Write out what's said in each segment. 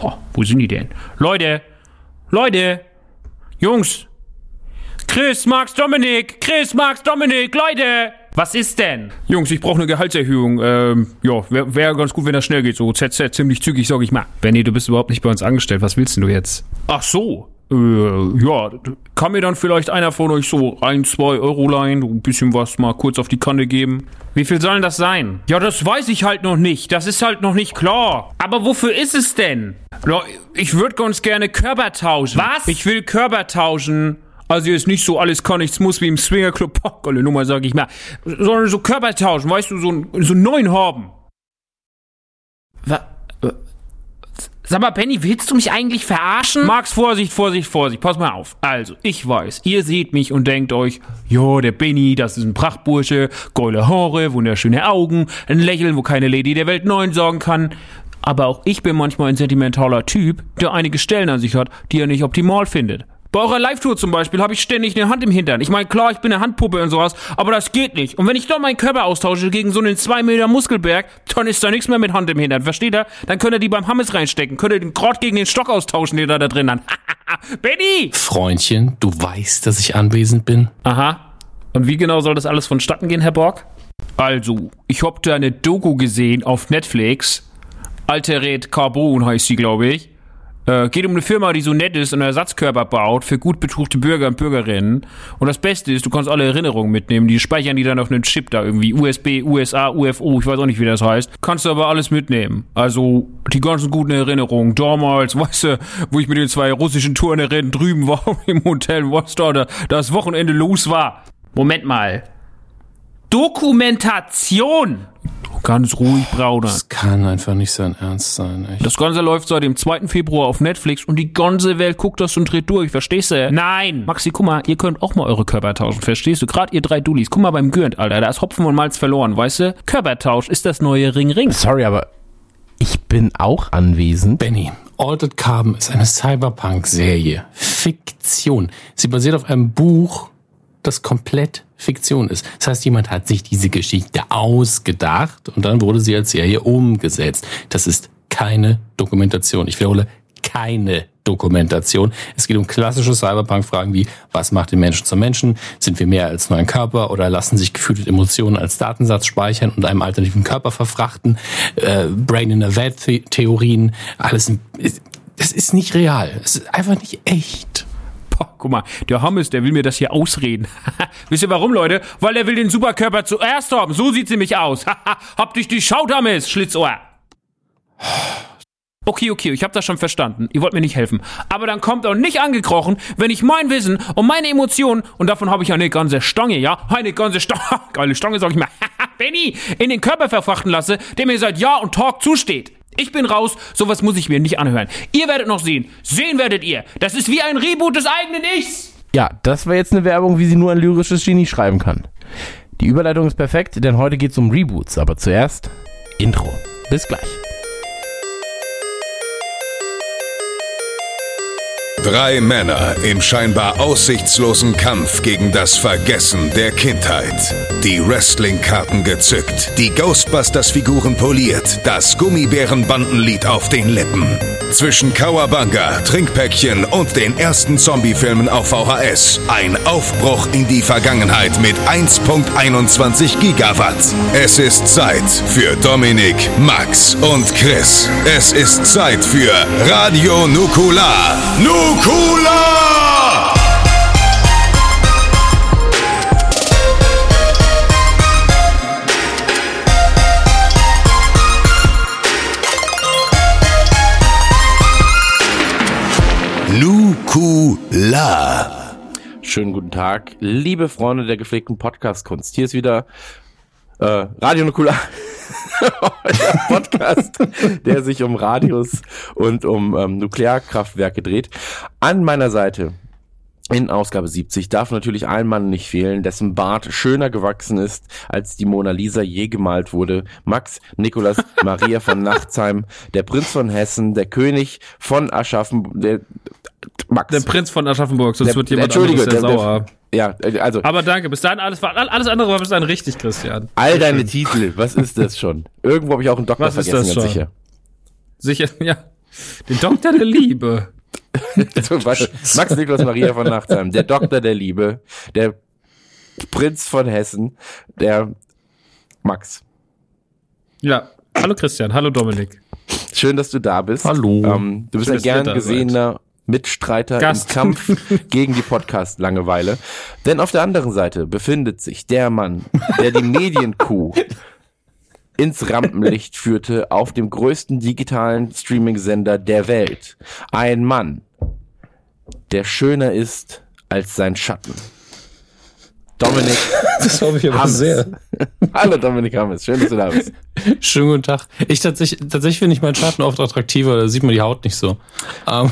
Boah, wo sind die denn? Leute! Leute! Jungs! Chris, Max, Dominik! Chris, Max, Dominik! Leute! Was ist denn? Jungs, ich brauche eine Gehaltserhöhung. Ähm, ja, wäre wär ganz gut, wenn das schnell geht. So ZZ, ziemlich zügig, sag ich mal. Benny, du bist überhaupt nicht bei uns angestellt. Was willst denn du jetzt? Ach so. Äh, ja, kann mir dann vielleicht einer von euch so ein, zwei Euro leihen, ein bisschen was mal kurz auf die Kante geben? Wie viel sollen das sein? Ja, das weiß ich halt noch nicht. Das ist halt noch nicht klar. Aber wofür ist es denn? Ich würde ganz gerne Körper tauschen. Was? Ich will Körper tauschen. Also jetzt nicht so alles kann, nichts muss wie im Swingerclub, oh, geile Nummer, sag ich mal. Sondern so Körper tauschen, weißt du, so, so einen neuen haben. Was? Sag mal, Benny, willst du mich eigentlich verarschen? Max, Vorsicht, Vorsicht, Vorsicht, pass mal auf. Also, ich weiß, ihr seht mich und denkt euch, jo, der Benny, das ist ein Prachtbursche, geile Haare, wunderschöne Augen, ein Lächeln, wo keine Lady der Welt neun sorgen kann. Aber auch ich bin manchmal ein sentimentaler Typ, der einige Stellen an sich hat, die er nicht optimal findet. Bei eurer Live-Tour zum Beispiel habe ich ständig eine Hand im Hintern. Ich meine, klar, ich bin eine Handpuppe und sowas, aber das geht nicht. Und wenn ich doch meinen Körper austausche gegen so einen 2 Meter Muskelberg, dann ist da nichts mehr mit Hand im Hintern. Versteht ihr? Dann könnt ihr die beim Hammes reinstecken. Könnt ihr den Grott gegen den Stock austauschen, den ihr da drin hat. Benny! Freundchen, du weißt, dass ich anwesend bin. Aha. Und wie genau soll das alles vonstatten gehen, Herr Borg? Also, ich hab da eine Doku gesehen auf Netflix. Altered Carbon heißt sie, glaube ich. Äh, geht um eine Firma, die so nett ist und Ersatzkörper baut für gut betuchte Bürger und Bürgerinnen. Und das Beste ist, du kannst alle Erinnerungen mitnehmen. Die speichern die dann auf einen Chip da irgendwie. USB, USA, UFO, ich weiß auch nicht, wie das heißt. Kannst du aber alles mitnehmen. Also die ganzen guten Erinnerungen. Damals, weißt du, wo ich mit den zwei russischen Turnerinnen drüben war im Hotel da das Wochenende los war. Moment mal. Dokumentation! Ganz ruhig, Brauner. Das kann einfach nicht sein Ernst sein, echt. Das Ganze läuft seit dem 2. Februar auf Netflix und die ganze Welt guckt das und dreht durch, verstehst du? Nein! Maxi, guck mal, ihr könnt auch mal eure Körper tauschen, verstehst du? Gerade ihr drei Dullis. Guck mal beim Gürnt, Alter, da ist Hopfen und Malz verloren, weißt du? Körpertausch ist das neue Ring-Ring. Sorry, aber ich bin auch anwesend. Benny, Altered Carbon ist eine Cyberpunk-Serie. Fiktion. Sie basiert auf einem Buch, das komplett Fiktion ist. Das heißt, jemand hat sich diese Geschichte ausgedacht und dann wurde sie als Serie umgesetzt. Das ist keine Dokumentation. Ich wiederhole, keine Dokumentation. Es geht um klassische Cyberpunk-Fragen wie, was macht den Menschen zum Menschen? Sind wir mehr als nur ein Körper oder lassen sich gefühlte Emotionen als Datensatz speichern und einem alternativen Körper verfrachten? Äh, Brain in a Vat-Theorien, alles, es ist nicht real. Es ist einfach nicht echt. Boah, guck mal, der Hammes, der will mir das hier ausreden. Wisst ihr warum, Leute? Weil der will den Superkörper zuerst haben. So sieht sie mich aus. Hab dich die Schaut, Hammes, Schlitzohr. Okay, okay, ich hab das schon verstanden. Ihr wollt mir nicht helfen. Aber dann kommt auch nicht angekrochen, wenn ich mein Wissen und meine Emotionen, und davon habe ich eine ganze Stange, ja? Eine ganze Stange, geile Stange, sag ich mal, Benny, in den Körper verfrachten lasse, der mir seit Jahr und Tag zusteht. Ich bin raus, sowas muss ich mir nicht anhören. Ihr werdet noch sehen. Sehen werdet ihr. Das ist wie ein Reboot des eigenen Ichs. Ja, das war jetzt eine Werbung, wie sie nur ein lyrisches Genie schreiben kann. Die Überleitung ist perfekt, denn heute geht es um Reboots, aber zuerst Intro. Bis gleich. Drei Männer im scheinbar aussichtslosen Kampf gegen das Vergessen der Kindheit. Die Wrestling-Karten gezückt, die Ghostbusters-Figuren poliert, das Gummibärenbandenlied auf den Lippen. Zwischen Kawabanga, Trinkpäckchen und den ersten Zombie-Filmen auf VHS. Ein Aufbruch in die Vergangenheit mit 1.21 Gigawatt. Es ist Zeit für Dominik, Max und Chris. Es ist Zeit für Radio Nukular. Nukula! Nukula. Schönen guten Tag, liebe Freunde der gepflegten Podcast-Kunst. Hier ist wieder äh, Radio Nukula, euer Podcast, der sich um Radios und um ähm, Nuklearkraftwerke dreht. An meiner Seite in Ausgabe 70 darf natürlich ein Mann nicht fehlen, dessen Bart schöner gewachsen ist, als die Mona Lisa je gemalt wurde. Max Nikolas Maria von Nachtsheim, der Prinz von Hessen, der König von Aschaffenburg, der Max. Der Prinz von Aschaffenburg, sonst Der- wird jemand Entschuldige, anderes sehr der- sauer. ja, äh, also Aber danke, bis dahin alles, alles andere war bis dahin richtig, Christian. all deine Titel, was ist das schon? Irgendwo habe ich auch einen Doktor Was ist vergessen, das ganz schon? sicher. Sicher, ja. Den Doktor der Liebe. Zum Beispiel Max Niklas Maria von Nachtsheim, der Doktor der Liebe, der Prinz von Hessen, der Max. Ja. Hallo Christian, hallo Dominik. Schön, dass du da bist. Hallo. Ähm, du bist Schön, ein gern da gesehener Mitstreiter Gast. im Kampf gegen die Podcast-Langeweile. Denn auf der anderen Seite befindet sich der Mann, der die Medienkuh ins Rampenlicht führte auf dem größten digitalen Streaming-Sender der Welt. Ein Mann, der schöner ist als sein Schatten. Dominik Das hoffe ich aber Hammes. sehr. Hallo Dominik Hammes, schön, dass du da bist. Schönen guten Tag. Ich tatsächlich, tatsächlich finde ich meinen Schatten oft attraktiver, da sieht man die Haut nicht so. Ähm.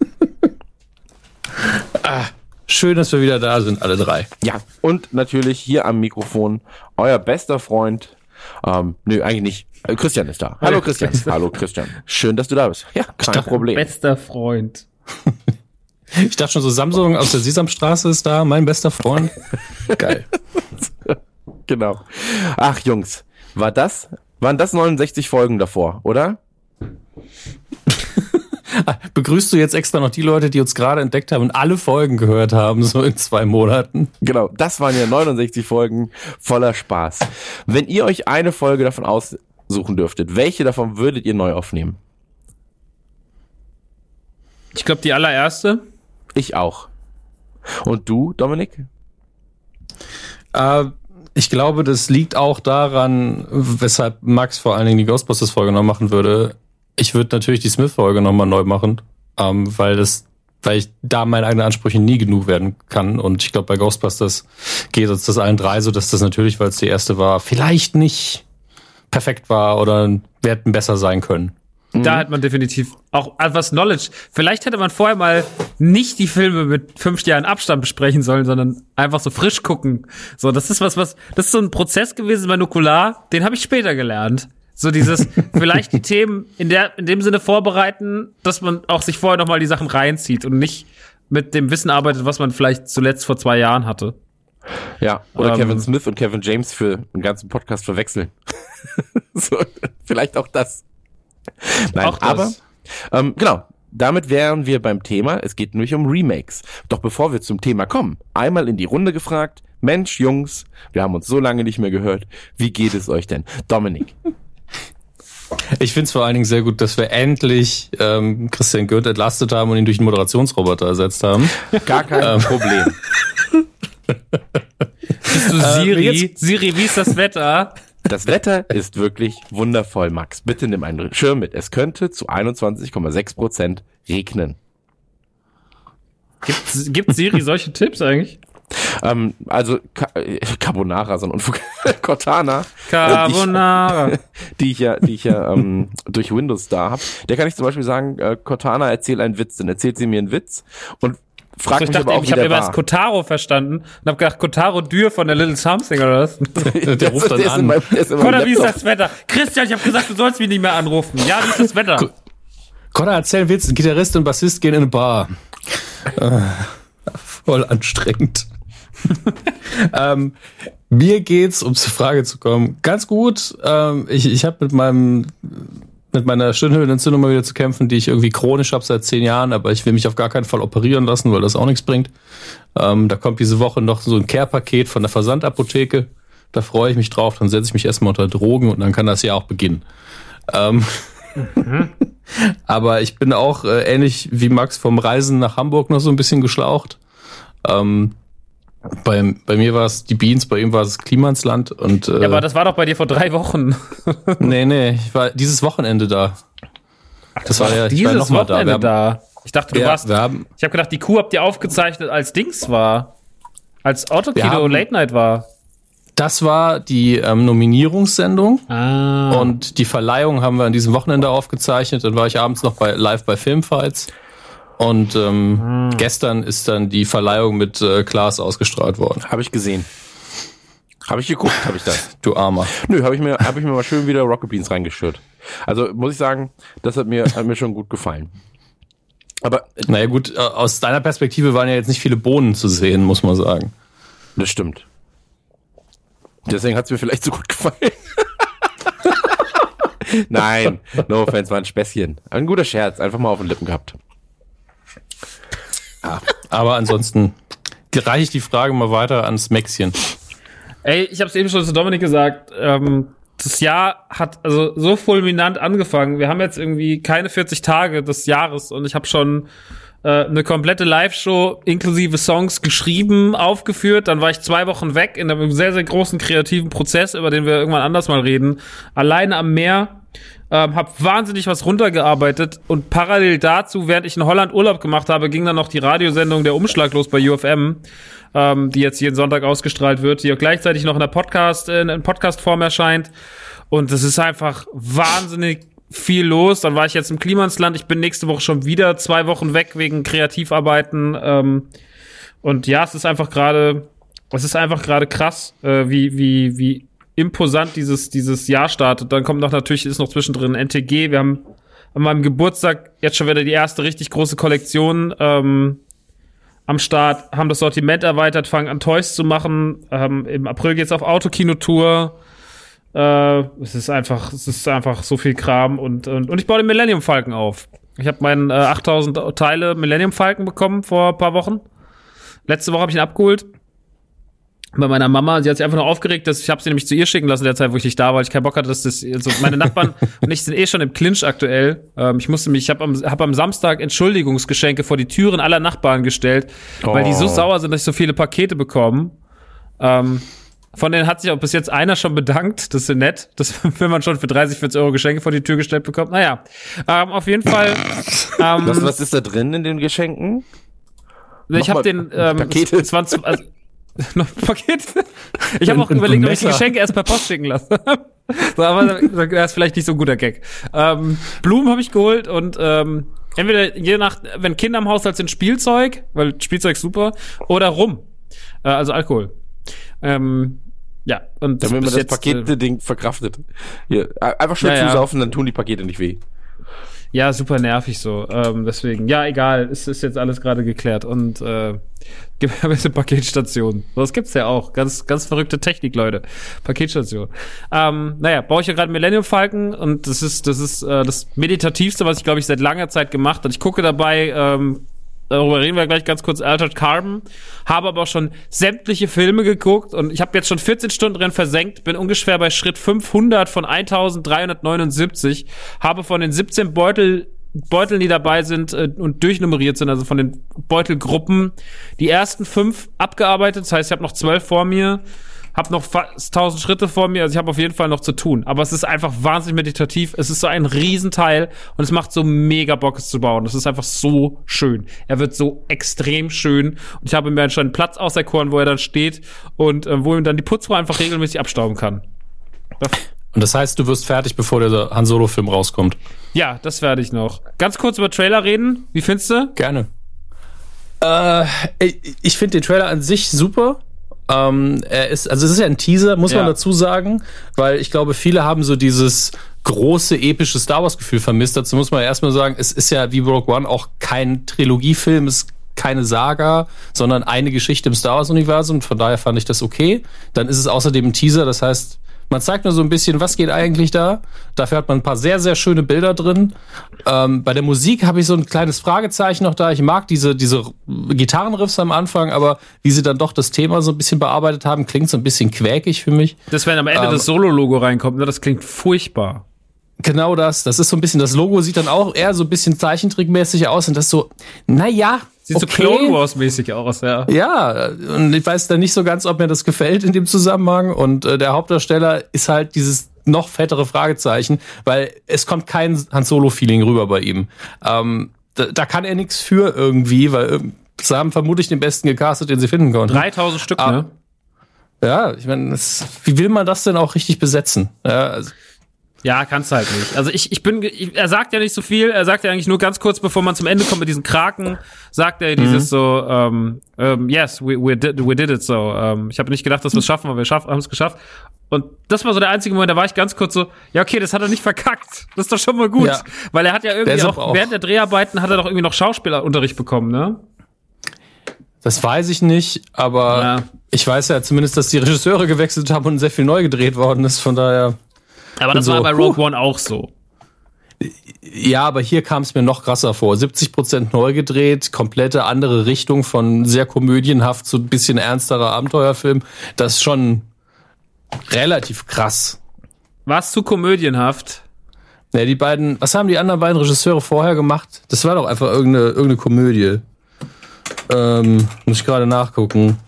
ah, schön, dass wir wieder da sind, alle drei. Ja, und natürlich hier am Mikrofon euer bester Freund. Ähm, nö, eigentlich nicht. Äh, Christian ist da. Hallo. Christian. Hallo Christian. Schön, dass du da bist. Ja, kein dachte, Problem. Bester Freund. Ich dachte schon so, Samsung aus der Sesamstraße ist da, mein bester Freund. Geil. Genau. Ach Jungs, war das, waren das 69 Folgen davor, oder? Begrüßt du jetzt extra noch die Leute, die uns gerade entdeckt haben und alle Folgen gehört haben, so in zwei Monaten? Genau, das waren ja 69 Folgen voller Spaß. Wenn ihr euch eine Folge davon aussuchen dürftet, welche davon würdet ihr neu aufnehmen? Ich glaube, die allererste. Ich auch. Und du, Dominik? Äh, ich glaube, das liegt auch daran, weshalb Max vor allen Dingen die Ghostbusters-Folge noch machen würde. Ich würde natürlich die Smith-Folge nochmal neu machen, ähm, weil das, weil ich da meine eigenen Ansprüche nie genug werden kann. Und ich glaube, bei Ghostbusters geht uns das allen drei so, dass das natürlich, weil es die erste war, vielleicht nicht perfekt war oder wir hätten besser sein können. Da hat man definitiv auch etwas Knowledge. Vielleicht hätte man vorher mal nicht die Filme mit fünf Jahren Abstand besprechen sollen, sondern einfach so frisch gucken. So, das ist was, was, das ist so ein Prozess gewesen bei Nukular, den habe ich später gelernt. So dieses, vielleicht die Themen in der, in dem Sinne vorbereiten, dass man auch sich vorher nochmal die Sachen reinzieht und nicht mit dem Wissen arbeitet, was man vielleicht zuletzt vor zwei Jahren hatte. Ja, oder Ähm, Kevin Smith und Kevin James für einen ganzen Podcast verwechseln. so, vielleicht auch das. Nein, Auch das. aber ähm, genau, damit wären wir beim Thema. Es geht nämlich um Remakes. Doch bevor wir zum Thema kommen, einmal in die Runde gefragt. Mensch, Jungs, wir haben uns so lange nicht mehr gehört. Wie geht es euch denn? Dominik. Ich finde es vor allen Dingen sehr gut, dass wir endlich ähm, Christian Goeth entlastet haben und ihn durch einen Moderationsroboter ersetzt haben. Gar kein Problem. Bist du Siri? jetzt- Siri, wie ist das Wetter? Das Wetter ist wirklich wundervoll, Max. Bitte nimm einen Schirm mit. Es könnte zu 21,6 Prozent regnen. Gibt, gibt Siri solche Tipps eigentlich? Ähm, also Ca äh, Carbonara, so ein Unfug. Cortana. Carbonara. die ich ja, die ich ja ähm, durch Windows da habe, der kann ich zum Beispiel sagen, äh, Cortana erzähl einen Witz, dann erzählt sie mir einen Witz und fragt So, ich mich dachte, aber auch, ich habe der immer das war. Kotaro verstanden und habe gedacht, Kotaro Dürr von der Little Something oder was? Der ruft dann in an. meinem- der Oder wie ist das Wetter? Christian, ich habe gesagt, du sollst mich nicht mehr anrufen. Ja, wie ist das Wetter? Connor, erzähl einen Witz. Gitarrist und Bassist gehen in eine Bar. Äh, voll anstrengend. ähm, mir geht's, um zur Frage zu kommen, ganz gut. Ähm, ich ich habe mit meinem mit meiner Stirnhöhlenentzündung mal wieder zu kämpfen, die ich irgendwie chronisch habe seit zehn Jahren, aber ich will mich auf gar keinen Fall operieren lassen, weil das auch nichts bringt. Ähm, da kommt diese Woche noch so ein Care-Paket von der Versandapotheke. Da freue ich mich drauf. Dann setze ich mich erstmal unter Drogen und dann kann das ja auch beginnen. Ähm, aber ich bin auch äh, ähnlich wie Max vom Reisen nach Hamburg noch so ein bisschen geschlaucht. Ähm, bei, bei mir war es die Beans, bei ihm war es Klimansland und äh, Ja, aber das war doch bei dir vor drei Wochen. nee, nee, ich war dieses Wochenende da. das war ja, ich war Dieses noch mal da. Wochenende haben, da. Ich dachte, du ja, warst. wir haben, Ich habe gedacht, die Kuh habt ihr aufgezeichnet, als Dings war. Als Autokino Late Night war. das war die ähm, Nominierungssendung Ah. und die Verleihung haben wir an diesem Wochenende aufgezeichnet. Dann war ich abends noch bei live bei Filmfights und ähm, gestern ist dann die Verleihung mit äh, Klaas ausgestrahlt worden. Habe ich gesehen. Habe ich geguckt, habe ich das. Du Armer. Nö, habe ich mir, habe ich mir mal schön wieder Rocket Beans reingeschürt. Also muss ich sagen, das hat mir, hat mir schon gut gefallen. Aber äh, Naja gut, äh, aus deiner Perspektive waren ja jetzt nicht viele Bohnen zu sehen, muss man sagen. das stimmt. Deswegen hat es mir vielleicht so gut gefallen. Nein, no offense, war ein Späßchen. Ein guter Scherz, einfach mal auf den Lippen gehabt. Aber ansonsten reiche ich die Frage mal weiter ans Maxchen. Ey, ich habe es eben schon zu Dominik gesagt. Ähm, das Jahr hat also so fulminant angefangen. Wir haben jetzt irgendwie keine 40 Tage des Jahres und ich habe schon äh, eine komplette Live-Show inklusive Songs geschrieben, aufgeführt. Dann war ich zwei Wochen weg in einem sehr, sehr großen kreativen Prozess, über den wir irgendwann anders mal reden. Alleine am Meer. Ähm, hab wahnsinnig was runtergearbeitet und parallel dazu, während ich in Holland Urlaub gemacht habe, ging dann noch die Radiosendung Der Umschlag los bei UFM, ähm, die jetzt jeden Sonntag ausgestrahlt wird, die auch gleichzeitig noch in der Podcast, in, in Podcast-Form erscheint. Und das ist einfach wahnsinnig viel los. Dann war ich jetzt im Klimansland. Ich bin nächste Woche schon wieder zwei Wochen weg wegen Kreativarbeiten. Ähm, und ja, es ist einfach gerade, es ist einfach gerade krass, äh, wie, wie, wie imposant dieses, dieses Jahr startet. Dann kommt noch natürlich, ist noch zwischendrin NTG. Wir haben an meinem Geburtstag jetzt schon wieder die erste richtig große Kollektion ähm, am Start, haben das Sortiment erweitert, fangen an Toys zu machen. Ähm, Im April geht's auf Autokinotour. Äh, es ist einfach, es ist einfach so viel Kram und, und, und ich baue den Millennium Falken auf. Ich habe meinen äh, 8000 Teile Millennium Falken bekommen vor ein paar Wochen. Letzte Woche habe ich ihn abgeholt bei meiner Mama. Sie hat sich einfach nur aufgeregt, dass ich habe sie nämlich zu ihr schicken lassen der Zeit, wo ich nicht da war, weil ich keinen Bock hatte, dass das also meine Nachbarn und ich sind eh schon im Clinch aktuell. Ähm, ich musste mich, ich habe am, hab am Samstag Entschuldigungsgeschenke vor die Türen aller Nachbarn gestellt, oh. weil die so sauer sind, dass ich so viele Pakete bekomme. Ähm, von denen hat sich auch bis jetzt einer schon bedankt. Das ist nett, dass, wenn man schon für 30, 40 Euro Geschenke vor die Tür gestellt bekommt. Naja, ähm, auf jeden Fall. Ähm, was, was ist da drin in den Geschenken? Ich habe den ähm, Pakete. 20, also, noch Paket. Ich habe auch überlegt, ob ich die Geschenke erst per Post schicken lasse. so, aber das ist vielleicht nicht so ein guter Gag. Ähm, Blumen habe ich geholt und ähm, entweder je nach, wenn Kinder im Haushalt sind, Spielzeug, weil Spielzeug super, oder Rum. Äh, also Alkohol. Ähm, ja, und damit man das Pakete-Ding äh, verkraftet. Hier, einfach schön ja, zusaufen, dann tun die Pakete nicht weh. Ja, super nervig so. Ähm, deswegen, ja, egal, es ist jetzt alles gerade geklärt und äh, gibt ein bisschen Paketstation. Das gibt's ja auch. Ganz, ganz verrückte Technik, Leute. Paketstation. Ähm, naja, baue ich ja gerade Millennium Falken und das ist, das ist äh, das meditativste, was ich, glaube ich, seit langer Zeit gemacht habe. Ich gucke dabei ähm, darüber reden wir gleich ganz kurz, Altered Carbon, habe aber auch schon sämtliche Filme geguckt und ich habe jetzt schon 14 Stunden drin versenkt, bin ungefähr bei Schritt 500 von 1379, habe von den 17 Beutel Beuteln, die dabei sind äh, und durchnummeriert sind, also von den Beutelgruppen, die ersten fünf abgearbeitet. Das heißt, ich habe noch zwölf vor mir habe noch fast 1000 Schritte vor mir, also ich habe auf jeden Fall noch zu tun. Aber es ist einfach wahnsinnig meditativ. Es ist so ein Riesenteil und es macht so mega Bock, es zu bauen. Es ist einfach so schön. Er wird so extrem schön und ich habe mir einen Platz auserkoren, wo er dann steht und äh, wo ihm dann die Putzfrau einfach regelmäßig abstauben kann. Das und das heißt, du wirst fertig, bevor der Han Solo-Film rauskommt. Ja, das werde ich noch. Ganz kurz über Trailer reden. Wie findest du? Gerne. Äh, ich finde den Trailer an sich super. Ähm, er ist, also es ist ja ein Teaser, muss ja. man dazu sagen, weil ich glaube, viele haben so dieses große epische Star Wars Gefühl vermisst. Dazu muss man ja erstmal sagen, es ist ja wie Rogue One auch kein Trilogiefilm, es ist keine Saga, sondern eine Geschichte im Star Wars Universum. Von daher fand ich das okay. Dann ist es außerdem ein Teaser, das heißt, man zeigt nur so ein bisschen, was geht eigentlich da. Dafür hat man ein paar sehr, sehr schöne Bilder drin. Ähm, bei der Musik habe ich so ein kleines Fragezeichen noch da. Ich mag diese, diese Gitarrenriffs am Anfang, aber wie sie dann doch das Thema so ein bisschen bearbeitet haben, klingt so ein bisschen quäkig für mich. Das, wenn am Ende ähm, das Solo-Logo reinkommt, ne, das klingt furchtbar. Genau das. Das ist so ein bisschen, das Logo sieht dann auch eher so ein bisschen zeichentrickmäßig aus und das so, naja, Sieht okay. so Clone Wars mäßig aus, ja. Ja, und ich weiß dann nicht so ganz, ob mir das gefällt in dem Zusammenhang. Und äh, der Hauptdarsteller ist halt dieses noch fettere Fragezeichen, weil es kommt kein Han Solo-Feeling rüber bei ihm. Ähm, da, da kann er nichts für irgendwie, weil äh, sie haben vermutlich den besten gecastet, den sie finden konnten. 3000 Stück, ah, ne? Ja, ich meine, wie will man das denn auch richtig besetzen? Ja, also, ja, kannst halt nicht. Also ich, ich bin, ich, er sagt ja nicht so viel, er sagt ja eigentlich nur ganz kurz, bevor man zum Ende kommt mit diesen Kraken, sagt er dieses mhm. so, ähm, ähm, yes, we, we, did, we did it so. Ähm, ich habe nicht gedacht, dass wir es schaffen, aber wir haben es geschafft. Und das war so der einzige Moment, da war ich ganz kurz so, ja okay, das hat er nicht verkackt. Das ist doch schon mal gut. Ja. Weil er hat ja irgendwie auch, auch, während der Dreharbeiten hat er doch irgendwie noch Schauspielerunterricht bekommen, ne? Das weiß ich nicht, aber ja. ich weiß ja zumindest, dass die Regisseure gewechselt haben und sehr viel neu gedreht worden ist, von daher. Aber das so, war bei Rogue One auch so. Ja, aber hier kam es mir noch krasser vor. 70% neu gedreht, komplette andere Richtung von sehr komödienhaft zu ein bisschen ernsterer Abenteuerfilm. Das ist schon relativ krass. War es zu komödienhaft? Ja, die beiden, was haben die anderen beiden Regisseure vorher gemacht? Das war doch einfach irgendeine, irgendeine Komödie. Ähm, muss ich gerade nachgucken.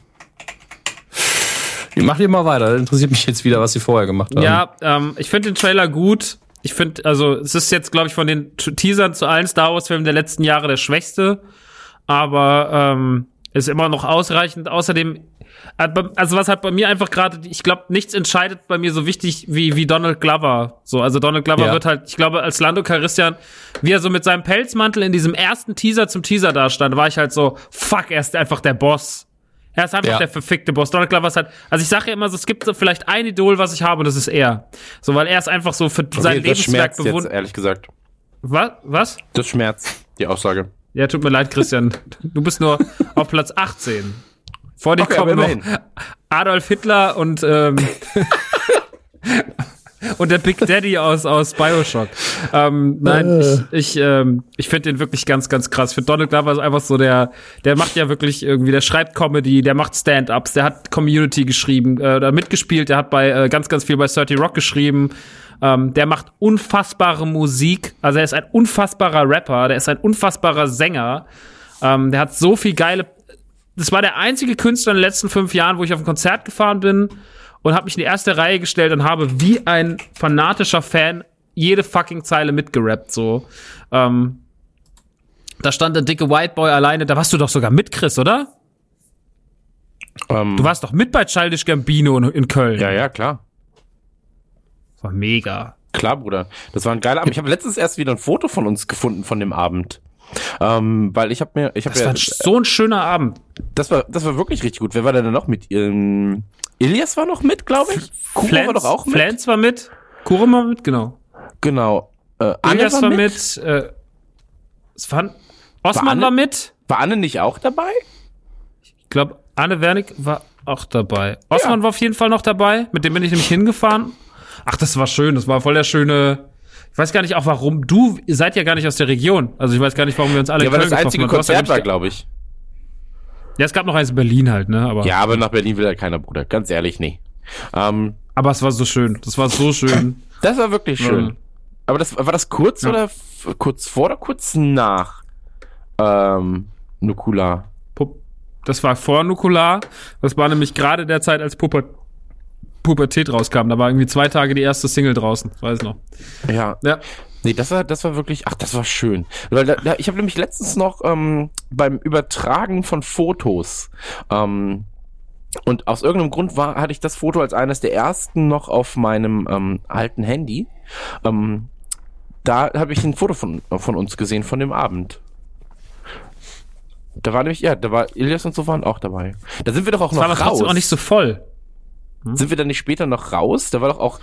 Mach dir mal weiter, interessiert mich jetzt wieder, was sie vorher gemacht haben. Ja, ähm, ich finde den Trailer gut. Ich finde, also es ist jetzt, glaube ich, von den Teasern zu allen Star Wars-Filmen der letzten Jahre der schwächste. Aber ähm, ist immer noch ausreichend. Außerdem, also was halt bei mir einfach gerade, ich glaube, nichts entscheidet bei mir so wichtig wie, wie Donald Glover. So, also Donald Glover Ja. wird halt, ich glaube, als Lando Calrissian, wie er so mit seinem Pelzmantel in diesem ersten Teaser zum Teaser da stand, war ich halt so, fuck, er ist einfach der Boss. Er ist einfach Ja. der verfickte Boss. Donald Glover ist halt, also ich sage ja immer so, es gibt so vielleicht ein Idol, was ich habe, und das ist er. So, weil er ist einfach so für sein Okay, das Lebenswerk bewundert. ehrlich gesagt. Was? Was? Das schmerzt, die Aussage. Ja, tut mir leid, Christian. Du bist nur auf Platz 18. Vor dir Okay, kommen noch. Adolf Hitler und ähm, und der Big Daddy aus aus Bioshock. Ähm, nein, ich ich, ähm, ich finde den wirklich ganz ganz krass. Für Donald Glover ist einfach so der der macht ja wirklich irgendwie, der schreibt Comedy, der macht Stand-ups, der hat Community geschrieben äh, oder mitgespielt, der hat bei äh, ganz ganz viel bei 30 Rock geschrieben. Ähm, der macht unfassbare Musik. Also er ist ein unfassbarer Rapper, der ist ein unfassbarer Sänger. Ähm, der hat so viel geile. Das war der einzige Künstler in den letzten fünf Jahren, wo ich auf ein Konzert gefahren bin und habe mich in die erste Reihe gestellt und habe wie ein fanatischer Fan jede fucking Zeile mitgerappt. So. Ähm, da stand der dicke White Boy alleine. Da warst du doch sogar mit, Chris, oder? Ähm, Du warst doch mit bei Childish Gambino in, in Köln. ja, ja, klar. Das war mega. Klar, Bruder. Das war ein geiler Abend. Ich habe letztens erst wieder ein Foto von uns gefunden von dem Abend. Ähm, weil ich habe mir, ich habe Das ja, war ein, so ein schöner Abend. das war, das war wirklich richtig gut. Wer war denn da noch mit? Ähm, Ilias war noch mit, glaube ich. Kuro war doch auch mit. Flans war mit. Kurum war mit, genau. Genau. Äh, Ilias war, war mit. mit. Äh, es war, Osman Anne? war mit. War Anne nicht auch dabei? Ich glaube, Anne Wernick war auch dabei. Osman war auf jeden Fall noch dabei. Mit dem bin ich nämlich hingefahren. Ach, das war schön. Das war voll der schöne. Ich weiß gar nicht auch warum. Du ihr seid ja gar nicht aus der Region. Also ich weiß gar nicht, warum wir uns alle Ja, weil das einzige ja Konzert war, glaube ich. Ja, es gab noch eins in Berlin halt, ne? Aber, Ja, aber nach Berlin will ja keiner, Bruder. Ganz ehrlich, nee. Ähm, aber es war so schön. Das war so schön. das war wirklich schön. Ja. Aber das war das kurz Ja. oder kurz vor oder kurz nach ähm, Nukula? Das war vor Nukular. Das war nämlich gerade der Zeit, als Puber Pubertät rauskam. Da war irgendwie zwei Tage die erste Single draußen. Weiß noch. Ja. Ja. Nee, das war, das war wirklich, ach, das war schön. Weil da, da, ich habe nämlich letztens noch ähm, beim Übertragen von Fotos ähm, und aus irgendeinem Grund war, hatte ich das Foto als eines der ersten noch auf meinem ähm, alten Handy. Ähm, da habe ich ein Foto von, von uns gesehen, von dem Abend. Da war nämlich, ja, da war Ilias und so waren auch dabei. Da sind wir doch auch Das war noch aber raus. trotzdem auch nicht so voll. Sind wir dann nicht später noch raus? Da war doch auch.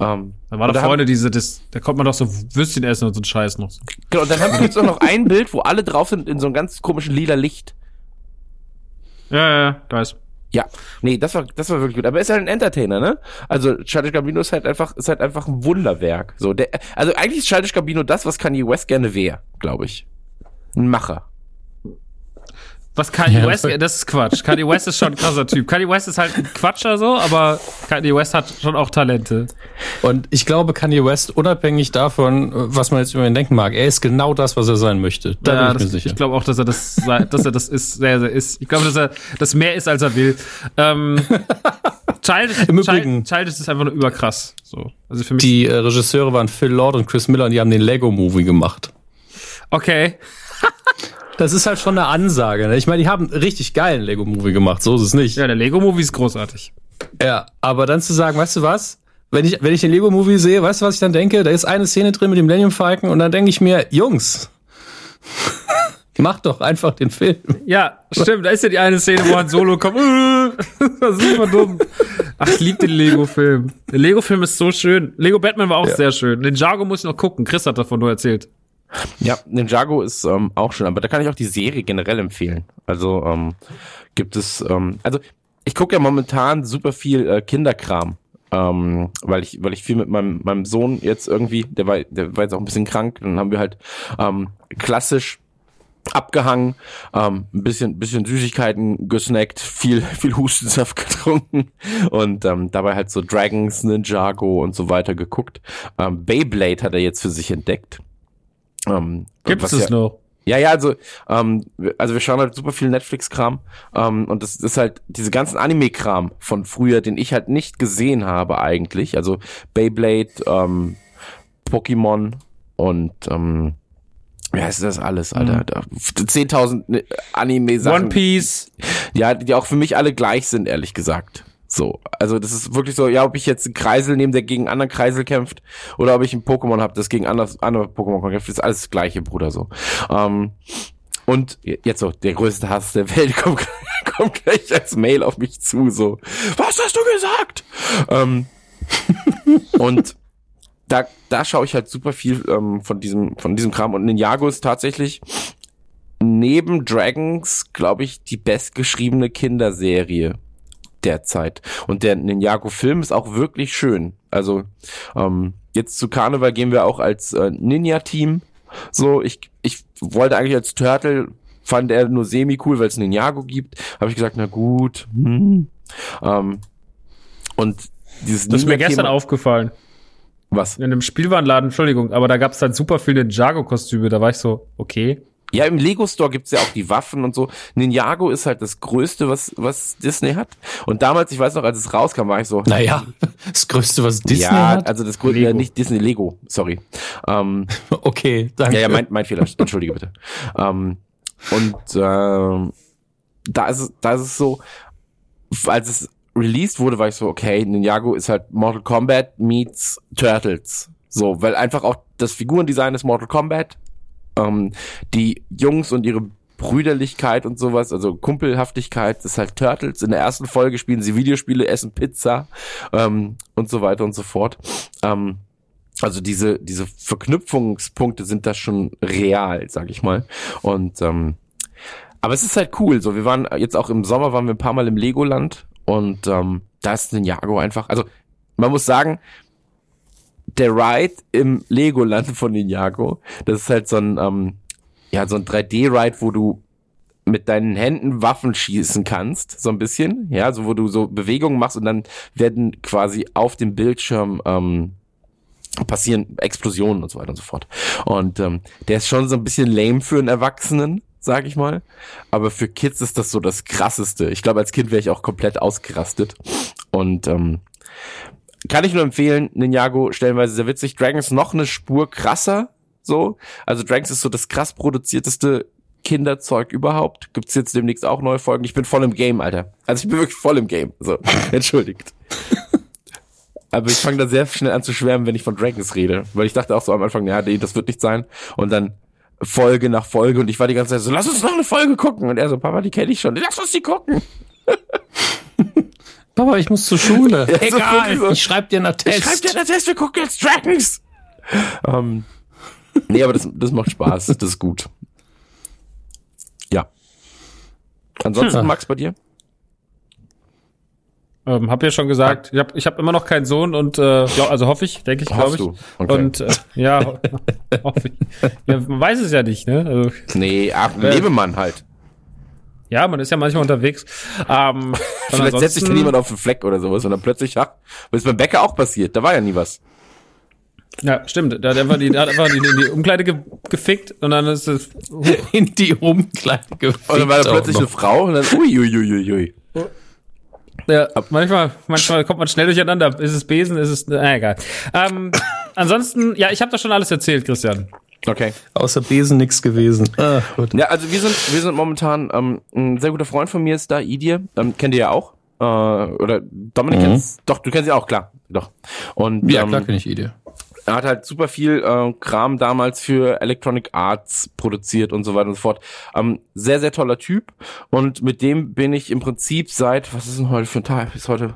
Ähm, Da war doch vorne diese, das, da konnte man doch so Würstchen essen und so ein Scheiß noch. Genau, und dann haben wir jetzt auch noch ein Bild, wo alle drauf sind in so einem ganz komischen lila Licht. Ja, ja, ja, da ist. Ja, nee, das war, das war wirklich gut. Aber er ist halt ein Entertainer, ne? Also Childish Gambino ist halt einfach, ist halt einfach ein Wunderwerk. So, der, also eigentlich ist Childish Gambino das, was Kanye West gerne wäre, glaube ich. Ein Macher. Was Kanye Ja, West, das ist Quatsch. Kanye West ist schon ein krasser Typ. Kanye West ist halt ein Quatscher so, aber Kanye West hat schon auch Talente. Und ich glaube, Kanye West, unabhängig davon, was man jetzt über ihn denken mag, er ist genau das, was er sein möchte. Da Ja, bin ich das, mir sicher. Ich glaube auch, dass er das, dass er das ist, sehr, sehr ist. Ich glaube, dass er das mehr ist, als er will. Ähm, Childish, Im Child, Übrigen- Childish ist einfach nur überkrass. So. Also für mich. Die äh, Regisseure waren Phil Lord und Chris Miller und die haben den Lego-Movie gemacht. okay. Das ist halt schon eine Ansage. Ne? Ich meine, die haben einen richtig geilen Lego-Movie gemacht, so ist es nicht. Ja, der Lego-Movie ist großartig. Ja, aber dann zu sagen, weißt du was? Wenn ich, wenn ich den Lego-Movie sehe, weißt du, was ich dann denke? Da ist eine Szene drin mit dem Millennium Falcon und dann denke ich mir, Jungs, macht doch einfach den Film. Ja, stimmt. Da ist ja die eine Szene, wo Han Solo kommt. das ist super dumm. Ach, ich liebe den Lego-Film. Der Lego-Film ist so schön. Lego Batman war auch sehr schön. Den Jago muss ich noch gucken. Chris hat davon nur erzählt. Ja, Ninjago ist ähm, auch schön, aber da kann ich auch die Serie generell empfehlen. Also ähm, gibt es, ähm, also ich gucke ja momentan super viel äh, Kinderkram ähm, weil ich, weil ich viel mit meinem, meinem Sohn jetzt irgendwie, der war, der war jetzt auch ein bisschen krank, dann haben wir halt ähm, klassisch abgehangen, ähm, ein bisschen, bisschen Süßigkeiten gesnackt, viel, viel Hustensaft getrunken und ähm, dabei halt so Dragons, Ninjago und so weiter geguckt. Ähm, Beyblade hat er jetzt für sich entdeckt. Ähm, Gibt es ja, noch? ja, ja, also, ähm, also wir schauen halt super viel Netflix-Kram ähm, und das ist halt diese ganzen Anime-Kram von früher, den ich halt nicht gesehen habe eigentlich. Also Beyblade, ähm, Pokémon und ähm, wie heißt das alles, Alter? Da- 10.000 Anime-Sachen. One Piece. Ja, die auch für mich alle gleich sind, ehrlich gesagt. So, also das ist wirklich so, ja, ob ich jetzt einen Kreisel nehme, der gegen einen anderen Kreisel kämpft, oder ob ich ein Pokémon habe, das gegen anders, andere Pokémon kämpft, ist alles das gleiche, Bruder, so. Ähm, und jetzt so, der größte Hass der Welt kommt, kommt gleich als Mail auf mich zu, so, was hast du gesagt? Ähm, und da, da schaue ich halt super viel ähm, von diesem, von diesem Kram. Und Ninjago ist tatsächlich neben Dragons, glaube ich, die bestgeschriebene Kinderserie derzeit. Und der Ninjago-Film ist auch wirklich schön. Also ähm, jetzt zu Karneval gehen wir auch als äh, Ninja-Team. So, ich, ich wollte eigentlich als Turtle, fand er nur semi-cool, weil es Ninjago gibt. Habe ich gesagt, na gut. Hm. Ähm, und dieses Das ist mir gestern aufgefallen. Was? In einem Spielwarenladen, Entschuldigung, aber da gab es dann super viele Ninjago-Kostüme. Da war ich so, okay. Ja, im Lego Store gibt's ja auch die Waffen und so. Ninjago ist halt das Größte, was, was Disney hat. Und damals, ich weiß noch, als es rauskam, war ich so. Naja, das Größte, was Disney ja, hat. also das Größte, ja, nicht Disney, Lego, sorry. Ähm, Okay, danke. ja, ja, mein, mein Fehler, entschuldige bitte. Ähm, und ähm, da ist es, da ist es so, als es released wurde, war ich so, okay, Ninjago ist halt Mortal Kombat meets Turtles. So, weil einfach auch das Figurendesign ist Mortal Kombat. Ähm, die Jungs und ihre Brüderlichkeit und sowas, also Kumpelhaftigkeit, ist halt Turtles. In der ersten Folge spielen sie Videospiele, essen Pizza ähm, und so weiter und so fort. Ähm, also diese, diese Verknüpfungspunkte sind da schon real, sag ich mal. Und ähm, aber es ist halt cool. So, wir waren jetzt auch im Sommer waren wir ein paar Mal im Legoland und ähm, da ist Ninjago einfach. Also man muss sagen, der Ride im Legoland von Ninjago, das ist halt so ein ähm, ja so ein 3D-Ride, wo du mit deinen Händen Waffen schießen kannst, so ein bisschen, ja, so wo du so Bewegungen machst und dann werden quasi auf dem Bildschirm ähm, passieren Explosionen und so weiter und so fort. Und ähm, der ist schon so ein bisschen lame für einen Erwachsenen, sag ich mal. Aber für Kids ist das so das Krasseste. Ich glaube, als Kind wäre ich auch komplett ausgerastet. Und ähm, kann ich nur empfehlen, Ninjago stellenweise sehr witzig. Dragons noch eine Spur krasser, so. Also Dragons ist so das krass produzierteste Kinderzeug überhaupt. Gibt's jetzt demnächst auch neue Folgen. Ich bin voll im Game, Alter. Also ich bin wirklich voll im Game. So, entschuldigt. Aber ich fange da sehr schnell an zu schwärmen, wenn ich von Dragons rede. Weil ich dachte auch so am Anfang, ja, nee, das wird nicht sein. Und dann Folge nach Folge und ich war die ganze Zeit so, lass uns noch eine Folge gucken. Und er so, Papa, die kenne ich schon. Lass uns die gucken. Papa, ich muss zur Schule. Ja, Egal, so. ich schreib dir einen Ich Attest. schreib dir einen Test, wir gucken jetzt Dragons. ähm, nee, aber das, das macht Spaß. Das ist gut. Ja. Ansonsten, Hm. Max, bei dir? Ähm, hab ja schon gesagt, ich habe ich hab immer noch keinen Sohn und äh, glaub, also hoffe ich, denke ich, glaube ich. du? Okay. Und äh, ja, ho hoffe ich. Ja, man weiß es ja nicht, ne? Also, Nee, ach, Äh, Lebemann halt. Ja, man ist ja manchmal unterwegs. Ähm, und Vielleicht setzt sich da niemand auf den Fleck oder sowas und dann plötzlich, ach, was ist beim Bäcker auch passiert? Da war ja nie was. Ja, stimmt. Da hat einfach die, da hat einfach die, in die Umkleide ge gefickt und dann ist es. in die Umkleide gefickt. Und dann war da plötzlich eine Frau und dann, ui, ui, ui, ui, ui. Ja, manchmal, manchmal kommt man schnell durcheinander. Ist es Besen, ist es. Na, egal. Ähm, ansonsten, ja, ich habe das schon alles erzählt, Christian. Okay. Außer Besen nix gewesen. Ah, gut. Ja, also wir sind, wir sind momentan, ähm, ein sehr guter Freund von mir ist da, Idir, ähm, kennt ihr ja auch. Äh, oder Dominik Mhm. kennst, doch, du kennst sie auch, klar, doch. Und Ja, ähm, klar kenne ich Idee. er hat halt super viel äh, Kram damals für Electronic Arts produziert und so weiter und so fort. Ähm, sehr, sehr toller Typ. Und mit dem bin ich im Prinzip seit, was ist denn heute für ein Tag? Ist heute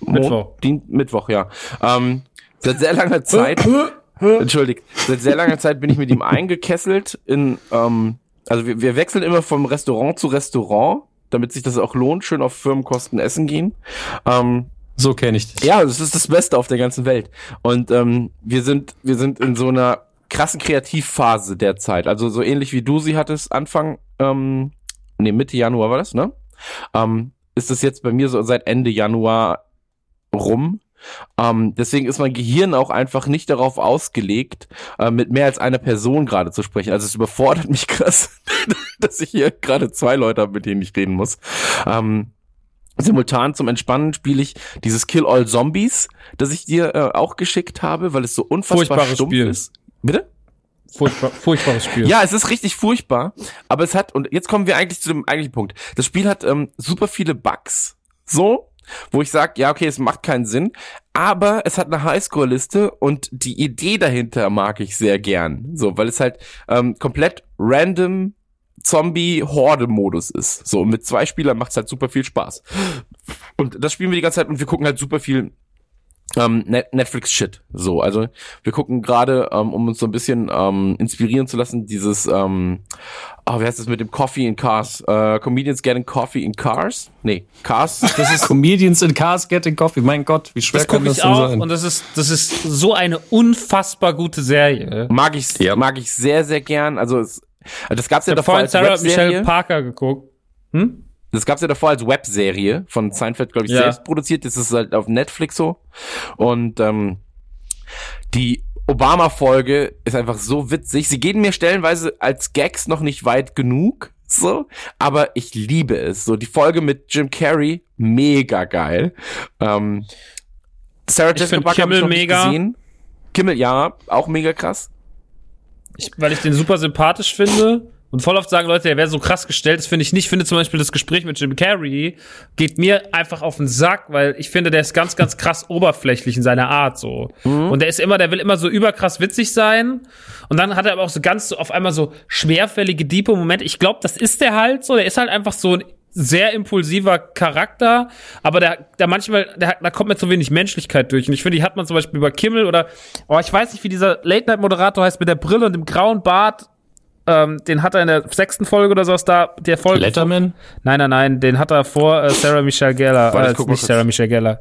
Mittwoch. Dien Mittwoch, ja. Ähm, seit sehr langer Zeit. Entschuldigt. Seit sehr langer Zeit bin ich mit ihm eingekesselt in, ähm, also wir, wir wechseln immer vom Restaurant zu Restaurant, damit sich das auch lohnt, schön auf Firmenkosten essen gehen. Ähm, So kenne ich dich. Ja, das ist das Beste auf der ganzen Welt. Und ähm, wir sind, wir sind in so einer krassen Kreativphase derzeit. Also so ähnlich wie du sie hattest, Anfang, ähm, nee, Mitte Januar war das, ne? Ähm, ist es jetzt bei mir so seit Ende Januar rum. Ähm, deswegen ist mein Gehirn auch einfach nicht darauf ausgelegt, äh, mit mehr als einer Person gerade zu sprechen. Also es überfordert mich krass, dass ich hier gerade zwei Leute habe, mit denen ich reden muss. Ähm, Simultan zum Entspannen spiele ich dieses Kill All Zombies, das ich dir äh, auch geschickt habe, weil es so unfassbar Furchtbares stumpf Spiel. ist. Bitte? Furchtbar, furchtbares Spiel. Ja, es ist richtig furchtbar, aber es hat, und jetzt kommen wir eigentlich zu dem eigentlichen Punkt. Das Spiel hat ähm, super viele Bugs, so, wo ich sage, ja, okay, es macht keinen Sinn, aber es hat eine Highscore-Liste und die Idee dahinter mag ich sehr gern, so, weil es halt ähm, komplett random Zombie-Horde-Modus ist. So, mit zwei Spielern macht es halt super viel Spaß. Und das spielen wir die ganze Zeit und wir gucken halt super viel ähm, Net Netflix-Shit. So, also wir gucken gerade, ähm, um uns so ein bisschen ähm, inspirieren zu lassen, dieses, ähm, oh, wie heißt das mit dem Coffee in Cars? Äh, Comedians getting Coffee in Cars? Nee, Cars. Das ist Comedians in Cars Getting Coffee. Mein Gott, wie schwer das kann gucke das ich denn auch sein? und das ist, das ist so eine unfassbar gute Serie. mag ich, Ja. mag ich sehr, sehr gern. Also, es, das gab's ja Ich habe davor vorhin als Sarah Michelle. Parker geguckt. Hm? Das gab's ja davor als Webserie von Seinfeld, glaube ich, Ja. selbst produziert. Das ist halt auf Netflix so. Und ähm, die Obama-Folge ist einfach so witzig. Sie gehen mir stellenweise als Gags noch nicht weit genug, so, aber ich liebe es. So, die Folge mit Jim Carrey, mega geil. Ähm, Sarah Ich Jessica Parker hab ich noch nicht mega. gesehen. Kimmel, ja, auch mega krass. Ich, weil ich den super sympathisch finde. Und voll oft sagen Leute, der wäre so krass gestellt. Das finde ich nicht. Ich finde zum Beispiel das Gespräch mit Jim Carrey geht mir einfach auf den Sack, weil ich finde, der ist ganz, ganz krass oberflächlich in seiner Art so. Und der ist immer, der will immer so überkrass witzig sein. Und dann hat er aber auch so ganz so auf einmal so schwerfällige, diepe Momente. Ich glaube, das ist der halt so. Der ist halt einfach so ein sehr impulsiver Charakter, aber der, der manchmal, der, hat- da kommt mir zu wenig Menschlichkeit durch. Und ich finde, die hat man zum Beispiel über Kimmel oder, oh, ich weiß nicht, wie dieser Late-Night-Moderator heißt, mit der Brille und dem grauen Bart. Ähm, den hat er in der sechsten Folge oder so aus da, der Folge. Letterman? Nein, nein, nein, den hat er vor äh, Sarah Michelle Gellar. Warte, ich Äh, nicht kurz. Sarah Michelle Gellar.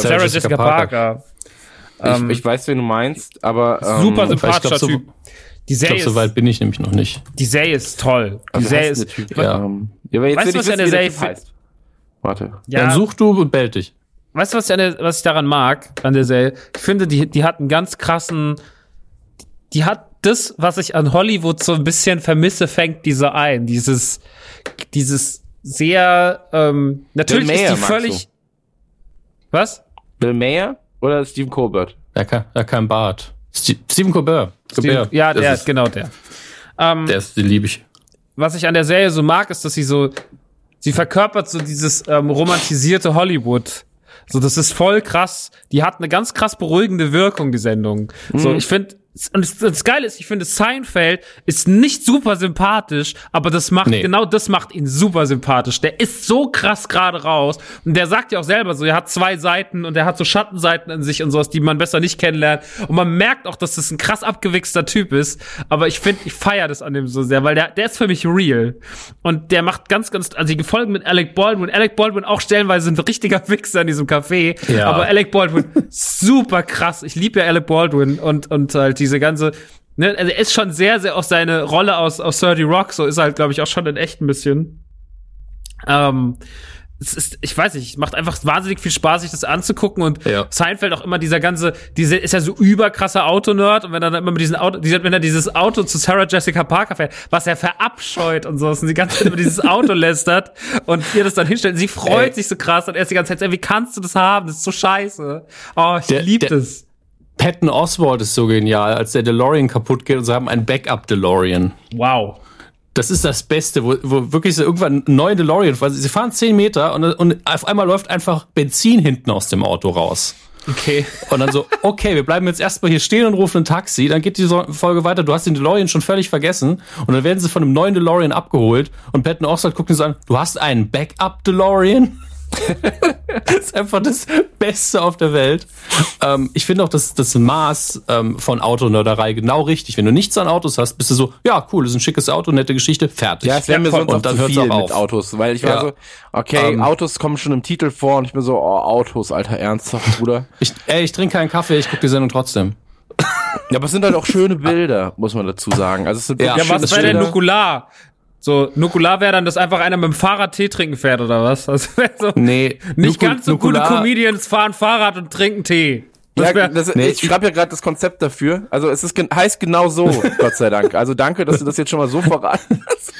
Sarah, Jessica, Parker. Ähm, ich, ich weiß, wen du meinst, aber ähm, Super ich glaub, sympathischer so- Typ. Die Ich Serie, glaube, so weit bin ich nämlich noch nicht. die Serie ist toll. Die wie Serie ist, Typ? ja. Ähm, ja, jetzt Weißt du, ich was in wissen, der Serie heißt. Warte. ja, Dann such du und bell dich. Weißt du, was ich, an der, was ich daran mag, an der Serie? Ich finde, die, die hat einen ganz krassen, die hat das, was ich an Hollywood so ein bisschen vermisse, fängt diese ein. Dieses, dieses sehr, ähm, natürlich Bill Mayer ist die völlig, was? Bill Mayer oder Stephen Colbert? Er kann, er kann Bart. Ste Stephen Colbert. Colbert. ja, Das der, ist, genau der. Ähm, Der ist, den liebe ich. was ich an der Serie so mag, ist, dass sie so, sie verkörpert so dieses ähm, romantisierte Hollywood. So, das ist voll krass. Die hat eine ganz krass beruhigende Wirkung, die Sendung. So, ich finde, und das, Geile ist, ich finde, Seinfeld ist nicht super sympathisch, aber das macht, Nee. genau das macht ihn super sympathisch. Der ist so krass gerade raus. Und der sagt ja auch selber so, er hat zwei Seiten und er hat so Schattenseiten in sich und sowas, die man besser nicht kennenlernt. Und man merkt auch, dass das ein krass abgewichster Typ ist. Aber ich finde, ich feiere das an dem so sehr, weil der, der ist für mich real. Und der macht ganz, ganz, also die Folgen mit Alec Baldwin. Alec Baldwin auch stellenweise ein richtiger Wichser in diesem Café. Ja. Aber Alec Baldwin, super krass. Ich liebe ja Alec Baldwin und, und halt diese ganze, ne, also er ist schon sehr, sehr auf seine Rolle aus, aus 30 Rock, so ist er halt, glaube ich, auch schon in echt ein bisschen. Ähm, es ist, ich weiß nicht, macht einfach wahnsinnig viel Spaß, sich das anzugucken und Ja. Seinfeld auch immer dieser ganze, diese ist ja so überkrasser Autonerd und wenn er dann immer mit diesem Auto, dieser, wenn er dieses Auto zu Sarah Jessica Parker fährt, was er verabscheut und so, und die ganze Zeit über dieses Auto lästert und ihr das dann hinstellt, sie freut Ey. sich so krass und er ist die ganze Zeit, wie kannst du das haben? Das ist so scheiße. Oh, ich Der- lieb der- das. Patton Oswald ist so genial, als der DeLorean kaputt geht und sie haben einen Backup DeLorean. Wow. Das ist das Beste, wo, wo wirklich so irgendwann ein neuer DeLorean, weil sie fahren 10 Meter und, und auf einmal läuft einfach Benzin hinten aus dem Auto raus. Okay. Und dann so, okay, wir bleiben jetzt erstmal hier stehen und rufen ein Taxi. Dann geht die Folge weiter. Du hast den DeLorean schon völlig vergessen. Und dann werden sie von einem neuen DeLorean abgeholt. Und Patton Oswalt guckt ihn so an, du hast einen Backup DeLorean? Das ist einfach das Beste auf der Welt. Ähm, ich finde auch das, das Maß ähm, von Autonörderei genau richtig. Wenn du nichts an Autos hast, bist du so, ja, cool, das ist ein schickes Auto, nette Geschichte, fertig. Ja, es wäre mir sonst und auch dann zu viel auch mit auf. Autos, weil ich war Ja. so, okay, Ähm. Autos kommen schon im Titel vor und ich bin so, oh, Autos, alter, ernsthaft, Bruder. Ich, ey, ich trinke keinen Kaffee, ich gucke die Sendung trotzdem. Ja, aber es sind halt auch schöne Bilder, muss man dazu sagen. Also es sind Ja, Ja, was denn stimmt. Nukular? So, Nukular wäre dann, dass einfach einer mit dem Fahrrad Tee trinken fährt oder was? Das wäre so. Nee, Nicht Nuku- ganz so Nukular- gute Comedians fahren Fahrrad und trinken Tee. Das Ja, wär, das, Nee. ich schreibe ja gerade das Konzept dafür. Also es ist heißt genau so, Gott sei Dank. Also danke, dass du das jetzt schon mal so verraten hast.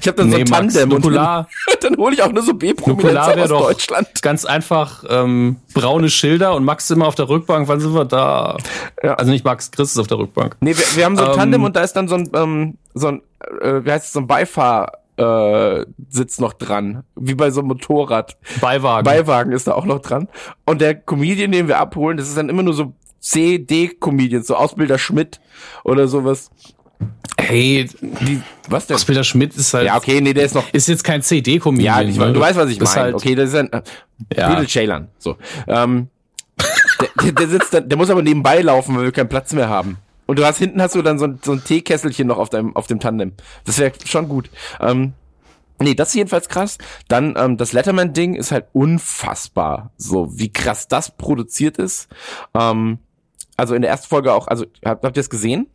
Ich habe dann so Nee, ein Max, Tandem Nukular, und dann, dann hole ich auch nur so B-Prominenz aus doch Deutschland. ganz einfach ähm, braune Schilder und Max ist immer auf der Rückbank. Wann sind wir da? Ja. Also nicht Max, Chris ist auf der Rückbank. Nee, wir, wir haben so ein Ähm, Tandem und da ist dann so ein, ähm, so ein äh, wie heißt es, so ein Beifahrsitz äh, Sitz noch dran. Wie bei so einem Motorrad. Beiwagen. Beiwagen ist da auch noch dran. Und der Comedian, den wir abholen, das ist dann immer nur so C-D-Comedians, so Ausbilder Schmidt oder sowas. Hey, Die, was denn? Ausbilder Schmidt ist halt. Ja, okay, nee, der ist noch Ist jetzt kein CD-Comedian. Ja, ich, ne? du weißt, was ich meine. Halt, okay, das ist ein äh, Ja. Ceylan. So. Ähm, der, der, sitzt dann, der muss aber nebenbei laufen, weil wir keinen Platz mehr haben. Und du hast hinten hast du dann so ein, so ein Teekesselchen noch auf deinem auf dem Tandem. Das wäre schon gut. Ähm, nee, das ist jedenfalls krass. Dann ähm, das Letterman-Ding ist halt unfassbar. So wie krass das produziert ist. Ähm, also in der ersten Folge auch. Also habt, habt ihr es gesehen?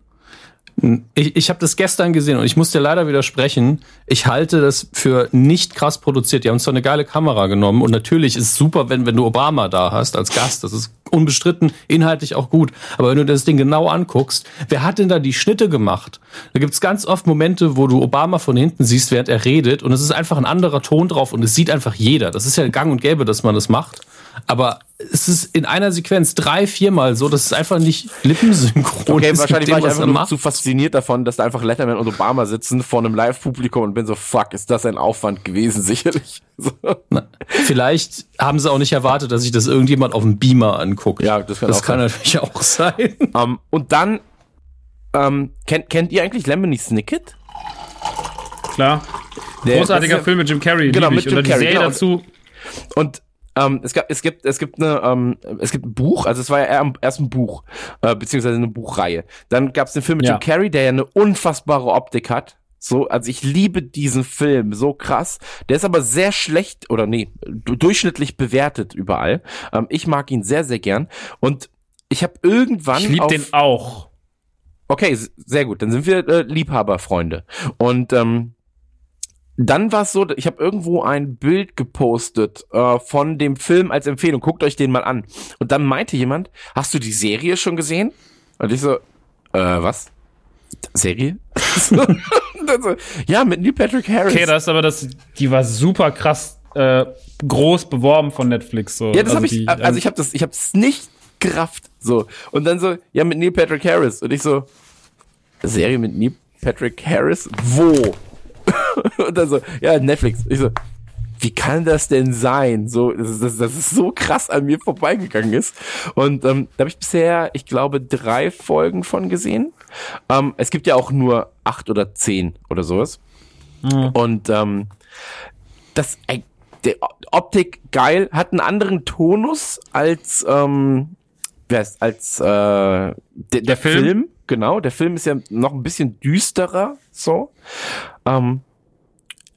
Ich, ich habe das gestern gesehen und ich muss dir leider widersprechen. Ich halte das für nicht krass produziert. Die haben zwar eine geile Kamera genommen und natürlich ist es super, wenn, wenn du Obama da hast als Gast. Das ist unbestritten, inhaltlich auch gut. Aber wenn du das Ding genau anguckst, wer hat denn da die Schnitte gemacht? Da gibt's ganz oft Momente, wo du Obama von hinten siehst, während er redet und es ist einfach ein anderer Ton drauf und es sieht einfach jeder. Das ist ja gang und gäbe, dass man das macht. Aber es ist in einer Sequenz drei, viermal so, dass es einfach nicht lippensynchron Okay, ist. wahrscheinlich mit war dem, ich einfach nur macht. zu fasziniert davon, dass da einfach Letterman und Obama sitzen vor einem Live-Publikum und bin so, fuck, ist das ein Aufwand gewesen, sicherlich. So. Na, vielleicht haben sie auch nicht erwartet, dass sich das irgendjemand auf dem Beamer anguckt. Ja, das kann das auch kann sein. natürlich auch sein. Ähm, und dann, ähm, kennt, kennt ihr eigentlich Lemony Snicket? klar. Der- Großartiger Film mit Jim Carrey. Genau, mit. Jim Carrey, Serie genau. dazu. Und ähm, es, gab, es gibt es gibt eine ähm, es gibt ein Buch, also es war ja erst ein Buch äh, beziehungsweise eine Buchreihe. Dann gab es den Film mit Ja. Jim Carrey, der ja eine unfassbare Optik hat. So, also ich liebe diesen Film, so krass. Der ist aber sehr schlecht oder nee, du- durchschnittlich bewertet überall. Ähm, ich mag ihn sehr sehr gern und ich habe irgendwann Ich liebe den auch. Okay, sehr gut. Dann sind wir äh, Liebhaberfreunde. Und ähm, dann war es so, ich habe irgendwo ein Bild gepostet äh, von dem Film als Empfehlung. Guckt euch den mal an. Und dann meinte jemand, hast du die Serie schon gesehen? Und ich so, äh, was? Serie? Ja, mit Neil Patrick Harris. Okay, das ist aber das, die war super krass äh, groß beworben von Netflix. So. Ja, das also habe ich, die, also ich habe das, ich habe es nicht gerafft, so. Und dann so, ja, mit Neil Patrick Harris. Und ich so, Serie mit Neil Patrick Harris? Wo? Und dann so, ja, Netflix. Ich so, wie kann das denn sein? So, das, ist- das, das ist so krass an mir vorbeigegangen ist. Und ähm, da habe ich bisher, ich glaube, drei Folgen von gesehen. Ähm, es gibt ja auch nur acht oder zehn oder sowas. Und ähm, das ey, der Optik geil, hat einen anderen Tonus als ähm, wer ist, als äh, der, der, Film? Film. Genau, der Film ist ja noch ein bisschen düsterer, so. Ähm,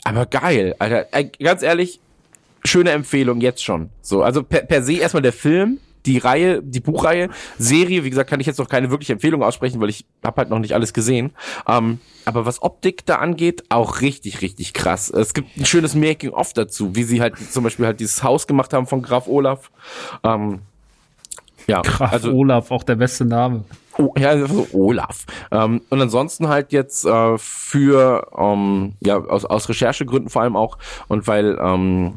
aber geil, Alter. Ganz ehrlich, schöne Empfehlung jetzt schon. So, also per, per se erstmal der Film, die Reihe, die Buchreihe, Serie, wie gesagt, kann ich jetzt noch keine wirkliche Empfehlung aussprechen, weil ich habe halt noch nicht alles gesehen. Ähm, aber was Optik da angeht, auch richtig, richtig krass. Es gibt ein schönes Making-of dazu, wie sie halt zum Beispiel halt dieses Haus gemacht haben von Graf Olaf. Ähm, ja, Graf also Olaf, auch der beste Name. Oh, ja, so Olaf. Ähm, und ansonsten halt jetzt äh, für, ähm, ja, aus, aus Recherchegründen vor allem auch und weil ähm,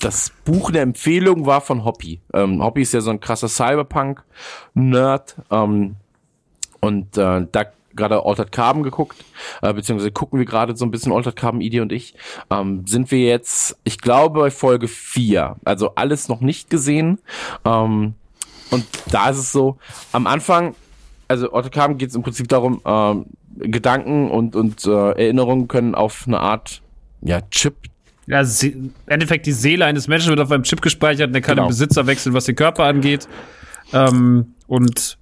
das Buch eine Empfehlung war von Hoppy. Ähm, Hoppy ist ja so ein krasser Cyberpunk-Nerd ähm, und äh, da gerade Altered Carbon geguckt, äh, beziehungsweise gucken wir gerade so ein bisschen Altered Carbon, Idi und ich, ähm, sind wir jetzt, ich glaube, bei Folge 4. Also alles noch nicht gesehen. Ähm, und da ist es so, am Anfang, also Carbon geht es im Prinzip darum, ähm, Gedanken und, und äh, Erinnerungen können auf eine Art ja, Chip Ja, sie- im Endeffekt die Seele eines Menschen wird auf einem Chip gespeichert und der kann Genau. den Besitzer wechseln, was den Körper angeht. Ähm, und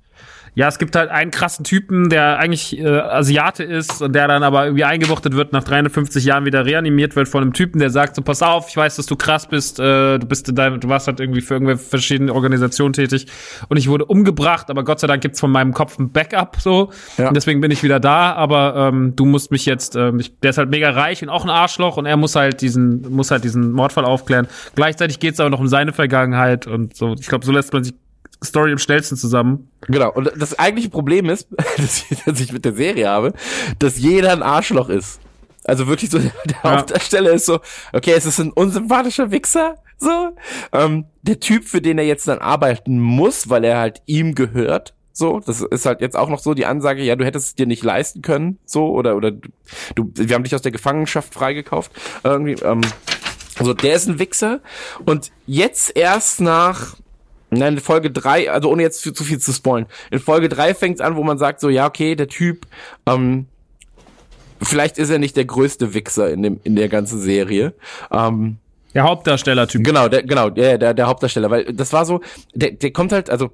ja, es gibt halt einen krassen Typen, der eigentlich äh, Asiate ist und der dann aber irgendwie eingewuchtet wird, nach 350 Jahren wieder reanimiert wird von einem Typen, der sagt so, pass auf, ich weiß, dass du krass bist, äh, du bist in deinem, du warst halt irgendwie für irgendwelche verschiedene Organisationen tätig und ich wurde umgebracht, aber Gott sei Dank gibt's von meinem Kopf ein Backup so Ja. und deswegen bin ich wieder da, aber ähm, du musst mich jetzt, ähm, ich, der ist halt mega reich und auch ein Arschloch und er muss halt diesen, muss halt diesen Mordfall aufklären. Gleichzeitig geht's aber noch um seine Vergangenheit und so. Ich glaube, so lässt man sich Story am schnellsten zusammen. Genau. Und das eigentliche Problem ist, das ich, mit der Serie habe, dass jeder ein Arschloch ist. Also wirklich so, der Ja. Hauptdarsteller ist so, okay, es ist ein unsympathischer Wichser, so. Ähm, der Typ, für den er jetzt dann arbeiten muss, weil er halt ihm gehört, so, das ist halt jetzt auch noch so die Ansage, ja, du hättest es dir nicht leisten können, so, oder, oder du, wir haben dich aus der Gefangenschaft freigekauft, irgendwie, ähm, also der ist ein Wichser und jetzt erst nach Nein, in Folge drei, also ohne jetzt zu, viel zu spoilen. In Folge drei fängt es an, wo man sagt so, ja, okay, der Typ, ähm, vielleicht ist er nicht der größte Wichser in dem in der ganzen Serie. Ähm, Der Hauptdarsteller-Typ. genau, der, genau, der, der, der Hauptdarsteller, weil das war so, der, der kommt halt, also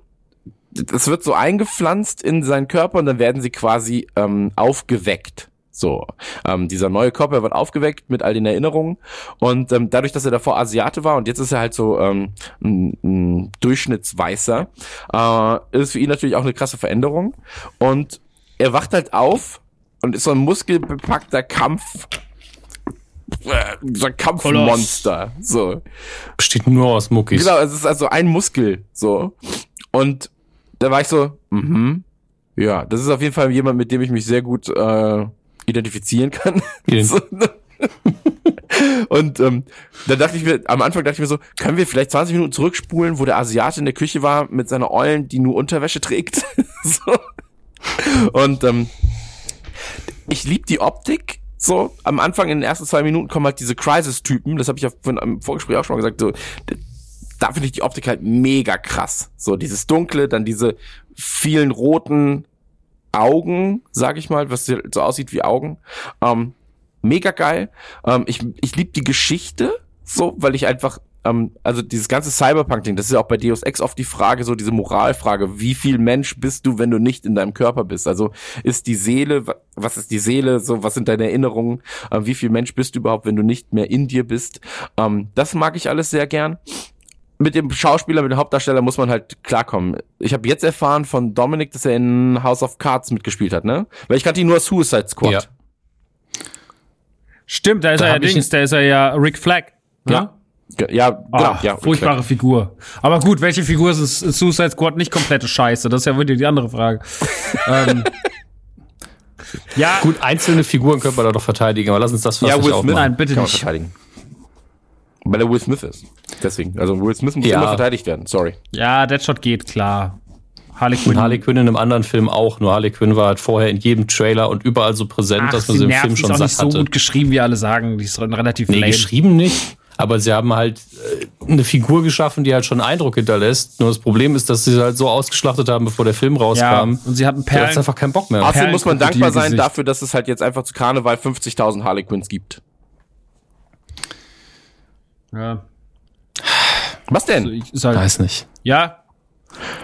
das wird so eingepflanzt in seinen Körper und dann werden sie quasi ähm, aufgeweckt. So, ähm, dieser neue Körper wird aufgeweckt mit all den Erinnerungen und ähm, dadurch, dass er davor Asiate war und jetzt ist er halt so ähm, ein, ein Durchschnittsweißer, äh, ist für ihn natürlich auch eine krasse Veränderung und er wacht halt auf und ist so ein muskelbepackter Kampf, äh, so ein Kampfmonster, so. Besteht nur aus Muckis. Genau, es ist also ein Muskel, so. Und da war ich so, mhm, ja, das ist auf jeden Fall jemand, mit dem ich mich sehr gut äh, identifizieren kann. So, ne? Und ähm, dann dachte ich mir, am Anfang dachte ich mir so, können wir vielleicht 20 Minuten zurückspulen, wo der Asiate in der Küche war mit seiner Eulen, die nur Unterwäsche trägt. so. Und ähm, ich lieb die Optik. So, am Anfang in den ersten zwei Minuten kommen halt diese Crisis-Typen, das habe ich ja vorhin im Vorgespräch auch schon mal gesagt, so, da finde ich die Optik halt mega krass. So, dieses Dunkle, dann diese vielen roten Augen, sag ich mal, was so aussieht wie Augen. Ähm, mega geil. Ähm, ich ich liebe die Geschichte so, weil ich einfach, ähm, also dieses ganze Cyberpunk-Ding, das ist ja auch bei Deus Ex oft die Frage, so diese Moralfrage, wie viel Mensch bist du, wenn du nicht in deinem Körper bist? Also ist die Seele, wa- was ist die Seele, so, was sind deine Erinnerungen, ähm, wie viel Mensch bist du überhaupt, wenn du nicht mehr in dir bist? Ähm, das mag ich alles sehr gern. Mit dem Schauspieler, mit dem Hauptdarsteller muss man halt klarkommen. Ich habe jetzt erfahren von Dominic, dass er in House of Cards mitgespielt hat, ne? Weil ich kannte ihn nur aus Suicide Squad. Ja. Stimmt, da ist Da er ja Dings, da ist er ja Rick Flagg. Ja. Ge- Ja, genau, Ah, ja. furchtbare Figur. Aber gut, welche Figur ist Suicide Squad nicht komplette Scheiße? Das ist ja wirklich die andere Frage. ähm, ja, Gut, einzelne Figuren können wir da doch verteidigen, aber lass uns das Ja, vielleicht Will auch Smith. Nein, bitte kann man nicht. verteidigen. Weil er Will Smith ist. Deswegen. Also Will Smith muss Ja. immer verteidigt werden. Sorry. ja, Deadshot geht, klar. Harley Quinn. Und Harley Quinn in einem anderen Film auch, nur Harley Quinn war halt vorher in jedem Trailer und überall so präsent, Ach, dass man sie im nervt, Film die schon ist auch nicht satt so hatte. gut geschrieben, wie alle sagen. Die ist relativ Nee, lame. geschrieben nicht. Aber sie haben halt äh, eine Figur geschaffen, die halt schon einen Eindruck hinterlässt. Nur das Problem ist, dass sie sie halt so ausgeschlachtet haben, bevor der Film Ja, rauskam. und sie hat einen Da Perlen. ist einfach keinen Bock mehr. Außerdem muss man dankbar sein dafür, dass es halt jetzt einfach zu Karneval 50.000 Harley Quinns gibt. Ja, Was denn? ich, ist halt, Weiß nicht. ja,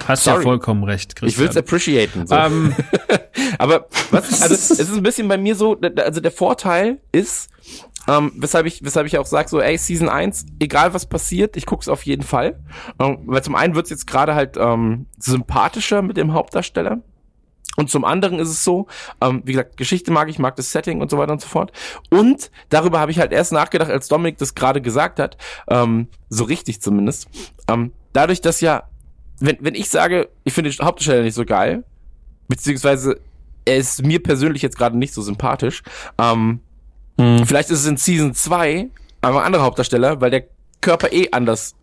hast ja Sorry. vollkommen recht, Ich will's Christian. appreciaten. So. Ähm, Aber was, also es ist ein bisschen bei mir so, also der Vorteil ist, ähm, weshalb ich, weshalb ich auch sage, so, ey, Season 1, egal was passiert, ich guck's auf jeden Fall. Ähm, weil zum einen wird's jetzt gerade halt ähm, sympathischer mit dem Hauptdarsteller. Und zum anderen ist es so, ähm, wie gesagt, Geschichte mag ich, mag das Setting und so weiter und so fort. Und darüber habe ich halt erst nachgedacht, als Dominik das gerade gesagt hat, ähm, so richtig zumindest. Ähm, dadurch, dass ja, wenn, wenn ich sage, ich finde den Hauptdarsteller nicht so geil, beziehungsweise er ist mir persönlich jetzt gerade nicht so sympathisch, ähm, Hm. vielleicht ist es in Season 2 aber ein anderer Hauptdarsteller, weil der Körper eh anders,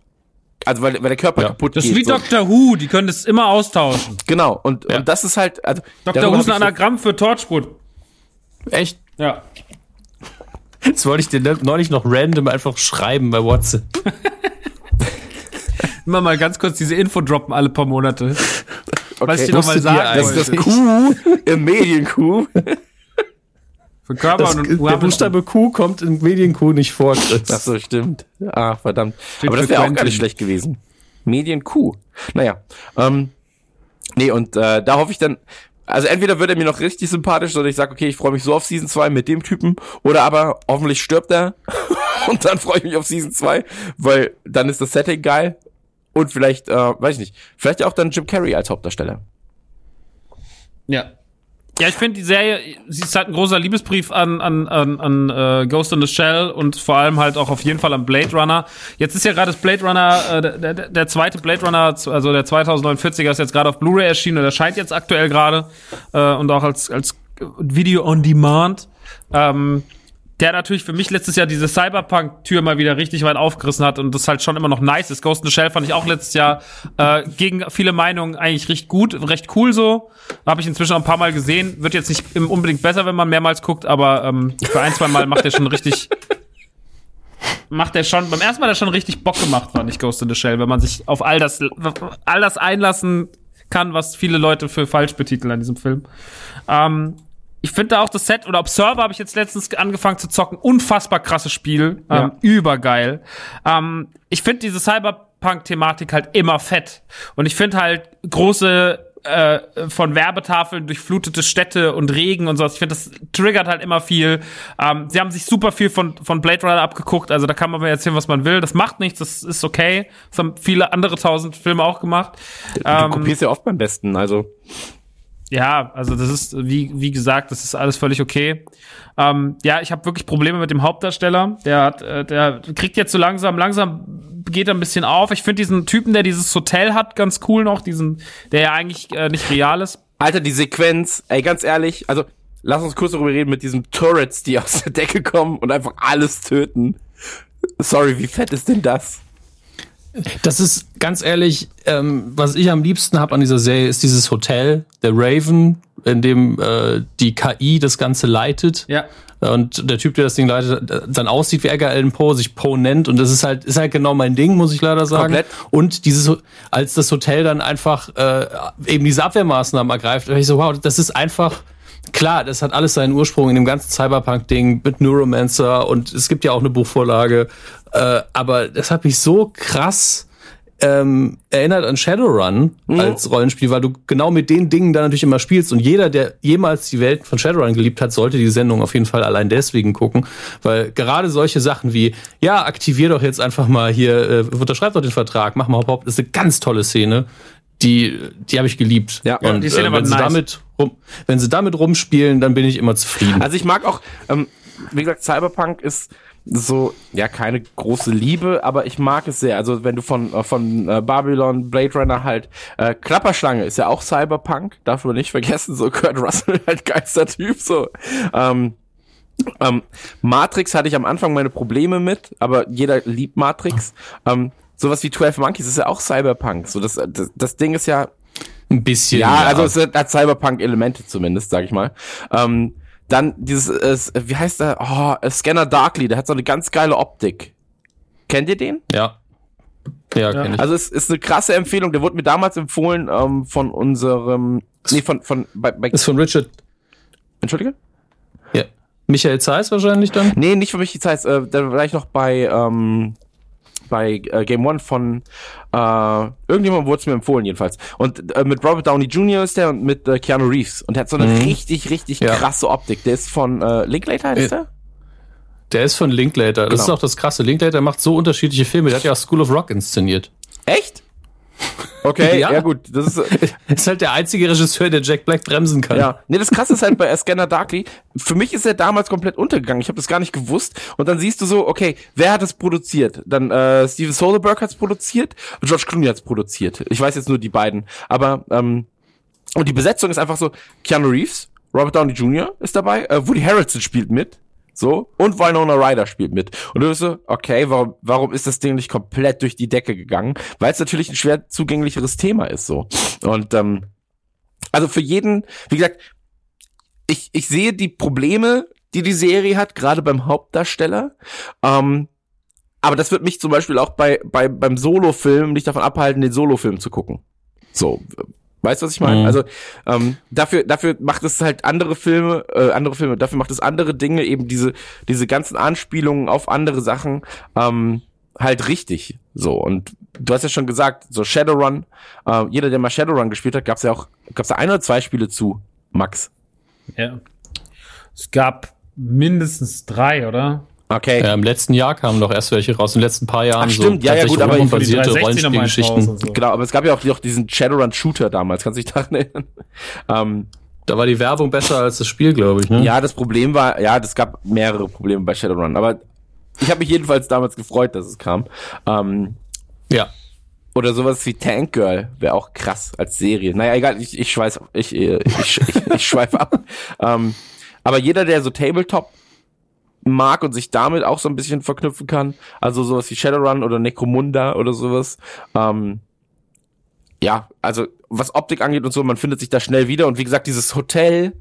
also weil, weil der Körper Ja. kaputt das geht. ist wie so. Dr. Who, die können das immer austauschen. Genau, und, Ja. und das ist halt, also Dr. Who ist ein so- Anagramm für Torchwood. Echt? Ja. Jetzt wollte ich dir ne- neulich noch random einfach schreiben bei WhatsApp. Immer mal ganz kurz diese Info droppen alle paar Monate. Okay. Was ich dir noch mal Wusstet ihr sagen Das ist das. Coup im Mediencoup. Für Körper Das, und der Buchstabe Q kommt in Medien-Q nicht vor. Ach so, stimmt. Ah, verdammt. Aber das wäre auch gar nicht schlecht gewesen. Medien Q. Naja. Ähm, nee, und äh, da hoffe ich dann, also entweder wird er mir noch richtig sympathisch, oder ich sage, okay, ich freue mich so auf Season 2 mit dem Typen, oder aber hoffentlich stirbt er und dann freue ich mich auf Season 2, weil dann ist das Setting geil und vielleicht, äh, weiß ich nicht, vielleicht auch dann Jim Carrey als Hauptdarsteller. Ja. Ja, ich finde die Serie, sie ist halt ein großer Liebesbrief an, an, an, an äh, Ghost in the Shell und vor allem halt auch auf jeden Fall an Blade Runner. Jetzt ist ja gerade das Blade Runner, äh, der, der, der zweite Blade Runner, also der 2049er ist jetzt gerade auf Blu-ray erschienen und erscheint jetzt aktuell gerade äh, und auch als, als Video on Demand. Ähm, der natürlich für mich letztes Jahr diese Cyberpunk-Tür mal wieder richtig weit aufgerissen hat und das halt schon immer noch nice ist. Ghost in the Shell fand ich auch letztes Jahr äh, gegen viele Meinungen eigentlich recht gut, recht cool so. Habe ich inzwischen auch ein paar Mal gesehen. Wird jetzt nicht unbedingt besser, wenn man mehrmals guckt, aber ähm, für ein, zwei Mal macht er schon richtig. Macht er schon, beim ersten Mal hat er schon richtig Bock gemacht, fand ich Ghost in the Shell, wenn man sich auf all das, all das einlassen kann, was viele Leute für falsch betiteln an diesem Film. Ähm, ich finde da auch das Set oder Observer habe ich jetzt letztens angefangen zu zocken. Unfassbar krasses Spiel. Ähm, Ja. Übergeil. Ähm, ich finde diese Cyberpunk-Thematik halt immer fett. Und ich finde halt große äh, von Werbetafeln durchflutete Städte und Regen und sowas. Ich finde, das triggert halt immer viel. Ähm, sie haben sich super viel von, von Blade Runner abgeguckt. Also da kann man mir erzählen, was man will. Das macht nichts. Das ist okay. Das haben viele andere tausend Filme auch gemacht. Du Ähm, kopierst ja oft beim Besten, also. Ja, also das ist, wie, wie gesagt, das ist alles völlig okay. Ähm, ja, ich habe wirklich Probleme mit dem Hauptdarsteller. Der hat, äh, der kriegt jetzt so langsam, langsam geht er ein bisschen auf. Ich finde diesen Typen, der dieses Hotel hat, ganz cool noch. Diesen, der ja eigentlich äh, nicht real ist. Alter, die Sequenz, ey, ganz ehrlich, also lass uns kurz darüber reden mit diesen Turrets, die aus der Decke kommen und einfach alles töten. Sorry, wie fett ist denn das? Das ist ganz ehrlich, ähm, was ich am liebsten habe an dieser Serie, ist dieses Hotel, der Raven, in dem äh, die KI das Ganze leitet. Ja. Und der Typ, der das Ding leitet, äh, dann aussieht wie Edgar Allan Poe, sich Poe nennt. Und das ist halt, ist halt genau mein Ding, muss ich leider sagen. Komplett. Und dieses, als das Hotel dann einfach äh, eben diese Abwehrmaßnahmen ergreift, da war ich so, wow, das ist einfach. Klar, das hat alles seinen Ursprung in dem ganzen Cyberpunk-Ding mit Neuromancer und es gibt ja auch eine Buchvorlage. Äh, aber das hat mich so krass ähm, erinnert an Shadowrun als Rollenspiel, weil du genau mit den Dingen dann natürlich immer spielst und jeder, der jemals die Welt von Shadowrun geliebt hat, sollte die Sendung auf jeden Fall allein deswegen gucken, weil gerade solche Sachen wie, ja, aktivier doch jetzt einfach mal hier, äh, unterschreib doch den Vertrag, mach mal Hop, das ist eine ganz tolle Szene. Die, die habe ich geliebt. Ja, und die Szene äh, war wenn nice. damit rum, wenn sie damit rumspielen, dann bin ich immer zufrieden. Also ich mag auch, ähm, wie gesagt, Cyberpunk ist so, ja, keine große Liebe, aber ich mag es sehr. Also wenn du von, äh, von äh, Babylon, Blade Runner halt, äh, Klapperschlange ist ja auch Cyberpunk, darf man nicht vergessen, so Kurt Russell, halt geilster Typ, so. Ähm, ähm, Matrix hatte ich am Anfang meine Probleme mit, aber jeder liebt Matrix. Ähm, sowas wie 12 Monkeys ist ja auch Cyberpunk. So, das, das, das Ding ist ja, ein bisschen. ja, also es hat Cyberpunk-Elemente zumindest, sag ich mal. Ähm, dann dieses, äh, wie heißt der? Oh, Scanner Darkly, der hat so eine ganz geile Optik. Kennt ihr den? ja. Ja, kenn ich. Also es ist eine krasse Empfehlung. Der wurde mir damals empfohlen ähm, von unserem, nee, von, von, bei, bei ist von Richard. Entschuldige? Ja. Michael Zeiss wahrscheinlich dann? Nee, nicht für mich die Zeit. Äh, da war ich noch bei, ähm, bei äh, Game One von äh, irgendjemandem wurde es mir empfohlen jedenfalls. Und äh, mit Robert Downey Jr. ist der und mit äh, Keanu Reeves. Und der hat so eine richtig, richtig Ja. krasse Optik. Der ist von äh, Linklater, ist Äh, der? Der ist von Linklater. Das Genau. ist auch das krasse. Linklater macht so unterschiedliche Filme. Der hat ja auch School of Rock inszeniert. Echt? Okay, ja. Ja. gut. Das ist, äh, ist halt der einzige Regisseur, der Jack Black bremsen kann. ja. Nee, das krasse ist halt bei Scanner Darkly, für mich ist er damals komplett untergegangen. Ich habe das gar nicht gewusst. Und dann siehst du so, okay, wer hat es produziert? Dann äh, Steven Soderbergh hat es produziert, George Clooney hat es produziert. Ich weiß jetzt nur die beiden. Aber, ähm, und die Besetzung ist einfach so, Keanu Reeves, Robert Downey Jr. ist dabei, äh, Woody Harrelson spielt mit. So, und Winona Ryder spielt mit. Und du bist so, okay, warum, warum ist das Ding nicht komplett durch die Decke gegangen? Weil es natürlich ein schwer zugänglicheres Thema ist, so. Und, ähm, also für jeden, wie gesagt, ich, ich sehe die Probleme, die die Serie hat, gerade beim Hauptdarsteller. Ähm, aber das wird mich zum Beispiel auch bei, bei beim Solo-Film nicht davon abhalten, den Solo-Film zu gucken. So, Weißt du, was ich meine? Also ähm, dafür, dafür macht es halt andere Filme, äh, andere Filme, dafür macht es andere Dinge, eben diese, diese ganzen Anspielungen auf andere Sachen ähm, halt richtig. So, und du hast ja schon gesagt, so Shadowrun, äh, jeder, der mal Shadowrun gespielt hat, gab's ja auch, gab's da ein oder zwei Spiele zu, Max. Ja. Es gab mindestens drei, oder? Okay. Ja, Im letzten Jahr kamen doch erst welche raus, in den letzten paar Jahren Ach, stimmt, ja, ja, gut, aber basierte 360er mal eins raus Rollenspielgeschichten. so. Genau, aber es gab ja auch noch diesen Shadowrun-Shooter damals, kannst du dich daran erinnern? Ähm, Da war die Werbung besser als das Spiel, glaube ich. Ne? Ja, das Problem war, ja, das gab mehrere Probleme bei Shadowrun, aber ich habe mich jedenfalls damals gefreut, dass es kam. Ähm, ja. oder sowas wie Tank Girl wäre auch krass als Serie. Naja, egal, ich, ich schweiß, ich, äh, ich, ich, ich schweife ab. Ähm, aber jeder, der so Tabletop mag und sich damit auch so ein bisschen verknüpfen kann, also sowas wie Shadowrun oder Necromunda oder sowas, ähm, ja, also was Optik angeht und so, man findet sich da schnell wieder. Und wie gesagt, dieses Hotel,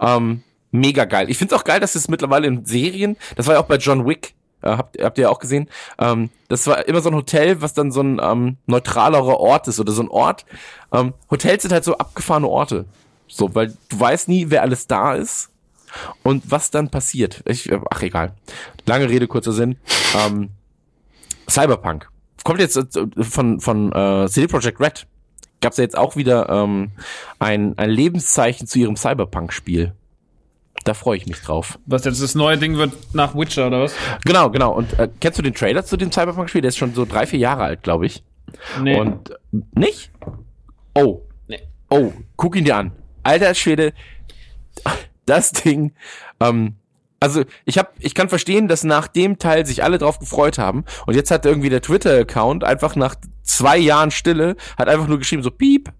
ähm, mega geil. Ich finde es auch geil, dass es mittlerweile in Serien, das war ja auch bei John Wick, äh, habt, habt ihr ja auch gesehen, ähm, das war immer so ein Hotel, was dann so ein ähm, neutralerer Ort ist oder so ein Ort. Ähm, Hotels sind halt so abgefahrene Orte. So, weil du weißt nie, wer alles da ist und was dann passiert. Ich, ach egal. Lange Rede, kurzer Sinn. Ähm, Cyberpunk. Kommt jetzt äh, von, von äh, CD Projekt Red. Gab es ja jetzt auch wieder ähm, ein, ein Lebenszeichen zu ihrem Cyberpunk-Spiel. Da freue ich mich drauf. Was jetzt das neue Ding wird nach Witcher, oder was? Genau, genau. Und äh, kennst du den Trailer zu dem Cyberpunk-Spiel? Der ist schon so drei, vier Jahre alt, glaube ich. Nee. Und äh, nicht? Oh. Nee. Oh, guck ihn dir an. Alter Schwede, das Ding, ähm, also ich hab, ich kann verstehen, dass nach dem Teil sich alle drauf gefreut haben und jetzt hat irgendwie der Twitter-Account einfach nach zwei Jahren Stille, hat einfach nur geschrieben so piep.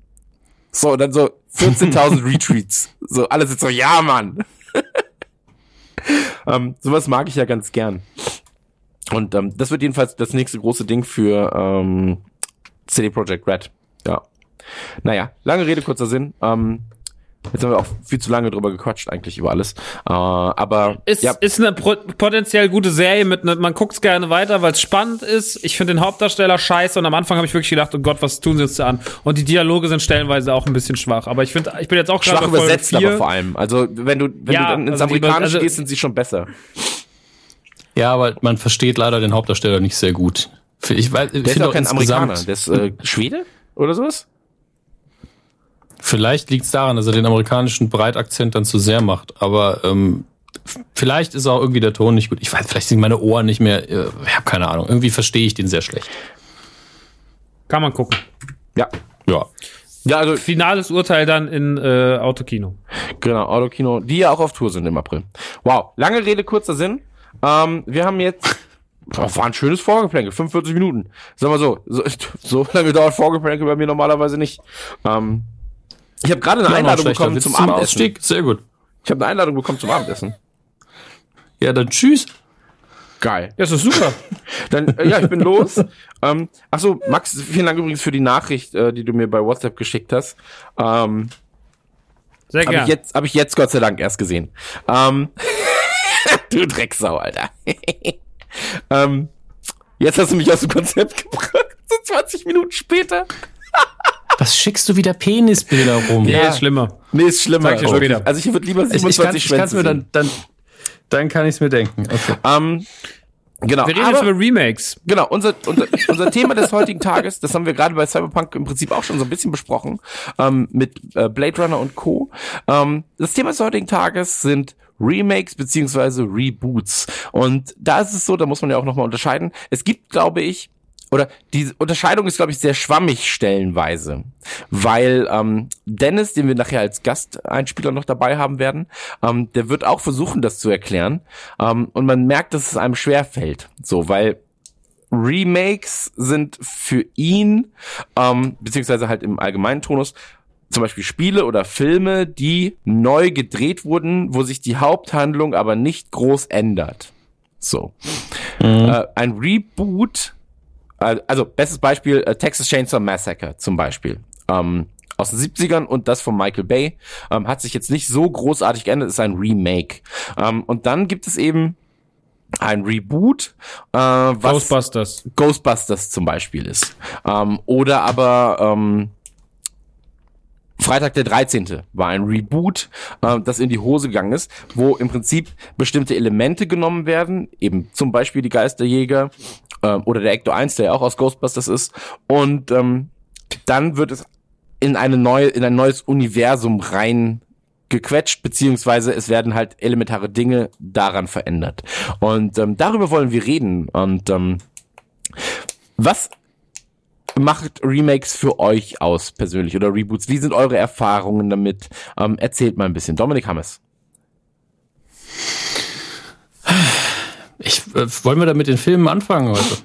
So, und dann so 14.000 Retweets. So, alle sind so, ja, Mann. ähm, sowas mag ich ja ganz gern. Und ähm, das wird jedenfalls das nächste große Ding für ähm, CD Projekt Red. Ja. Naja, lange Rede, kurzer Sinn. Ähm, jetzt haben wir auch viel zu lange drüber gequatscht, eigentlich über alles. Äh, aber Ist, ja, ist eine pro potenziell gute Serie mit ne, man guckt's gerne weiter, weil es spannend ist. Ich finde den Hauptdarsteller scheiße und am Anfang habe ich wirklich gedacht, oh Gott, was tun sie jetzt da an? Und die Dialoge sind stellenweise auch ein bisschen schwach. Aber ich finde, ich bin jetzt auch gerade schwach bei Folge übersetzt vier. aber vor allem. Also wenn du, wenn Ja, du dann ins also die- Amerikanische also- gehst, sind sie schon besser. Ja, aber man versteht leider den Hauptdarsteller nicht sehr gut. Ich weiß, ich Der ist finde auch kein Amerikaner, der ist äh, Schwede oder sowas? Vielleicht liegt es daran, dass er den amerikanischen Breitakzent dann zu sehr macht. Aber ähm, vielleicht ist auch irgendwie der Ton nicht gut. Ich weiß, vielleicht sind meine Ohren nicht mehr. Äh, ich habe keine Ahnung. Irgendwie verstehe ich den sehr schlecht. Kann man gucken. Ja. Ja. Ja, also Finales Urteil dann in äh, Autokino. Genau, Autokino, die ja auch auf Tour sind im April. Wow, lange Rede, kurzer Sinn. Ähm, wir haben jetzt, oh, war ein schönes Vorgeplänkel, 45 Minuten. Sag mal so, so, so lange dauert Vorgeplänkel bei mir normalerweise nicht. Ähm, ich habe gerade eine Ja, Einladung bekommen zum Abendessen. Ausstieg. Sehr gut. Ich habe eine Einladung bekommen zum Abendessen. Ja, dann tschüss. Geil. Ja, ist doch super. Dann, äh, ja, ich bin los. Ähm, ach so, Max, vielen Dank übrigens für die Nachricht, äh, die du mir bei WhatsApp geschickt hast. Ähm, Sehr Habe ich, gerne. jetzt, hab ich jetzt Gott sei Dank erst gesehen. Ähm, du Drecksau, Alter. ähm, jetzt hast du mich aus dem Konzept gebracht. So 20 Minuten später. Was schickst du wieder Penisbilder rum? Nee, Ja. ist schlimmer. Nee, ist schlimmer. Dir wirklich. später. Also ich würde lieber Ich, ich 27 kann ich kann's Schwänze mir sehen. dann, dann, dann kann ich es mir denken. Okay. Ähm, genau. Wir reden aber- jetzt über Remakes. Genau, unser, unser, unser Thema des heutigen Tages, das haben wir gerade bei Cyberpunk im Prinzip auch schon so ein bisschen besprochen, ähm, mit äh, Blade Runner und Co. Ähm, das Thema des heutigen Tages sind Remakes beziehungsweise Reboots. Und da ist es so, da muss man ja auch nochmal unterscheiden. Es gibt, glaube ich, oder die Unterscheidung ist, glaube ich, sehr schwammig stellenweise, weil ähm, Dennis, den wir nachher als Gasteinspieler noch dabei haben werden, ähm, der wird auch versuchen, das zu erklären. Ähm, und man merkt, dass es einem schwer fällt, so, weil Remakes sind für ihn, ähm, beziehungsweise halt im allgemeinen Tonus, zum Beispiel Spiele oder Filme, die neu gedreht wurden, wo sich die Haupthandlung aber nicht groß ändert. So. Äh, ein Reboot, also bestes Beispiel, äh, Texas Chainsaw Massacre zum Beispiel. Ähm, aus den 70ern und das von Michael Bay. Ähm, hat sich jetzt nicht so großartig geändert, ist ein Remake. Ähm, und dann gibt es eben ein Reboot, äh, was Ghostbusters. Ghostbusters zum Beispiel ist. Ähm, oder aber, ähm, Freitag der 13. war ein Reboot, äh, das in die Hose gegangen ist, wo im Prinzip bestimmte Elemente genommen werden, eben zum Beispiel die Geisterjäger äh, oder der Ecto 1, der ja auch aus Ghostbusters ist, und ähm, dann wird es in eine neue, in ein neues Universum rein gequetscht, beziehungsweise es werden halt elementare Dinge daran verändert. Und ähm, darüber wollen wir reden. Und ähm, was macht Remakes für euch aus persönlich oder Reboots? Wie sind eure Erfahrungen damit? Ähm, erzählt mal ein bisschen. Dominik Hammes. Ich, äh, wollen wir da mit den Filmen anfangen heute?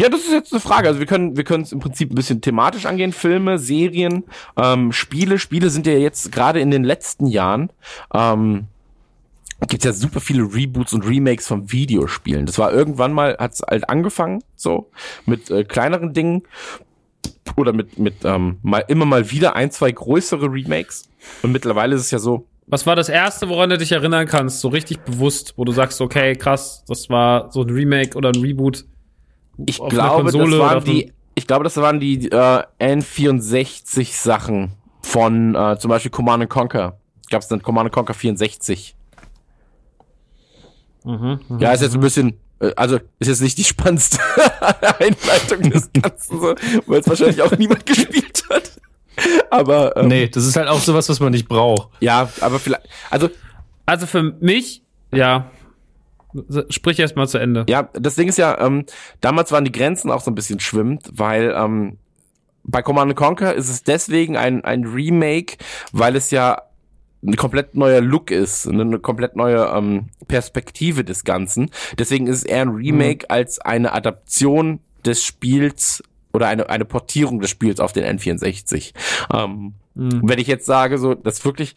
Ja, das ist jetzt eine Frage. Also wir können wir können es im Prinzip ein bisschen thematisch angehen. Filme, Serien, ähm, Spiele. Spiele sind ja jetzt gerade in den letzten Jahren ähm, gibt ja super viele Reboots und Remakes von Videospielen. Das war irgendwann mal, hat's halt angefangen, so, mit äh, kleineren Dingen oder mit, mit ähm, mal immer mal wieder ein, zwei größere Remakes. Und mittlerweile ist es ja so. Was war das erste, woran du dich erinnern kannst, so richtig bewusst, wo du sagst, okay, krass, das war so ein Remake oder ein Reboot? Ich glaube, das waren die, ich glaube, das waren die äh, N64 Sachen von äh, zum Beispiel Command Conquer. Gab es dann Command Conquer 64. Mhm, ja, ist jetzt ein bisschen, äh, also ist jetzt nicht die spannendste Einleitung des Ganzen, so, weil es wahrscheinlich auch niemand gespielt hat. Aber ähm, nee, das ist halt auch sowas, was man nicht braucht. Ja, aber vielleicht, also also für mich, ja, sprich erst mal zu Ende. Ja, das Ding ist ja, ähm, damals waren die Grenzen auch so ein bisschen schwimmend, weil ähm, bei Command Conquer ist es deswegen ein, ein Remake, weil es ja ein komplett neuer Look ist, eine komplett neue ähm, Perspektive des Ganzen. Deswegen ist es eher ein Remake mhm. als eine Adaption des Spiels oder eine, eine Portierung des Spiels auf den N64. Ähm, mhm. Wenn ich jetzt sage, so, das wirklich,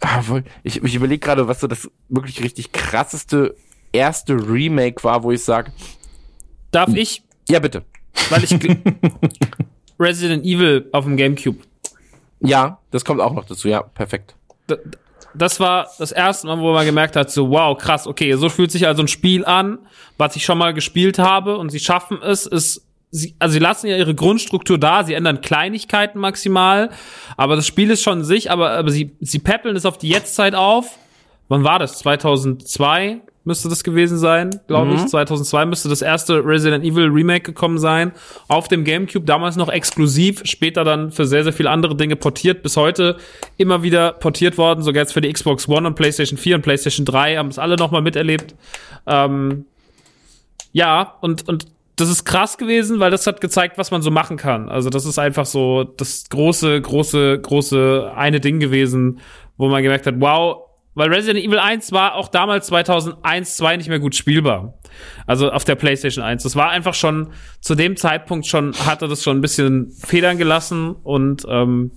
ah, ich, ich überlege gerade, was so das wirklich richtig krasseste erste Remake war, wo ich sage, darf ich? Ja, bitte. Weil ich Resident Evil auf dem GameCube ja, das kommt auch noch dazu. Ja, perfekt. Das war das erste Mal, wo man gemerkt hat, so wow, krass, okay, so fühlt sich also ein Spiel an, was ich schon mal gespielt habe und sie schaffen es, ist sie, also sie lassen ja ihre Grundstruktur da, sie ändern Kleinigkeiten maximal, aber das Spiel ist schon sich, aber, aber sie, sie peppeln es auf die Jetztzeit auf. Wann war das? 2002? müsste das gewesen sein, glaube mhm. ich. 2002 müsste das erste Resident Evil Remake gekommen sein. Auf dem GameCube, damals noch exklusiv, später dann für sehr, sehr viele andere Dinge portiert. Bis heute immer wieder portiert worden, sogar jetzt für die Xbox One und PlayStation 4 und PlayStation 3, haben es alle nochmal miterlebt. Ähm, ja, und, und das ist krass gewesen, weil das hat gezeigt, was man so machen kann. Also das ist einfach so das große, große, große eine Ding gewesen, wo man gemerkt hat, wow, weil Resident Evil 1 war auch damals 2001, 2 nicht mehr gut spielbar. Also auf der PlayStation 1. Das war einfach schon, zu dem Zeitpunkt schon, hatte das schon ein bisschen Federn gelassen und ähm,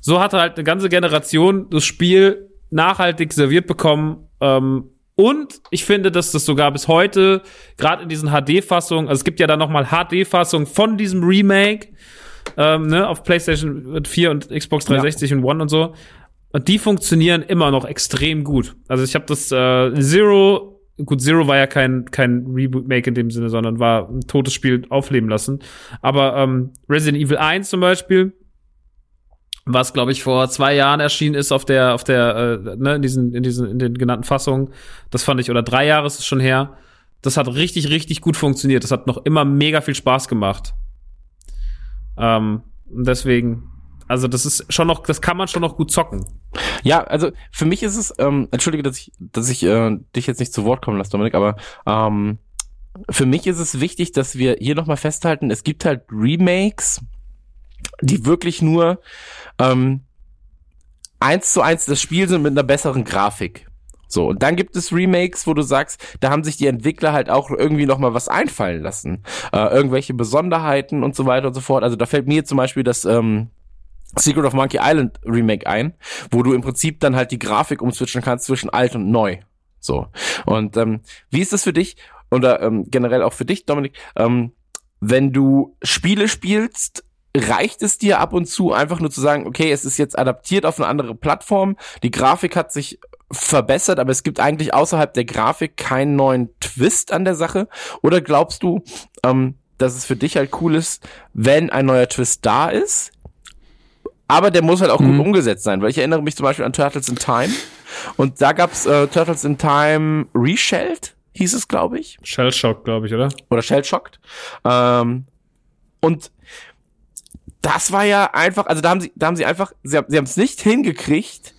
so hatte halt eine ganze Generation das Spiel nachhaltig serviert bekommen. Ähm, und ich finde, dass das sogar bis heute, gerade in diesen HD-Fassungen, also es gibt ja dann nochmal HD-Fassungen von diesem Remake, ähm, ne, auf PlayStation 4 und Xbox 360 ja. und One und so. Und die funktionieren immer noch extrem gut. Also ich habe das äh, Zero, gut, Zero war ja kein, kein Remake in dem Sinne, sondern war ein totes Spiel aufleben lassen. Aber ähm, Resident Evil 1 zum Beispiel, was glaube ich vor zwei Jahren erschienen ist auf der, auf der, äh, ne, in diesen, in diesen, in den genannten Fassungen, das fand ich, oder drei Jahre ist es schon her. Das hat richtig, richtig gut funktioniert. Das hat noch immer mega viel Spaß gemacht. Ähm, deswegen, also das ist schon noch, das kann man schon noch gut zocken. Ja, also für mich ist es, ähm, entschuldige, dass ich, dass ich äh, dich jetzt nicht zu Wort kommen lasse, Dominik, aber ähm, für mich ist es wichtig, dass wir hier nochmal festhalten, es gibt halt Remakes, die wirklich nur ähm, eins zu eins das Spiel sind mit einer besseren Grafik. So, und dann gibt es Remakes, wo du sagst, da haben sich die Entwickler halt auch irgendwie nochmal was einfallen lassen. Äh, irgendwelche Besonderheiten und so weiter und so fort. Also da fällt mir zum Beispiel das ähm, Secret of Monkey Island Remake ein, wo du im Prinzip dann halt die Grafik umswitchen kannst zwischen alt und neu. So. Und ähm, wie ist das für dich oder ähm, generell auch für dich, Dominik, ähm, wenn du Spiele spielst, reicht es dir ab und zu einfach nur zu sagen, okay, es ist jetzt adaptiert auf eine andere Plattform, die Grafik hat sich verbessert, aber es gibt eigentlich außerhalb der Grafik keinen neuen Twist an der Sache? Oder glaubst du, ähm, dass es für dich halt cool ist, wenn ein neuer Twist da ist, aber der muss halt auch Mhm. gut umgesetzt sein, weil ich erinnere mich zum Beispiel an Turtles in Time und da gab's äh, Turtles in Time Reshelled, hieß es, glaube ich Shellshock, glaube ich, oder? oder Shell Shocked. Ähm, und das war ja einfach, also da haben sie, da haben sie einfach, sie haben sie haben es nicht hingekriegt,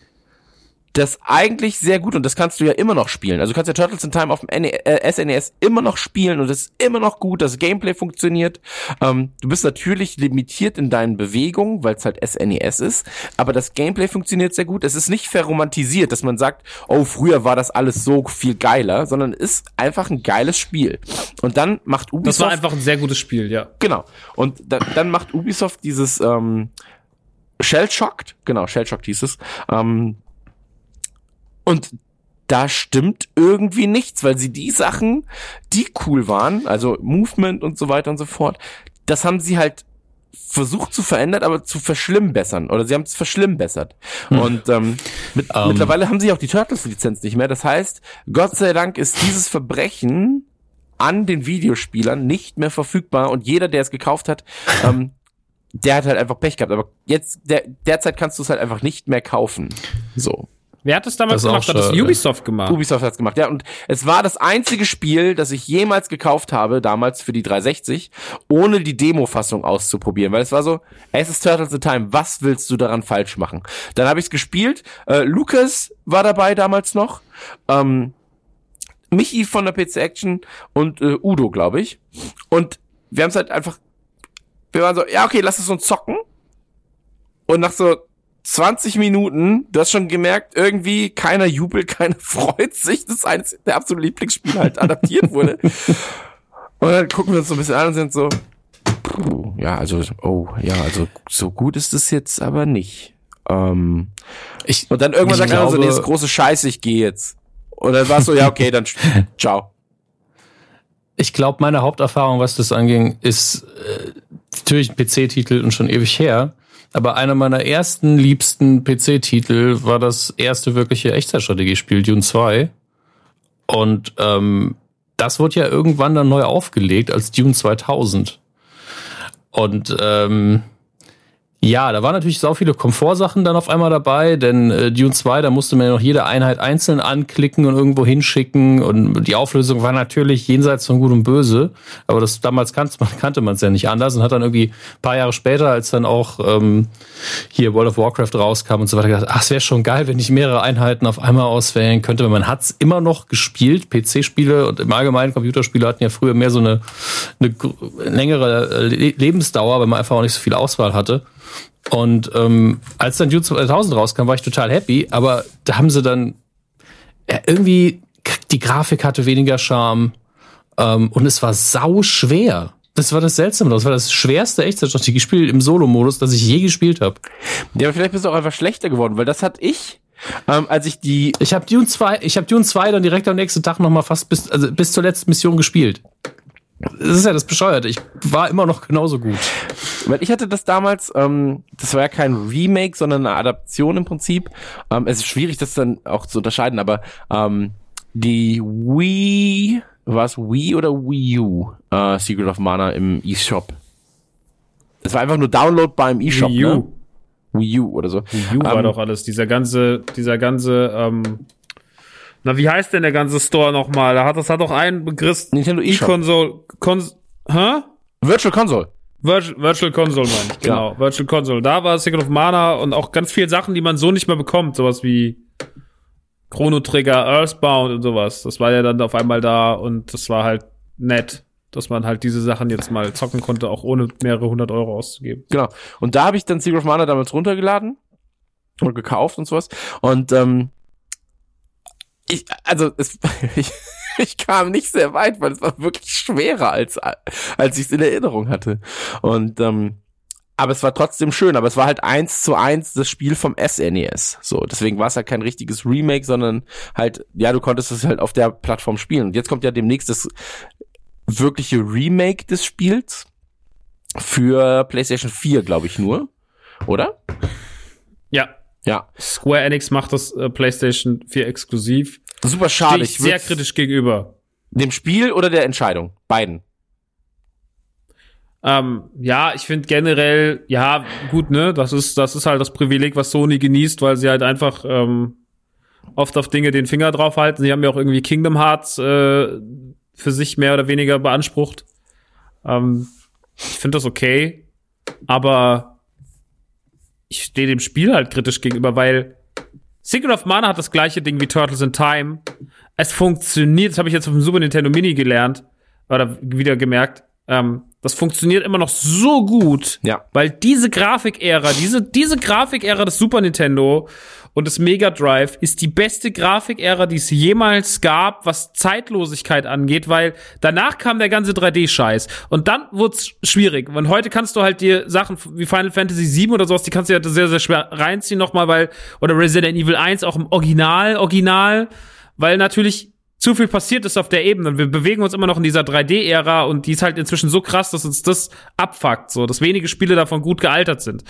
das eigentlich sehr gut und das kannst du ja immer noch spielen. Also du kannst ja Turtles in Time auf dem NE äh, SNES immer noch spielen und es ist immer noch gut, das Gameplay funktioniert. Ähm, du bist natürlich limitiert in deinen Bewegungen, weil es halt SNES ist, aber das Gameplay funktioniert sehr gut. Es ist nicht verromantisiert, dass man sagt, oh, früher war das alles so viel geiler, sondern ist einfach ein geiles Spiel. Und dann macht Ubisoft Das war einfach ein sehr gutes Spiel, ja. Genau. Und da, dann macht Ubisoft dieses ähm, Shell-Shocked, genau, Shell-Shocked hieß es. Ähm, und da stimmt irgendwie nichts, weil sie die Sachen, die cool waren, also Movement und so weiter und so fort, das haben sie halt versucht zu verändern, aber zu verschlimmbessern. Oder sie haben es verschlimmbessert. Und ähm, mit, Ähm. mittlerweile haben sie auch die Turtles-Lizenz nicht mehr. Das heißt, Gott sei Dank ist dieses Verbrechen an den Videospielern nicht mehr verfügbar und jeder, der es gekauft hat, ähm, der hat halt einfach Pech gehabt. Aber jetzt, der, derzeit kannst du es halt einfach nicht mehr kaufen. So. Wer hat das damals Das gemacht? Hat das. Ubisoft gemacht? Ubisoft hat's gemacht, ja. Und es war das einzige Spiel, das ich jemals gekauft habe, damals für die 360, ohne die Demo-Fassung auszuprobieren. Weil es war so, es ist Turtles in Time, was willst du daran falsch machen? Dann habe ich's gespielt. Äh, Lukas war dabei damals noch. Ähm, Michi von der PC Action und äh, Udo, glaube ich. Und wir haben's halt einfach, wir waren so, ja, okay, lass es uns zocken. Und nach so 20 Minuten, du hast schon gemerkt, irgendwie keiner jubelt, keiner freut sich, dass eines der absoluten Lieblingsspiele halt adaptiert wurde. Und dann gucken wir uns so ein bisschen an und sind so, puh, ja, also, oh, ja, also so gut ist es jetzt aber nicht. Ähm, Ich, und dann irgendwann sagt einer so, nee, ist große Scheiße, ich gehe jetzt. Und dann war es so, ja, okay, dann ciao. ich glaube, meine Haupterfahrung, was das anging, ist äh, natürlich ein PC-Titel und schon ewig her. Aber einer meiner ersten liebsten PC-Titel war das erste wirkliche Echtzeitstrategiespiel, Dune 2. Und ähm, das wurde ja irgendwann dann neu aufgelegt als Dune 2000. Und ähm, ja, da waren natürlich so viele Komfortsachen dann auf einmal dabei, denn äh, Dune 2, da musste man ja noch jede Einheit einzeln anklicken und irgendwo hinschicken und die Auflösung war natürlich jenseits von Gut und Böse, aber das damals kannte man kannte man es ja nicht anders und hat dann irgendwie ein paar Jahre später, als dann auch ähm, hier World of Warcraft rauskam und so weiter, gedacht, ach, es wäre schon geil, wenn ich mehrere Einheiten auf einmal auswählen könnte. Man hat's immer noch gespielt, PC-Spiele und im Allgemeinen Computerspiele hatten ja früher mehr so eine, eine längere äh, Le Lebensdauer, weil man einfach auch nicht so viel Auswahl hatte. Und ähm, als dann Dune 2000 rauskam, war ich total happy, aber da haben sie dann ja, irgendwie, die Grafik hatte weniger Charme ähm, und es war sau schwer. Das war das Seltsame. Das war das schwerste Echtzeitstrategiespiel im Solo-Modus, das ich je gespielt habe. Ja, aber vielleicht bist du auch einfach schlechter geworden, weil das hat ich, ähm, als ich die Ich habe Dune 2, ich habe Dune 2 dann direkt am nächsten Tag noch mal fast bis also bis zur letzten Mission gespielt. Das ist ja das Bescheuerte. Ich war immer noch genauso gut. Weil ich hatte das damals, ähm, das war ja kein Remake, sondern eine Adaption im Prinzip. Ähm, es ist schwierig, das dann auch zu unterscheiden, aber ähm, die Wii, war es Wii oder Wii U, äh, Secret of Mana im eShop. Es war einfach nur downloadbar im eShop, Wii U. ne? Wii U oder so. Wii U war Ähm, doch alles. Dieser ganze, dieser ganze, ähm, na, wie heißt denn der ganze Store nochmal? Da hat, das hat doch einen Begriff. Nintendo. E-Console, Cons, hä? Virtual Console. Virtual, Virtual Console, meine ich. Genau, Ja. Virtual Console. Da war Secret of Mana und auch ganz viele Sachen, die man so nicht mehr bekommt. Sowas wie Chrono Trigger, Earthbound und sowas. Das war ja dann auf einmal da und das war halt nett, dass man halt diese Sachen jetzt mal zocken konnte, auch ohne mehrere hundert Euro auszugeben. Genau. Und da habe ich dann Secret of Mana damals runtergeladen und gekauft und sowas. Und ähm, ich, also es, ich, ich kam nicht sehr weit, weil es war wirklich schwerer als als ich es in Erinnerung hatte. Und ähm, aber es war trotzdem schön, aber es war halt eins zu eins das Spiel vom SNES. So, deswegen war es halt kein richtiges Remake, sondern halt, ja, du konntest es halt auf der Plattform spielen. Und jetzt kommt ja demnächst das wirkliche Remake des Spiels für PlayStation 4, glaube ich nur. Oder? Ja. Ja. Square Enix macht das äh, PlayStation 4 exklusiv. Super schade. ich Ich sehr kritisch gegenüber. Dem Spiel oder der Entscheidung? Beiden. Ähm, ja, ich finde generell, ja, gut, ne, das ist, das ist halt das Privileg, was Sony genießt, weil sie halt einfach ähm, oft auf Dinge den Finger drauf halten. Sie haben ja auch irgendwie Kingdom Hearts äh, für sich mehr oder weniger beansprucht. Ähm, ich finde das okay, aber ich stehe dem Spiel halt kritisch gegenüber, weil Secret of Mana hat das gleiche Ding wie Turtles in Time. Es funktioniert, das habe ich jetzt auf dem Super Nintendo Mini gelernt oder wieder gemerkt. Ähm, das funktioniert immer noch so gut, Ja. weil diese Grafikära, diese diese Grafikära des Super Nintendo und des Mega Drive ist die beste Grafikära, die es jemals gab, was Zeitlosigkeit angeht, weil danach kam der ganze 3D-Scheiß und dann wurde es schwierig. Und heute kannst du halt dir Sachen wie Final Fantasy VII oder sowas, die kannst du ja sehr, sehr schwer reinziehen nochmal, weil, oder Resident Evil 1 auch im Original, Original, weil natürlich zu viel passiert ist auf der Ebene und wir bewegen uns immer noch in dieser 3D-Ära und die ist halt inzwischen so krass, dass uns das abfuckt, so, dass wenige Spiele davon gut gealtert sind.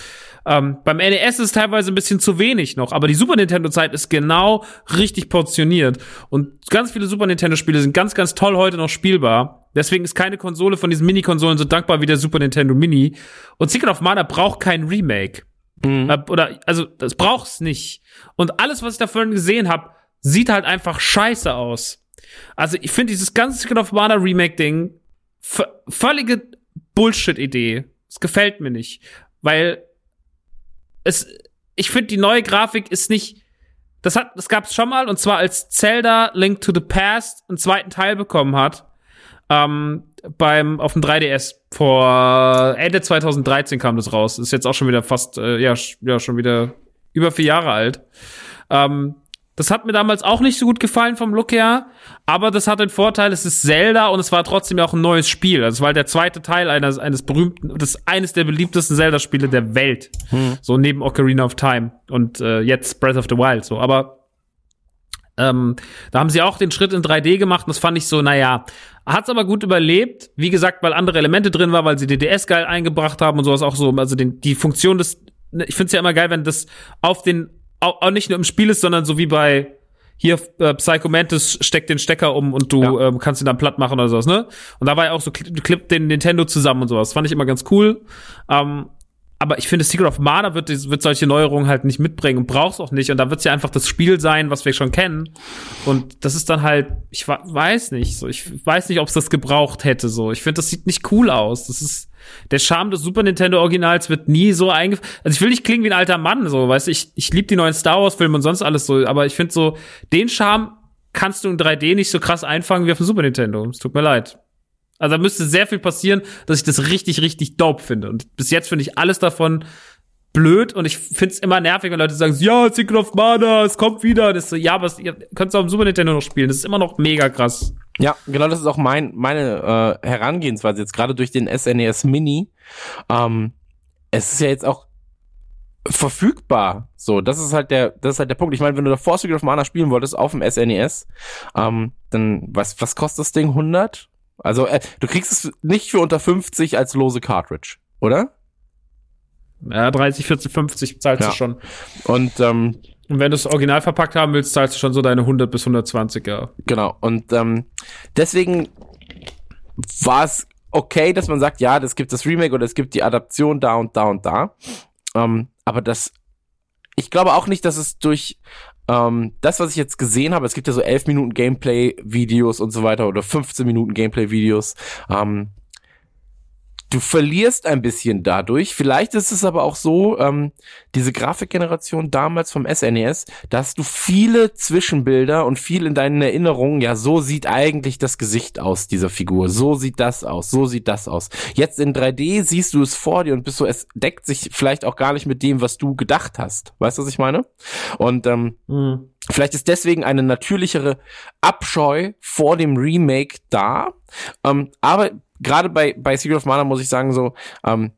Ähm, beim NES ist es teilweise ein bisschen zu wenig noch, aber die Super Nintendo-Zeit ist genau richtig portioniert und ganz viele Super Nintendo-Spiele sind ganz, ganz toll heute noch spielbar. Deswegen ist keine Konsole von diesen Mini-Konsolen so dankbar wie der Super Nintendo Mini. Und Secret of Mana braucht kein Remake. Äh, Oder, also, das braucht's nicht. Und alles, was ich davon gesehen habe, sieht halt einfach scheiße aus. Also ich finde dieses ganze Secret of Mana Remake-Ding völlige Bullshit-Idee. Es gefällt mir nicht. Weil es, ich finde, die neue Grafik ist nicht. Das hat, das gab's schon mal, und zwar als Zelda Link to the Past einen zweiten Teil bekommen hat. Ähm, beim, auf dem 3DS. Vor Ende 2013 kam das raus. Ist jetzt auch schon wieder fast, äh, ja, ja, schon wieder über vier Jahre alt. Ähm, das hat mir damals auch nicht so gut gefallen vom Look her, aber das hat den Vorteil, es ist Zelda und es war trotzdem ja auch ein neues Spiel. Also es war halt der zweite Teil eines, eines berühmten, das eines der beliebtesten Zelda-Spiele der Welt. So neben Ocarina of Time und äh, jetzt Breath of the Wild. So, aber ähm, da haben sie auch den Schritt in 3D gemacht und das fand ich so, naja, hat's aber gut überlebt. Wie gesagt, weil andere Elemente drin war, weil sie DDS geil eingebracht haben und sowas auch so. Also den, die Funktion des, ich find's ja immer geil, wenn das auf den, auch, auch nicht nur im Spiel ist, sondern so wie bei hier äh, Psycho Mantis steckt den Stecker um und du Ja. ähm, kannst ihn dann platt machen oder sowas, ne? Und da war ja auch so, kli- klippt den Nintendo zusammen und sowas. Fand ich immer ganz cool. Ähm, aber ich finde, Secret of Mana wird, wird solche Neuerungen halt nicht mitbringen und braucht's auch nicht. Und da wird's ja einfach das Spiel sein, was wir schon kennen. Und das ist dann halt, ich weiß nicht, so, ich weiß nicht, ob es das gebraucht hätte, so. Ich finde, das sieht nicht cool aus. Das ist, der Charme des Super Nintendo Originals wird nie so einge, also ich will nicht klingen wie ein alter Mann, so, weißt du, ich, ich liebe die neuen Star Wars Filme und sonst alles so, aber ich finde so, den Charme kannst du in 3D nicht so krass einfangen wie auf dem Super Nintendo. Es tut mir leid. Also da müsste sehr viel passieren, dass ich das richtig, richtig dope finde. Und bis jetzt finde ich alles davon blöd und ich finde es immer nervig, wenn Leute sagen, ja, Secret of Mana, es kommt wieder. Das so, ja, aber es, ihr könnt es auf dem Super Nintendo noch spielen. Das ist immer noch mega krass. Ja, genau, das ist auch mein, meine äh, Herangehensweise jetzt gerade durch den SNES Mini. Ähm, es ist ja jetzt auch verfügbar. So, das ist halt der, das ist halt der Punkt. Ich meine, wenn du davor Secret of Mana spielen wolltest auf dem SNES, ähm, dann was, was kostet das Ding? 100? Also, äh, du kriegst es nicht für unter 50 als lose Cartridge, oder? Ja, 30, 40, 50 zahlst Ja. du schon. Und ähm, Und wenn du es original verpackt haben willst, zahlst du schon so deine 100 bis 120, ja. Genau. Und ähm, deswegen war es okay, dass man sagt, ja, das gibt das Remake oder es gibt die Adaption da und da und da. Ähm, aber das, ich glaube auch nicht, dass es durch ähm, das, was ich jetzt gesehen habe, es gibt ja so 11 Minuten Gameplay-Videos und so weiter oder 15 Minuten Gameplay-Videos. Ähm, du verlierst ein bisschen dadurch. Vielleicht ist es aber auch so, ähm, diese Grafikgeneration damals vom SNES, dass du viele Zwischenbilder und viel in deinen Erinnerungen, ja, so sieht eigentlich das Gesicht aus dieser Figur, so sieht das aus, so sieht das aus. Jetzt in 3D siehst du es vor dir und bist so, es deckt sich vielleicht auch gar nicht mit dem, was du gedacht hast. Weißt du, was ich meine? Und ähm, Hm. Vielleicht ist deswegen eine natürlichere Abscheu vor dem Remake da. Ähm, aber gerade bei, bei Secret of Mana muss ich sagen, so, ähm,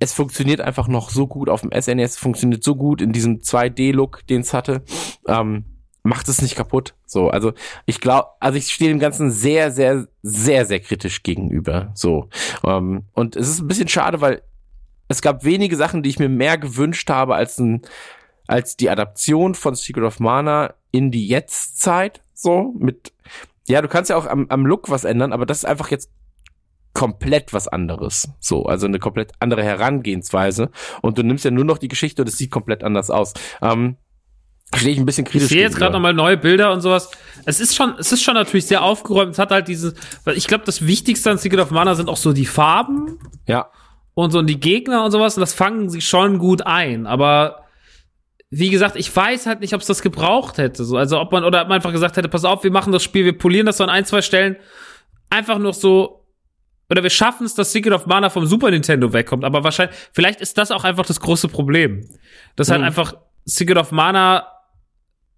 es funktioniert einfach noch so gut auf dem SNES, funktioniert so gut in diesem 2D-Look, den es hatte. Ähm, macht es nicht kaputt. So, also ich glaube, also ich stehe dem Ganzen sehr, sehr, sehr, sehr kritisch gegenüber. So. Ähm, und es ist ein bisschen schade, weil es gab wenige Sachen, die ich mir mehr gewünscht habe als ein als die Adaption von Secret of Mana in die Jetztzeit, so mit, ja, du kannst ja auch am, am Look was ändern, aber das ist einfach jetzt komplett was anderes. So, also eine komplett andere Herangehensweise. Und du nimmst ja nur noch die Geschichte und es sieht komplett anders aus. Ähm, stehe ich ein bisschen kritisch. Ich sehe jetzt gerade nochmal neue Bilder und sowas. Es ist schon, es ist schon natürlich sehr aufgeräumt. Es hat halt dieses, weil ich glaube, das Wichtigste an Secret of Mana sind auch so die Farben Ja, und so die Gegner und sowas. Und das fangen sie schon gut ein. Aber wie gesagt, ich weiß halt nicht, ob es das gebraucht hätte. So, also ob man oder ob man einfach gesagt hätte, pass auf, wir machen das Spiel, wir polieren das so an ein, zwei Stellen. Einfach noch so. Oder wir schaffen es, dass Secret of Mana vom Super Nintendo wegkommt. Aber wahrscheinlich, vielleicht ist das auch einfach das große Problem. Dass halt Mhm. einfach Secret of Mana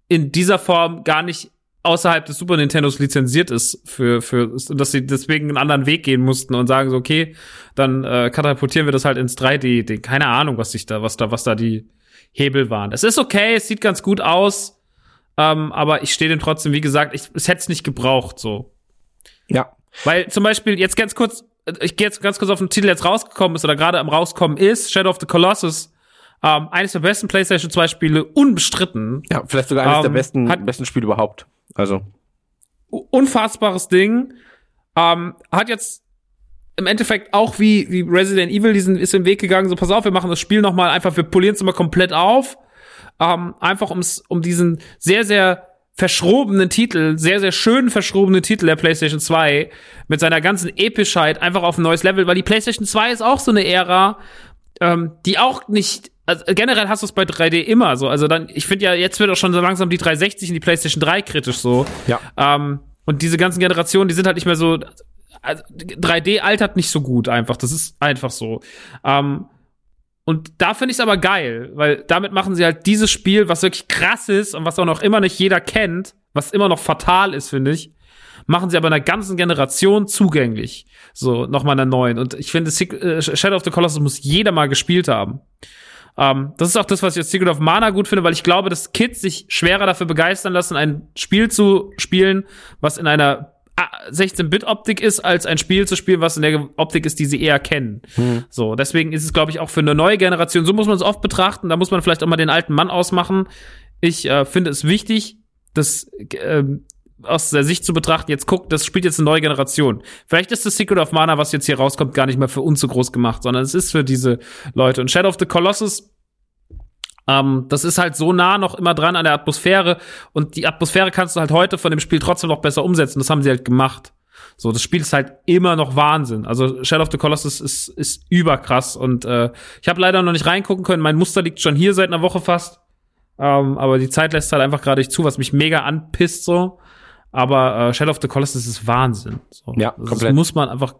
in dieser Form gar nicht außerhalb des Super Nintendos lizenziert ist für für dass sie deswegen einen anderen Weg gehen mussten und sagen so okay dann äh, katapultieren wir das halt ins 3D Ding keine Ahnung was sich da was da was da die Hebel waren es ist okay es sieht ganz gut aus ähm, aber ich stehe dem trotzdem wie gesagt ich es hätte es nicht gebraucht so ja. Weil zum Beispiel jetzt ganz kurz, äh, ich gehe jetzt ganz kurz auf den Titel, der jetzt rausgekommen ist oder gerade am rauskommen ist, Shadow of the Colossus. Ähm, eines der besten PlayStation 2 Spiele, unbestritten. Ja, vielleicht sogar eines Ähm, der besten, hat- besten Spiele überhaupt. Also, Unfassbares Ding. Ähm, hat jetzt im Endeffekt auch wie, wie Resident Evil diesen ist im Weg gegangen, so pass auf, wir machen das Spiel noch mal einfach, wir polieren es mal komplett auf. Ähm, einfach ums, um diesen sehr, sehr verschrobenen Titel, sehr, sehr schön verschrobenen Titel der PlayStation 2 mit seiner ganzen Epischheit einfach auf ein neues Level, weil die PlayStation 2 ist auch so eine Ära, ähm, die auch nicht, also generell hast du es bei 3D immer so. Also dann, ich finde ja, jetzt wird auch schon so langsam die 360 und die PlayStation 3 kritisch so. Ja. Ähm, und diese ganzen Generationen, die sind halt nicht mehr so. Also 3D altert nicht so gut einfach. Das ist einfach so. Ähm, und da finde ich es aber geil, weil damit machen sie halt dieses Spiel, was wirklich krass ist und was auch noch immer nicht jeder kennt, was immer noch fatal ist, finde ich, machen sie aber einer ganzen Generation zugänglich. So, nochmal einer neuen. Und ich finde, äh, Shadow of the Colossus muss jeder mal gespielt haben. Ähm, das ist auch das, was ich jetzt Secret of Mana gut finde, weil ich glaube, dass Kids sich schwerer dafür begeistern lassen, ein Spiel zu spielen, was in einer 16-Bit-Optik ist, als ein Spiel zu spielen, was in der Optik ist, die sie eher kennen. So, deswegen ist es, glaube ich, auch für eine neue Generation, so muss man es oft betrachten, da muss man vielleicht auch mal den alten Mann ausmachen. Ich äh, finde es wichtig, das ähm, aus der Sicht zu betrachten, jetzt guckt, das spielt jetzt eine neue Generation. Vielleicht ist das Secret of Mana, was jetzt hier rauskommt, gar nicht mehr für uns so groß gemacht, sondern es ist für diese Leute. Und Shadow of the Colossus, ähm, das ist halt so nah noch immer dran an der Atmosphäre und die Atmosphäre kannst du halt heute von dem Spiel trotzdem noch besser umsetzen. Das haben sie halt gemacht. So, das Spiel ist halt immer noch Wahnsinn. Also Shadow of the Colossus ist, ist überkrass und äh, ich habe leider noch nicht reingucken können. Mein Muster liegt schon hier seit einer Woche fast. Ähm, aber die Zeit lässt halt einfach gerade nicht zu, was mich mega anpisst so. Aber äh, Shadow of the Colossus ist Wahnsinn. So. Ja, das komplett. muss man einfach.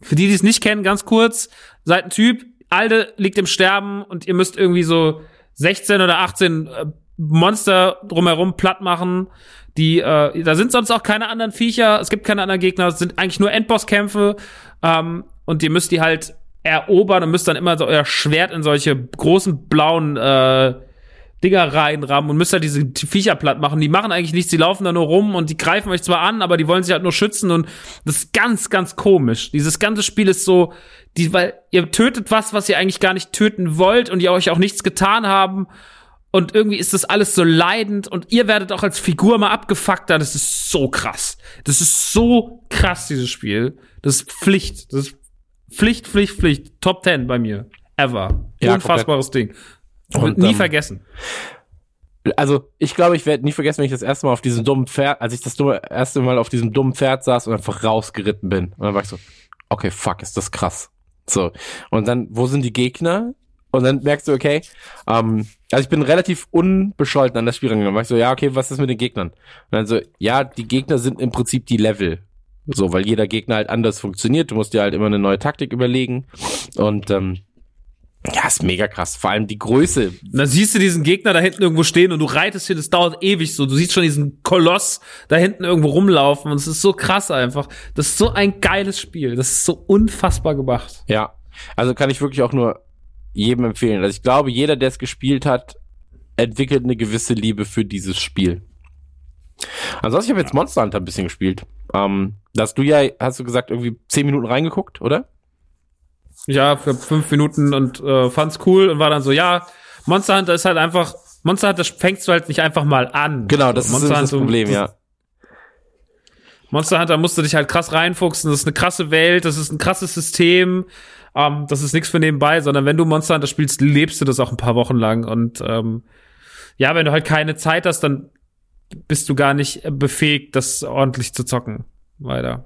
Für die, die es nicht kennen, ganz kurz, seid ein Typ, Alde liegt im Sterben und ihr müsst irgendwie so 16 oder 18 äh, Monster drumherum platt machen. Die, äh, da sind sonst auch keine anderen Viecher, es gibt keine anderen Gegner, es sind eigentlich nur Endbosskämpfe. Ähm, und ihr müsst die halt erobern und müsst dann immer so euer Schwert in solche großen blauen äh, Dinger reinrammen und müsst halt diese Viecher platt machen. Die machen eigentlich nichts, die laufen da nur rum und die greifen euch zwar an, aber die wollen sich halt nur schützen und das ist ganz, ganz komisch. Dieses ganze Spiel ist so, die, weil ihr tötet was, was ihr eigentlich gar nicht töten wollt und ihr euch auch nichts getan haben. Und irgendwie ist das alles so leidend und ihr werdet auch als Figur mal abgefuckter. Das ist so krass. Das ist so krass, dieses Spiel. Das ist Pflicht. Das ist Pflicht, Pflicht, Pflicht. Top 10 bei mir. Ever. Ja, Unfassbares Ding. Und, nie ähm, vergessen. Also, ich glaube, ich werde nie vergessen, wenn ich das erste Mal auf diesem dummen Pferd, als ich das dumme, erste Mal auf diesem dummen Pferd saß und einfach rausgeritten bin. Und dann war ich so, okay, fuck, ist das krass. So. Und dann, wo sind die Gegner? Und dann merkst du, okay, ähm, also ich bin relativ unbescholten an das Spiel rangegangen. War ich so, ja, okay, was ist mit den Gegnern? Und dann so, ja, die Gegner sind im Prinzip die Level. So, weil jeder Gegner halt anders funktioniert. Du musst dir halt immer eine neue Taktik überlegen. Und ähm, ja, ist mega krass. Vor allem die Größe, Und dann siehst du diesen Gegner da hinten irgendwo stehen und du reitest hier, das dauert ewig so. Du siehst schon diesen Koloss da hinten irgendwo rumlaufen und es ist so krass einfach. Das ist so ein geiles Spiel. Das ist so unfassbar gemacht. Ja, also kann ich wirklich auch nur jedem empfehlen. Also ich glaube, jeder, der es gespielt hat, entwickelt eine gewisse Liebe für dieses Spiel. Ansonsten, ich habe jetzt Monster Hunter ein bisschen gespielt. Ähm, da hast du ja, hast du gesagt, irgendwie zehn Minuten reingeguckt, oder? Ja, für fünf Minuten und äh, fand's cool und war dann so, ja, Monster Hunter ist halt einfach, Monster Hunter fängst du halt nicht einfach mal an. Genau, das So, ist das Hunter- Problem, das, ja. Monster Hunter musst du dich halt krass reinfuchsen. Das ist eine krasse Welt, das ist ein krasses System. Ähm, das ist nichts für nebenbei, sondern wenn du Monster Hunter spielst, lebst du das auch ein paar Wochen lang. Und ähm, ja, wenn du halt keine Zeit hast, dann bist du gar nicht befähigt, das ordentlich zu zocken. Leider.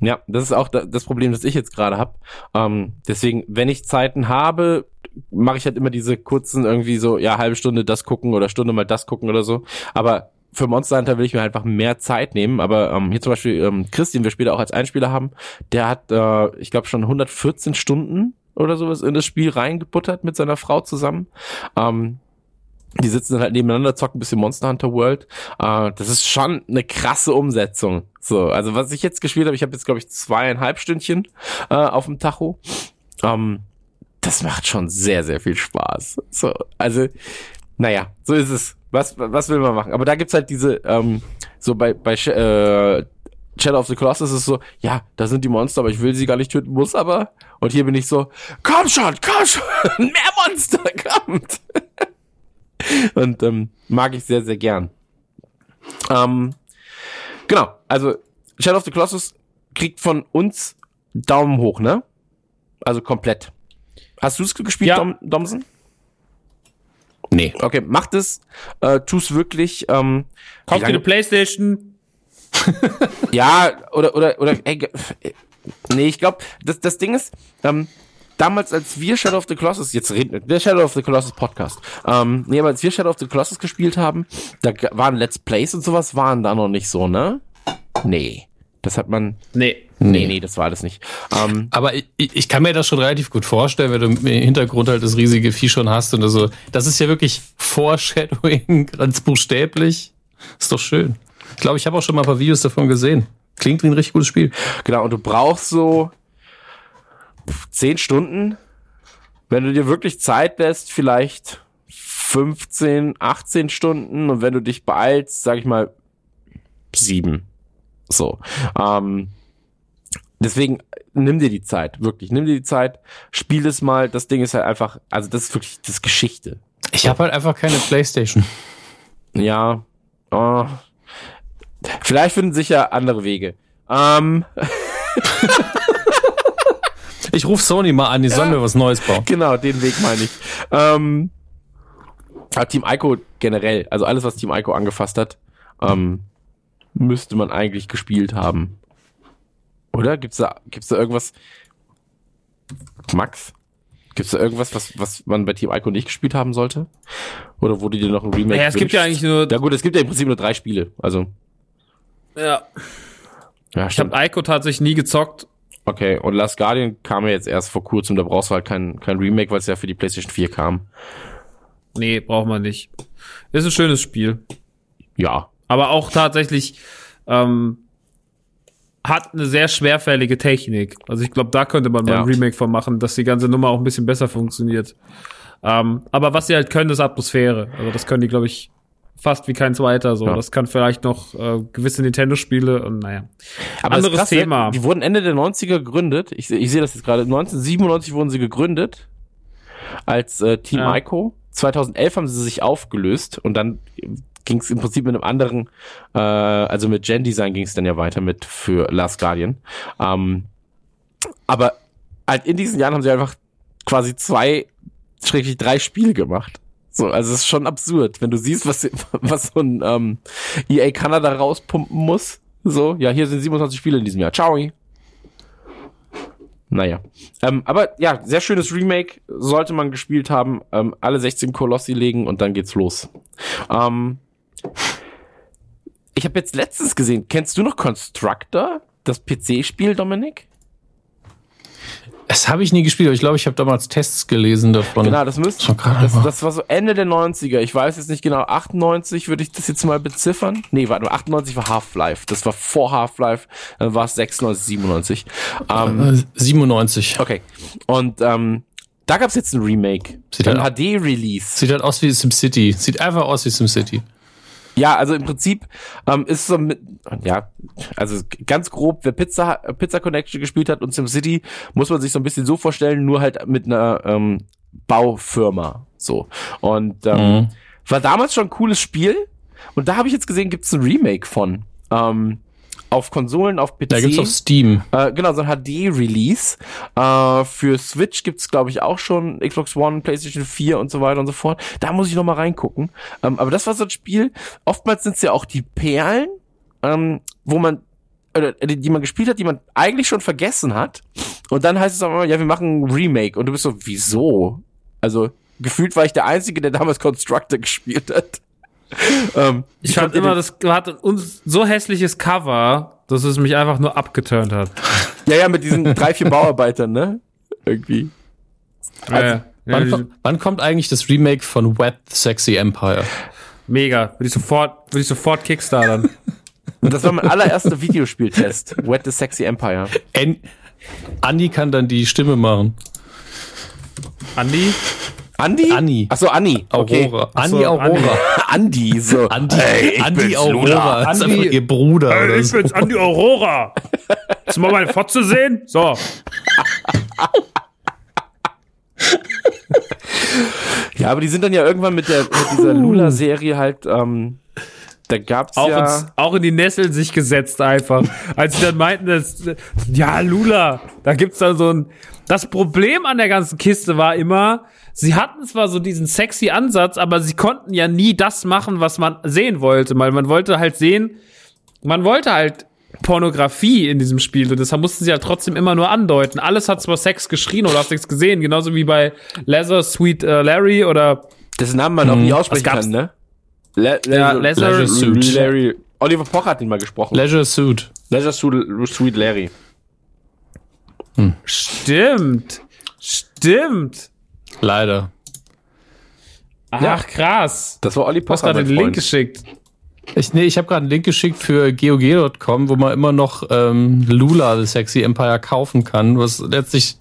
Ja, das ist auch das Problem, das ich jetzt gerade habe. Ähm, deswegen, wenn ich Zeiten habe, mache ich halt immer diese kurzen irgendwie so, ja, halbe Stunde das gucken oder Stunde mal das gucken oder so. Aber für Monster Hunter will ich mir einfach mehr Zeit nehmen. Aber ähm, hier zum Beispiel ähm, Chris, den wir später auch als Einspieler haben, der hat, äh, ich glaube, schon 114 Stunden oder sowas in das Spiel reingebuttert mit seiner Frau zusammen. Ähm, die sitzen dann halt nebeneinander, zocken ein bisschen Monster Hunter World. Äh, das ist schon eine krasse Umsetzung. So, also was ich jetzt gespielt habe, ich habe jetzt glaube ich zweieinhalb Stündchen äh, auf dem Tacho. Ähm, das macht schon sehr, sehr viel Spaß. So, also, naja, so ist es. Was, was will man machen? Aber da gibt's halt diese, ähm, so bei, bei äh, Shadow of the Colossus ist es so, ja, da sind die Monster, aber ich will sie gar nicht töten, muss aber. Und hier bin ich so, komm schon, komm schon, mehr Monster, kommt. Und ähm, mag ich sehr, sehr gern. Ähm, genau, also Shadow of the Colossus kriegt von uns Daumen hoch, ne? Also komplett. Hast du es gespielt, Ja. Dom Domsen? Nee. Okay, mach das, äh, tu's wirklich. Ähm, Kauf dir eine Playstation. Ja, oder, oder, oder, ey, äh, nee, ich glaube, das, das Ding ist, ähm, damals, als wir Shadow of the Colossus, jetzt reden wir, der Shadow of the Colossus Podcast, ähm, nee, aber als wir Shadow of the Colossus gespielt haben, da waren Let's Plays und sowas waren da noch nicht so, ne? Nee. Das hat man, Nee. nee, nee, das war das nicht. Ähm, Aber ich, ich kann mir das schon relativ gut vorstellen, wenn du im Hintergrund halt das riesige Vieh schon hast und so. Das ist ja wirklich Foreshadowing, ganz buchstäblich. Ist doch schön. Ich glaube, ich habe auch schon mal ein paar Videos davon gesehen. Klingt wie ein richtig gutes Spiel. Genau, und du brauchst so zehn Stunden. Wenn du dir wirklich Zeit lässt, vielleicht 15, 18 Stunden. Und wenn du dich beeilst, sag ich mal, sieben. So. Ähm, deswegen nimm dir die Zeit, wirklich. Nimm dir die Zeit, spiel es mal. Das Ding ist halt einfach, also das ist wirklich, das Geschichte. Ich habe halt einfach keine Playstation. Ja. Oh. Vielleicht finden sich ja andere Wege. Ähm, Ich rufe Sony mal an, die sollen mir was Neues bauen. Genau, den Weg meine ich. Ähm, Team Ico generell, also alles, was Team Ico angefasst hat, ähm, müsste man eigentlich gespielt haben. Oder? Gibt's da, gibt's da irgendwas? Max? Gibt's da irgendwas, was, was man bei Team Ico nicht gespielt haben sollte? Oder du dir noch ein Remake Ja, es gibt ja eigentlich nur. Ja gut, es gibt ja im Prinzip nur drei Spiele. Also, Ja. ja, Ich habe Ico tatsächlich nie gezockt. Okay, und Last Guardian kam ja jetzt erst vor kurzem, da brauchst du halt kein, kein Remake, weil es ja für die PlayStation 4 kam. Nee, braucht man nicht. Ist ein schönes Spiel. Ja, Aber auch tatsächlich ähm, hat eine sehr schwerfällige Technik. Also ich glaube, da könnte man mal Ja. ein Remake von machen, dass die ganze Nummer auch ein bisschen besser funktioniert. Ähm, aber was sie halt können, ist Atmosphäre. Also das können die, glaube ich, fast wie kein zweiter. So, Ja. das kann vielleicht noch äh, gewisse Nintendo-Spiele und naja. Aber Anderes krass, Thema. Die wurden Ende der 90er gegründet. Ich, ich sehe das jetzt gerade. 1997 wurden sie gegründet als äh, Team Ja. Ico. 2011 haben sie sich aufgelöst und dann ging es im Prinzip mit einem anderen, äh, also mit Gen Design ging es dann ja weiter mit für Last Guardian. Ähm, aber halt in diesen Jahren haben sie einfach quasi zwei, schrägstrich drei Spiele gemacht. So, also es ist schon absurd, wenn du siehst, was, was so ein ähm, EA Kanada rauspumpen muss. So, ja, hier sind 27 Spiele in diesem Jahr. Ciao. Naja. Ähm, aber ja, sehr schönes Remake. Sollte man gespielt haben. Ähm, alle 16 Kolossi legen und dann geht's los. Ähm, ich habe jetzt letztens gesehen, kennst du noch Constructor? Das PC-Spiel, Dominik? Das habe ich nie gespielt, aber ich glaube, ich habe damals Tests gelesen davon. Genau, das müsste, Schon gerade das, mal. das war so Ende der 90er. Ich weiß jetzt nicht genau, 98 würde ich das jetzt mal beziffern. Nee, warte, 98 war Half-Life. Das war vor Half-Life, dann war es 96, 97. Ähm, Äh, 97. okay. Und ähm, da gab's jetzt ein Remake. Sieht ein halt- HD-Release. Sieht halt aus wie SimCity. Sieht einfach aus wie SimCity. Ja, also im Prinzip ähm, ist so mit, ja, also ganz grob, wer Pizza, Pizza Connection gespielt hat und SimCity, muss man sich so ein bisschen so vorstellen, nur halt mit einer ähm, Baufirma. So. Und ähm, Mhm. war damals schon ein cooles Spiel. Und da habe ich jetzt gesehen, gibt's ein Remake von. Ähm, auf Konsolen, auf PC. Da gibt's auf Steam. Äh, genau, so ein HD-Release. Äh, für Switch gibt's glaube ich, auch schon Xbox One, PlayStation 4 und so weiter und so fort. Da muss ich noch mal reingucken. Ähm, aber das war so ein Spiel, oftmals sind's ja auch die Perlen, ähm, wo man oder die, die man gespielt hat, die man eigentlich schon vergessen hat. Und dann heißt es auch immer, ja, wir machen ein Remake. Und du bist so, wieso? Also, gefühlt war ich der Einzige, der damals Constructor gespielt hat. ähm, Ich fand immer, das hat uns so hässliches Cover, dass es mich einfach nur abgeturnt hat. Ja, ja, mit diesen drei, vier Bauarbeitern, ne? Irgendwie. Ja, ja. Ja, Wann, wann kommt eigentlich das Remake von Wet Sexy Empire? mega. Würde ich sofort, würde ich sofort kickstartern. Und das war mein allererster Videospieltest. Wet the Sexy Empire. En Andi kann dann die Stimme machen. Andi? Andi? Anni. Achso, Anni. Okay. Aurora. Ach so, Andi Aurora. Andi, so. Andi, Hey, ich Andi bin's, Aurora. Luna. Das ist Andi- einfach ihr Bruder oder so. bin's, Andi Aurora. Willst du mal meine Fotze sehen? So. Ja, aber die sind dann ja irgendwann mit der mit dieser Lula-Serie halt, ähm, da gab's Auch, ja. ins, auch in die Nesseln sich gesetzt einfach. Als sie dann meinten, dass, ja, Lula, da gibt's dann so ein, das Problem an der ganzen Kiste war immer, sie hatten zwar so diesen sexy Ansatz, aber sie konnten ja nie das machen, was man sehen wollte, weil man wollte halt sehen, man wollte halt Pornografie in diesem Spiel und deshalb mussten sie halt trotzdem immer nur andeuten. Alles hat zwar Sex geschrien oder hast nichts gesehen, genauso wie bei Leather Sweet äh, Larry oder dessen Namen man auch nie aussprechen Was gab's? kann, ne? Le Ja, Leisure Leisure Suit. Larry. Oliver Pocher hat ihn mal gesprochen. Leisure Suit. Leisure Suit, Sweet Larry. Stimmt. Stimmt. Leider. Ach, krass. Das war Olli Du hast Pocher, gerade den Link geschickt. Ich, nee, ich habe gerade einen Link geschickt für GOG.com, wo man immer noch ähm, Lula, The Sexy Empire, kaufen kann, was letztlich,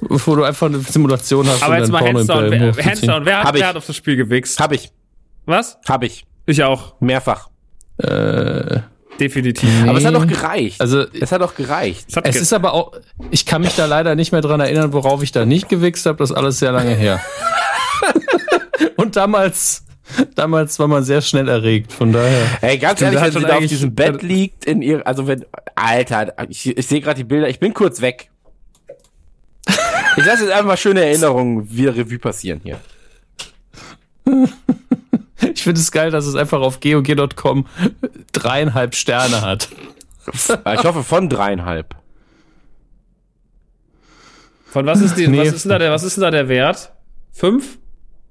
wo du einfach eine Simulation hast, Aber jetzt mal hands down. Wer, hands down. Wer Hab hat, wer hat auf das Spiel gewichst? Hab ich. Was? Hab ich. Ich auch. Mehrfach. Äh, Definitiv. Aber es hat doch gereicht. also es hat doch gereicht. Es es ge- ist aber auch, ich kann mich da leider nicht mehr dran erinnern, worauf ich da nicht gewichst habe. Das ist alles sehr lange her. Und damals, damals war man sehr schnell erregt. Von daher. Ey, ganz ehrlich, wenn sie da auf diesem Bett liegt, in ihr, also wenn, Alter, ich, ich sehe gerade die Bilder, ich bin kurz weg. Ich lasse jetzt einfach mal schöne Erinnerungen wieder Revue passieren hier. Ich finde es geil, dass es einfach auf GOG.com dreieinhalb Sterne hat. Ich hoffe von dreieinhalb. Von was ist die, Nee. was ist denn da der, was ist denn da der Wert? Fünf?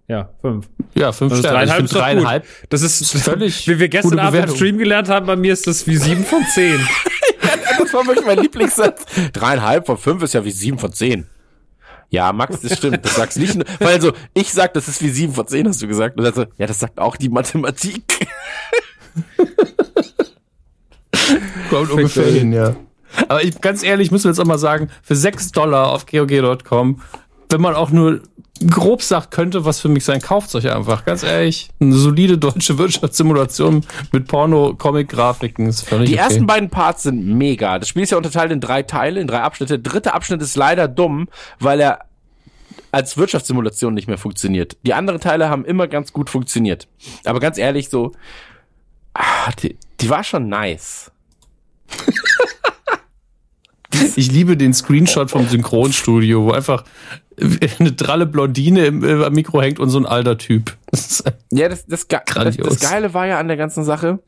Ja, fünf. Ja, fünf Sterne. Dreieinhalb ist doch gut. dreieinhalb. Das ist, völlig wie wir gestern gute Abend im. Stream gelernt haben, bei mir ist das wie sieben von zehn. Das war wirklich mein Lieblingssatz. Dreieinhalb von fünf ist ja wie sieben von zehn. Ja, Max, das stimmt. Das sagst nicht nur, weil so, ich sag, das ist wie sieben von zehn, hast du gesagt. Und dann so, ja, das sagt auch die Mathematik. Kommt ungefähr hin, ja. Aber ich, ganz ehrlich, ich muss jetzt auch mal sagen, für 6 Dollar auf GOG.com, wenn man auch nur grob sagt, könnte was für mich sein, kauft euch einfach. Ganz ehrlich, eine solide deutsche Wirtschaftssimulation mit Porno-Comic-Grafiken ist völlig Die okay. ersten beiden Parts sind mega. Das Spiel ist ja unterteilt in drei Teile, in drei Abschnitte. Der dritte Abschnitt ist leider dumm, weil er als Wirtschaftssimulation nicht mehr funktioniert. Die anderen Teile haben immer ganz gut funktioniert. Aber ganz ehrlich, so, ah, die, die war schon nice. Ich liebe den Screenshot vom Synchronstudio, wo einfach eine dralle Blondine im, äh, am Mikro hängt und so ein alter Typ. Das Ja, das, das, Ge- das, das Geile war ja an der ganzen Sache,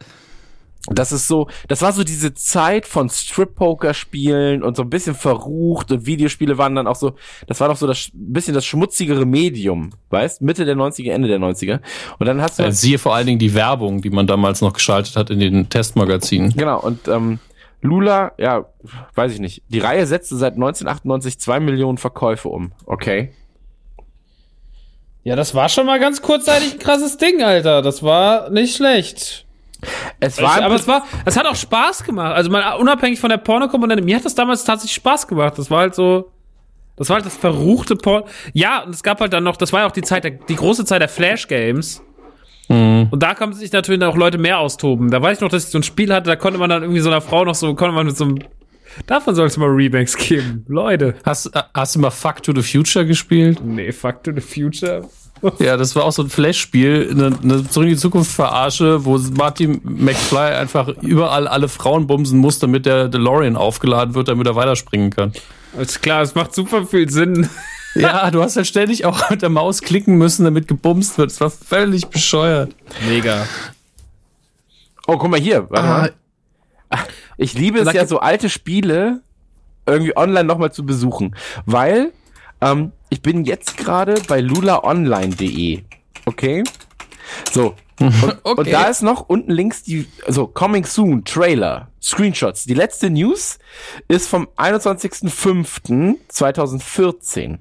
das ist so, das war so diese Zeit von Strip-Poker-Spielen und so ein bisschen verrucht und Videospiele waren dann auch so, das war doch so das ein bisschen das schmutzigere Medium, weißt? Mitte der 90er, Ende der 90er. Und dann hast du, Äh, Siehe vor allen Dingen die Werbung, die man damals noch geschaltet hat in den Testmagazinen. genau, und ähm, Lula, ja, weiß ich nicht. Die Reihe setzte seit 1998 zwei Millionen Verkäufe um, okay? Ja, das war schon mal ganz kurzzeitig ein krasses Ding, Alter. Das war nicht schlecht. Es war, aber es war, es hat auch Spaß gemacht. Also mal unabhängig von der Porno-Komponente, mir hat das damals tatsächlich Spaß gemacht. Das war halt so, das war halt das verruchte Porno. Ja, und es gab halt dann noch, das war ja auch die Zeit, der, die große Zeit der Flash-Games. Und da konnten sich natürlich auch Leute mehr austoben. Da weiß ich noch, dass ich so ein Spiel hatte, da konnte man dann irgendwie so einer Frau noch so, konnte man mit so einem, davon soll es mal Remakes geben. Leute. Hast, äh, hast du mal Fuck to the Future gespielt? Nee, Fuck to the Future. Ja, das war auch so ein Flash-Spiel, eine, eine Zurück in die Zukunft-Verarsche, wo Marty McFly einfach überall alle Frauen bumsen muss, damit der DeLorean aufgeladen wird, damit er weiterspringen kann. Ist klar, es macht super viel Sinn. Ja, du hast halt ständig auch mit der Maus klicken müssen, damit gebumst wird. Das war völlig bescheuert. Mega. Oh, guck mal hier. Warte Ah. mal. Ich liebe es ja, so alte Spiele irgendwie online nochmal zu besuchen, weil ähm, ich bin jetzt gerade bei lulaonline.de. Okay? So. Und, Okay. und da ist noch unten links die, also Coming Soon, Trailer, Screenshots. Die letzte News ist vom 21.05.2014.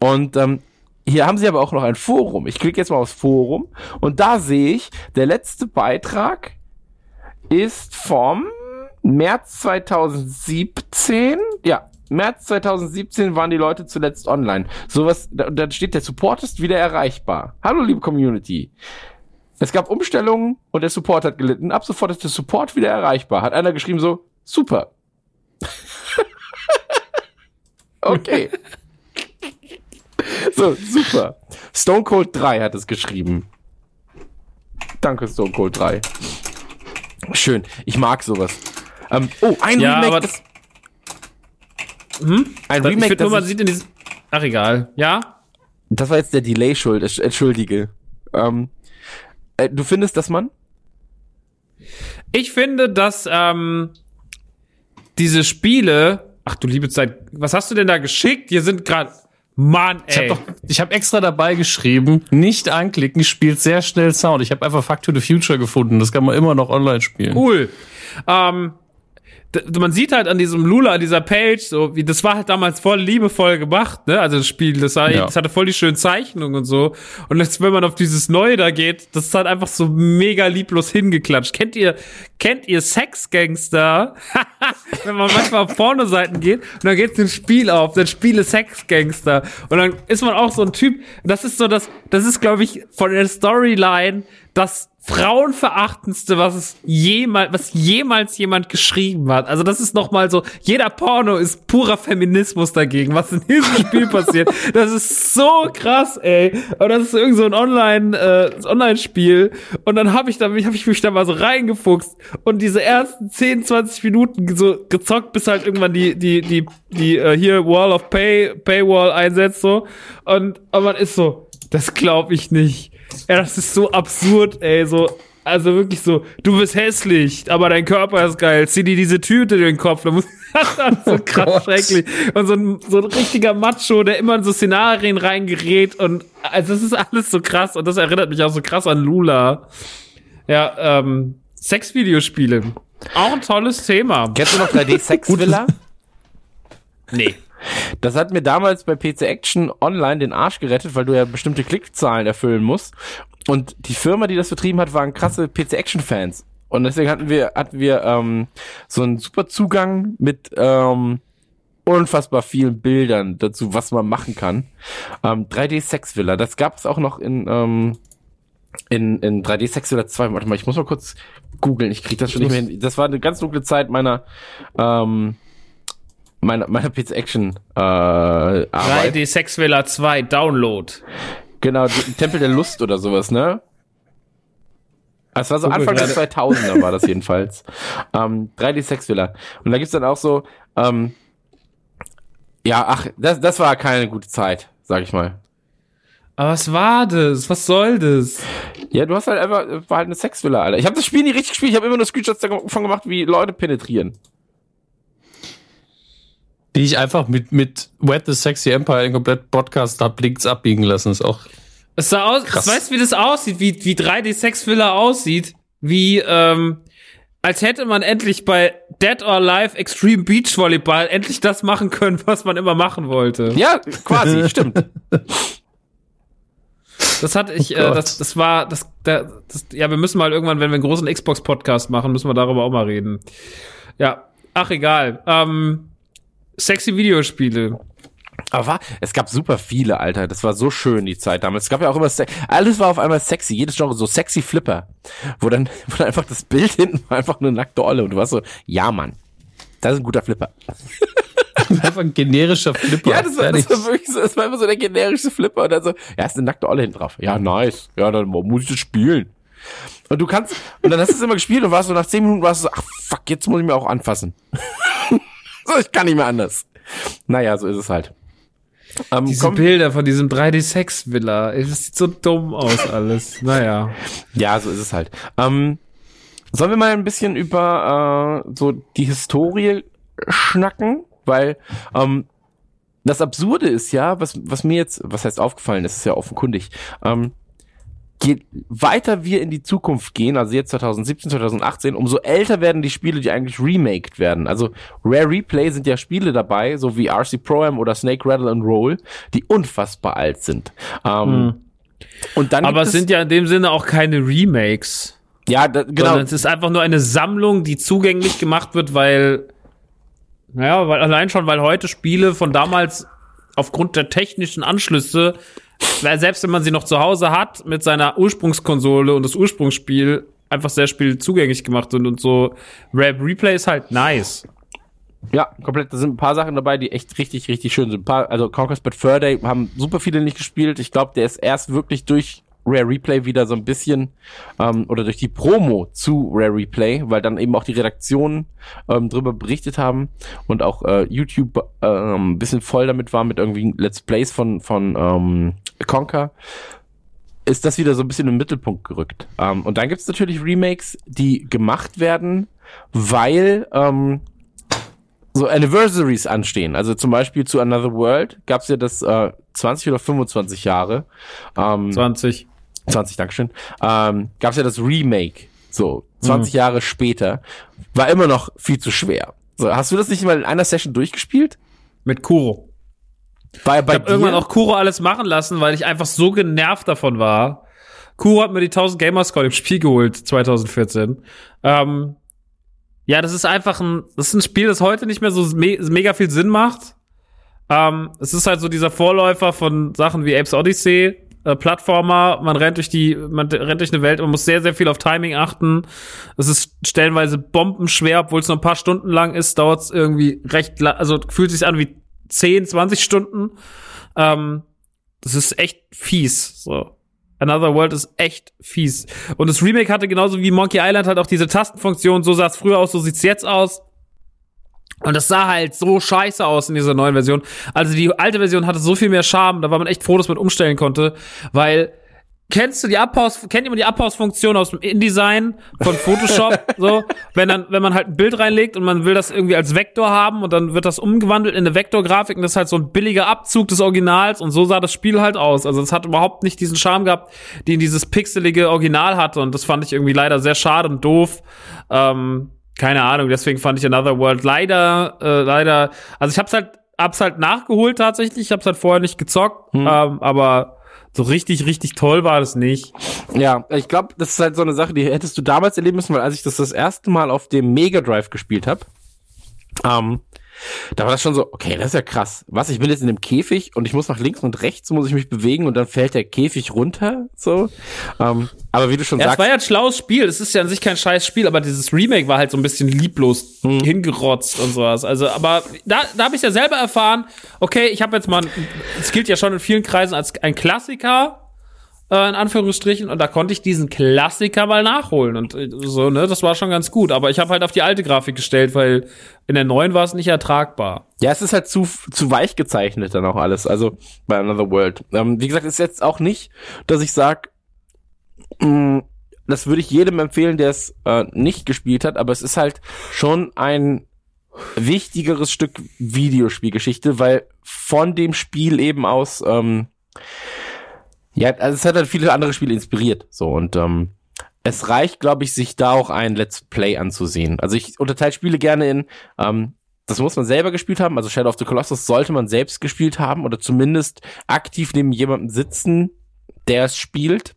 Und ähm, hier haben sie aber auch noch ein Forum. Ich klicke jetzt mal aufs Forum und da sehe ich, der letzte Beitrag ist vom März 2017. Ja, März 2017 waren die Leute zuletzt online. Sowas, da, da steht, der Support ist wieder erreichbar. Hallo, liebe Community. Es gab Umstellungen und der Support hat gelitten. Ab sofort ist der Support wieder erreichbar. Hat einer geschrieben so, super. okay. so, super. Stone Cold 3 hat es geschrieben. Danke, Stone Cold 3. Schön. Ich mag sowas. Ähm, oh, ein Ja, Remake. aber- das, Hm? ein Ich Remake, finde nur, man das, sieht in diesem. Ach, egal. Ja? das war jetzt der Delay schuld. Entsch- Entschuldige. Ähm, äh, du findest, dass man? Ich finde, dass ähm, diese Spiele. Ach du liebe Zeit, was hast du denn da geschickt? Hier sind gerade. Mann, Ich habe ey. doch, ich habe extra dabei geschrieben, nicht anklicken, spielt sehr schnell Sound. Ich habe einfach Fact to the Future gefunden. Das kann man immer noch online spielen. cool. Ähm, man sieht halt an diesem Lula, an dieser Page, so wie das war halt damals voll liebevoll gemacht, ne? Also das Spiel, das, war, Ja. das hatte voll die schönen Zeichnungen und so. Und jetzt, wenn man auf dieses Neue da geht, das ist halt einfach so mega lieblos hingeklatscht. Kennt ihr, kennt ihr Sexgangster? wenn man manchmal auf Pornoseiten geht und dann geht ein Spiel auf, dann spiele Sexgangster. Und dann ist man auch so ein Typ, das ist so das, das ist, glaube ich, von der Storyline das Frauenverachtendste, was es jemals, was jemals jemand geschrieben hat. Also das ist noch mal so, jeder Porno ist purer Feminismus dagegen, was in diesem Spiel passiert. Das ist so krass, ey. Und das ist irgend so ein Online, äh, Online-Spiel. Und dann habe ich da, hab ich mich da mal so reingefuchst und diese ersten 10, 20 Minuten so gezockt, bis halt irgendwann die, die, die, die, äh, hier Wall of Pay, Paywall einsetzt so. Und, und man ist so, das glaube ich nicht. Ja, das ist so absurd, ey, so. Also wirklich so, du bist hässlich, aber dein Körper ist geil. Zieh dir diese Tüte in den Kopf. Da muss ist so krass Gott. schrecklich. Und so ein, so ein richtiger Macho, der immer in so Szenarien reingerät. Und also das ist alles so krass. Und das erinnert mich auch so krass an Lula. Ja, ähm, Sexvideospiele. Auch ein tolles Thema. Kennst du noch 3D Sex? Nee. Das hat mir damals bei PC Action Online den Arsch gerettet, weil du ja bestimmte Klickzahlen erfüllen musst. Und die Firma, die das vertrieben hat, waren krasse PC Action Fans. Und deswegen hatten wir, hatten wir ähm, so einen super Zugang mit ähm, unfassbar vielen Bildern dazu, was man machen kann. Ähm, 3D Sex Villa, das gab es auch noch in, ähm, in, in 3D Sex Villa 2. Warte mal, ich muss mal kurz googeln, ich krieg das schon nicht mehr hin. Das war eine ganz dunkle Zeit meiner ähm, meiner, meiner PC Action äh, Arbeit. 3D Sexvilla 2 Download. Genau, Tempel der Lust oder sowas, ne? Es war so Guck Anfang der gerade. 2000er war das jedenfalls. ähm, 3D Sex Villa. Und da gibt's dann auch so, ähm, ja, ach, das, das war keine gute Zeit, sag ich mal. Aber was war das? Was soll das? Ja, du hast halt einfach, war halt eine Sexvilla, Alter. Ich habe das Spiel nie richtig gespielt, ich habe immer nur Screenshots davon gemacht, wie Leute penetrieren. Die ich einfach mit, mit Wet the Sexy Empire in komplett Podcast hab links abbiegen lassen. Ist auch Es sah aus, Krass. weißt du, wie das aussieht, wie, wie 3D Sexvilla aussieht? Wie, ähm, als hätte man endlich bei Dead or Alive Extreme Beach Volleyball endlich das machen können, was man immer machen wollte. Ja, quasi, stimmt. Das hatte ich, Oh äh, das, das war, das, da- das, ja, wir müssen mal irgendwann, wenn wir einen großen Xbox-Podcast machen, müssen wir darüber auch mal reden. Ja, ach egal. Ähm, sexy Videospiele. Aber war, es gab super viele, Alter. Das war so schön, die Zeit damals. Es gab ja auch immer, alles war auf einmal sexy. Jedes Genre so sexy Flipper. Wo dann, wo dann einfach das Bild hinten war einfach eine nackte Olle. Und du warst so, ja, Mann. Das ist ein guter Flipper. einfach ein generischer Flipper. Ja, das war, das war wirklich so, das war immer so der generische Flipper. Und dann so, ja, ist eine nackte Olle hinten drauf. Ja, nice. Ja, dann muss ich das spielen. Und du kannst, und dann hast du es immer gespielt und warst so nach zehn Minuten warst du so, ach fuck, jetzt muss ich mir auch anfassen. So, ich kann nicht mehr anders. Naja, so ist es halt. Ähm, Diese komm, Bilder von diesem 3D-Sex-Villa, das sieht so dumm aus alles. Naja. Ja, so ist es halt. Ähm, sollen wir mal ein bisschen über äh, so die Historie schnacken? Weil ähm, das Absurde ist ja, was, was mir jetzt, was heißt aufgefallen, das ist ja offenkundig, ähm, je weiter wir in die Zukunft gehen, also jetzt 2017, 2018, umso älter werden die Spiele, die eigentlich remaked werden. Also Rare Replay sind ja Spiele dabei, so wie RC Pro Am oder Snake Rattle and Roll, die unfassbar alt sind. Ähm, hm. und dann Aber es sind ja in dem Sinne auch keine Remakes. Ja, da, genau. Sondern es ist einfach nur eine Sammlung, die zugänglich gemacht wird, weil, naja, weil allein schon, weil heute Spiele von damals aufgrund der technischen Anschlüsse weil selbst wenn man sie noch zu Hause hat, mit seiner Ursprungskonsole und das Ursprungsspiel einfach sehr Spiel zugänglich gemacht sind und so Rap Replay ist halt nice. Ja, komplett. Da sind ein paar Sachen dabei, die echt richtig, richtig schön sind. Ein paar, also Conquest Bad Fur Day haben super viele nicht gespielt. Ich glaube, der ist erst wirklich durch Rare Replay wieder so ein bisschen ähm, oder durch die Promo zu Rare Replay, weil dann eben auch die Redaktionen ähm, drüber berichtet haben und auch äh, YouTube ähm, ein bisschen voll damit war mit irgendwie Let's Plays von von ähm, Conker ist das wieder so ein bisschen im Mittelpunkt gerückt. Ähm, und dann gibt's natürlich Remakes, die gemacht werden, weil ähm, so Anniversaries anstehen. Also zum Beispiel zu Another World gab's ja das äh, 20 oder 25 Jahre. Ähm, 20. 20, Dankeschön, ähm, gab es ja das Remake, so 20 mhm. Jahre später, war immer noch viel zu schwer. So, hast du das nicht mal in einer Session durchgespielt? Mit Kuro. Bei, bei ich hab irgendwann auch Kuro alles machen lassen, weil ich einfach so genervt davon war. Kuro hat mir die 1000 Gamerscore im Spiel geholt, 2014. Ähm, ja, das ist einfach ein, das ist ein Spiel, das heute nicht mehr so me mega viel Sinn macht. Ähm, es ist halt so dieser Vorläufer von Sachen wie Apes Odyssey, äh, Plattformer, man rennt durch die, man rennt durch eine Welt, man muss sehr, sehr viel auf Timing achten. Es ist stellenweise bombenschwer, obwohl es nur ein paar Stunden lang ist, dauert es irgendwie recht, also fühlt sich an wie 10, 20 Stunden. Ähm, das ist echt fies, so. Another World ist echt fies. Und das Remake hatte genauso wie Monkey Island halt auch diese Tastenfunktion. So sah es früher aus, so sieht's jetzt aus. Und das sah halt so scheiße aus in dieser neuen Version. Also die alte Version hatte so viel mehr Charme, da war man echt froh, dass man umstellen konnte, weil kennst du die Abpause, kennt jemand die Abpause-Funktion aus dem InDesign von Photoshop? so, wenn dann, wenn man halt ein Bild reinlegt und man will das irgendwie als Vektor haben und dann wird das umgewandelt in eine Vektorgrafik und das ist halt so ein billiger Abzug des Originals und so sah das Spiel halt aus. Also es hat überhaupt nicht diesen Charme gehabt, den dieses pixelige Original hatte und das fand ich irgendwie leider sehr schade und doof. Ähm, keine Ahnung, deswegen fand ich Another World leider, äh, leider, also ich hab's halt, hab's halt nachgeholt tatsächlich, ich hab's halt vorher nicht gezockt, hm. ähm, aber so richtig, richtig toll war das nicht. Ja, ich glaube, das ist halt so eine Sache, die hättest du damals erleben müssen, weil als ich das das erste Mal auf dem Mega Drive gespielt habe, ähm, da war das schon so, okay, das ist ja krass. Was, ich bin jetzt in dem Käfig und ich muss nach links und rechts, muss ich mich bewegen und dann fällt der Käfig runter, so. Ähm, aber wie du schon ja, sagst. Es war ja ein schlaues Spiel, es ist ja an sich kein scheiß Spiel, aber dieses Remake war halt so ein bisschen lieblos hm. hingerotzt und sowas. Also, aber da, da habe ich ja selber erfahren, okay, ich habe jetzt mal, es gilt ja schon in vielen Kreisen als ein Klassiker, äh, in Anführungsstrichen, und da konnte ich diesen Klassiker mal nachholen und äh, so, ne, das war schon ganz gut. Aber ich habe halt auf die alte Grafik gestellt, weil in der neuen war es nicht ertragbar. Ja, es ist halt zu, zu weich gezeichnet dann auch alles, also bei Another World. Ähm, wie gesagt, ist jetzt auch nicht, dass ich sag, mh, mm, das würde ich jedem empfehlen, der es äh, nicht gespielt hat, aber es ist halt schon ein wichtigeres Stück Videospielgeschichte, weil von dem Spiel eben aus ähm, ja, also es hat halt viele andere Spiele inspiriert. So und ähm, es reicht, glaube ich, sich da auch ein Let's Play anzusehen. Also ich unterteile Spiele gerne in, ähm, das muss man selber gespielt haben. Also Shadow of the Colossus sollte man selbst gespielt haben oder zumindest aktiv neben jemandem sitzen, der es spielt.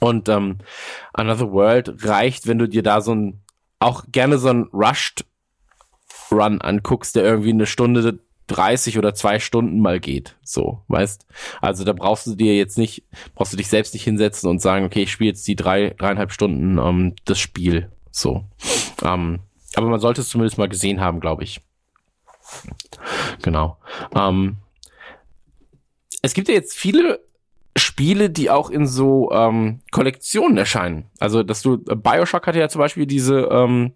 Und ähm, Another World reicht, wenn du dir da so ein auch gerne so ein Rushed Run anguckst, der irgendwie eine Stunde 30 oder zwei Stunden mal geht. So, weißt? Also da brauchst du dir jetzt nicht, brauchst du dich selbst nicht hinsetzen und sagen, okay, ich spiele jetzt die drei, dreieinhalb Stunden ähm, das Spiel. So. Ähm, aber man sollte es zumindest mal gesehen haben, glaube ich. Genau. Ähm, es gibt ja jetzt viele Spiele, die auch in so ähm, Kollektionen erscheinen. Also, dass du äh, Bioshock hatte ja zum Beispiel diese ähm,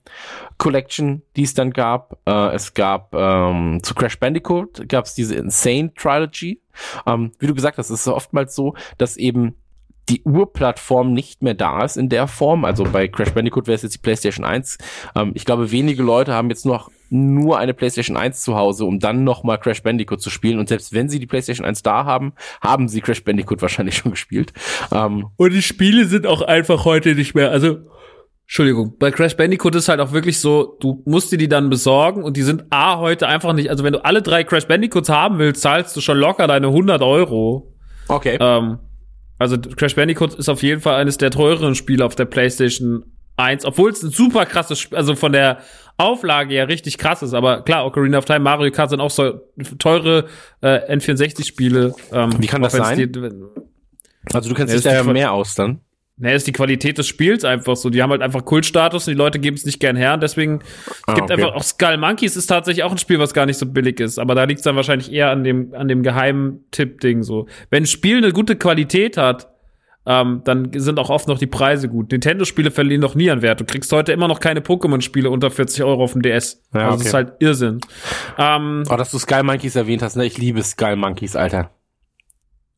Collection, die es dann gab. Äh, es gab ähm, zu Crash Bandicoot gab es diese Insane Trilogy. Ähm, wie du gesagt hast, ist es oftmals so, dass eben die Urplattform nicht mehr da ist in der Form. Also bei Crash Bandicoot wäre es jetzt die PlayStation 1. Ähm, ich glaube, wenige Leute haben jetzt noch nur eine PlayStation 1 zu Hause, um dann nochmal Crash Bandicoot zu spielen. Und selbst wenn sie die PlayStation 1 da haben, haben sie Crash Bandicoot wahrscheinlich schon gespielt. Ähm, Und die Spiele sind auch einfach heute nicht mehr, also Entschuldigung, bei Crash Bandicoot ist halt auch wirklich so, du musst dir die dann besorgen und die sind A heute einfach nicht, also wenn du alle drei Crash Bandicoots haben willst, zahlst du schon locker deine 100 Euro. okay. Ähm, also Crash Bandicoot ist auf jeden Fall eines der teureren Spiele auf der PlayStation 1, obwohl es ein super krasses Spiel, also von der Auflage ja richtig krass ist, aber klar, Ocarina of Time, Mario Kart sind auch so teure äh, N64-Spiele. Ähm, Wie kann das sein? Die, also du kennst dich da ja mehr aus dann. Ne, ist die Qualität des Spiels einfach so. Die haben halt einfach Kultstatus und die Leute geben es nicht gern her. Und deswegen, es Ah, gibt okay. einfach auch Skull Monkeys ist tatsächlich auch ein Spiel, was gar nicht so billig ist. Aber da liegt es dann wahrscheinlich eher an dem, an dem geheimen Tipp-Ding so. Wenn ein Spiel eine gute Qualität hat, ähm, dann sind auch oft noch die Preise gut. Nintendo-Spiele verlieren noch nie an Wert. Du kriegst heute immer noch keine Pokémon-Spiele unter 40 Euro auf dem DS. Ja, also okay. das ist halt Irrsinn. Ähm, Oh, dass du Sky Monkeys erwähnt hast, ne? Ich liebe Sky Monkeys, Alter.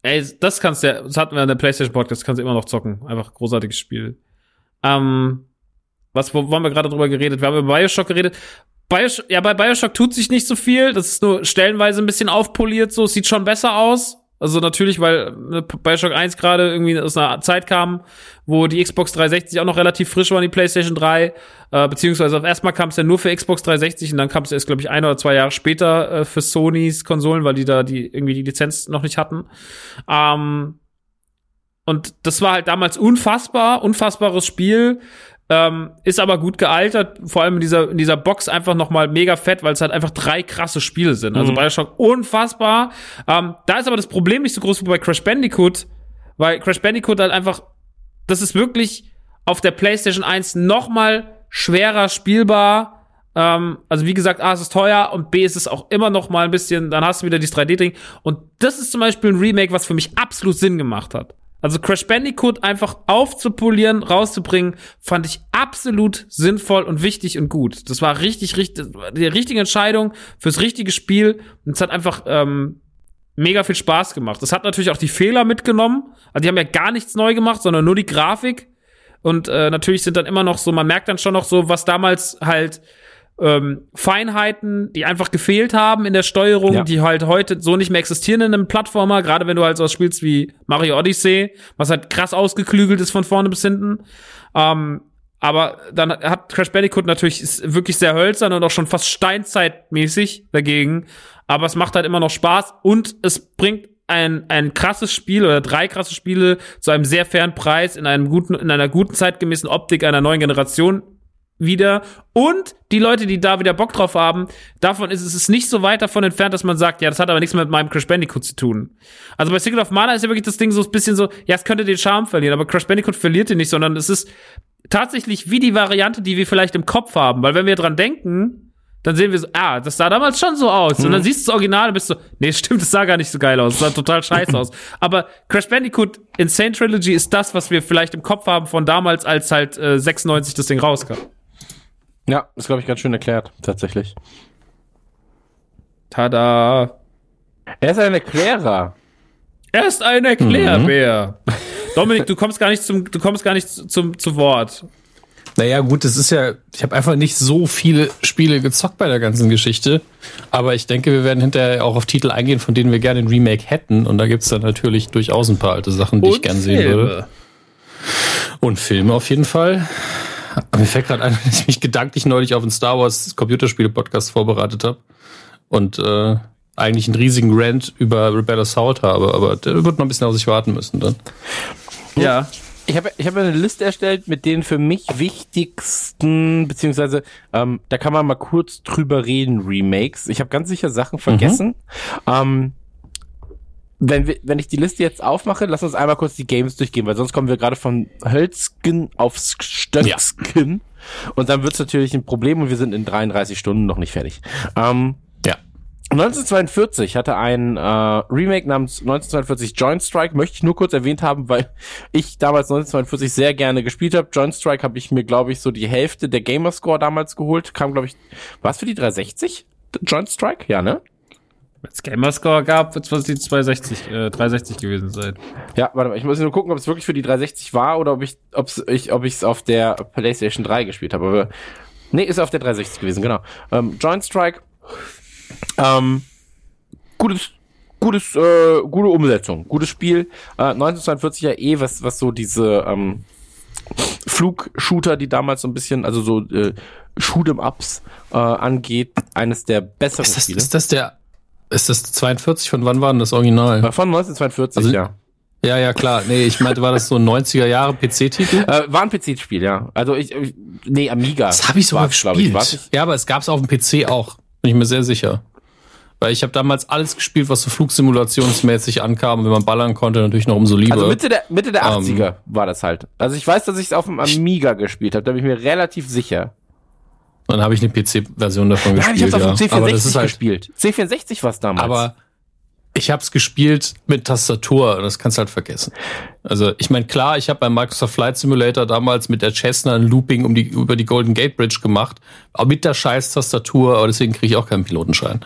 Ey, das kannst du ja, das hatten wir in der PlayStation Podcast, kannst du immer noch zocken. Einfach großartiges Spiel. Ähm, was, wo, wo haben wir gerade drüber geredet? Wir haben über Bioshock geredet. Bioshock, ja, bei Bioshock tut sich nicht so viel. Das ist nur stellenweise ein bisschen aufpoliert, so. Es Sieht schon besser aus. Also natürlich, weil ne, Bioshock 1 gerade irgendwie aus einer Zeit kam, wo die Xbox 360 auch noch relativ frisch war, die PlayStation 3. Äh, beziehungsweise auf erstmal kam es ja nur für Xbox 360 und dann kam es erst, glaube ich, ein oder zwei Jahre später äh, für Sonys Konsolen, weil die da die irgendwie die Lizenz noch nicht hatten. Ähm, und das war halt damals unfassbar, unfassbares Spiel. Ähm, ist aber gut gealtert, vor allem in dieser, in dieser Box einfach nochmal mega fett, weil es halt einfach drei krasse Spiele sind. Also Mhm. Bioshock unfassbar. Ähm, da ist aber das Problem nicht so groß wie bei Crash Bandicoot, weil Crash Bandicoot halt einfach, das ist wirklich auf der PlayStation 1 nochmal schwerer spielbar. Ähm, also wie gesagt, A, es ist teuer und B, ist es auch immer noch mal ein bisschen, dann hast du wieder dieses 3D-Ding. Und das ist zum Beispiel ein Remake, was für mich absolut Sinn gemacht hat. Also Crash Bandicoot einfach aufzupolieren, rauszubringen, fand ich absolut sinnvoll und wichtig und gut. Das war richtig, richtig, die richtige Entscheidung fürs richtige Spiel. Und es hat einfach ähm, mega viel Spaß gemacht. Das hat natürlich auch die Fehler mitgenommen. Also die haben ja gar nichts neu gemacht, sondern nur die Grafik. Und äh, natürlich sind dann immer noch so, man merkt dann schon noch so, was damals halt ähm, Feinheiten, die einfach gefehlt haben in der Steuerung, Ja. die halt heute so nicht mehr existieren in einem Plattformer, gerade wenn du halt sowas spielst wie Mario Odyssey, was halt krass ausgeklügelt ist von vorne bis hinten. Ähm, aber dann hat Crash Bandicoot natürlich ist wirklich sehr hölzern und auch schon fast steinzeitmäßig dagegen. Aber es macht halt immer noch Spaß und es bringt ein, ein krasses Spiel oder drei krasse Spiele zu einem sehr fairen Preis in einem guten, in einer guten zeitgemäßen Optik einer neuen Generation wieder. Und die Leute, die da wieder Bock drauf haben, davon ist es ist nicht so weit davon entfernt, dass man sagt, ja, das hat aber nichts mehr mit meinem Crash Bandicoot zu tun. Also bei Secret of Mana ist ja wirklich das Ding so ein bisschen so, ja, es könnte den Charme verlieren, aber Crash Bandicoot verliert den nicht, sondern es ist tatsächlich wie die Variante, die wir vielleicht im Kopf haben. Weil wenn wir dran denken, dann sehen wir so, ah, das sah damals schon so aus. Und dann siehst du das Original und bist so, nee, stimmt, das sah gar nicht so geil aus. Das sah total scheiße aus. Aber Crash Bandicoot Insane Trilogy ist das, was wir vielleicht im Kopf haben von damals, als halt äh, 96 das Ding rauskam. Ja, ist, glaube ich, ganz schön erklärt, tatsächlich. Tada. Er ist ein Erklärer. Er ist ein Erklärbär. Dominik, du kommst gar nicht zum, du kommst gar nicht zum, zu Wort. Naja, gut, das ist ja, ich habe einfach nicht so viele Spiele gezockt bei der ganzen Geschichte. Aber ich denke, wir werden hinterher auch auf Titel eingehen, von denen wir gerne ein Remake hätten. Und da gibt's dann natürlich durchaus ein paar alte Sachen, die ich gerne sehen würde. Und Filme auf jeden Fall. Aber Mir fällt gerade ein, dass ich mich gedanklich neulich auf einen Star Wars Computerspiele-Podcast vorbereitet habe. Und äh, eigentlich einen riesigen Rant über Rebel Assault habe, aber der wird noch ein bisschen auf sich warten müssen dann. Ja. Ich habe ich hab eine Liste erstellt mit den für mich wichtigsten, beziehungsweise ähm, da kann man mal kurz drüber reden, Remakes. Ich habe ganz sicher Sachen vergessen. Ähm, wenn, wir, wenn ich die Liste jetzt aufmache, lass uns einmal kurz die Games durchgehen, weil sonst kommen wir gerade von Hölzgen auf Stöcksken. Und dann wird's natürlich ein Problem und wir sind in 33 Stunden noch nicht fertig. Ähm, Ja. 1942 hatte ein äh, Remake namens 1942 Joint Strike, möchte ich nur kurz erwähnt haben, weil ich damals 1942 sehr gerne gespielt habe. Joint Strike habe ich mir, glaube ich, so die Hälfte der Gamerscore damals geholt. Kam, glaube ich, was für die 360? Joint Strike? Ja, ne? Wenn es Gamerscore gab, wird es die 260, äh, 360 gewesen sein. Ja, warte mal, ich muss nur gucken, ob es wirklich für die 360 war oder ob ich, ob's, ich, ob ich es auf der PlayStation 3 gespielt habe. Aber nee, ist auf der 360 gewesen, genau. Ähm, Joint Strike ähm, gutes, gutes, äh, gute Umsetzung, gutes Spiel. Äh, 1942 ja eh, was, was so diese ähm, Flugshooter, die damals so ein bisschen, also so äh, Shoot'em-Ups äh, angeht, eines der besseren Ist das, Spiele. ist das der, ist das 42? Von wann war denn das Original? Äh, Von 1942, Also- ja. Ja, ja, klar. Nee, ich meinte, war das so ein 90er Jahre PC-Titel? Äh, war ein PC-Spiel, ja. Also ich, ich nee, Amiga. Das habe ich sogar gespielt. war's nicht? ja, aber es gab's auf dem PC auch. Bin ich mir sehr sicher. Weil ich habe damals alles gespielt, was so flugsimulationsmäßig ankam. Und wenn man ballern konnte, natürlich noch umso lieber. Also Mitte der, Mitte der Ähm. 80er war das halt. Also ich weiß, dass ich es auf dem Amiga gespielt habe, da bin ich mir relativ sicher. Dann habe ich eine PC-Version davon Nein, ich gespielt. habe auf dem ja. Aber das C64 ist halt, gespielt. C64 war es damals. aber ich habe es gespielt mit Tastatur das kannst du halt vergessen. Also ich meine, klar, ich habe beim Microsoft Flight Simulator damals mit der Cessna ein Looping um die, über die Golden Gate Bridge gemacht, aber mit der scheiß Tastatur, aber deswegen kriege ich auch keinen Pilotenschein.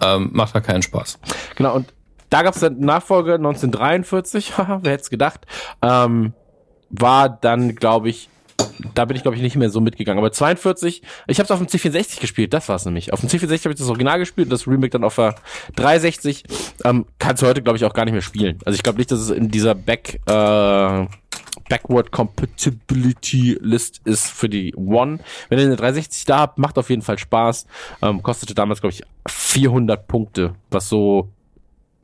Ähm, macht da keinen Spaß. Genau, und da gab es dann Nachfolge 1943, haha, wer hätte es gedacht, ähm, war dann, glaube ich, da bin ich, glaube ich, nicht mehr so mitgegangen. Aber 42, ich habe es auf dem C64 gespielt, das war es nämlich. Auf dem C64 habe ich das Original gespielt und das Remake dann auf der 360. Ähm, kannst du heute, glaube ich, auch gar nicht mehr spielen. Also ich glaube nicht, dass es in dieser Back, äh, Backward Compatibility List ist für die One. Wenn ihr eine 360 da habt, macht auf jeden Fall Spaß. Ähm, kostete damals, glaube ich, 400 Punkte, was so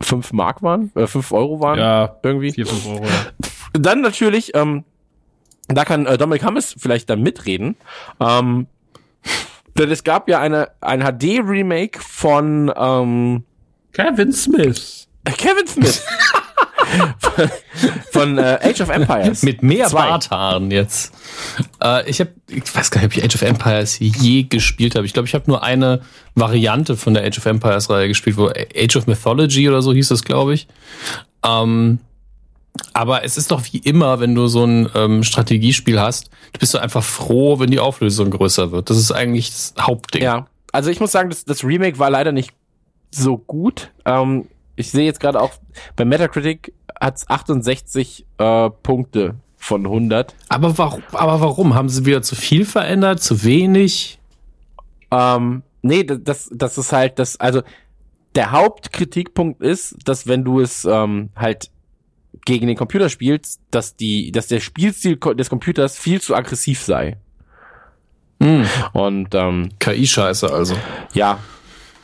5 Mark waren, äh, 5 Euro waren. Ja, irgendwie. 4, 5 Euro. Ja. Dann natürlich, ähm, da kann äh, Dominik Hammes vielleicht dann mitreden. Ähm, denn es gab ja eine ein HD-Remake von ähm, Kevin Smith. Kevin Smith. von von äh, Age of Empires. Mit mehr Zwei. Barthaaren jetzt. Äh, ich habe, ich weiß gar nicht, ob ich Age of Empires je gespielt habe. Ich glaube, ich habe nur eine Variante von der Age of Empires Reihe gespielt, wo Age of Mythology oder so hieß das, glaube ich. Ähm, aber es ist doch wie immer, wenn du so ein ähm, Strategiespiel hast, du bist du einfach froh, wenn die Auflösung größer wird. Das ist eigentlich das Hauptding. Ja, also ich muss sagen, das, das Remake war leider nicht so gut. Ähm, ich sehe jetzt gerade auch, bei Metacritic hat's 68 äh, Punkte von 100. Aber warum, aber warum? Haben sie wieder zu viel verändert, zu wenig? Ähm, nee, das- das, das ist halt das, also der Hauptkritikpunkt ist, dass wenn du es ähm, halt gegen den Computer spielst, dass die, dass der Spielstil des Computers viel zu aggressiv sei. Hm, Und ähm, KI-Scheiße also. ja,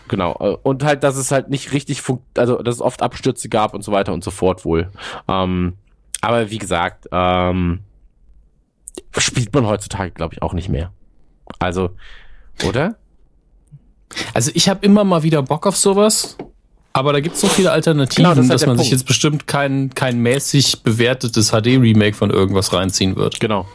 genau. Und halt, dass es halt nicht richtig funkt, also dass es oft Abstürze gab und so weiter und so fort wohl. Ähm, aber wie gesagt, ähm, spielt man heutzutage, glaube ich, auch nicht mehr. Also, oder? Also ich habe immer mal wieder Bock auf sowas, aber da gibt's so viele Alternativen, Genau, das halt dass man sich Punkt. jetzt bestimmt kein, kein mäßig bewertetes HD-Remake von irgendwas reinziehen wird. Genau.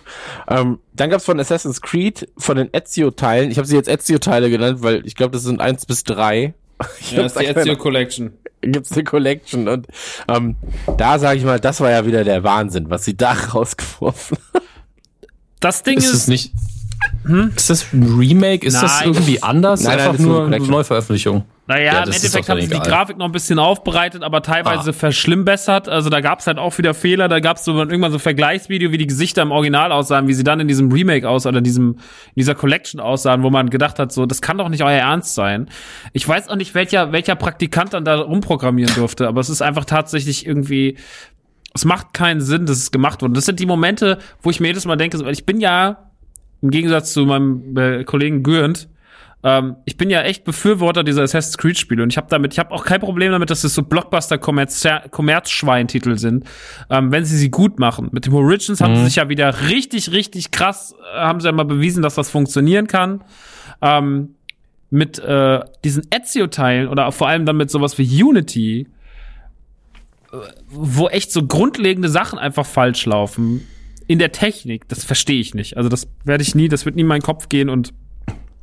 Ähm, dann gab's von Assassin's Creed, von den Ezio-Teilen, ich habe sie jetzt Ezio-Teile genannt, weil ich glaube, das sind eins bis drei. Ich Ja, das ist die Ezio Collection. gibt's eine Collection und ähm, da sage ich mal, das war ja wieder der Wahnsinn, was sie da rausgeworfen haben. Das Ding Ist ist, es nicht. Ist das ein Remake? Ist das Nein. irgendwie anders? Nein, nein, Einfach das nur eine. Neuveröffentlichung. naja, Ja, im das Endeffekt haben sie die. Grafik noch ein bisschen aufbereitet, aber teilweise Ah. verschlimmbessert. Also da gab's halt auch wieder Fehler. Da gab's so irgendwann so ein Vergleichsvideo, wie die Gesichter im Original aussahen, wie sie dann in diesem Remake aus oder diesem, in dieser Collection aussahen, wo man gedacht hat, so, das kann doch nicht euer Ernst sein. Ich weiß auch nicht, welcher, welcher Praktikant dann da rumprogrammieren durfte, aber es ist einfach tatsächlich irgendwie, es macht keinen Sinn, dass es gemacht wurde. Das sind die Momente, wo ich mir jedes Mal denke, so, ich bin ja, im Gegensatz zu meinem äh, Kollegen Gürnt, ähm, ich bin ja echt Befürworter dieser Assassin's Creed Spiele und ich habe damit, ich habe auch kein Problem damit, dass das so Blockbuster Kommerzschweintitel sind, ähm, wenn sie sie gut machen. Mit dem Origins haben sie sich ja wieder richtig, richtig krass, äh, haben sie ja mal bewiesen, dass das funktionieren kann. Ähm, mit äh, diesen Ezio-Teilen oder vor allem dann mit sowas wie Unity, äh, wo echt so grundlegende Sachen einfach falsch laufen in der Technik, das verstehe ich nicht. Also das werde ich nie, das wird nie in meinen Kopf gehen und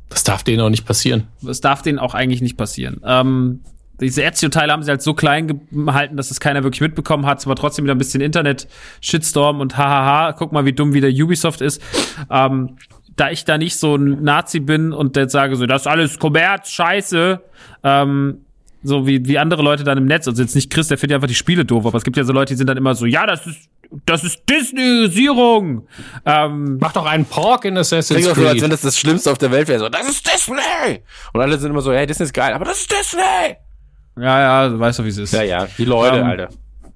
Das darf denen auch nicht passieren. Das darf denen auch eigentlich nicht passieren. Ähm, diese Ezio-Teile haben sie halt so klein gehalten, dass es keiner wirklich mitbekommen hat. Es war trotzdem wieder ein bisschen Internet-Shitstorm und hahaha, guck mal, wie dumm wieder Ubisoft ist. Ähm, da ich da nicht so ein Nazi bin und jetzt sage so, das ist alles Kommerz, scheiße, ähm, so wie, wie andere Leute dann im Netz, also jetzt nicht Chris, der findet ja einfach die Spiele doof, aber es gibt ja so Leute, die sind dann immer so, ja, das ist, das ist Disneyisierung. Ähm, Mach doch einen Pork in Assassin's Klingt auch so, als wenn Creed. das das Schlimmste auf der Welt wäre. So, das ist Disney! Und alle sind immer so, hey, Disney ist geil, aber das ist Disney! ja, ja, du weißt doch, wie es ist. Ja, ja, die Leute, Ähm, Alter.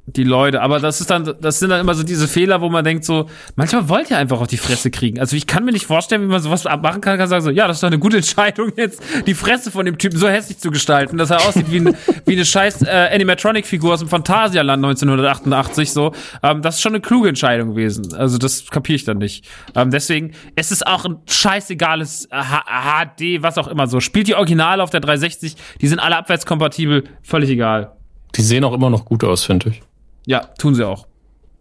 Die Leute. Aber das ist dann, das sind dann immer so diese Fehler, wo man denkt so, manchmal wollt ihr einfach auf die Fresse kriegen. Also ich kann mir nicht vorstellen, wie man sowas machen kann, kann sagen so, ja, das ist doch eine gute Entscheidung jetzt, die Fresse von dem Typen so hässlich zu gestalten, dass er aussieht wie, ein, wie eine scheiß äh, Animatronic-Figur aus dem Phantasialand 1988 so. Ähm, das ist schon eine kluge Entscheidung gewesen. Also das kapiere ich dann nicht. Ähm, deswegen, es ist auch ein scheißegales HD, was auch immer so. Spielt die Originale auf der 360, die sind alle abwärtskompatibel, völlig egal. Die sehen auch immer noch gut aus, finde ich. Ja, tun sie auch.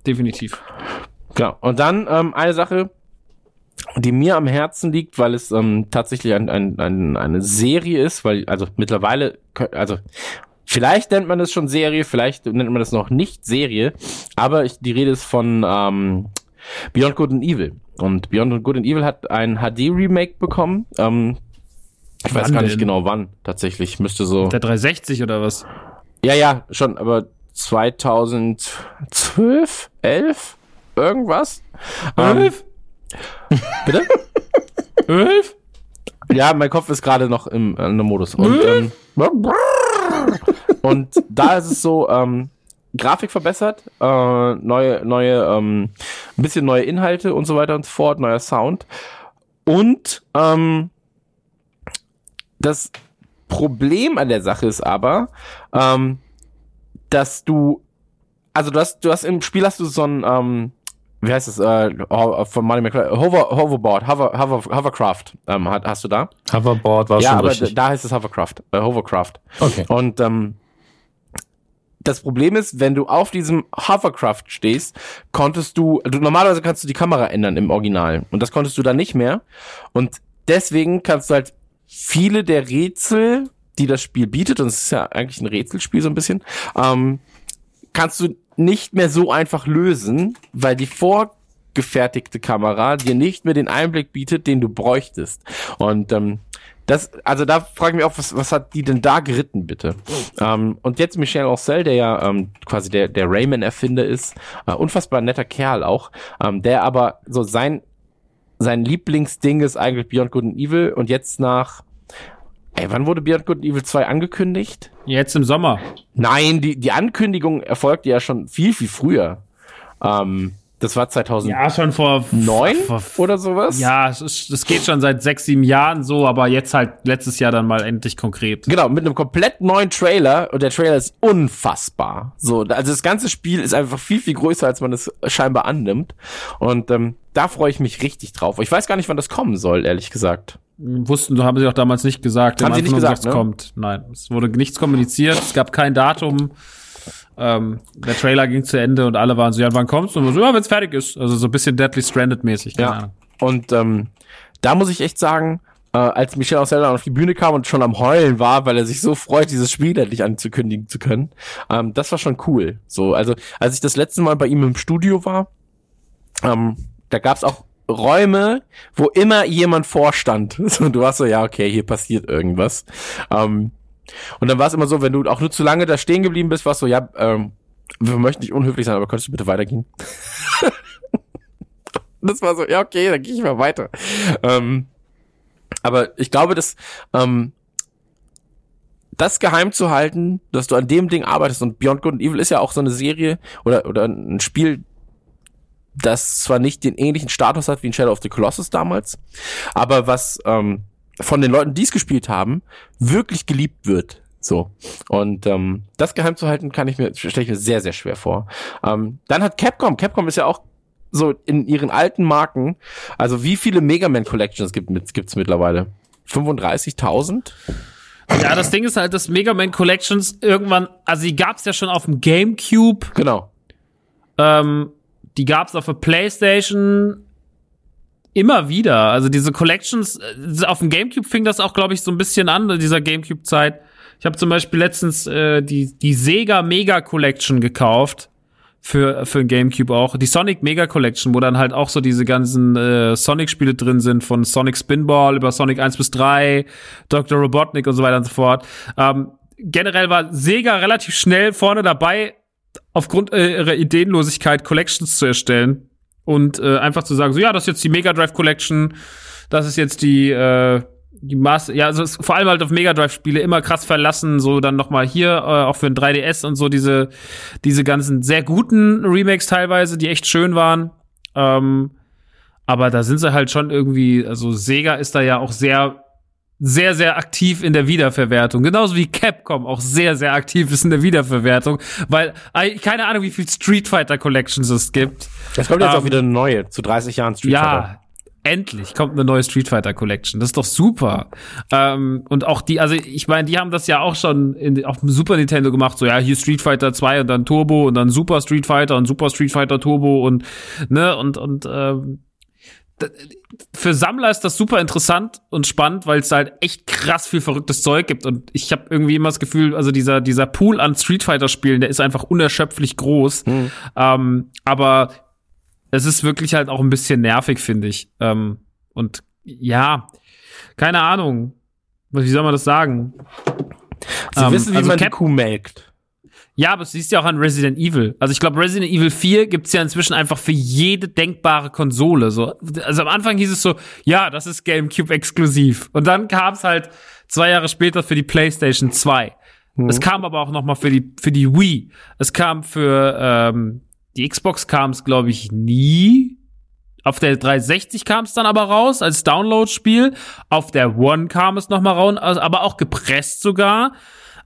Definitiv. Genau. Und dann ähm, eine Sache, die mir am Herzen liegt, weil es ähm, tatsächlich ein, ein, ein, eine Serie ist, weil, also mittlerweile, also vielleicht nennt man das schon Serie, vielleicht nennt man das noch nicht Serie, aber ich, die Rede ist von ähm, Beyond Good and Evil. Und Beyond Good and Evil hat ein HD-Remake bekommen. Ähm, ich weiß gar nicht denn? genau wann, tatsächlich. Müsste so. Der 360 oder was? Ja, ja, schon, aber 2012, 11, irgendwas. Ähm, bitte? Elf? Ja, mein Kopf ist gerade noch im, äh, Modus. Und, ähm, und da ist es so, ähm, Grafik verbessert, äh, neue, neue, ähm, ein bisschen neue Inhalte und so weiter und so fort, neuer Sound. Und ähm, das Problem an der Sache ist aber, ähm, dass du, also du hast, du hast im Spiel hast du so ein, ähm, wie heißt es, äh, von Money McFly, Hover, Hoverboard, Hover, Hover, Hovercraft, ähm, hast du da? Hoverboard war ja, schon aber richtig. da heißt es Hovercraft, äh, Hovercraft. Okay. Und ähm, das Problem ist, wenn du auf diesem Hovercraft stehst, konntest du, du, normalerweise kannst du die Kamera ändern im Original und das konntest du dann nicht mehr und deswegen kannst du halt viele der Rätsel, die das Spiel bietet, und es ist ja eigentlich ein Rätselspiel so ein bisschen, ähm, kannst du nicht mehr so einfach lösen, weil die vorgefertigte Kamera dir nicht mehr den Einblick bietet, den du bräuchtest. Und ähm, das, also da frage ich mich auch, was, was hat die denn da geritten, bitte? Ähm, und jetzt Michel Ancel, der ja ähm, quasi der, der Rayman-Erfinder ist, äh, unfassbar netter Kerl auch, ähm, der aber so sein, sein Lieblingsding ist eigentlich Beyond Good and Evil und jetzt nach, ey, wann wurde Beyond Good and Evil 2 angekündigt? Jetzt im Sommer. Nein, die, die Ankündigung erfolgte ja schon viel, viel früher. Ähm, das war 2009 Ja, schon vor vor, oder sowas? Ja, es, ist, es geht schon seit sechs, sieben Jahren so, aber jetzt halt letztes Jahr dann mal endlich konkret. Genau, mit einem komplett neuen Trailer und der Trailer ist unfassbar. So, also das ganze Spiel ist einfach viel, viel größer, als man es scheinbar annimmt. Und ähm, da freue ich mich richtig drauf. Ich weiß gar nicht, wann das kommen soll, ehrlich gesagt. Wussten, haben sie auch damals nicht gesagt. Haben sie nicht gesagt, es ne? kommt. Nein, es wurde nichts kommuniziert, es gab kein Datum. Ähm, der Trailer ging zu Ende und alle waren so, ja, wann kommt's? Und so, ja, wenn's fertig ist. Also so ein bisschen Deadly Stranded mäßig. keine Ja. Ahnung. Und ähm, da muss ich echt sagen, äh, als Michel dann auf die Bühne kam und schon am Heulen war, weil er sich so freut, dieses Spiel endlich anzukündigen zu können, ähm, das war schon cool. So, also als ich das letzte Mal bei ihm im Studio war, ähm, da gab's auch Räume, wo immer jemand vorstand. So, du warst so, ja, okay, hier passiert irgendwas. Ähm, und dann war es immer so, wenn du auch nur zu lange da stehen geblieben bist, warst so, ja, ähm, wir möchten nicht unhöflich sein, aber könntest du bitte weitergehen? das war so, ja, okay, dann gehe ich mal weiter. Ähm, aber ich glaube, dass ähm, das geheim zu halten, dass du an dem Ding arbeitest und Beyond Good and Evil ist ja auch so eine Serie oder oder ein Spiel, das zwar nicht den ähnlichen Status hat wie in Shadow of the Colossus damals, aber was ähm, von den Leuten, die es gespielt haben, wirklich geliebt wird. So. Und ähm, das geheim zu halten, kann ich mir, stelle ich mir sehr, sehr schwer vor. Ähm, dann hat Capcom, Capcom ist ja auch so in ihren alten Marken, also wie viele Mega Man Collections gibt gibt's mittlerweile? 35.000? Ja, das Ding ist halt, dass Mega Man Collections irgendwann, also die gab's ja schon auf dem Gamecube, Genau. ähm, die gab's auf der Playstation immer wieder. Also diese Collections, äh, auf dem Gamecube fing das auch, glaube ich, so ein bisschen an, in dieser Gamecube-Zeit. Ich habe zum Beispiel letztens äh, die, die Sega Mega Collection gekauft. Für, für den Gamecube auch. Die Sonic Mega Collection, wo dann halt auch so diese ganzen äh, Sonic-Spiele drin sind, von Sonic Spinball über Sonic 1 bis 3, Dr. Robotnik und so weiter und so fort. Ähm, generell war Sega relativ schnell vorne dabei, aufgrund äh, ihrer Ideenlosigkeit Collections zu erstellen und äh, einfach zu sagen, so ja, das ist jetzt die Mega Drive Collection, das ist jetzt die äh, die Maß, ja, also es, vor allem halt auf Mega Drive Spiele immer krass verlassen, so dann noch mal hier äh, auch für ein 3DS und so diese diese ganzen sehr guten Remakes teilweise, die echt schön waren. Ähm, aber da sind sie halt schon irgendwie, also Sega ist da ja auch sehr sehr, sehr aktiv in der Wiederverwertung. Genauso wie Capcom auch sehr, sehr aktiv ist in der Wiederverwertung. Weil, keine Ahnung, wie viel Street Fighter Collections es gibt. Es kommt jetzt Ähm, auch wieder eine neue, zu 30 Jahren Street Fighter. Ja, endlich kommt eine neue Street Fighter Collection. Das ist doch super. Ähm, und auch die, also ich meine, die haben das ja auch schon in, auf dem Super Nintendo gemacht. So, ja, hier Street Fighter 2 und dann Turbo und dann Super Street Fighter und Super Street Fighter Turbo und, ne, und, und, ähm, für Sammler ist das super interessant und spannend, weil es halt echt krass viel verrücktes Zeug gibt. Und ich habe irgendwie immer das Gefühl, also dieser, dieser Pool an Street Fighter-Spielen, der ist einfach unerschöpflich groß. Ähm, aber es ist wirklich halt auch ein bisschen nervig, finde ich. Ähm, und ja, keine Ahnung. Wie soll man das sagen? Sie Ähm, wissen, wie also man Cap- Kuh melkt. Ja, aber es siehst ja auch an Resident Evil. Also ich glaube, Resident Evil 4 gibt's ja inzwischen einfach für jede denkbare Konsole. So, also am Anfang hieß es so, ja, das ist GameCube exklusiv. Und dann kam's halt zwei Jahre später für die PlayStation 2. Es kam aber auch noch mal für die für die Wii. Es kam für ähm, die Xbox kam's, glaube ich, nie. Auf der 360 kam es dann aber raus als Download-Spiel. Auf der One kam es noch mal raus, aber auch gepresst sogar.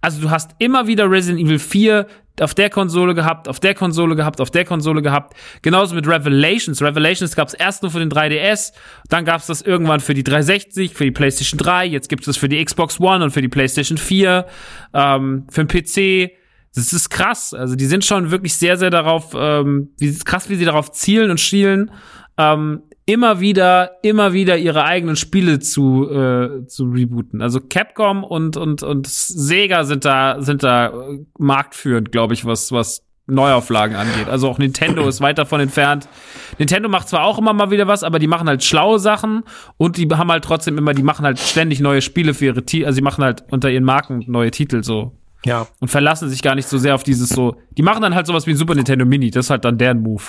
Also du hast immer wieder Resident Evil 4 auf der Konsole gehabt, auf der Konsole gehabt, auf der Konsole gehabt. Genauso mit Revelations. Revelations gab es erst nur für den 3DS, dann gab es das irgendwann für die 360, für die PlayStation 3, jetzt gibt es das für die Xbox One und für die PlayStation 4, ähm, für den PC. Das ist krass. Also die sind schon wirklich sehr, sehr darauf, ähm, krass, wie sie darauf zielen und schielen, ähm, immer wieder, immer wieder ihre eigenen Spiele zu, äh, zu rebooten. Also Capcom und, und, und Sega sind da, sind da äh, marktführend, glaube ich, was, was Neuauflagen angeht. Also auch Nintendo ist weit davon entfernt. Nintendo macht zwar auch immer mal wieder was, aber die machen halt schlaue Sachen und die haben halt trotzdem immer, die machen halt ständig neue Spiele für ihre Titel, also sie machen halt unter ihren Marken neue Titel so Ja. und verlassen sich gar nicht so sehr auf dieses so. Die machen dann halt sowas wie ein Super Nintendo Mini, das ist halt dann deren Move.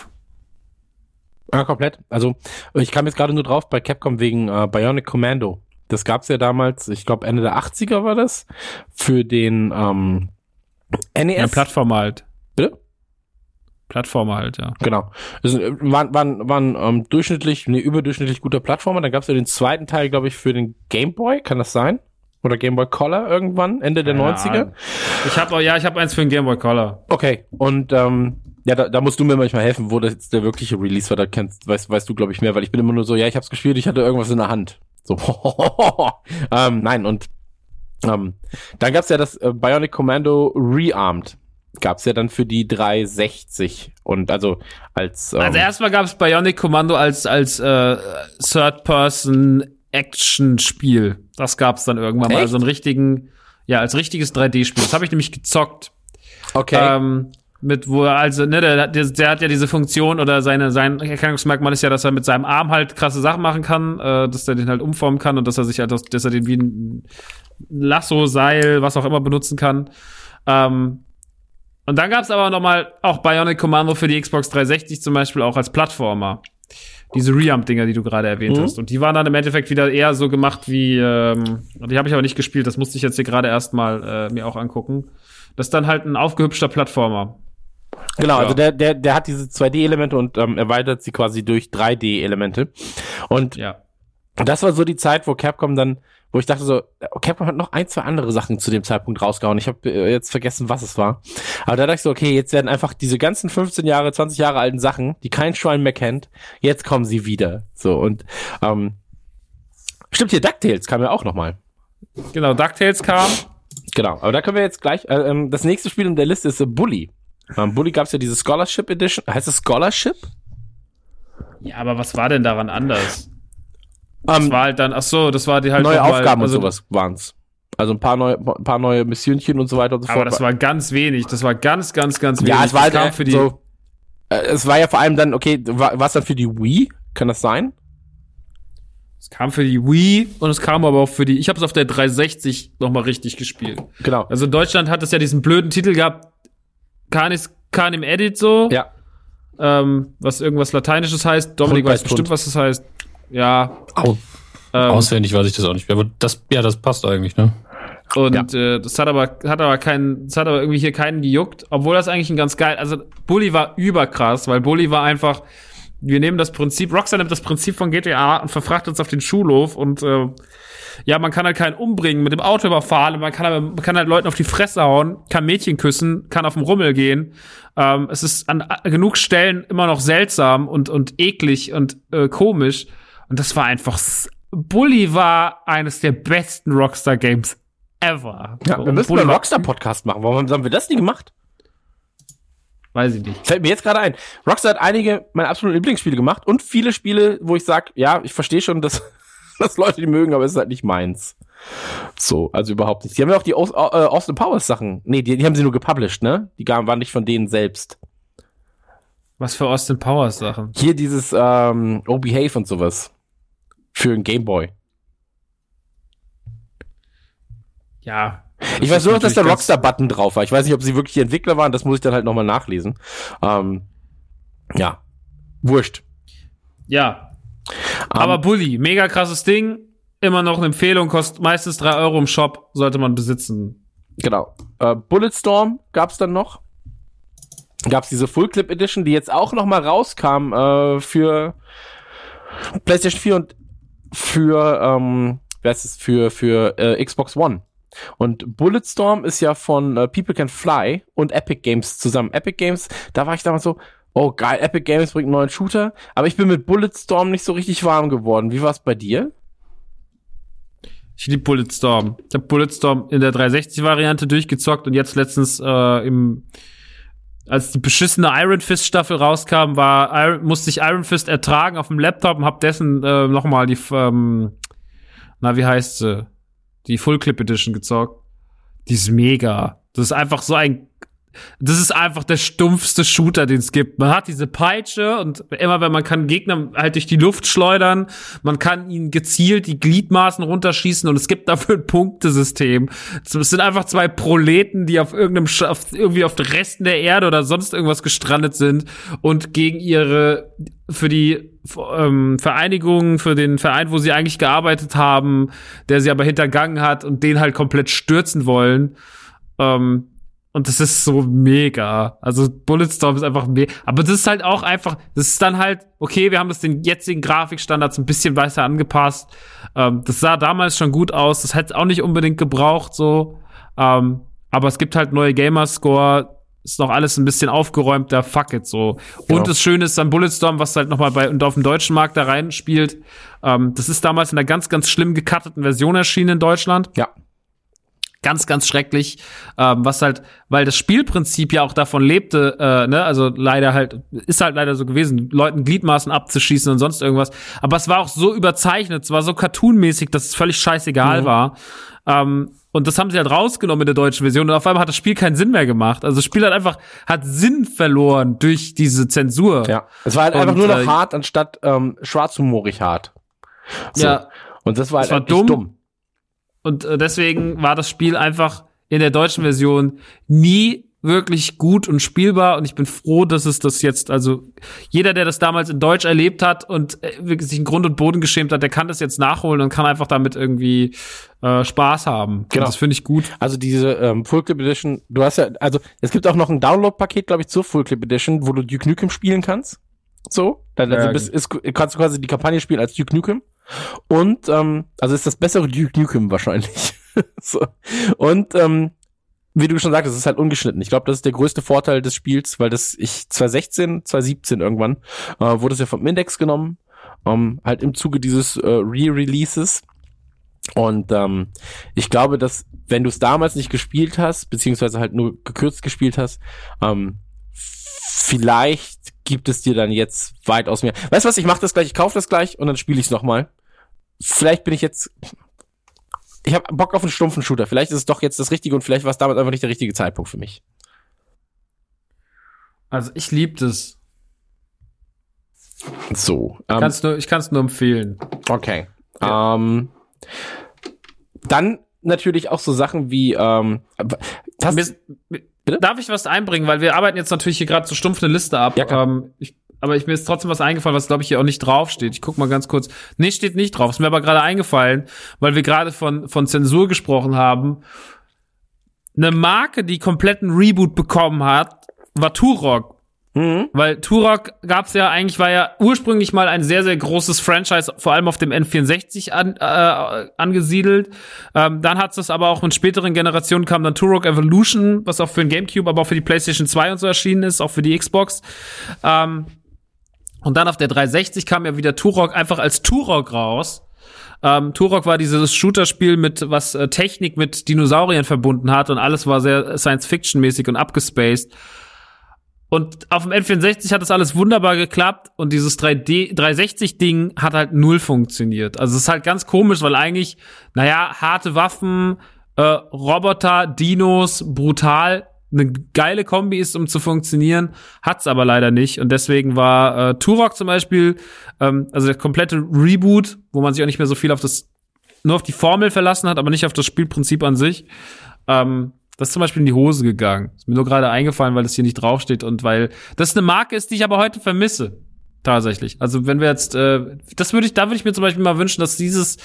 Ja, komplett. Also ich kam jetzt gerade nur drauf bei Capcom wegen äh, Bionic Commando. Das gab's ja damals, ich glaube Ende der 80er war das, für den ähm, NES. Ja, Plattformer halt. Bitte? Plattformer halt, ja. Genau. Das äh, war, war, war ein ähm, durchschnittlich, nee, überdurchschnittlich guter Plattformer. Dann gab's ja den zweiten Teil, glaube ich, für den Game Boy, kann das sein? Oder Game Boy Color irgendwann, Ende der 90er? Ich habe ja, ich habe eins für den Game Boy Color. Okay, und ähm, ja, da, da musst du mir manchmal helfen, wo das jetzt der wirkliche Release war. Da kennst, weißt, weißt du, glaube ich, mehr, weil ich bin immer nur so, ja, ich hab's gespielt, ich hatte irgendwas in der Hand. So, ähm, nein, und ähm, dann gab's ja das äh, Bionic Commando Rearmed. Gab's ja dann für die 360 und also als ähm, Also erstmal gab es Bionic Commando als als äh, Third Person Action Spiel. Das gab's dann irgendwann mal, Echt? also einen richtigen ja, als richtiges 3D Spiel. Das habe ich nämlich gezockt. okay, Ähm, mit wo er also ne der, der, der hat ja diese Funktion oder seine sein Erkennungsmerkmal ist ja, dass er mit seinem Arm halt krasse Sachen machen kann, äh, dass er den halt umformen kann und dass er sich halt dass er den wie ein Lasso, Seil, was auch immer benutzen kann. Ähm, und dann gab's aber noch mal auch Bionic Commando für die Xbox 360 zum Beispiel auch als Plattformer. Diese Reamp-Dinger, die du gerade erwähnt Mhm. hast. Und die waren dann im Endeffekt wieder eher so gemacht wie, ähm, die habe ich aber nicht gespielt, das musste ich jetzt hier gerade erst mal äh, mir auch angucken. Das ist dann halt ein aufgehübschter Plattformer. Genau, ja. also der, der, der hat diese 2D-Elemente und ähm, erweitert sie quasi durch 3D-Elemente. Und Ja. das war so die Zeit, wo Capcom dann, wo ich dachte so, Capcom hat noch ein, zwei andere Sachen zu dem Zeitpunkt rausgehauen. Ich habe äh, jetzt vergessen, was es war. Aber da dachte ich so, okay, jetzt werden einfach diese ganzen 15 Jahre, 20 Jahre alten Sachen, die kein Schwein mehr kennt, jetzt kommen sie wieder. So und ähm, stimmt hier, DuckTales kam ja auch noch mal. Genau, DuckTales kam. Genau, aber da können wir jetzt gleich, äh, ähm, das nächste Spiel in der Liste ist äh, Bully. Beim Bully gab's ja diese Scholarship Edition. Heißt es Scholarship? Ja, aber was war denn daran anders? Das Ähm, war halt dann, ach so, das war die halt neue mal- Aufgaben also, und sowas waren's. Also ein paar neue, ein paar neue Missionchen und so weiter und so fort. Aber das war ganz wenig. Das war ganz, ganz, ganz wenig. ja, es war halt kam äh, für die, so. Äh, es war ja vor allem dann, okay, war es dann für die Wii? Kann das sein? es kam für die Wii und es kam aber auch für die. Ich habe es auf der 360 noch mal richtig gespielt. Genau. Also in Deutschland hat es ja diesen blöden Titel gehabt, Canis Canem Edit so, Ja. ähm, was irgendwas Lateinisches heißt. Dominik weiß bestimmt, Hund. was das heißt. Ja. Au. Ähm, Auswendig weiß ich das auch nicht mehr. Aber das, ja, das passt eigentlich, ne? Und äh, das hat aber hat aber keinen, das hat aber irgendwie hier keinen gejuckt, obwohl das eigentlich ein ganz geil. Also Bully war überkrass, weil Bully war einfach. Wir nehmen das Prinzip, Rockstar nimmt das Prinzip von GTA und verfrachtet es auf den Schulhof und äh, ja, man kann halt keinen umbringen, mit dem Auto überfahren, man kann, aber, man kann halt Leuten auf die Fresse hauen, kann Mädchen küssen, kann auf den Rummel gehen. Ähm, es ist an genug Stellen immer noch seltsam und, und eklig und äh, komisch. Und das war einfach. s- Bully war eines der besten Rockstar-Games ever. Ja, wir müssen Bully einen Rockstar-Podcast machen. Warum haben wir das nie gemacht? Weiß ich nicht. Fällt mir jetzt gerade ein. Rockstar hat einige meiner absoluten Lieblingsspiele gemacht und viele Spiele, wo ich sag, ja, ich verstehe schon, dass, dass Leute die mögen, aber es ist halt nicht meins. So, also überhaupt nicht. Die haben ja auch die äh, Austin Powers Sachen. Nee, die, die haben sie nur gepublished, ne? Die waren nicht von denen selbst. Was für Austin Powers Sachen. Hier dieses ähm, Oh Behave und sowas. Für ein Gameboy. Ja. Ich weiß nur noch, dass der Rockstar-Button drauf war. Ich weiß nicht, ob sie wirklich die Entwickler waren, das muss ich dann halt nochmal nachlesen. Ähm, ja. Wurscht. Ja. Ähm, Aber Bully, mega krasses Ding. Immer noch eine Empfehlung, kostet meistens drei Euro im Shop, sollte man besitzen. Genau. Äh, Bulletstorm gab's dann noch. Gab's diese Full Clip Edition, die jetzt auch noch mal rauskam äh, für PlayStation 4 und für ähm, wer ist es für für äh, Xbox One. Und Bulletstorm ist ja von äh, People Can Fly und Epic Games zusammen. Epic Games, da war ich damals so, oh geil, Epic Games bringt einen neuen Shooter, aber ich bin mit Bulletstorm nicht so richtig warm geworden. Wie war's bei dir? Ich liebe Bulletstorm. Ich habe Bulletstorm in der 360-Variante durchgezockt und jetzt letztens äh, im als die beschissene Iron Fist Staffel rauskam, war Iron, musste ich Iron Fist ertragen auf dem Laptop und hab dessen äh, noch mal die ähm, na wie heißt sie die Full Clip Edition gezockt. Die ist mega. Das ist einfach so ein das ist einfach der stumpfste Shooter, den es gibt. Man hat diese Peitsche und immer wenn man kann Gegner halt durch die Luft schleudern, man kann ihnen gezielt die Gliedmaßen runterschießen und es gibt dafür ein Punktesystem. Es sind einfach zwei Proleten, die auf irgendeinem auf, irgendwie auf den Resten der Erde oder sonst irgendwas gestrandet sind und gegen ihre für die ähm, Vereinigung, für den Verein, wo sie eigentlich gearbeitet haben, der sie aber hintergangen hat und den halt komplett stürzen wollen. Ähm, und das ist so mega. Also Bulletstorm ist einfach mega. Aber das ist halt auch einfach, das ist dann halt, okay, wir haben das den jetzigen Grafikstandards ein bisschen weiter angepasst. Ähm, das sah damals schon gut aus. Das hätte auch nicht unbedingt gebraucht, so. Ähm, aber es gibt halt neue Gamerscore. Ist noch alles ein bisschen aufgeräumter, fuck it, so. Genau. Und das Schöne ist dann Bulletstorm, was halt nochmal bei, und auf dem deutschen Markt da reinspielt. Ähm, das ist damals in einer ganz, ganz schlimm gecutteten Version erschienen in Deutschland Ja. Ganz, ganz schrecklich, ähm, was halt, weil das Spielprinzip ja auch davon lebte, äh, ne, also leider halt, ist halt leider so gewesen, Leuten Gliedmaßen abzuschießen und sonst irgendwas. Aber es war auch so überzeichnet, es war so cartoonmäßig, dass es völlig scheißegal war. Ähm, und das haben sie halt rausgenommen in der deutschen Version und auf einmal hat das Spiel keinen Sinn mehr gemacht. Also das Spiel hat einfach, hat Sinn verloren durch diese Zensur. Ja. Es war halt Und, einfach nur noch äh, hart anstatt ähm, schwarzhumorig hart. So. Ja. Und das war halt Das war dumm. dumm. Und äh, deswegen war das Spiel einfach in der deutschen Version nie wirklich gut und spielbar und ich bin froh, dass es das jetzt, also jeder, der das damals in Deutsch erlebt hat und äh, wirklich sich in Grund und Boden geschämt hat, der kann das jetzt nachholen und kann einfach damit irgendwie äh, Spaß haben. Genau. Und das finde ich gut. Also diese ähm, Full Clip Edition, du hast ja, also es gibt auch noch ein Download-Paket, glaube ich, zur Full Clip Edition, wo du Duke Nukem spielen kannst. So, dann also Ja, bist, ist, kannst du quasi die Kampagne spielen als Duke Nukem. Und ähm, also ist das bessere Duke Nukem wahrscheinlich. so. Und ähm, wie du schon sagtest, es ist halt ungeschnitten. Ich glaube, das ist der größte Vorteil des Spiels, weil das ich 2016, 2017 irgendwann äh, wurde es ja vom Index genommen, ähm, halt im Zuge dieses äh, Re-Releases. Und ähm, ich glaube, dass wenn du es damals nicht gespielt hast, beziehungsweise halt nur gekürzt gespielt hast, ähm, vielleicht gibt es dir dann jetzt weitaus mehr. Weißt du was, ich mache das gleich, ich kaufe das gleich und dann spiele ich es nochmal. Vielleicht bin ich jetzt. Ich habe Bock auf einen stumpfen Shooter. Vielleicht ist es doch jetzt das Richtige und vielleicht war es damals einfach nicht der richtige Zeitpunkt für mich. Also ich lieb das. So. Ähm, Kannst nur, ich kann es nur empfehlen. okay. Ähm, dann natürlich auch so Sachen wie. Ähm, hast, Mir? Darf ich was einbringen? Weil wir arbeiten jetzt natürlich hier gerade so stumpf eine Liste ab. Ja. Ähm, ich, aber ich, mir ist trotzdem was eingefallen, was glaube ich hier auch nicht draufsteht. Ich guck mal ganz kurz. Nee, steht nicht drauf. Ist mir aber gerade eingefallen, weil wir gerade von, von Zensur gesprochen haben. Eine Marke, die kompletten Reboot bekommen hat, war Turok. Mhm. Weil Turok gab's ja eigentlich, war ja ursprünglich mal ein sehr, sehr großes Franchise, vor allem auf dem N64 an, äh, angesiedelt. Ähm, dann hat's das aber auch in späteren Generationen kam dann Turok Evolution, was auch für den Gamecube, aber auch für die PlayStation 2 und so erschienen ist, auch für die Xbox. Ähm, und dann auf der 360 kam ja wieder Turok einfach als Turok raus. Ähm, Turok war dieses Shooter-Spiel mit, was äh, Technik mit Dinosauriern verbunden hat und alles war sehr Science-Fiction-mäßig und abgespaced. Und auf dem N64 hat das alles wunderbar geklappt und dieses 3D 360-Ding hat halt null funktioniert. Also es ist halt ganz komisch, weil eigentlich, naja, harte Waffen, äh, Roboter, Dinos, brutal, eine geile Kombi ist, um zu funktionieren, hat's aber leider nicht. Und deswegen war äh, Turok zum Beispiel, ähm, also der komplette Reboot, wo man sich auch nicht mehr so viel auf das, nur auf die Formel verlassen hat, aber nicht auf das Spielprinzip an sich. Ähm, das ist zum Beispiel in die Hose gegangen. Ist mir nur gerade eingefallen, weil das hier nicht draufsteht und weil das eine Marke ist, die ich aber heute vermisse. Tatsächlich. Also wenn wir jetzt, äh, das würde ich, da würde ich mir zum Beispiel mal wünschen, dass dieses,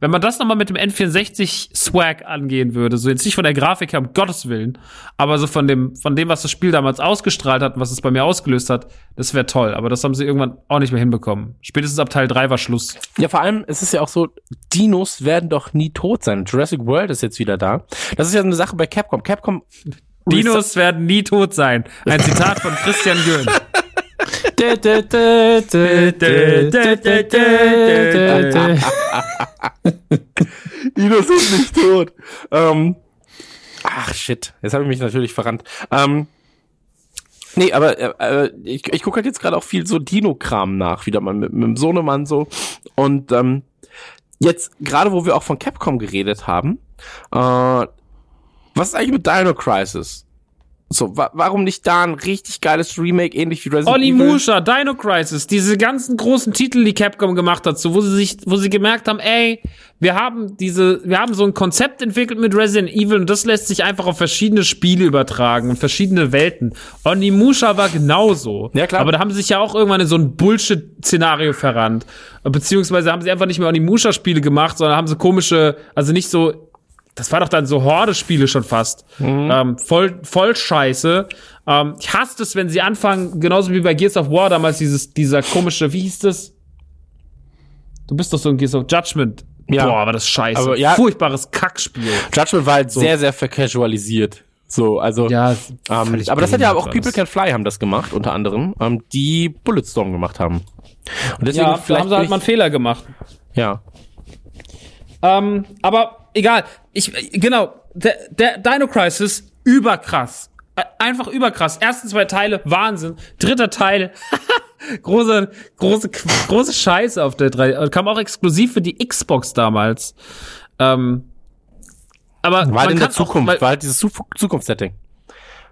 wenn man das nochmal mit dem N64 Swag angehen würde, so jetzt nicht von der Grafik her, um Gottes Willen, aber so von dem, von dem, was das Spiel damals ausgestrahlt hat und was es bei mir ausgelöst hat, das wäre toll. Aber das haben sie irgendwann auch nicht mehr hinbekommen. Spätestens ab Teil 3 war Schluss. Ja, vor allem, es ist ja auch so, Dinos werden doch nie tot sein. Jurassic World ist jetzt wieder da. Das ist ja eine Sache bei Capcom. Capcom Dinos werden nie tot sein. Ein Zitat von Christian Gürn. Dinos sind nicht tot. Ähm, ach shit, jetzt habe ich mich natürlich verrannt. Ähm, nee, aber äh, äh, ich, ich gucke halt jetzt gerade auch viel so Dino-Kram nach, wieder mal mit, mit dem Sohnemann so. Und ähm, jetzt, gerade wo wir auch von Capcom geredet haben, äh, was ist eigentlich mit Dino Crisis? So, wa warum nicht da ein richtig geiles Remake, ähnlich wie Resident Evil? Onimusha, Dino Crisis, diese ganzen großen Titel, die Capcom gemacht hat, so wo sie sich, wo sie gemerkt haben, ey, wir haben diese, wir haben so ein Konzept entwickelt mit Resident Evil und das lässt sich einfach auf verschiedene Spiele übertragen und verschiedene Welten. Onimusha war genauso. Ja, klar. Aber da haben sie sich ja auch irgendwann in so ein Bullshit-Szenario verrannt. Beziehungsweise haben sie einfach nicht mehr Onimusha-Spiele gemacht, sondern haben sie komische, also nicht so, das war doch dann so Horde-Spiele schon fast. Ähm, voll, voll scheiße. Ähm, ich hasse es, wenn sie anfangen, genauso wie bei Gears of War damals, dieses, dieser komische, wie hieß das? Du bist doch so ein Gears of Judgment. Ja. Boah, war das scheiße. Aber ja- Furchtbares Kackspiel. Judgment war halt sehr, sehr vercasualisiert. So, also. Ja, Ähm, aber das hat ja auch People. Can Fly haben das gemacht, unter anderem, ähm, die Bulletstorm gemacht haben. Und deswegen Ja, da haben sie halt mal einen Fehler gemacht. ja. Ähm, aber egal. Ich, genau, der, der Dino Crisis, überkrass. Einfach überkrass. Ersten zwei Teile, Wahnsinn. Dritter Teil, große, große, große Scheiße auf der drei. äh, Kam auch exklusiv für die Xbox damals. Ähm, aber War halt in der auch- Zukunft, weil- war halt dieses Zu Zukunftssetting.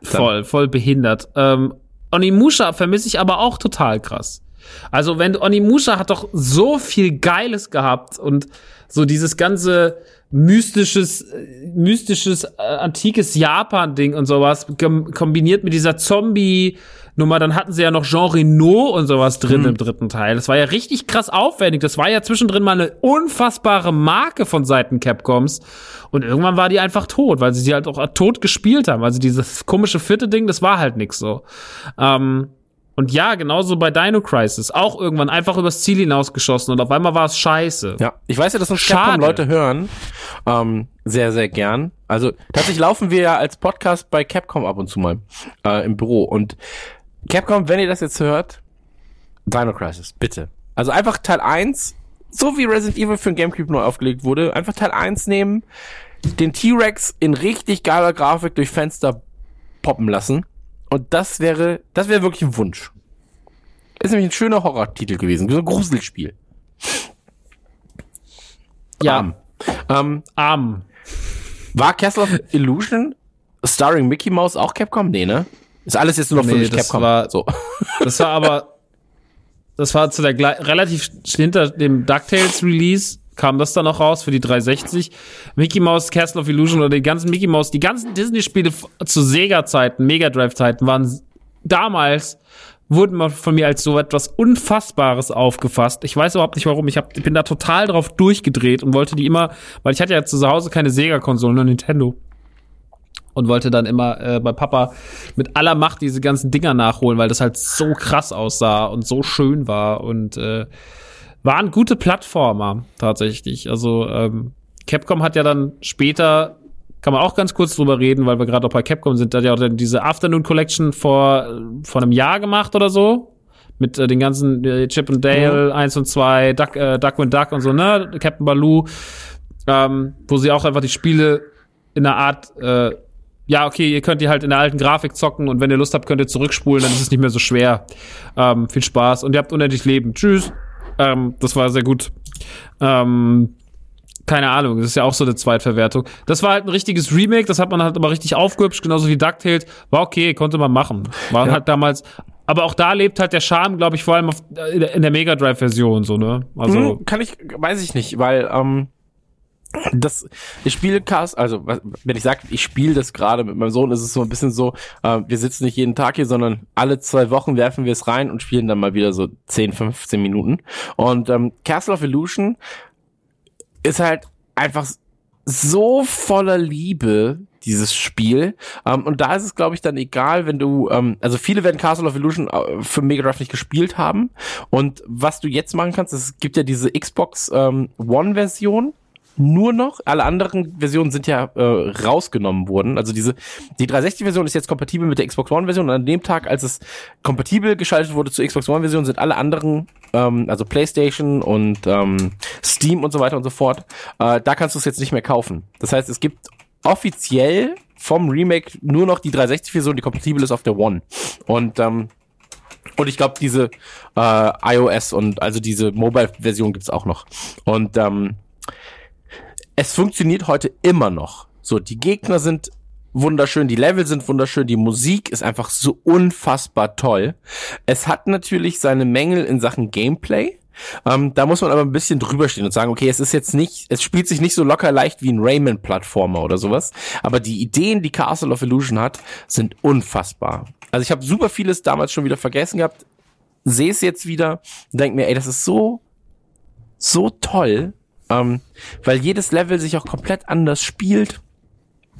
Voll, voll behindert. Ähm, Onimusha vermisse ich aber auch total krass. Also wenn Onimusha hat doch so viel Geiles gehabt und so dieses ganze mystisches, äh, mystisches, äh, antikes Japan-Ding und sowas kombiniert mit dieser Zombie-Nummer. Dann hatten sie ja noch Jean Reno und sowas drin im dritten Teil. Das war ja richtig krass aufwendig. Das war ja zwischendrin mal eine unfassbare Marke von Seiten Capcoms. Und irgendwann war die einfach tot, weil sie sie halt auch tot gespielt haben. Also dieses komische vierte Ding, das war halt nix so. Ähm, und ja, genauso bei Dino Crisis. Auch irgendwann einfach übers Ziel hinausgeschossen und auf einmal war es scheiße. Ja, ich weiß ja, dass uns Schade. Capcom-Leute hören. Ähm, sehr, sehr gern. Also tatsächlich laufen wir ja als Podcast bei Capcom ab und zu mal äh, im Büro. Und Capcom, wenn ihr das jetzt hört, Dino Crisis, bitte. Also einfach Teil 1, so wie Resident Evil für den Gamecube neu aufgelegt wurde, einfach Teil 1 nehmen, den T-Rex in richtig geiler Grafik durch Fenster poppen lassen. Und das wäre, das wäre wirklich ein Wunsch. Ist nämlich ein schöner Horror-Titel gewesen, so ein Gruselspiel. Ja. Arm. Ähm, Arm. war Castle of Illusion starring Mickey Mouse auch Capcom? Nee, ne? Ist alles jetzt nur noch für Nee, mich das Capcom. war- so. Das war aber, das war zu der relativ hinter dem DuckTales Release kam das dann noch raus für die 360. Mickey Mouse Castle of Illusion oder die ganzen Mickey Mouse, die ganzen Disney-Spiele zu Sega-Zeiten, Mega Drive-Zeiten waren damals wurden von mir als so etwas Unfassbares aufgefasst. Ich weiß überhaupt nicht warum. Ich, hab, bin da total drauf durchgedreht und wollte die immer, weil ich hatte ja zu Hause keine Sega-Konsolen, nur Nintendo und wollte dann immer äh, bei Papa mit aller Macht diese ganzen Dinger nachholen, weil das halt so krass aussah und so schön war und äh, waren gute Plattformer tatsächlich. Also ähm, Capcom hat ja dann später kann man auch ganz kurz drüber reden, weil wir gerade auch bei Capcom sind, hat ja auch dann diese Afternoon Collection vor vor einem Jahr gemacht oder so mit äh, den ganzen äh, Chip und Dale 1 und 2, Duck, äh, Duck and Duck und so, ne, Captain Baloo, ähm, wo sie auch einfach die Spiele in einer Art äh, ja, okay, ihr könnt die halt in der alten Grafik zocken und wenn ihr Lust habt, könnt ihr zurückspulen, dann ist es nicht mehr so schwer. Ähm, viel Spaß und ihr habt unendlich Leben. Tschüss. Ähm, das war sehr gut. Ähm, keine Ahnung, das ist ja auch so eine Zweitverwertung. Das war halt ein richtiges Remake, das hat man halt aber richtig aufgehübscht, genauso wie DuckTales. War okay, konnte man machen. War halt damals, aber auch da lebt halt der Charme, glaube ich, vor allem auf, in der- in der Mega Drive-Version, so, ne? Also, Hm, kann ich, weiß ich nicht, weil ähm, das ich spiele Cast, also wenn ich sage, ich spiele das gerade mit meinem Sohn, ist es so ein bisschen so, äh, wir sitzen nicht jeden Tag hier, sondern alle zwei Wochen werfen wir es rein und spielen dann mal wieder so 10, 15 Minuten. Und ähm, Castle of Illusion ist halt einfach so voller Liebe, dieses Spiel. Ähm, und da ist es, glaube ich, dann egal, wenn du, ähm, also viele werden Castle of Illusion äh, für Mega Drive nicht gespielt haben. Und was du jetzt machen kannst, es gibt ja diese Xbox ähm, One-Version. Nur noch, alle anderen Versionen sind ja äh, rausgenommen worden. Also diese, die 360-Version ist jetzt kompatibel mit der Xbox One-Version und an dem Tag, als es kompatibel geschaltet wurde zur Xbox One-Version, sind alle anderen, ähm, also PlayStation und ähm, Steam und so weiter und so fort, äh, da kannst du es jetzt nicht mehr kaufen. Das heißt, es gibt offiziell vom Remake nur noch die 360-Version, die kompatibel ist auf der One. Und ähm, und ich glaube, diese äh, iOS und also diese Mobile-Version gibt's auch noch. Und ähm, es funktioniert heute immer noch. So, die Gegner sind wunderschön, die Level sind wunderschön, die Musik ist einfach so unfassbar toll. Es hat natürlich seine Mängel in Sachen Gameplay. Ähm, da muss man aber ein bisschen drüber stehen und sagen, okay, es ist jetzt nicht, es spielt sich nicht so locker leicht wie ein Rayman-Plattformer oder sowas, aber die Ideen, die Castle of Illusion hat, sind unfassbar. Also ich habe super vieles damals schon wieder vergessen gehabt, sehe es jetzt wieder und denke mir, ey, das ist so, so toll, ähm, weil jedes Level sich auch komplett anders spielt.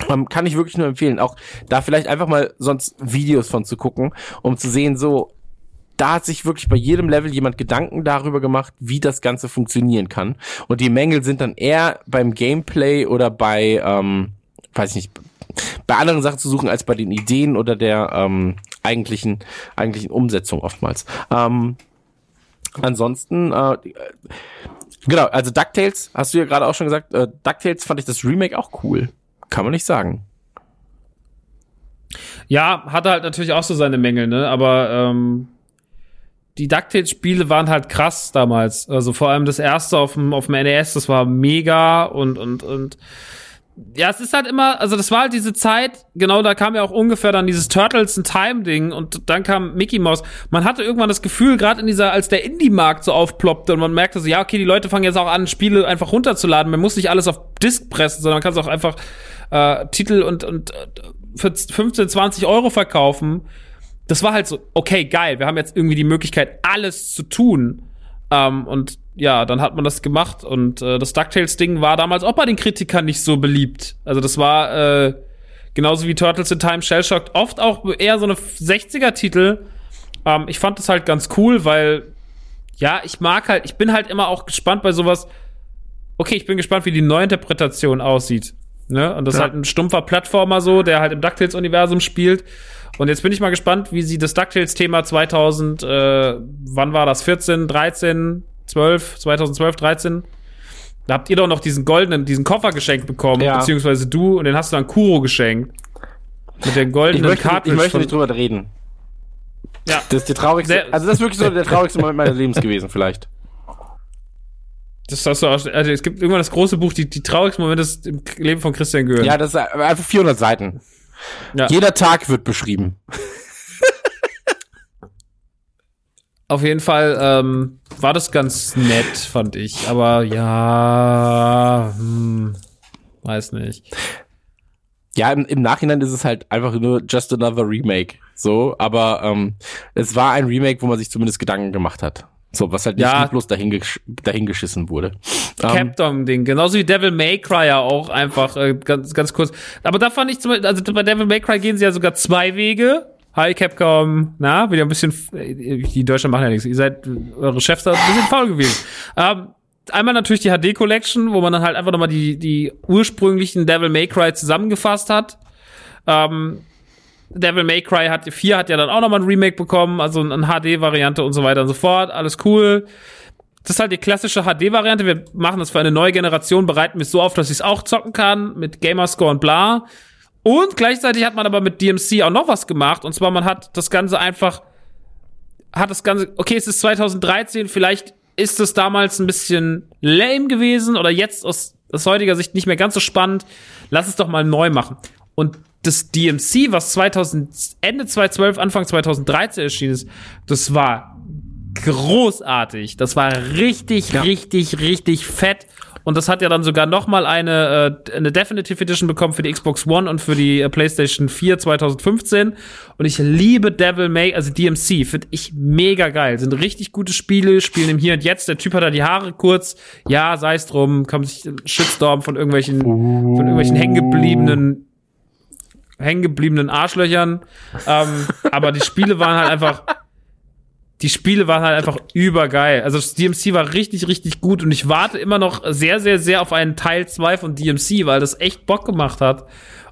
Ähm, kann ich wirklich nur empfehlen. Auch da vielleicht einfach mal sonst Videos von zu gucken, um zu sehen, so, da hat sich wirklich bei jedem Level jemand Gedanken darüber gemacht, wie das Ganze funktionieren kann. Und die Mängel sind dann eher beim Gameplay oder bei, ähm, weiß ich nicht, bei anderen Sachen zu suchen als bei den Ideen oder der ähm, eigentlichen, eigentlichen Umsetzung oftmals. Ähm, ansonsten, äh, genau, also DuckTales, hast du ja gerade auch schon gesagt, äh, DuckTales fand ich das Remake auch cool. Kann man nicht sagen. Ja, hatte halt natürlich auch so seine Mängel, ne? Aber ähm, die DuckTales-Spiele waren halt krass damals. Also vor allem das erste auf dem, auf dem NES, das war mega und, und, und ja, es ist halt immer, also das war halt diese Zeit, genau, da kam ja auch ungefähr dann dieses Turtles in Time Ding und dann kam Mickey Mouse. Man hatte irgendwann das Gefühl, gerade in dieser, als der Indie-Markt so aufploppte und man merkte so, ja, okay, die Leute fangen jetzt auch an, Spiele einfach runterzuladen. Man muss nicht alles auf Disk pressen, sondern man kann es auch einfach äh, Titel und, und äh, für 15, 20 Euro verkaufen. Das war halt so, okay, geil, wir haben jetzt irgendwie die Möglichkeit, alles zu tun. Ähm, und ja, dann hat man das gemacht und äh, das DuckTales-Ding war damals auch bei den Kritikern nicht so beliebt. Also das war äh, genauso wie Turtles in Time Shellshocked oft auch eher so eine 60er-Titel. Ähm, ich fand das halt ganz cool, weil ja, ich mag halt, ich bin halt immer auch gespannt bei sowas. Okay, ich bin gespannt, wie die Neuinterpretation aussieht. Ne? Und das ist Ja. halt ein stumpfer Plattformer so, der halt im DuckTales-Universum spielt. Und jetzt bin ich mal gespannt, wie sie das DuckTales-Thema 2000, äh, wann war das? 14, 13, 12, 2012, 13? Da habt ihr doch noch diesen goldenen, diesen Koffer geschenkt bekommen, Ja. beziehungsweise du, und den hast du an Kuro geschenkt. Mit der Ich goldenen möchte, ich möchte nicht drüber reden. Ja. Das ist der traurigste, Sehr- also das ist wirklich so der traurigste Moment meines Lebens gewesen, vielleicht. Das hast du auch, also es gibt irgendwann das große Buch, die, die traurigsten Momente im Leben von Christian Gören. Ja, das ist einfach 400 Seiten. Ja. Jeder Tag wird beschrieben. Auf jeden Fall ähm, war das ganz nett, fand ich. Aber ja, hm, weiß nicht. Ja, im, im Nachhinein ist es halt einfach nur just another Remake. So, aber ähm, es war ein Remake, wo man sich zumindest Gedanken gemacht hat. So, was halt nicht Ja. bloß dahingesch dahingeschissen wurde. Ähm, Capcom-Ding, genauso wie Devil May Cry ja auch einfach äh, ganz, ganz kurz. Aber da fand ich zum Beispiel, also bei Devil May Cry gehen sie ja sogar zwei Wege. Hi Capcom, na, wieder ein bisschen, die Deutschen machen ja nichts. Ihr seid, eure Chefs da ein bisschen faul gewesen. Ähm, einmal natürlich die HD Collection, wo man dann halt einfach nochmal die, die ursprünglichen Devil May Cry zusammengefasst hat. Ähm, Devil May Cry hat, 4 hat ja dann auch nochmal ein Remake bekommen, also eine HD-Variante und so weiter und so fort. Alles cool. Das ist halt die klassische HD-Variante. Wir machen das für eine neue Generation, bereiten es so auf, dass ich es auch zocken kann, mit Gamerscore und bla. Und gleichzeitig hat man aber mit DMC auch noch was gemacht. Und zwar, man hat das Ganze einfach, hat das Ganze, okay, es ist 2013, vielleicht ist es damals ein bisschen lame gewesen oder jetzt aus, aus heutiger Sicht nicht mehr ganz so spannend. Lass es doch mal neu machen. Und das DMC, was 2000, Ende 2012, Anfang 2013 erschienen ist, das war großartig. Das war richtig, richtig, richtig fett. Und das hat ja dann sogar noch mal eine, äh, eine Definitive Edition bekommen für die Xbox One und für die äh, PlayStation 4 2015. Und ich liebe Devil May, also DMC, finde ich mega geil. Sind richtig gute Spiele, spielen im Hier und Jetzt. Der Typ hat da die Haare kurz. Ja, sei es drum, kommt sich Shitstorm von irgendwelchen, von irgendwelchen hängengebliebenen hängengebliebenen Arschlöchern. Ähm, aber die Spiele waren halt einfach, die Spiele waren halt einfach übergeil. Also das DMC war richtig, richtig gut und ich warte immer noch sehr, sehr, sehr auf einen Teil 2 von DMC, weil das echt Bock gemacht hat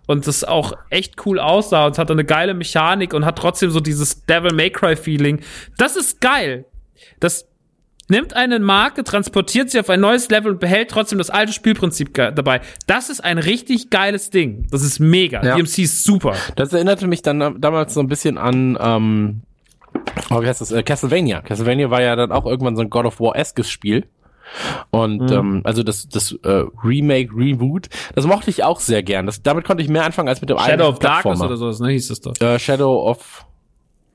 und das auch echt cool aussah und es hatte eine geile Mechanik und hat trotzdem so dieses Devil May Cry Feeling. Das ist geil. Das nimmt eine Marke, transportiert sie auf ein neues Level und behält trotzdem das alte Spielprinzip dabei. Das ist ein richtig geiles Ding. Das ist mega. Ja. DMC ist super. Das erinnerte mich dann damals so ein bisschen an, ähm, oh, wie heißt das? Äh, Castlevania. Castlevania war ja dann auch irgendwann so ein God of War-eskes Spiel. Und Mhm. ähm, also das, das äh, Remake, Reboot, das mochte ich auch sehr gern. Das, damit konnte ich mehr anfangen als mit dem Shadow of Darkness oder sowas, ne, hieß das doch. Äh, Shadow of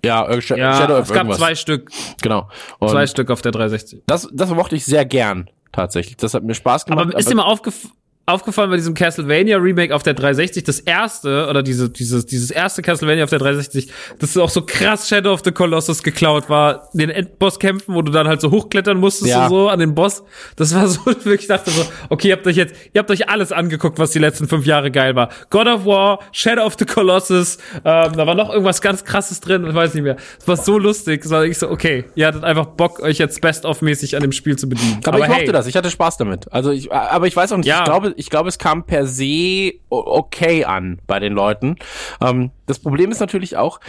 ja, äh, Sh Ja, Shadow of es gab irgendwas. zwei Stück, genau. Und zwei Stück auf der 360. das, das mochte ich sehr gern tatsächlich. Das hat mir Spaß gemacht. Aber ist dir mal aufgef aufgefallen bei diesem Castlevania Remake auf der 360, das erste, oder diese, dieses, dieses erste Castlevania auf der 360, das auch so krass Shadow of the Colossus geklaut war, den Endbosskämpfen, wo du dann halt so hochklettern musstest Ja. und so an den Boss. Das war so, wirklich, ich dachte so, okay, ihr habt euch jetzt, ihr habt euch alles angeguckt, was die letzten fünf Jahre geil war. God of War, Shadow of the Colossus, ähm, da war noch irgendwas ganz krasses drin, ich weiß nicht mehr. Es war so lustig, war ich so, okay, ihr hattet einfach Bock, euch jetzt best-of-mäßig an dem Spiel zu bedienen. Aber, ich mochte hey, das, ich hatte Spaß damit. Also ich, aber ich weiß auch nicht, Ja. ich glaube, ich glaube, es kam per se okay an bei den Leuten. Ähm, das Problem ist natürlich auch,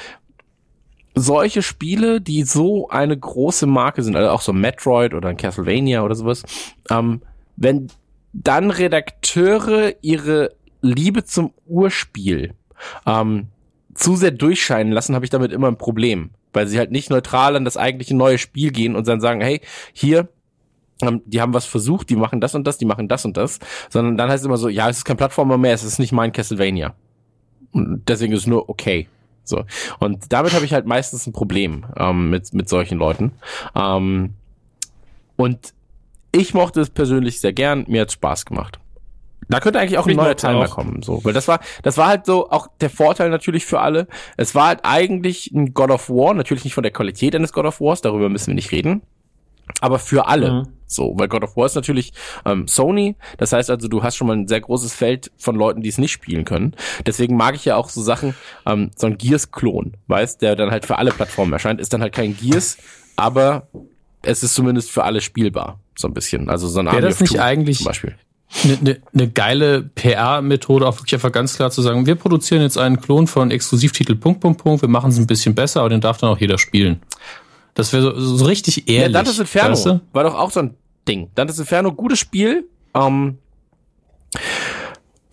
solche Spiele, die so eine große Marke sind, also auch so Metroid oder Castlevania oder sowas, ähm, wenn dann Redakteure ihre Liebe zum Urspiel ähm, zu sehr durchscheinen lassen, habe ich damit immer ein Problem. Weil sie halt nicht neutral an das eigentliche neue Spiel gehen und dann sagen, hey, hier, die haben was versucht, die machen das und das, die machen das und das, sondern dann heißt es immer so, ja, es ist kein Plattformer mehr, es ist nicht mein Castlevania. Und deswegen ist es nur okay. So. Und damit habe ich halt meistens ein Problem ähm, mit, mit solchen Leuten. Ähm, und ich mochte es persönlich sehr gern, mir hat's Spaß gemacht. Da könnte eigentlich auch ein Ich neuer Teil auch. kommen, so, weil das war, das war halt so auch der Vorteil natürlich für alle. Es war halt eigentlich ein God of War, natürlich nicht von der Qualität eines God of Wars, darüber müssen wir nicht reden, aber für alle. Mhm. So, weil God of War ist natürlich ähm, Sony, das heißt also, du hast schon mal ein sehr großes Feld von Leuten, die es nicht spielen können. Deswegen mag ich ja auch so Sachen, ähm, so ein Gears-Klon, weißt, der dann halt für alle Plattformen erscheint, ist dann halt kein Gears, aber es ist zumindest für alle spielbar, so ein bisschen. Also so ein Wäre das nicht eigentlich- zum Beispiel. eine ne, ne geile PR-Methode, auch wirklich einfach ganz klar zu sagen, wir produzieren jetzt einen Klon von Exklusivtitel Punkt, Punkt, Punkt, wir machen es ein bisschen besser, aber den darf dann auch jeder spielen. Das wäre so, so richtig Ja, ehrlich. Dante's Inferno weißt du? war doch auch so ein Ding. Dante's Inferno, gutes Spiel. Ähm,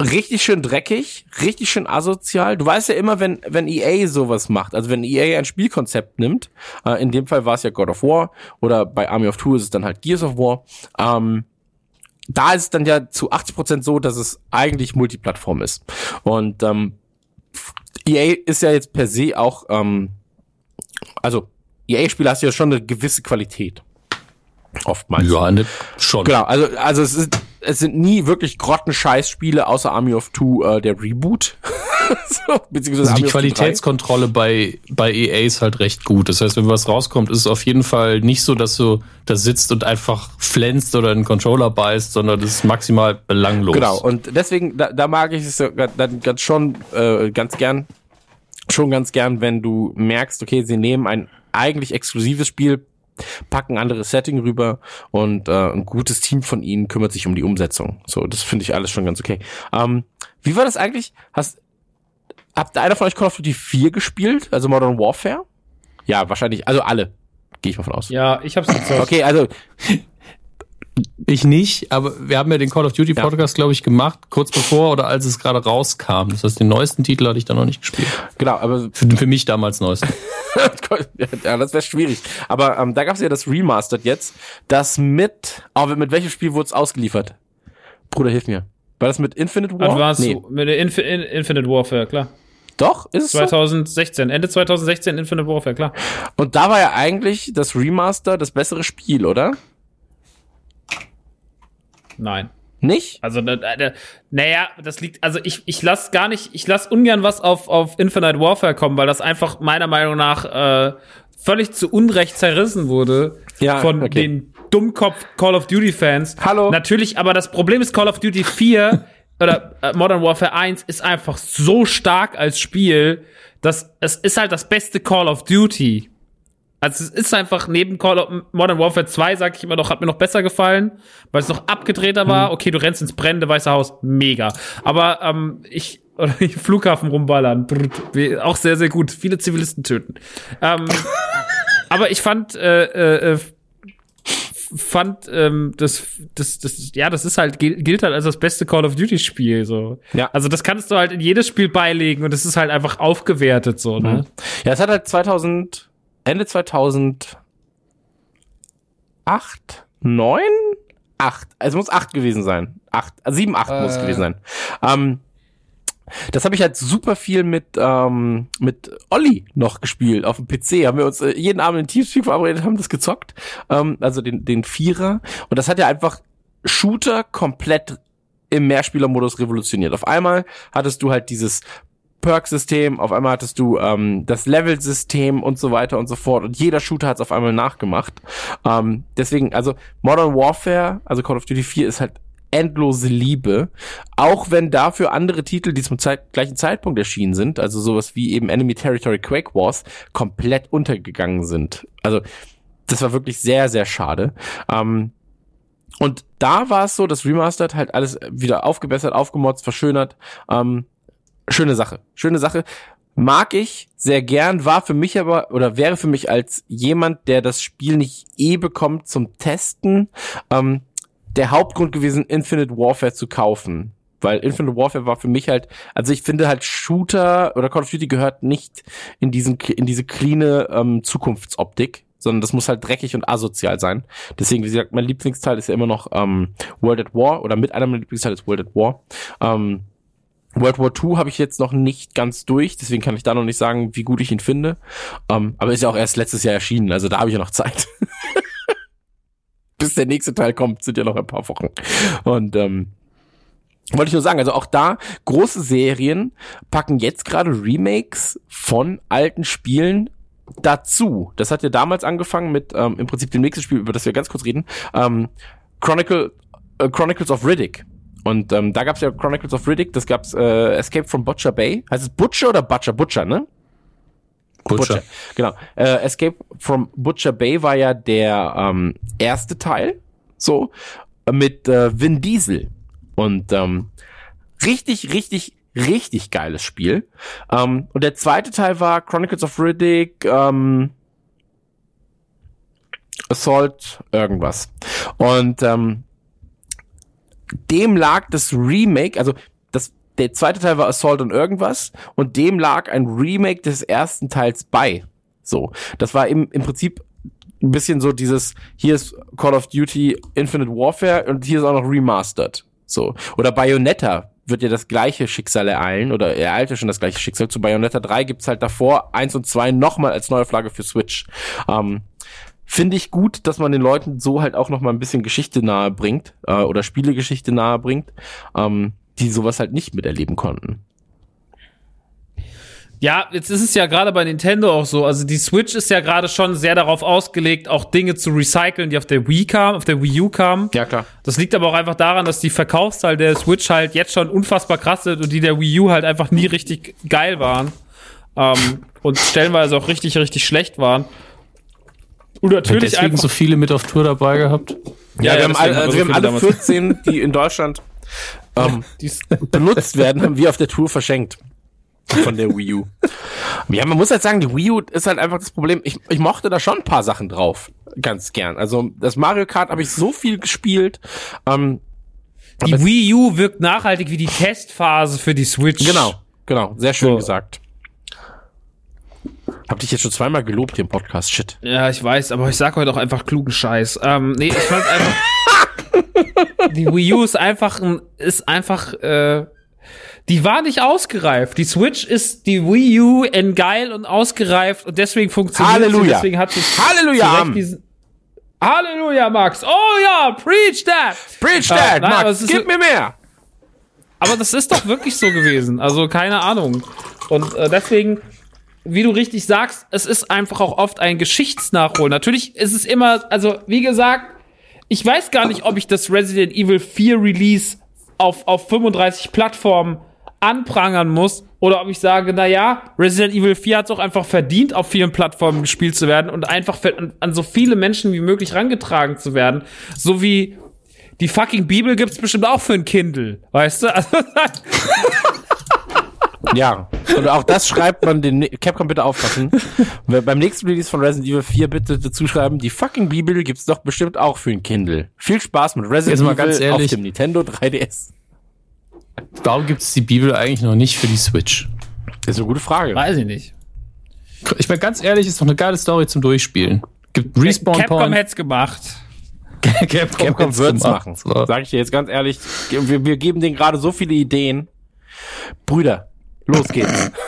richtig schön dreckig, richtig schön asozial. Du weißt ja immer, wenn, wenn EA sowas macht, also wenn EA ein Spielkonzept nimmt, äh, in dem Fall war es ja God of War oder bei Army of Two ist es dann halt Gears of War, ähm, da ist es dann ja zu 80% so, dass es eigentlich Multiplattform ist. Und ähm, EA ist ja jetzt per se auch, ähm, also EA-Spiele hast ja schon eine gewisse Qualität. Oftmals. Ja, ne, schon. Genau, also, also es, ist, es sind nie wirklich Grottenscheiß-Spiele, außer Army of Two, äh, der Reboot. so, beziehungsweise Also die Army of Two 3. Qualitätskontrolle bei, bei EA ist halt recht gut. Das heißt, wenn was rauskommt, ist es auf jeden Fall nicht so, dass du da sitzt und einfach flänzt oder einen Controller beißt, sondern das ist maximal belanglos. Genau, und deswegen, da, da mag ich es dann ganz schon äh, ganz gern, schon ganz gern, wenn du merkst, okay, sie nehmen ein eigentlich exklusives Spiel, packen ein anderes Setting rüber und äh, ein gutes Team von ihnen kümmert sich um die Umsetzung. So, das finde ich alles schon ganz okay. Ähm, wie war das eigentlich? Hast, habt einer von euch Call of Duty 4 gespielt? Also Modern Warfare? Ja, wahrscheinlich, also alle. Gehe ich mal von aus. Ja, ich hab's gezockt. Okay, also Ich nicht, aber wir haben ja den Call of Duty Ja. Podcast, glaube ich, gemacht, kurz bevor oder als es gerade rauskam. Das heißt, den neuesten Titel hatte ich da noch nicht gespielt. genau, aber Für, für mich damals neuesten. ja, das wäre schwierig. Aber ähm, da gab es ja das Remastered jetzt, das mit, oh, mit welchem Spiel wurde es ausgeliefert? Bruder, hilf mir. War das mit Infinite War? Advanced nee. mit Infi In Infinite Warfare, klar. Doch, ist es so? 2016, Ende 2016 Infinite Warfare, klar. Und da war ja eigentlich das Remaster das bessere Spiel, oder? Nein. Nicht? Also, naja, das liegt, also ich, ich lass gar nicht, ich lass ungern was auf, auf Infinite Warfare kommen, weil das einfach meiner Meinung nach äh, völlig zu Unrecht zerrissen wurde Ja, von okay. den Dummkopf Call of Duty Fans. Hallo. Natürlich, aber das Problem ist Call of Duty 4 oder äh, Modern Warfare 1 ist einfach so stark als Spiel, dass es ist halt das beste Call of Duty. Also es ist einfach neben Call of Modern Warfare 2, sag ich immer noch, hat mir noch besser gefallen, weil es noch abgedrehter war. Okay, du rennst ins brennende Weiße Haus, mega. Aber ähm, ich oder ich Flughafen rumballern, brr, auch sehr sehr gut. Viele Zivilisten töten. Ähm, aber ich fand äh, äh, fand ähm, das das das ja das ist halt gil- gilt halt als das beste Call of Duty Spiel so. Ja. Also das kannst du halt in jedes Spiel beilegen und es ist halt einfach aufgewertet so, ne? Ja, es hat halt 2000, Ende 2008, 9? 8. Es muss 8 gewesen sein. 8, äh, 7, 8 muss es Äh. gewesen sein. Ähm, das habe ich halt super viel mit, ähm, mit Olli noch gespielt auf dem PC. Haben wir uns äh, jeden Abend in Teamspeak verabredet, haben das gezockt. Ähm, also den, den Vierer. Und das hat ja einfach Shooter komplett im Mehrspielermodus revolutioniert. Auf einmal hattest du halt dieses Perk-System, auf einmal hattest du ähm, das Level-System und so weiter und so fort. Und jeder Shooter hat es auf einmal nachgemacht. Ähm, deswegen, also Modern Warfare, also Call of Duty 4 ist halt endlose Liebe. Auch wenn dafür andere Titel, die zum Zeit gleichen Zeitpunkt erschienen sind, also sowas wie eben Enemy Territory Quake Wars, komplett untergegangen sind. Also das war wirklich sehr, sehr schade. Ähm, und da war es so, das Remastered halt alles wieder aufgebessert, aufgemotzt, verschönert. Ähm, schöne Sache. Schöne Sache. Mag ich sehr gern, war für mich aber, oder wäre für mich als jemand, der das Spiel nicht eh bekommt zum Testen, ähm, der Hauptgrund gewesen, Infinite Warfare zu kaufen. Weil Infinite Warfare war für mich halt, also ich finde halt Shooter oder Call of Duty gehört nicht in diesen, in diese cleane ähm, Zukunftsoptik, sondern das muss halt dreckig und asozial sein. Deswegen, wie gesagt, mein Lieblingsteil ist ja immer noch ähm, World at War oder mit einer meiner Lieblingsteile ist World at War. Ähm, World War II habe ich jetzt noch nicht ganz durch, deswegen kann ich da noch nicht sagen, wie gut ich ihn finde. Ähm, aber ist ja auch erst letztes Jahr erschienen, also da habe ich ja noch Zeit. Bis der nächste Teil kommt, sind ja noch ein paar Wochen. Und ähm, wollte ich nur sagen, also auch da große Serien packen jetzt gerade Remakes von alten Spielen dazu. Das hat ja damals angefangen mit ähm, im Prinzip dem nächsten Spiel, über das wir ganz kurz reden, ähm, Chronicle, äh, Chronicles of Riddick. Und ähm, da gab's ja Chronicles of Riddick, das gab's äh, Escape from Butcher Bay. Heißt es Butcher oder Butcher? Butcher, ne? Butcher. Genau. Äh, Escape from Butcher Bay war ja der ähm, erste Teil, so, mit äh, Vin Diesel. Und ähm, richtig, richtig, richtig geiles Spiel. Ähm, und der zweite Teil war Chronicles of Riddick, ähm, Assault, irgendwas. Und ähm, dem lag das Remake, also das, der zweite Teil war Assault und irgendwas und dem lag ein Remake des ersten Teils bei. So, das war im, im Prinzip ein bisschen so dieses, hier ist Call of Duty Infinite Warfare und hier ist auch noch Remastered. So. Oder Bayonetta wird ja das gleiche Schicksal ereilen oder ereilte schon das gleiche Schicksal. Zu Bayonetta 3 gibt's halt davor eins und zwei nochmal als neue Flagge für Switch. Ähm, Finde ich gut, dass man den Leuten so halt auch nochmal ein bisschen Geschichte nahe bringt äh, oder Spielegeschichte nahe bringt, ähm, die sowas halt nicht miterleben konnten. Ja, jetzt ist es ja gerade bei Nintendo auch so. Also die Switch ist ja gerade schon sehr darauf ausgelegt, auch Dinge zu recyceln, die auf der Wii kamen, auf der Wii U kamen. Ja, klar. Das liegt aber auch einfach daran, dass die Verkaufszahl der Switch halt jetzt schon unfassbar krass sind und die der Wii U halt einfach nie richtig geil waren. Ähm, und stellenweise auch richtig, richtig schlecht waren. Und Hat natürlich deswegen einfach. so viele mit auf Tour dabei gehabt? Ja, wir haben, alle, also so wir haben alle damals. 14, die in Deutschland ähm, benutzt werden, haben wir auf der Tour verschenkt. Von der Wii U. Ja, man muss halt sagen, die Wii U ist halt einfach das Problem. Ich, ich mochte da schon ein paar Sachen drauf. Ganz gern. Also das Mario Kart habe ich so viel gespielt. Ähm, Die Wii U wirkt nachhaltig wie die Testphase für die Switch. genau, genau. Sehr schön So. gesagt. Hab dich jetzt schon zweimal gelobt hier im Podcast. Shit. Ja, ich weiß, aber ich sag heute auch einfach klugen Scheiß. Ähm, nee, ich fand einfach. die Wii U ist einfach ein, ist einfach, äh, die war nicht ausgereift. Die Switch ist die Wii U in geil und ausgereift und deswegen funktioniert Halleluja. sie. Deswegen hat sie Halleluja, diesen- Halleluja, Max. Oh ja, preach that. Preach Äh, that, nein, aber Max. Gib mir mehr. Aber das ist doch wirklich so gewesen. Also keine Ahnung. Und äh, deswegen, wie du richtig sagst, es ist einfach auch oft ein Geschichtsnachholen. Natürlich ist es immer, also wie gesagt, ich weiß gar nicht, ob ich das Resident Evil 4 Release auf, auf 35 Plattformen anprangern muss oder ob ich sage, na ja, Resident Evil 4 hat es auch einfach verdient, auf vielen Plattformen gespielt zu werden und einfach an, an so viele Menschen wie möglich rangetragen zu werden. So wie die fucking Bibel gibt's bestimmt auch für ein Kindle, weißt du? Also, Ja. Und auch das schreibt man den Capcom bitte aufpassen. Beim nächsten Release von Resident Evil 4 bitte dazu schreiben, die fucking Bibel gibt's doch bestimmt auch für ein Kindle. Viel Spaß mit Resident Jetzt mal Evil ganz auf ehrlich. dem Nintendo 3DS. Warum gibt es die Bibel eigentlich noch nicht für die Switch? Das ist eine gute Frage. weiß ich nicht. Ich meine, ganz ehrlich, ist doch eine geile Story zum Durchspielen. Gibt Respawn Capcom Point. hätt's gemacht. Capcom, Capcom wird's machen. So. Sag ich dir jetzt ganz ehrlich. Wir, wir geben denen gerade so viele Ideen. Brüder, los geht's.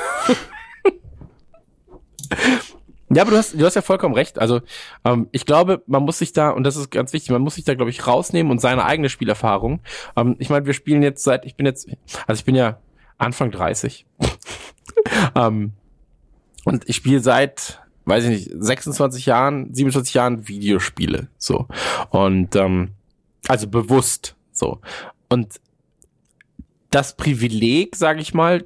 Ja, aber du hast, du hast ja vollkommen recht. Also ähm, ich glaube, man muss sich da, und das ist ganz wichtig, man muss sich da, glaube ich, rausnehmen und seine eigene Spielerfahrung. Ähm, ich meine, wir spielen jetzt seit, ich bin jetzt, also ich bin ja Anfang 30. ähm, und ich spiele seit, weiß ich nicht, 26 Jahren, 27 Jahren Videospiele. So. Und ähm, also bewusst so. Und das Privileg, sage ich mal,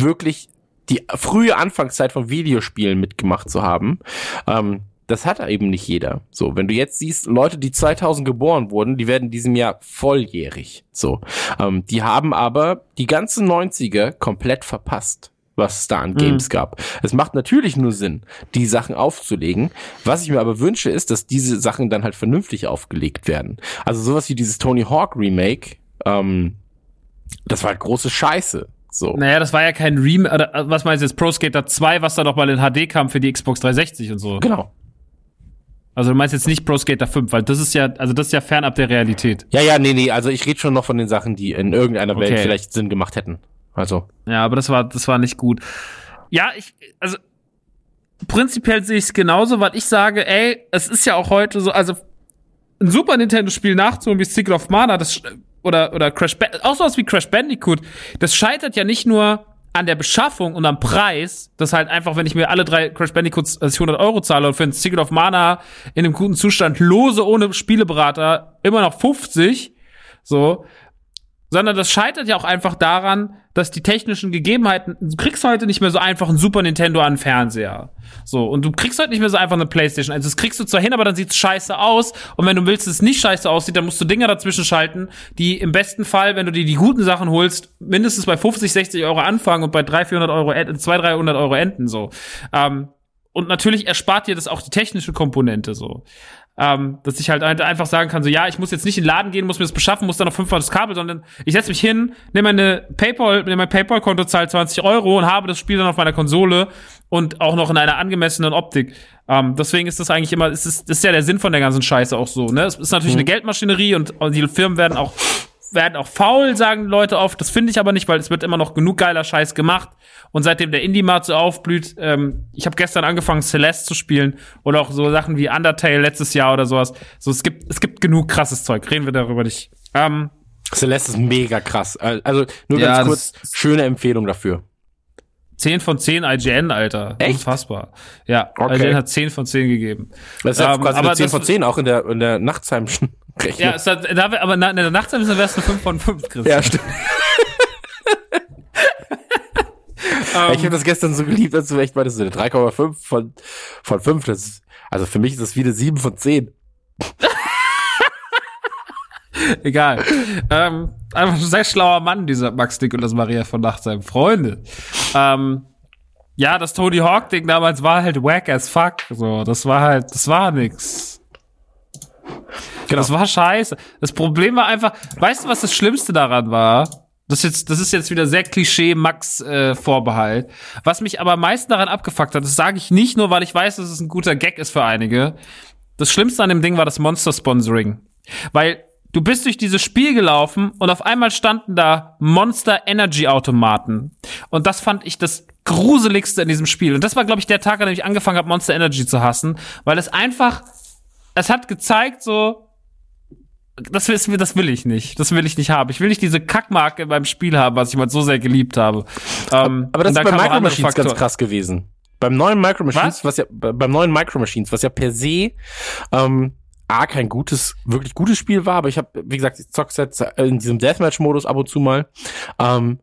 wirklich die frühe Anfangszeit von Videospielen mitgemacht zu haben, ähm, das hat eben nicht jeder. So, wenn du jetzt siehst, Leute, die 2000 geboren wurden, die werden in diesem Jahr volljährig. So, ähm, die haben aber die ganzen 90er komplett verpasst was es da an Games gab. Es macht natürlich nur Sinn, die Sachen aufzulegen. Was ich mir aber wünsche, ist, dass diese Sachen dann halt vernünftig aufgelegt werden. Also sowas wie dieses Tony Hawk Remake, ähm, das war halt große Scheiße. So. Naja, das war ja kein Remake, äh, was meinst du jetzt, Pro Skater 2, was da noch mal in HD kam für die Xbox 360 und so. Genau. Also du meinst jetzt nicht Pro Skater 5, weil das ist ja, also das ist ja fernab der Realität. Ja, ja, nee, nee, also ich rede schon noch von den Sachen, die in irgendeiner Welt Okay. vielleicht Sinn gemacht hätten. Also, Ja, aber das war, das war nicht gut. Ja, ich, also prinzipiell sehe ich es genauso, weil ich sage, ey, es ist ja auch heute so, also ein Super Nintendo-Spiel nachzuholen wie Secret of Mana, das oder oder Crash, auch sowas wie Crash Bandicoot, das scheitert ja nicht nur an der Beschaffung und am Preis, das halt einfach, wenn ich mir alle drei Crash Bandicoots, ich 100 Euro zahle und für ein Secret of Mana in einem guten Zustand lose ohne Spieleberater immer noch 50, so, sondern das scheitert ja auch einfach daran, dass die technischen Gegebenheiten, du kriegst heute nicht mehr so einfach ein Super Nintendo an den Fernseher. So, und du kriegst heute nicht mehr so einfach eine Playstation. Also das kriegst du zwar hin, aber dann sieht's scheiße aus. Und wenn du willst, dass es nicht scheiße aussieht, dann musst du Dinger dazwischen schalten, die im besten Fall, wenn du dir die guten Sachen holst, mindestens bei 50, 60 Euro anfangen und bei 300, 400 Euro, en- 200, 300 Euro enden, so. Ähm, und natürlich erspart dir das auch die technische Komponente, so. Ähm, dass ich halt ein- einfach sagen kann, so ja, ich muss jetzt nicht in den Laden gehen, muss mir das beschaffen, muss dann noch fünfmal das Kabel, sondern ich setze mich hin, nehme meine PayPal, nehme mein PayPal-Konto, zahle 20 Euro und habe das Spiel dann auf meiner Konsole und auch noch in einer angemessenen Optik. Ähm, deswegen ist das eigentlich immer, ist, das ist ja der Sinn von der ganzen Scheiße auch so, ne? Es ist natürlich eine Geldmaschinerie und, und die Firmen werden auch werden auch faul, sagen Leute oft. Das finde ich aber nicht, weil es wird immer noch genug geiler Scheiß gemacht. Und seitdem der Indie-Markt so aufblüht, ähm, ich habe gestern angefangen, Celeste zu spielen oder auch so Sachen wie Undertale letztes Jahr oder sowas. So, es gibt, es gibt genug krasses Zeug. Reden wir darüber nicht. Ähm, Celeste ist mega krass. Also nur Ja, ganz kurz, schöne Empfehlung dafür. 10 von 10 IGN, Alter. Echt? Unfassbar. Ja, Okay. IGN hat 10 von 10 gegeben. Das ist ja Ähm, quasi aber eine 10 das- von 10, auch in der, in der Nachtsheimschen Rechnung. Ja, es hat, aber na, in der Nachtzeit wäre es eine 5 von 5, Chris. Ja, stimmt. ich habe das gestern so geliebt, als du echt meintest, so eine 3,5 von, von 5. Das ist, also für mich ist das wie eine 7 von 10. Egal. ähm, einfach ein sehr schlauer Mann, dieser Max Dick und das Maria von Nachtsheim. Freunde. Ähm, ja, das Tony Hawk-Ding damals war halt wack as fuck. So, das war halt, das war nix. Genau. Das war scheiße. Das Problem war einfach, weißt du, was das Schlimmste daran war? Das, ist jetzt, das ist jetzt wieder sehr Klischee-Max-Vorbehalt. Was mich aber am meisten daran abgefuckt hat, das sage ich nicht nur, weil ich weiß, dass es ein guter Gag ist für einige. Das Schlimmste an dem Ding war das Monster-Sponsoring. Weil du bist durch dieses Spiel gelaufen und auf einmal standen da Monster Energy Automaten. Und das fand ich das gruseligste in diesem Spiel. Und das war, glaube ich, der Tag, an dem ich angefangen habe, Monster Energy zu hassen, weil es einfach, es hat gezeigt, so, das, ist, das will ich nicht. Das will ich nicht haben. Ich will nicht diese Kackmarke beim Spiel haben, was ich mal so sehr geliebt habe. Ähm, Aber das ist bei Micro Machines ganz krass gewesen. Beim neuen Micro Machines, was, Was? ja, bei- beim neuen Micro Machines, was ja per se ähm, A, kein gutes, wirklich gutes Spiel war, aber ich habe, wie gesagt, ich zock's jetzt in diesem Deathmatch-Modus ab und zu mal. Ähm,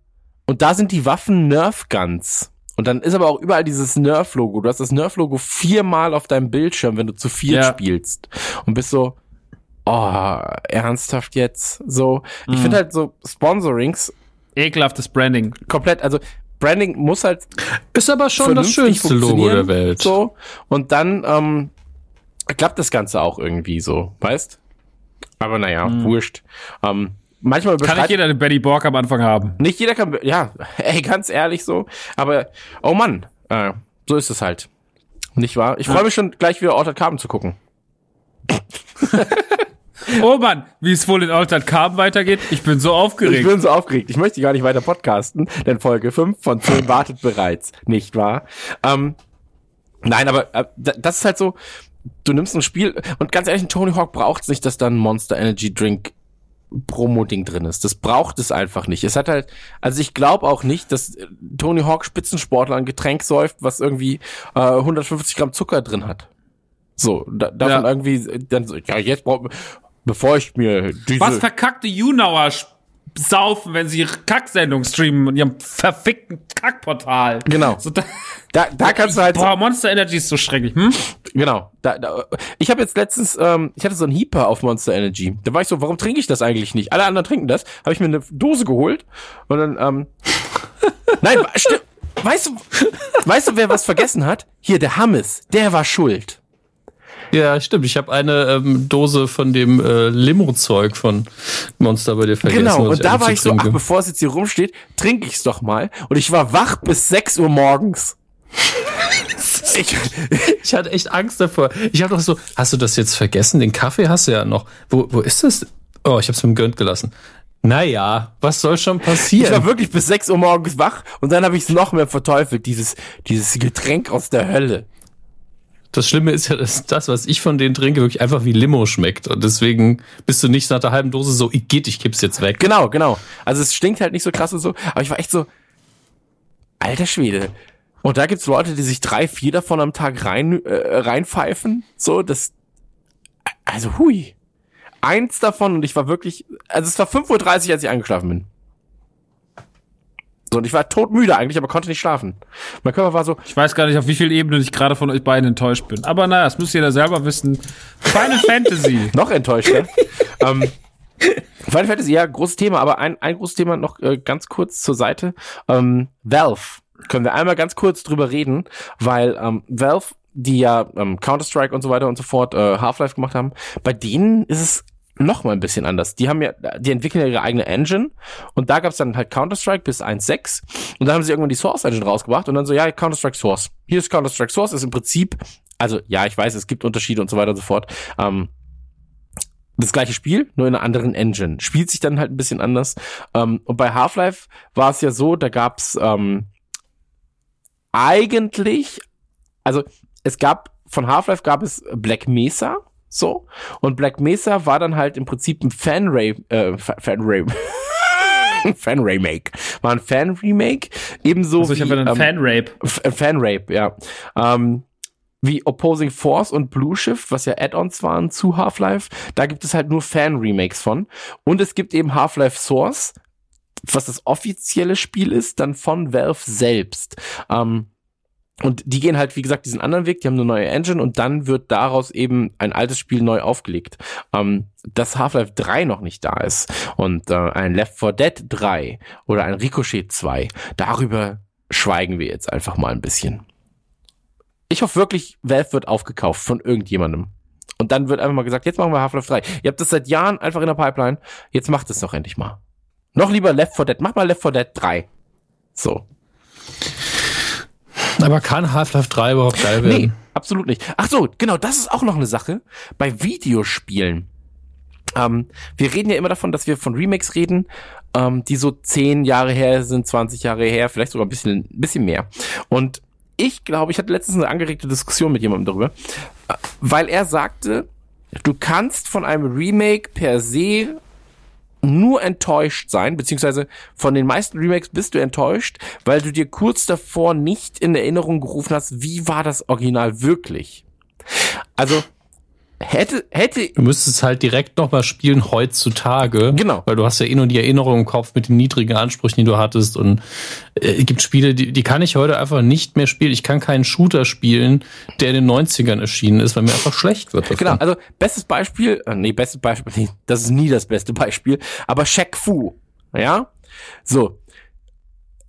und da sind die Waffen Nerf Guns. Und dann ist aber auch überall dieses Nerf-Logo. Du hast das Nerf-Logo viermal auf deinem Bildschirm, wenn du zu viel Ja. spielst. Und bist so, oh, ernsthaft jetzt? So, ich Mhm. finde halt so Sponsorings Ekelhaftes Branding. komplett, also Branding muss halt Ist aber schon das schönste Logo der Welt. So. Und dann ähm, klappt das Ganze auch irgendwie so, weißt? Aber naja, wurscht. Ähm, manchmal Kann nicht jeder eine Betty Borg am Anfang haben. nicht jeder kann, ja, ey, ganz ehrlich so. Aber, oh Mann, äh, so ist es halt. Nicht wahr? Ich freue mich schon gleich wieder Altered Carbon zu gucken. Oh Mann, wie es wohl in Altered Carbon weitergeht. Ich bin so Ich aufgeregt. bin so aufgeregt. Ich möchte gar nicht weiter podcasten, denn Folge 5 von 10 wartet bereits. Nicht wahr? Ähm, nein, aber äh, da- das ist halt so, du nimmst ein Spiel und ganz ehrlich, ein Tony Hawk braucht nicht, dass da ein Monster Energy Drink Promo-Ding drin ist. Das braucht es einfach nicht. Es hat halt, also ich glaube auch nicht, dass Tony Hawk Spitzensportler ein Getränk säuft, was irgendwie äh, 150 Gramm Zucker drin hat. So, da, davon Ja. irgendwie dann so, ja, jetzt braucht bevor ich mir diese Was verkackte Junauer saufen, wenn sie ihre Kacksendung streamen in ihrem verfickten Kackportal. Genau. So, da, da, da kannst du halt boah, Monster Energy ist so schrecklich. Hm? Genau. Da, da, ich habe jetzt letztens, ähm, ich hatte so einen Heeper auf Monster Energy. Da war ich so, warum trinke ich das eigentlich nicht? Alle anderen trinken das. Habe ich mir eine Dose geholt und dann, ähm, nein, wa- sti- weißt du, weißt du, wer was vergessen hat? Hier, der Hammes, der war schuld. Ja, stimmt. Ich habe eine ähm, Dose von dem äh, Limo-Zeug von Monster bei dir vergessen. Genau, und da war ich so, ach, bevor es jetzt hier rumsteht, trinke ich's doch mal. Und ich war wach bis 6 Uhr morgens. ich, Ich hatte echt Angst davor. Ich habe doch so, hast du das jetzt vergessen? Den Kaffee hast du ja noch. Wo, wo ist das? Oh, ich habe es mir gönnt gelassen. Naja, was soll schon ich war passieren? wirklich bis 6 Uhr morgens wach und dann habe ich es noch mehr verteufelt, dieses, dieses Getränk aus der Hölle. Das Schlimme ist ja, dass das, was ich von denen trinke, wirklich einfach wie Limo schmeckt. Und deswegen bist du nicht nach der halben Dose so, ich geht, ich kipp's jetzt weg. Genau, genau. Also es stinkt halt nicht so krass und so, aber ich war echt so, alter Schwede. Und da gibt's Leute, die sich drei, vier davon am Tag rein, äh, reinpfeifen. So, das, also hui. Eins davon und ich war wirklich, also es war 5.30 Uhr, als ich eingeschlafen bin. Und ich war todmüde eigentlich, aber konnte nicht schlafen. Mein Körper war so, Ich weiß gar nicht, auf wie vielen Ebenen ich gerade von euch beiden enttäuscht bin. Aber naja, das müsst ihr ja selber wissen. Final Fantasy. noch enttäuschter. ähm, Final Fantasy, ja, großes Thema, aber ein, ein großes Thema noch äh, ganz kurz zur Seite. Ähm, Valve. Können wir einmal ganz kurz drüber reden, weil ähm, Valve die ja ähm, Counter-Strike und so weiter und so fort, äh, Half-Life gemacht haben, bei denen ist es noch mal ein bisschen anders. Die haben ja, die entwickeln ja ihre eigene Engine und da gab's dann halt Counter-Strike bis 1.6 und da haben sie irgendwann die Source Engine rausgebracht und dann so, ja, Counter-Strike Source. Hier ist Counter-Strike Source, ist im Prinzip, also ja, ich weiß, es gibt Unterschiede und so weiter und so fort. Ähm, das gleiche Spiel, nur in einer anderen Engine. Spielt sich dann halt ein bisschen anders. Ähm, und bei Half-Life war es ja so, da gab's ähm, eigentlich, also es gab, von Half-Life gab es Black Mesa, so, und Black Mesa war dann halt im Prinzip ein Fan-Ray, äh, Fan-Ray, Fan-Remake. War ein Fan-Remake, ebenso Also ich wie, einen ähm, Fan-Rape. Äh, Fan-Rape, ja. Ähm, wie Opposing Force und Blue Shift, was ja Add-ons waren zu Half-Life, da gibt es halt nur Fan-Remakes von. Und es gibt eben Half-Life Source, was das offizielle Spiel ist, dann von Valve selbst. Ähm, und die gehen halt, wie gesagt, diesen anderen Weg, die haben eine neue Engine und dann wird daraus eben ein altes Spiel neu aufgelegt. Ähm, dass Half-Life 3 noch nicht da ist und äh, ein Left 4 Dead 3 oder ein Ricochet 2, darüber schweigen wir jetzt einfach mal ein bisschen. Ich hoffe wirklich, Valve wird aufgekauft von irgendjemandem. Und dann wird einfach mal gesagt, jetzt machen wir Half-Life 3. Ihr habt das seit Jahren einfach in der Pipeline. Jetzt macht es doch endlich mal. Noch lieber Left 4 Dead. Macht mal Left 4 Dead 3. So. Aber kann Half-Life 3 überhaupt geil werden? Nee, absolut nicht. Ach so, genau, das ist auch noch eine Sache. Bei Videospielen. Ähm, wir reden ja immer davon, dass wir von Remakes reden, ähm, die so 10 Jahre her sind, 20 Jahre her, vielleicht sogar ein bisschen, ein bisschen mehr. Und ich glaube, ich hatte letztens eine angeregte Diskussion mit jemandem darüber, äh, weil er sagte, du kannst von einem Remake per se nur enttäuscht sein, beziehungsweise von den meisten Remakes bist du enttäuscht, weil du dir kurz davor nicht in Erinnerung gerufen hast, wie war das Original wirklich. Also hätte hätte Du müsstest halt direkt noch mal spielen heutzutage. Genau. Weil du hast ja eh nur die Erinnerung im Kopf mit den niedrigen Ansprüchen, die du hattest. Und äh, es gibt Spiele, die, die kann ich heute einfach nicht mehr spielen. Ich kann keinen Shooter spielen, der in den 90ern erschienen ist, weil mir einfach schlecht wird. davon. genau, also bestes Beispiel, äh, nee, bestes Beispiel, nee, das ist nie das beste Beispiel, aber Shaq Fu, ja? So.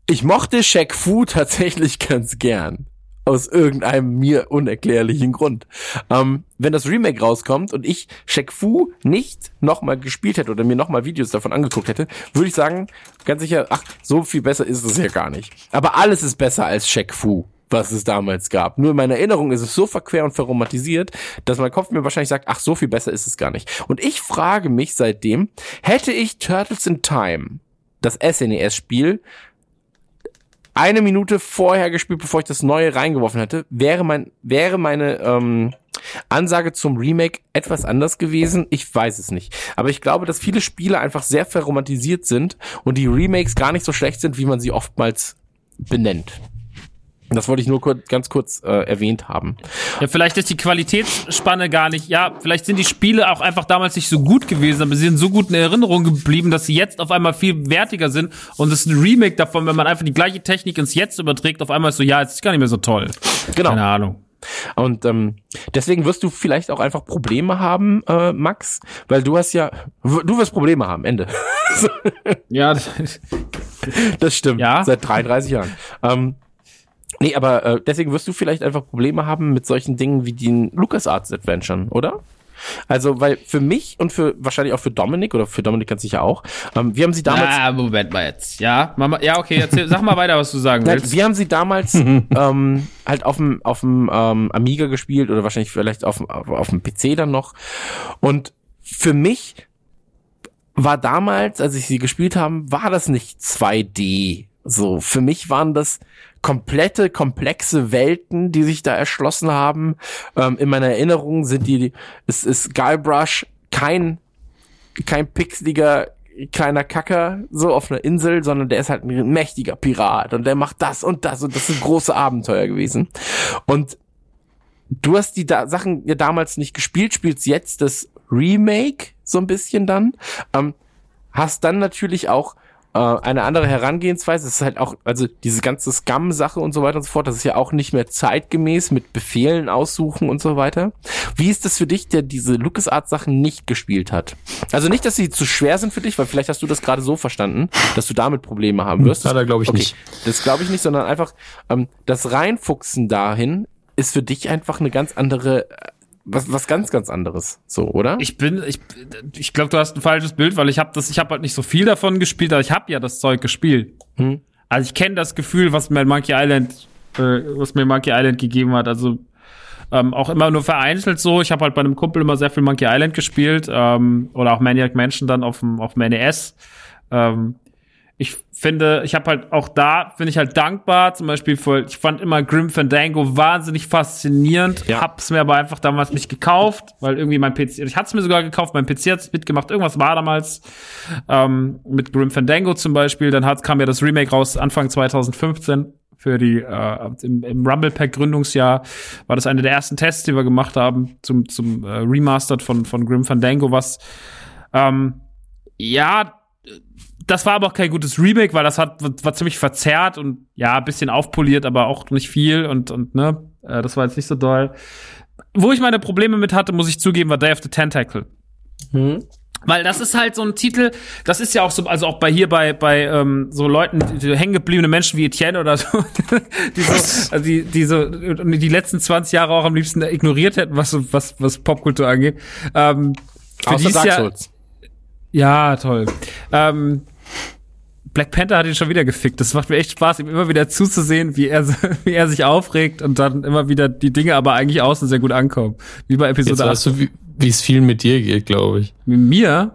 Ich mochte Shaq Fu tatsächlich ganz gern. Aus irgendeinem mir unerklärlichen Grund. Ähm, wenn das Remake rauskommt und ich Shaq Fu nicht nochmal gespielt hätte oder mir nochmal Videos davon angeguckt hätte, würde ich sagen, ganz sicher, ach, so viel besser ist es ja gar nicht. Aber alles ist besser als Shaq Fu was es damals gab. Nur in meiner Erinnerung ist es so verquer und verromantisiert, dass mein Kopf mir wahrscheinlich sagt, ach, so viel besser ist es gar nicht. Und ich frage mich seitdem, hätte ich Turtles in Time, das SNES-Spiel, eine Minute vorher gespielt, bevor ich das neue reingeworfen hätte, wäre mein, wäre meine ähm, Ansage zum Remake etwas anders gewesen. Ich weiß es nicht. Aber ich glaube, dass viele Spiele einfach sehr verromantisiert sind und die Remakes gar nicht so schlecht sind, wie man sie oftmals benennt. Das wollte ich nur kurz, ganz kurz äh, erwähnt haben. Ja, vielleicht ist die Qualitätsspanne gar nicht. Ja, vielleicht sind die Spiele auch einfach damals nicht so gut gewesen, aber sie sind so gut in Erinnerung geblieben, dass sie jetzt auf einmal viel wertiger sind. Und es ist ein Remake davon, wenn man einfach die gleiche Technik ins Jetzt überträgt, auf einmal ist so, ja, jetzt ist gar nicht mehr so toll. Genau. Keine Ahnung. Und ähm, deswegen wirst du vielleicht auch einfach Probleme haben, äh, Max, weil du hast ja, du wirst Probleme haben, Ende. Ja, das stimmt. Ja. Seit 33 Jahren. Ähm, nee, aber äh, deswegen wirst du vielleicht einfach Probleme haben mit solchen Dingen wie den LucasArts Adventuren, oder? Also, weil für mich und für wahrscheinlich auch für Dominik oder für Dominik ganz sicher auch, ähm, wir haben sie damals ah, Moment mal jetzt. Ja, Mama, ja, okay, erzähl, sag mal weiter, was du sagen willst. wir haben sie damals ähm, halt auf dem auf dem ähm, Amiga gespielt oder wahrscheinlich vielleicht auf, dem- auf, auf dem PC dann noch. Und für mich war damals, als ich sie gespielt haben, war das nicht 2D. So, für mich waren das komplette, komplexe Welten, die sich da erschlossen haben. Ähm, in meiner Erinnerung sind die, es ist Guybrush kein kein pixeliger kleiner Kacker so auf einer Insel, sondern der ist halt ein mächtiger Pirat und der macht das und das und das sind große Abenteuer gewesen. Und du hast die da Sachen ja damals nicht gespielt, spielst jetzt das Remake so ein bisschen dann, ähm, hast dann natürlich auch äh, eine andere Herangehensweise. Es ist halt auch, also diese ganze Scum-Sache und so weiter und so fort, das ist ja auch nicht mehr zeitgemäß mit Befehlen aussuchen und so weiter. Wie ist das für dich, der diese LucasArts-Sachen nicht gespielt hat? Also nicht, dass sie zu schwer sind für dich, weil vielleicht hast du das gerade so verstanden, dass du damit Probleme haben wirst. Hat er, glaub ich, nicht. Das glaube ich nicht, sondern einfach ähm, das Reinfuchsen dahin ist für dich einfach eine ganz andere, was, was ganz, ganz anderes, so, oder? Ich bin, ich, ich glaube, du hast ein falsches Bild, weil ich habe das, ich habe halt nicht so viel davon gespielt, aber ich habe ja das Zeug gespielt. Hm. Also ich kenne das Gefühl, was mir Monkey Island, äh, was mir Monkey Island gegeben hat. Also ähm, auch immer nur vereinzelt so. Ich habe halt bei einem Kumpel immer sehr viel Monkey Island gespielt ähm, oder auch Maniac Mansion dann auf dem auf dem NES. Ähm, finde, ich habe halt auch da, finde ich halt dankbar, zum Beispiel für, ich fand immer Grim Fandango wahnsinnig faszinierend, Ja. hab's mir aber einfach damals nicht gekauft, weil irgendwie mein PC, ich hatte es mir sogar gekauft, mein PC hat's mitgemacht, irgendwas war damals ähm, mit Grim Fandango zum Beispiel, dann hat, kam ja das Remake raus Anfang 2015 für die, äh, im, im Rumble Pack Gründungsjahr war das eine der ersten Tests, die wir gemacht haben zum, zum äh, Remastered von, von Grim Fandango, was ähm, ja, das war aber auch kein gutes Remake, weil das hat war ziemlich verzerrt und ja, ein bisschen aufpoliert, aber auch nicht viel und und ne, äh, das war jetzt nicht so doll. Wo ich meine Probleme mit hatte, muss ich zugeben, war Day of the Tentacle. Hm? Weil das ist halt so ein Titel, das ist ja auch so, also auch bei hier bei, bei ähm, so Leuten, die, die hängen gebliebene Menschen wie Etienne oder so, die so, also die, die so die letzten 20 Jahre auch am liebsten ignoriert hätten, was so, was, was Popkultur angeht. Ähm, für Außer Dark ja, Souls. ja, toll. Ähm, Black Panther hat ihn schon wieder gefickt. Das macht mir echt Spaß, ihm immer wieder zuzusehen, wie er, wie er sich aufregt und dann immer wieder die Dinge aber eigentlich außen sehr gut ankommen. Wie bei Jetzt Episode 8. weißt du, wie wie es vielen mit dir geht, glaube ich. Mit mir?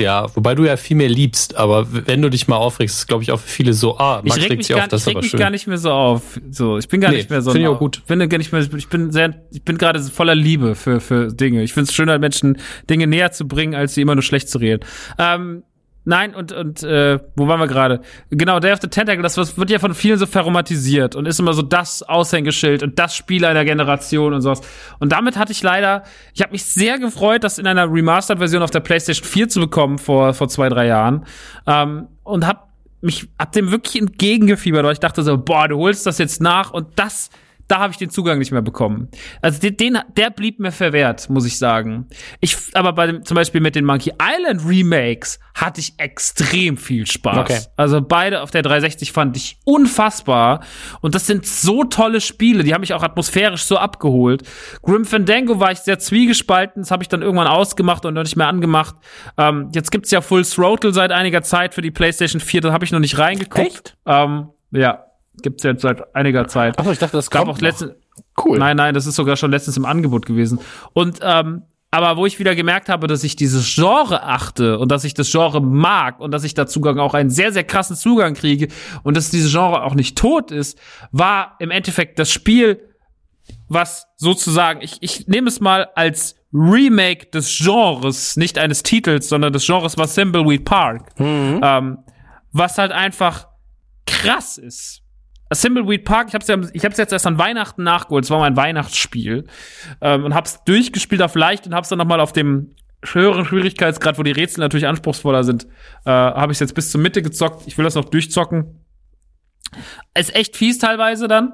Ja, wobei du ja viel mehr liebst, aber wenn du dich mal aufregst, ist glaube ich auch für viele so, ah, Ich Max reg regt sich gar, auf, das ich ist reg aber mich schön. gar nicht mehr so auf. So, ich bin gar Nee, nicht mehr so. find ich auch gut. Ich bin gar nicht mehr, ich bin sehr, ich bin gerade voller Liebe für, für Dinge. Ich finde es schöner, Menschen Dinge näher zu bringen, als sie immer nur schlecht zu reden. Ähm, nein, und, und, äh, wo waren wir gerade? Genau, Day of the Tentacle, das wird ja von vielen so verromatisiert und ist immer so das Aushängeschild und das Spiel einer Generation und sowas. Und damit hatte ich leider, ich habe mich sehr gefreut, das in einer Remastered-Version auf der PlayStation 4 zu bekommen vor, vor zwei, drei Jahren. Ähm, und hab mich hab dem wirklich entgegengefiebert, weil ich dachte so, boah, du holst das jetzt nach und das, da habe ich den Zugang nicht mehr bekommen. Also den, den, der blieb mir verwehrt, muss ich sagen. Ich, aber bei dem, zum Beispiel mit den Monkey Island Remakes hatte ich extrem viel Spaß. Okay. Also beide auf der 360 fand ich unfassbar. Und das sind so tolle Spiele, die haben mich auch atmosphärisch so abgeholt. Grim Fandango war ich sehr zwiegespalten, das habe ich dann irgendwann ausgemacht und noch nicht mehr angemacht. Ähm, jetzt gibt's ja Full Throttle seit einiger Zeit für die PlayStation 4, da habe ich noch nicht reingeguckt. Echt? Ähm, ja, gibt's jetzt seit einiger Zeit. Achso, ich dachte, das kommt auch letztens. Cool. Nein, nein, das ist sogar schon letztens im Angebot gewesen. Und ähm, aber wo ich wieder gemerkt habe, dass ich dieses Genre achte und dass ich das Genre mag und dass ich da Zugang auch einen sehr, sehr krassen Zugang kriege und dass dieses Genre auch nicht tot ist, war im Endeffekt das Spiel, was sozusagen, ich, ich nehme es mal als Remake des Genres, nicht eines Titels, sondern des Genres war Thimbleweed Park. Ähm, was halt einfach krass ist. Thimbleweed Park, ich hab's, ja, ich hab's jetzt erst an Weihnachten nachgeholt, es war mein Weihnachtsspiel. Ähm, und hab's durchgespielt auf leicht und hab's dann nochmal auf dem höheren Schwierigkeitsgrad, wo die Rätsel natürlich anspruchsvoller sind, äh, habe ich jetzt bis zur Mitte gezockt. Ich will das noch durchzocken. Ist echt fies teilweise dann,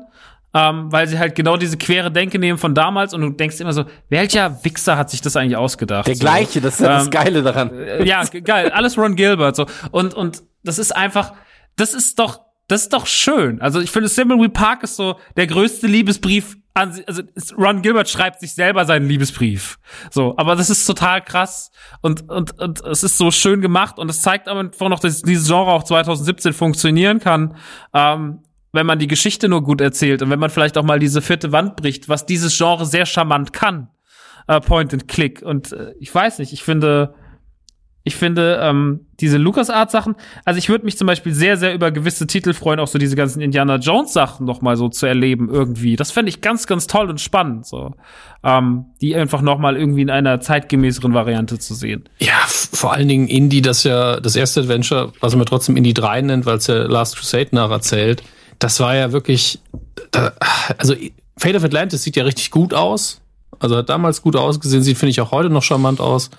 ähm, weil sie halt genau diese quere Denke nehmen von damals und du denkst immer so, welcher Wichser hat sich das eigentlich ausgedacht? Der gleiche, das ist ja das Ähm, Geile daran. Äh, ja, ge- geil, alles Ron Gilbert so und und das ist einfach, das ist doch, das ist doch schön. Also ich finde, Thimbleweed Park ist so der größte Liebesbrief an, also Ron Gilbert schreibt sich selber seinen Liebesbrief. So, aber das ist total krass und und und es ist so schön gemacht und es zeigt aber einfach noch, dass dieses Genre auch 2017 funktionieren kann. Ähm, wenn man die Geschichte nur gut erzählt und wenn man vielleicht auch mal diese vierte Wand bricht, was dieses Genre sehr charmant kann. Äh, Point and Click. Und äh, ich weiß nicht, ich finde, ich finde, ähm, diese LucasArts-Sachen, also ich würde mich zum Beispiel sehr, sehr über gewisse Titel freuen, auch so diese ganzen Indiana Jones-Sachen noch mal so zu erleben irgendwie. Das fände ich ganz, ganz toll und spannend, so. Ähm, die einfach noch mal irgendwie in einer zeitgemäßeren Variante zu sehen. Ja, vor allen Dingen Indie, das ja das erste Adventure, was man trotzdem Indie 3 nennt, weil es ja Last Crusade nacherzählt. Das war ja wirklich, da, also Fate of Atlantis sieht ja richtig gut aus. Also hat damals gut ausgesehen, sieht, finde ich, auch heute noch charmant aus.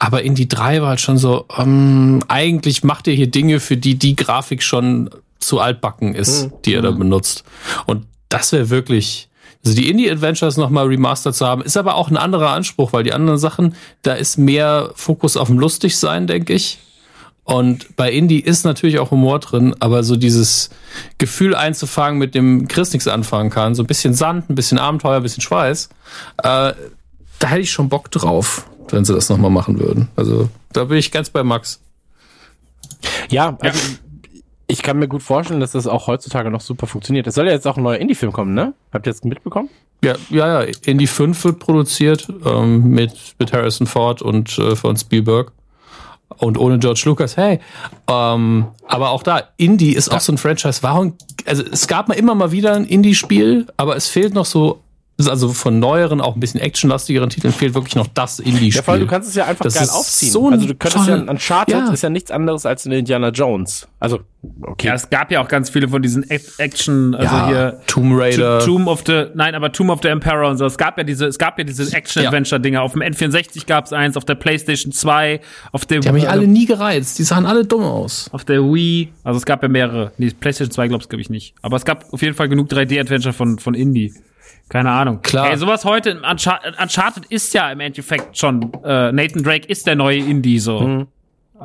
Aber Indie 3 war halt schon so, ähm, eigentlich macht ihr hier Dinge, für die die Grafik schon zu altbacken ist, die ihr da benutzt. Und das wäre wirklich, also die Indie-Adventures nochmal remastered zu haben, ist aber auch ein anderer Anspruch, weil die anderen Sachen, da ist mehr Fokus auf dem Lustigsein, denke ich. Und bei Indie ist natürlich auch Humor drin, aber so dieses Gefühl einzufangen, mit dem Chris nichts anfangen kann, so ein bisschen Sand, ein bisschen Abenteuer, ein bisschen Schweiß, äh, da hätte ich schon Bock drauf, wenn sie das nochmal machen würden. Also da bin ich ganz bei Max. Ja, also ich kann mir gut vorstellen, dass das auch heutzutage noch super funktioniert. Es soll ja jetzt auch ein neuer Indie-Film kommen, ne? Habt ihr jetzt mitbekommen? Ja, ja, ja. Indie 5 wird produziert ähm, mit, mit Harrison Ford und äh, von Spielberg. Und ohne George Lucas, hey. Ähm, aber auch da, Indie ist auch so ein Franchise. Warum? Also es gab mal immer mal wieder ein Indie-Spiel, aber es fehlt noch so also von neueren, auch ein bisschen actionlastigeren Titeln fehlt wirklich noch das Indie-Spiel. Ja, vor allem, du kannst es ja einfach Das geil ist aufziehen. so also du könntest ja, toll- Uncharted Ja. ist ja nichts anderes als eine Indiana Jones. Also, okay. Ja, es gab ja auch ganz viele von diesen Ac- Action, also Ja, hier Tomb Raider. Tomb of the, nein, aber Tomb of the Emperor und so. Es gab ja diese, es gab ja diese Action-Adventure-Dinger. Auf dem N64 gab es eins, auf der PlayStation 2, auf der, Die haben mich äh, alle nie gereizt. Die sahen alle dumm aus. auf der Wii. Also es gab ja mehrere. Nee, PlayStation 2 glaubst glaube ich nicht. Aber es gab auf jeden Fall genug 3D-Adventure von, von Indie. Keine Ahnung. Klar. Ey, sowas heute, in Uncharted, Uncharted ist ja im Endeffekt schon, äh, Nathan Drake ist der neue Indie, so.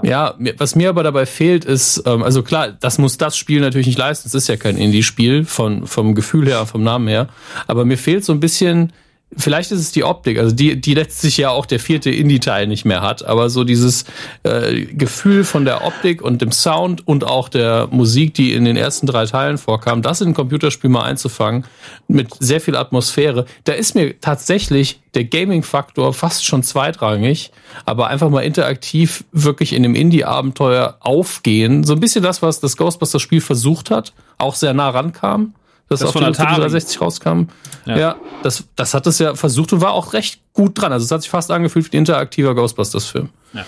Ja, mir- was mir aber dabei fehlt, ist, ähm, also klar, das muss das Spiel natürlich nicht leisten. Es ist ja kein Indie-Spiel von, vom Gefühl her, vom Namen her. Aber mir fehlt so ein bisschen, vielleicht ist es die Optik, also die, die letztlich ja auch der vierte Indie-Teil nicht mehr hat. Aber so dieses äh, Gefühl von der Optik und dem Sound und auch der Musik, die in den ersten drei Teilen vorkam, das in ein Computerspiel mal einzufangen, mit sehr viel Atmosphäre, da ist mir tatsächlich der Gaming-Faktor fast schon zweitrangig, aber einfach mal interaktiv wirklich in dem Indie-Abenteuer aufgehen. So ein bisschen das, was das Ghostbusters-Spiel versucht hat, auch sehr nah rankam. Das, Das auf von Atari. 360 rauskam. Ja, Ja. das, das hat es ja versucht und war auch recht gut dran. Also es hat sich fast angefühlt wie ein interaktiver Ghostbusters-Film. Ja.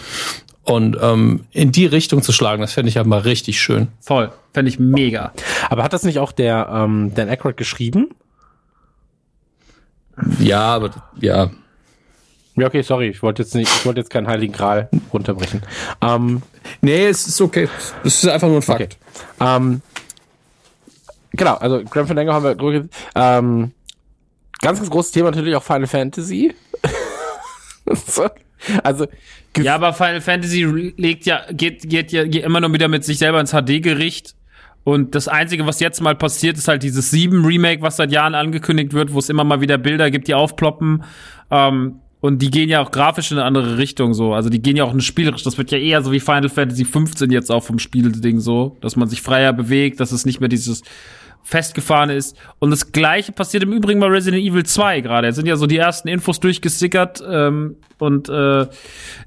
Und ähm, in die Richtung zu schlagen, das fände ich halt mal richtig schön. Voll. Fände ich mega. Aber hat das nicht auch der ähm, Dan Aykroyd geschrieben? Ja, aber ja. Ja, okay, sorry, ich wollte jetzt nicht, ich wollte jetzt keinen heiligen Gral runterbrechen. Ähm, Nee, es ist okay. Es ist einfach nur ein Fakt. Okay. Ähm, genau, also Grand Fandango haben wir ähm, ganz, ganz großes Thema natürlich auch Final Fantasy. so, also Ja, aber Final Fantasy legt ja, geht, geht ja geht immer nur wieder mit sich selber ins HD-Gericht. Und das Einzige, was jetzt mal passiert, ist halt dieses 7 Remake, was seit Jahren angekündigt wird, wo es immer mal wieder Bilder gibt, die aufploppen. Ähm, und die gehen ja auch grafisch in eine andere Richtung so. Also die gehen ja auch in spielerisch. Das wird ja eher so wie Final Fantasy 15 jetzt auch vom Spielding so, dass man sich freier bewegt, dass es nicht mehr dieses festgefahren ist. Und das gleiche passiert im Übrigen bei Resident Evil 2 gerade. Jetzt sind ja so die ersten Infos durchgesickert ähm, und äh,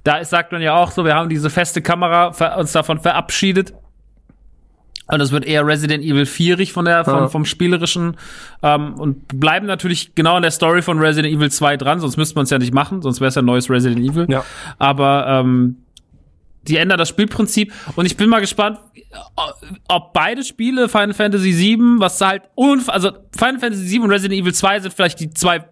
da ist, sagt man ja auch so, wir haben diese feste Kamera uns davon verabschiedet. Und das wird eher Resident Evil 4 von der, vom, vom spielerischen ähm, und bleiben natürlich genau in der Story von Resident Evil 2 dran, sonst müsste man es ja nicht machen, sonst wäre es ja ein neues Resident Evil. Ja. Aber ähm, die ändern das Spielprinzip und ich bin mal gespannt, ob beide Spiele, Final Fantasy 7, was halt unf also Final Fantasy 7 und Resident Evil 2 sind vielleicht die zwei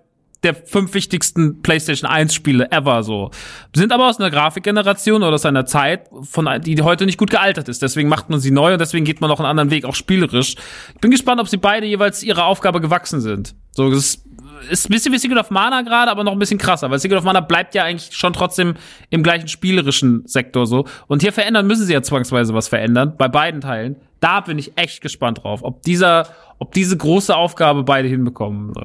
der fünf wichtigsten PlayStation 1 Spiele ever so. Sind aber aus einer Grafikgeneration oder aus einer Zeit, von die heute nicht gut gealtert ist. Deswegen macht man sie neu und deswegen geht man noch einen anderen Weg, auch spielerisch. Ich bin gespannt, ob sie beide jeweils ihrer Aufgabe gewachsen sind. So, das ist, ist ein bisschen wie Secret of Mana gerade, aber noch ein bisschen krasser, weil Secret of Mana bleibt ja eigentlich schon trotzdem im gleichen spielerischen Sektor so. Und hier verändern müssen sie ja zwangsweise was verändern, bei beiden Teilen. Da bin ich echt gespannt drauf, ob dieser, ob diese große Aufgabe beide hinbekommen. So.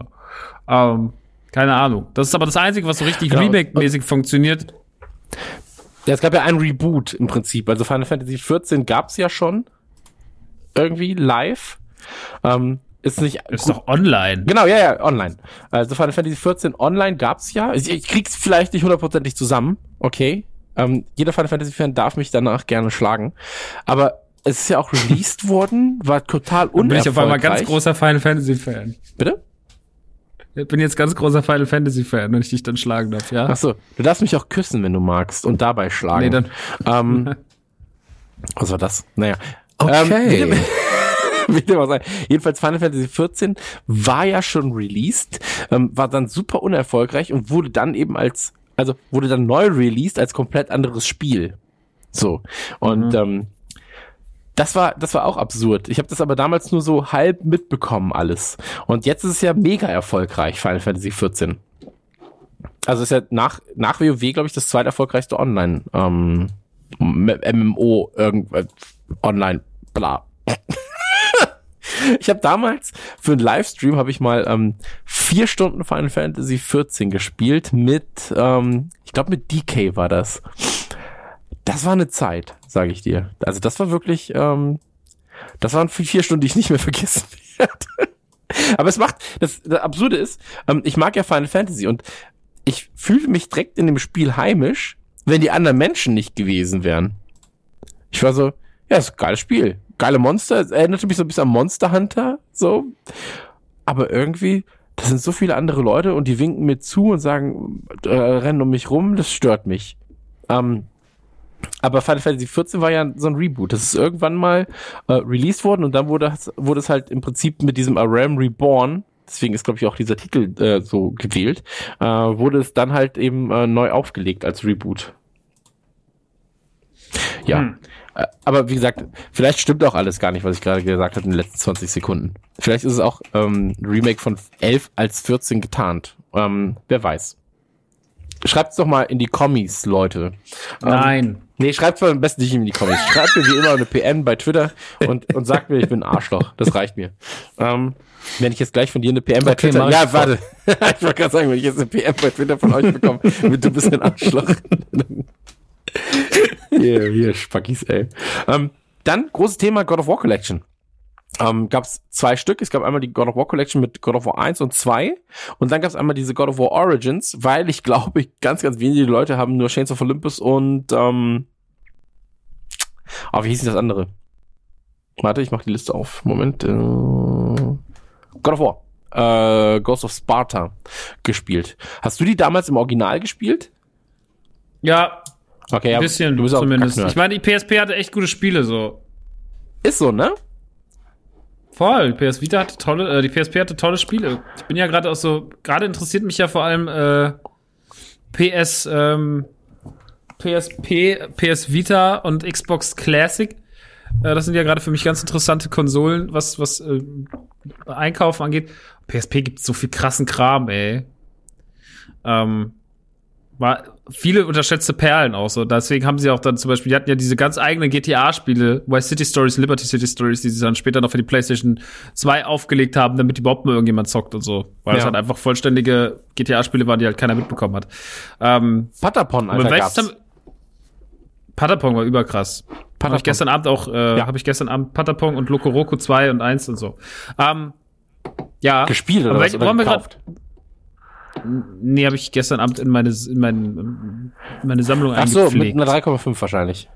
Ähm, keine Ahnung. Das ist aber das Einzige, was so richtig Genau. Remake-mäßig funktioniert. Ja, es gab ja ein Reboot im Prinzip. Also Final Fantasy 14 gab's ja schon irgendwie live. Ähm, ist nicht Ist doch online. Genau, ja, ja, online. Also Final Fantasy 14 online gab's ja. Ich, ich krieg's vielleicht nicht hundertprozentig zusammen, okay. Ähm, jeder Final Fantasy Fan darf mich danach gerne schlagen. Aber es ist ja auch released worden, war total Bin ich auf einmal ganz unerfolgreich. großer Final Fantasy Fan. Bitte? Ich bin jetzt ganz großer Final Fantasy Fan, wenn ich dich dann schlagen darf, ja? Ach so, du darfst mich auch küssen, wenn du magst und dabei schlagen. Nee, dann- Ähm, was war das? Naja. Okay. Ähm, dem auch sei. Jedenfalls Final Fantasy 14 war ja schon released, ähm, war dann super unerfolgreich und wurde dann eben als, also wurde dann neu released als komplett anderes Spiel. So. Und ähm, das war, das war auch absurd. Ich habe das aber damals nur so halb mitbekommen alles. Und jetzt ist es ja mega erfolgreich, Final Fantasy 14. Also ist ja nach, nach WoW, glaube ich, das zweiterfolgreichste Online, ähm, MMO, irgendwas, online, bla. Ich habe damals für einen Livestream habe ich mal ähm, vier Stunden Final Fantasy 14 gespielt mit, ähm, ich glaube mit DK war das. Das war eine Zeit, sage ich dir. Also das war wirklich, ähm, das waren vier Stunden, die ich nicht mehr vergessen werde. Aber es macht, das, das Absurde ist, ähm, ich mag ja Final Fantasy und ich fühle mich direkt in dem Spiel heimisch, wenn die anderen Menschen nicht gewesen wären. Ich war so, ja, ist ein geiles Spiel. Geile Monster, erinnerte mich so ein bisschen an Monster Hunter, so. Aber irgendwie, das sind so viele andere Leute und die winken mir zu und sagen, äh, rennen um mich rum, das stört mich. Ähm, aber Final Fantasy 14 war ja so ein Reboot. Das ist irgendwann mal äh, released worden und dann wurde, wurde es halt im Prinzip mit diesem Aram Reborn, deswegen ist glaube ich auch dieser Titel äh, so gewählt, äh, wurde es dann halt eben äh, neu aufgelegt als Reboot. Ja. Hm. Äh, aber wie gesagt, vielleicht stimmt auch alles gar nicht, was ich gerade gesagt habe in den letzten 20 Sekunden. Vielleicht ist es auch ähm, Remake von 11 als 14 getarnt. Ähm, wer weiß. Schreibt's doch mal in die Kommis, Leute. Nein. Ähm, nee, schreibt's mal am besten nicht in die Kommis. Schreibt mir wie immer eine PM bei Twitter und, und sagt mir, ich bin ein Arschloch. Das reicht mir. Ähm, wenn ich jetzt gleich von dir eine PM bei Okay, Twitter. mach ich Ja, warte. ich wollte gerade sagen, wenn ich jetzt eine PM bei Twitter von euch bekomme, du bist ein Arschloch. hier, hier, Spackis, ey. Ähm, dann großes Thema God of War Collection. Ähm, gab es zwei Stück. Es gab einmal die God of War Collection mit God of War 1 und 2 und dann gab es einmal diese God of War Origins, weil ich glaube, ganz, ganz wenige Leute haben nur Chains of Olympus und ähm, oh, wie hieß denn das andere? Warte, ich mach die Liste auf. Moment. Äh, God of War. Äh, Ghost of Sparta gespielt. Hast du die damals im Original gespielt? Ja, Okay, ein bisschen du bist auch zumindest. Kacknerd. Ich meine, die PSP hatte echt gute Spiele so. Ist so, ne? Voll, die PS Vita hatte tolle, äh, die PSP hatte tolle Spiele. Ich bin ja gerade auch so, gerade interessiert mich ja vor allem äh, PS, ähm, PSP, PS Vita und Xbox Classic. Äh, das sind ja gerade für mich ganz interessante Konsolen, was was äh, Einkaufen angeht. PSP gibt so viel krassen Kram, ey. Ähm, war viele unterschätzte Perlen auch so. Deswegen haben sie auch dann zum Beispiel, die hatten ja diese ganz eigenen GTA-Spiele, Vice City Stories, Liberty City Stories, die sie dann später noch für die PlayStation 2 aufgelegt haben, damit überhaupt mal irgendjemand zockt und so. Weil es Ja. halt einfach vollständige GTA-Spiele waren, die halt keiner mitbekommen hat. Ähm, Patapon, Alter, gab's. Patapong war überkrass. Habe Patapon. ich gestern Abend auch, äh, Ja. habe ich gestern Abend Patapong und Loco Roco 2 und 1 und so. Ähm, ja. Gespielt oder Aber was? Oder wollen wir grad- gekauft? Nee, habe ich gestern Abend in meine, in mein, in meine Sammlung Ach so, mit einer 3,5 wahrscheinlich.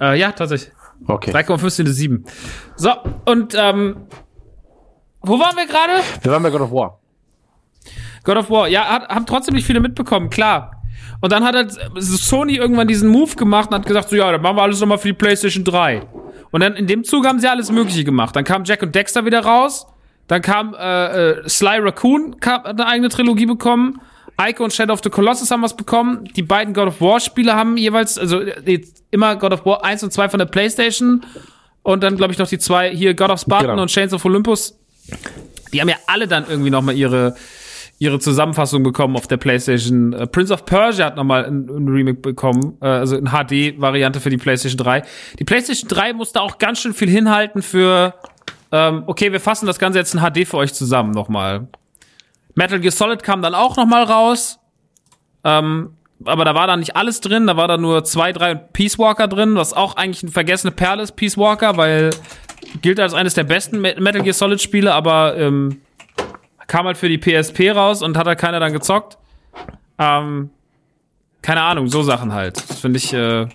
Äh, ja, tatsächlich. Okay. 3,5 sind es 7. So, und ähm, wo waren wir gerade? Wir waren bei God of War. God of War. Ja, hat, haben trotzdem nicht viele mitbekommen, klar. Und dann hat halt Sony irgendwann diesen Move gemacht und hat gesagt, so ja, dann machen wir alles nochmal für die PlayStation 3. Und dann in dem Zug haben sie alles Mögliche gemacht. Dann kam Jack und Dexter wieder raus. Dann kam äh, äh, Sly Raccoon, kam, hat eine eigene Trilogie bekommen. Ico und Shadow of the Colossus haben was bekommen. Die beiden God of War Spiele haben jeweils, also äh, immer God of War 1 und 2 von der PlayStation. Und dann, glaube ich, noch die zwei hier, God of Spartan Genau. und Chains of Olympus. Die haben ja alle dann irgendwie noch mal ihre ihre Zusammenfassung bekommen auf der PlayStation. Äh, Prince of Persia hat noch mal ein, ein Remake bekommen, äh, also eine HD-Variante für die PlayStation 3. Die PlayStation 3 musste auch ganz schön viel hinhalten für ähm, okay, wir fassen das Ganze jetzt in HD für euch zusammen noch mal. Metal Gear Solid kam dann auch noch mal raus. Ähm, aber da war da nicht alles drin, da war da nur zwei, drei Peace Walker drin, was auch eigentlich eine vergessene Perle ist, Peace Walker, weil gilt als eines der besten Me- Metal Gear Solid Spiele, aber ähm, kam halt für die PSP raus und hat halt keiner dann gezockt. Ähm, keine Ahnung, so Sachen halt. Finde ich, äh,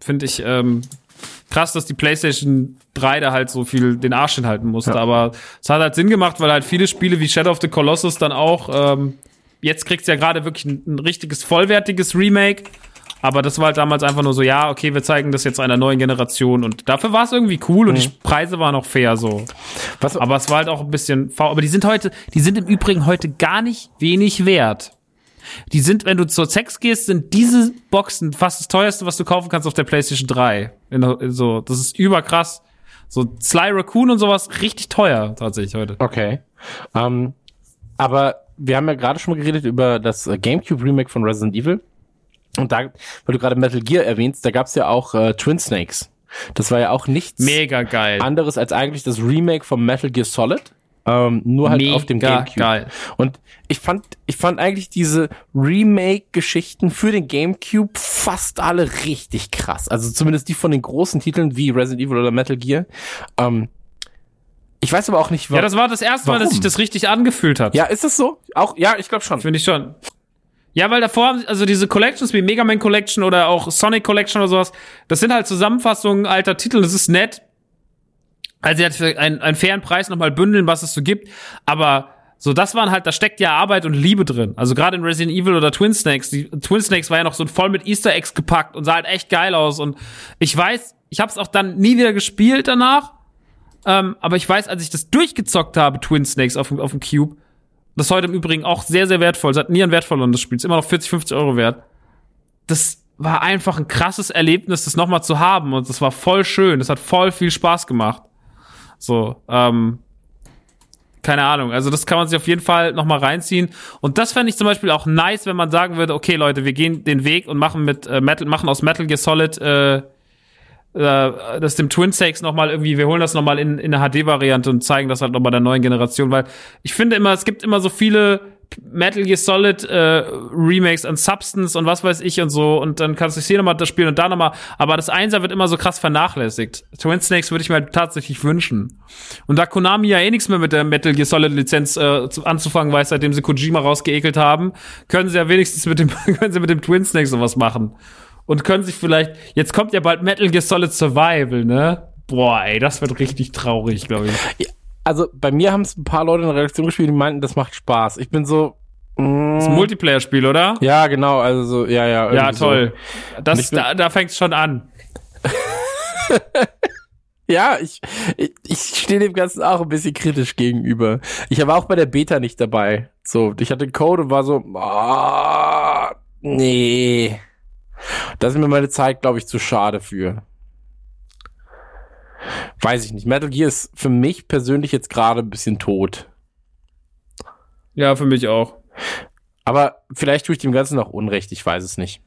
finde ich ähm, krass, dass die PlayStation 3 da halt so viel den Arsch hinhalten musste. Aber es hat halt Sinn gemacht, weil halt viele Spiele wie Shadow of the Colossus dann auch, ähm, jetzt kriegt's ja gerade wirklich ein, ein richtiges, vollwertiges Remake. Aber das war halt damals einfach nur so, ja, okay, wir zeigen das jetzt einer neuen Generation und dafür war es irgendwie cool und die Preise waren auch fair so. Was, Aber es war halt auch ein bisschen faul. Aber die sind heute, die sind im Übrigen heute gar nicht wenig wert. Die sind, wenn du zur Sex gehst, sind diese Boxen fast das teuerste, was du kaufen kannst auf der PlayStation 3. In, in so, das ist überkrass. So Sly Raccoon und sowas, richtig teuer tatsächlich heute. okay. Ähm, aber wir haben ja gerade schon mal geredet über das GameCube Remake von Resident Evil. Und da, weil du gerade Metal Gear erwähnst, da gab's ja auch äh, Twin Snakes. Das war ja auch nichts Mega geil. anderes als eigentlich das Remake vom Metal Gear Solid. Ähm, nur halt Mega auf dem Gamecube. geil. Und ich fand, ich fand eigentlich diese Remake-Geschichten für den Gamecube fast alle richtig krass. Also zumindest die von den großen Titeln wie Resident Evil oder Metal Gear. Ähm, ich weiß aber auch nicht, Ja, das war das erste Mal, dass Warum? sich das richtig angefühlt hat. ja, ist das so? Auch, ja, ich glaube schon. Finde ich schon. Ja, weil davor, haben- also diese Collections wie Mega Man Collection oder auch Sonic Collection oder sowas, das sind halt Zusammenfassungen alter Titel, das ist nett. Also hat für einen, einen fairen Preis nochmal bündeln, was es so gibt. Aber so, das waren halt, da steckt ja Arbeit und Liebe drin. Also gerade in Resident Evil oder Twin Snakes, die Twin Snakes war ja noch so voll mit Easter Eggs gepackt und sah halt echt geil aus. Und ich weiß, ich habe es auch dann nie wieder gespielt danach. Ähm, aber ich weiß, als ich das durchgezockt habe, Twin Snakes auf, dem- auf dem Cube, das ist heute im Übrigen auch sehr, sehr wertvoll. Es hat nie an Wert verloren, das Spiel. Ist immer noch 40, 50 Euro wert. Das war einfach ein krasses Erlebnis, das nochmal zu haben. Und das war voll schön. Das hat voll viel Spaß gemacht. So, ähm, keine Ahnung. Also das kann man sich auf jeden Fall noch mal reinziehen. Und das fände ich zum Beispiel auch nice, wenn man sagen würde, okay Leute, wir gehen den Weg und machen mit äh, Metal, machen aus Metal Gear Solid äh, äh, das dem Twin Snakes noch mal irgendwie, wir holen das noch mal in, in eine HD-Variante und zeigen das halt noch mal der neuen Generation, weil ich finde immer, es gibt immer so viele Metal Gear Solid äh, Remakes an Substance und was weiß ich und so und dann kannst du hier nochmal das spielen und da nochmal, aber das Einser wird immer so krass vernachlässigt. Twin Snakes würde ich mir halt tatsächlich wünschen. Und da Konami ja eh nichts mehr mit der Metal Gear Solid Lizenz äh, zu, anzufangen weiß, seitdem sie Kojima rausgeekelt haben, können sie ja wenigstens mit dem können sie mit dem Twin Snakes sowas machen und können sich vielleicht jetzt kommt ja bald Metal Gear Solid Survival, ne? Boah, ey, das wird richtig traurig, glaube ich. Also bei mir haben es ein paar Leute in der Redaktion gespielt, die meinten, das macht Spaß. Ich bin so. mm, Das ist ein Multiplayer-Spiel, oder? ja, genau, also so, ja, ja. Ja, toll. So. Das, da, da fängt's schon an. Ja, ich, ich, ich stehe dem Ganzen auch ein bisschen kritisch gegenüber. Ich war auch bei der Beta nicht dabei. So, ich hatte den Code und war so, ah, nee. Das ist mir meine Zeit, glaube ich, zu schade für. Weiß ich nicht. Metal Gear ist für mich persönlich jetzt gerade ein bisschen tot. Ja, für mich auch. Aber vielleicht tue ich dem Ganzen noch Unrecht, ich weiß es nicht.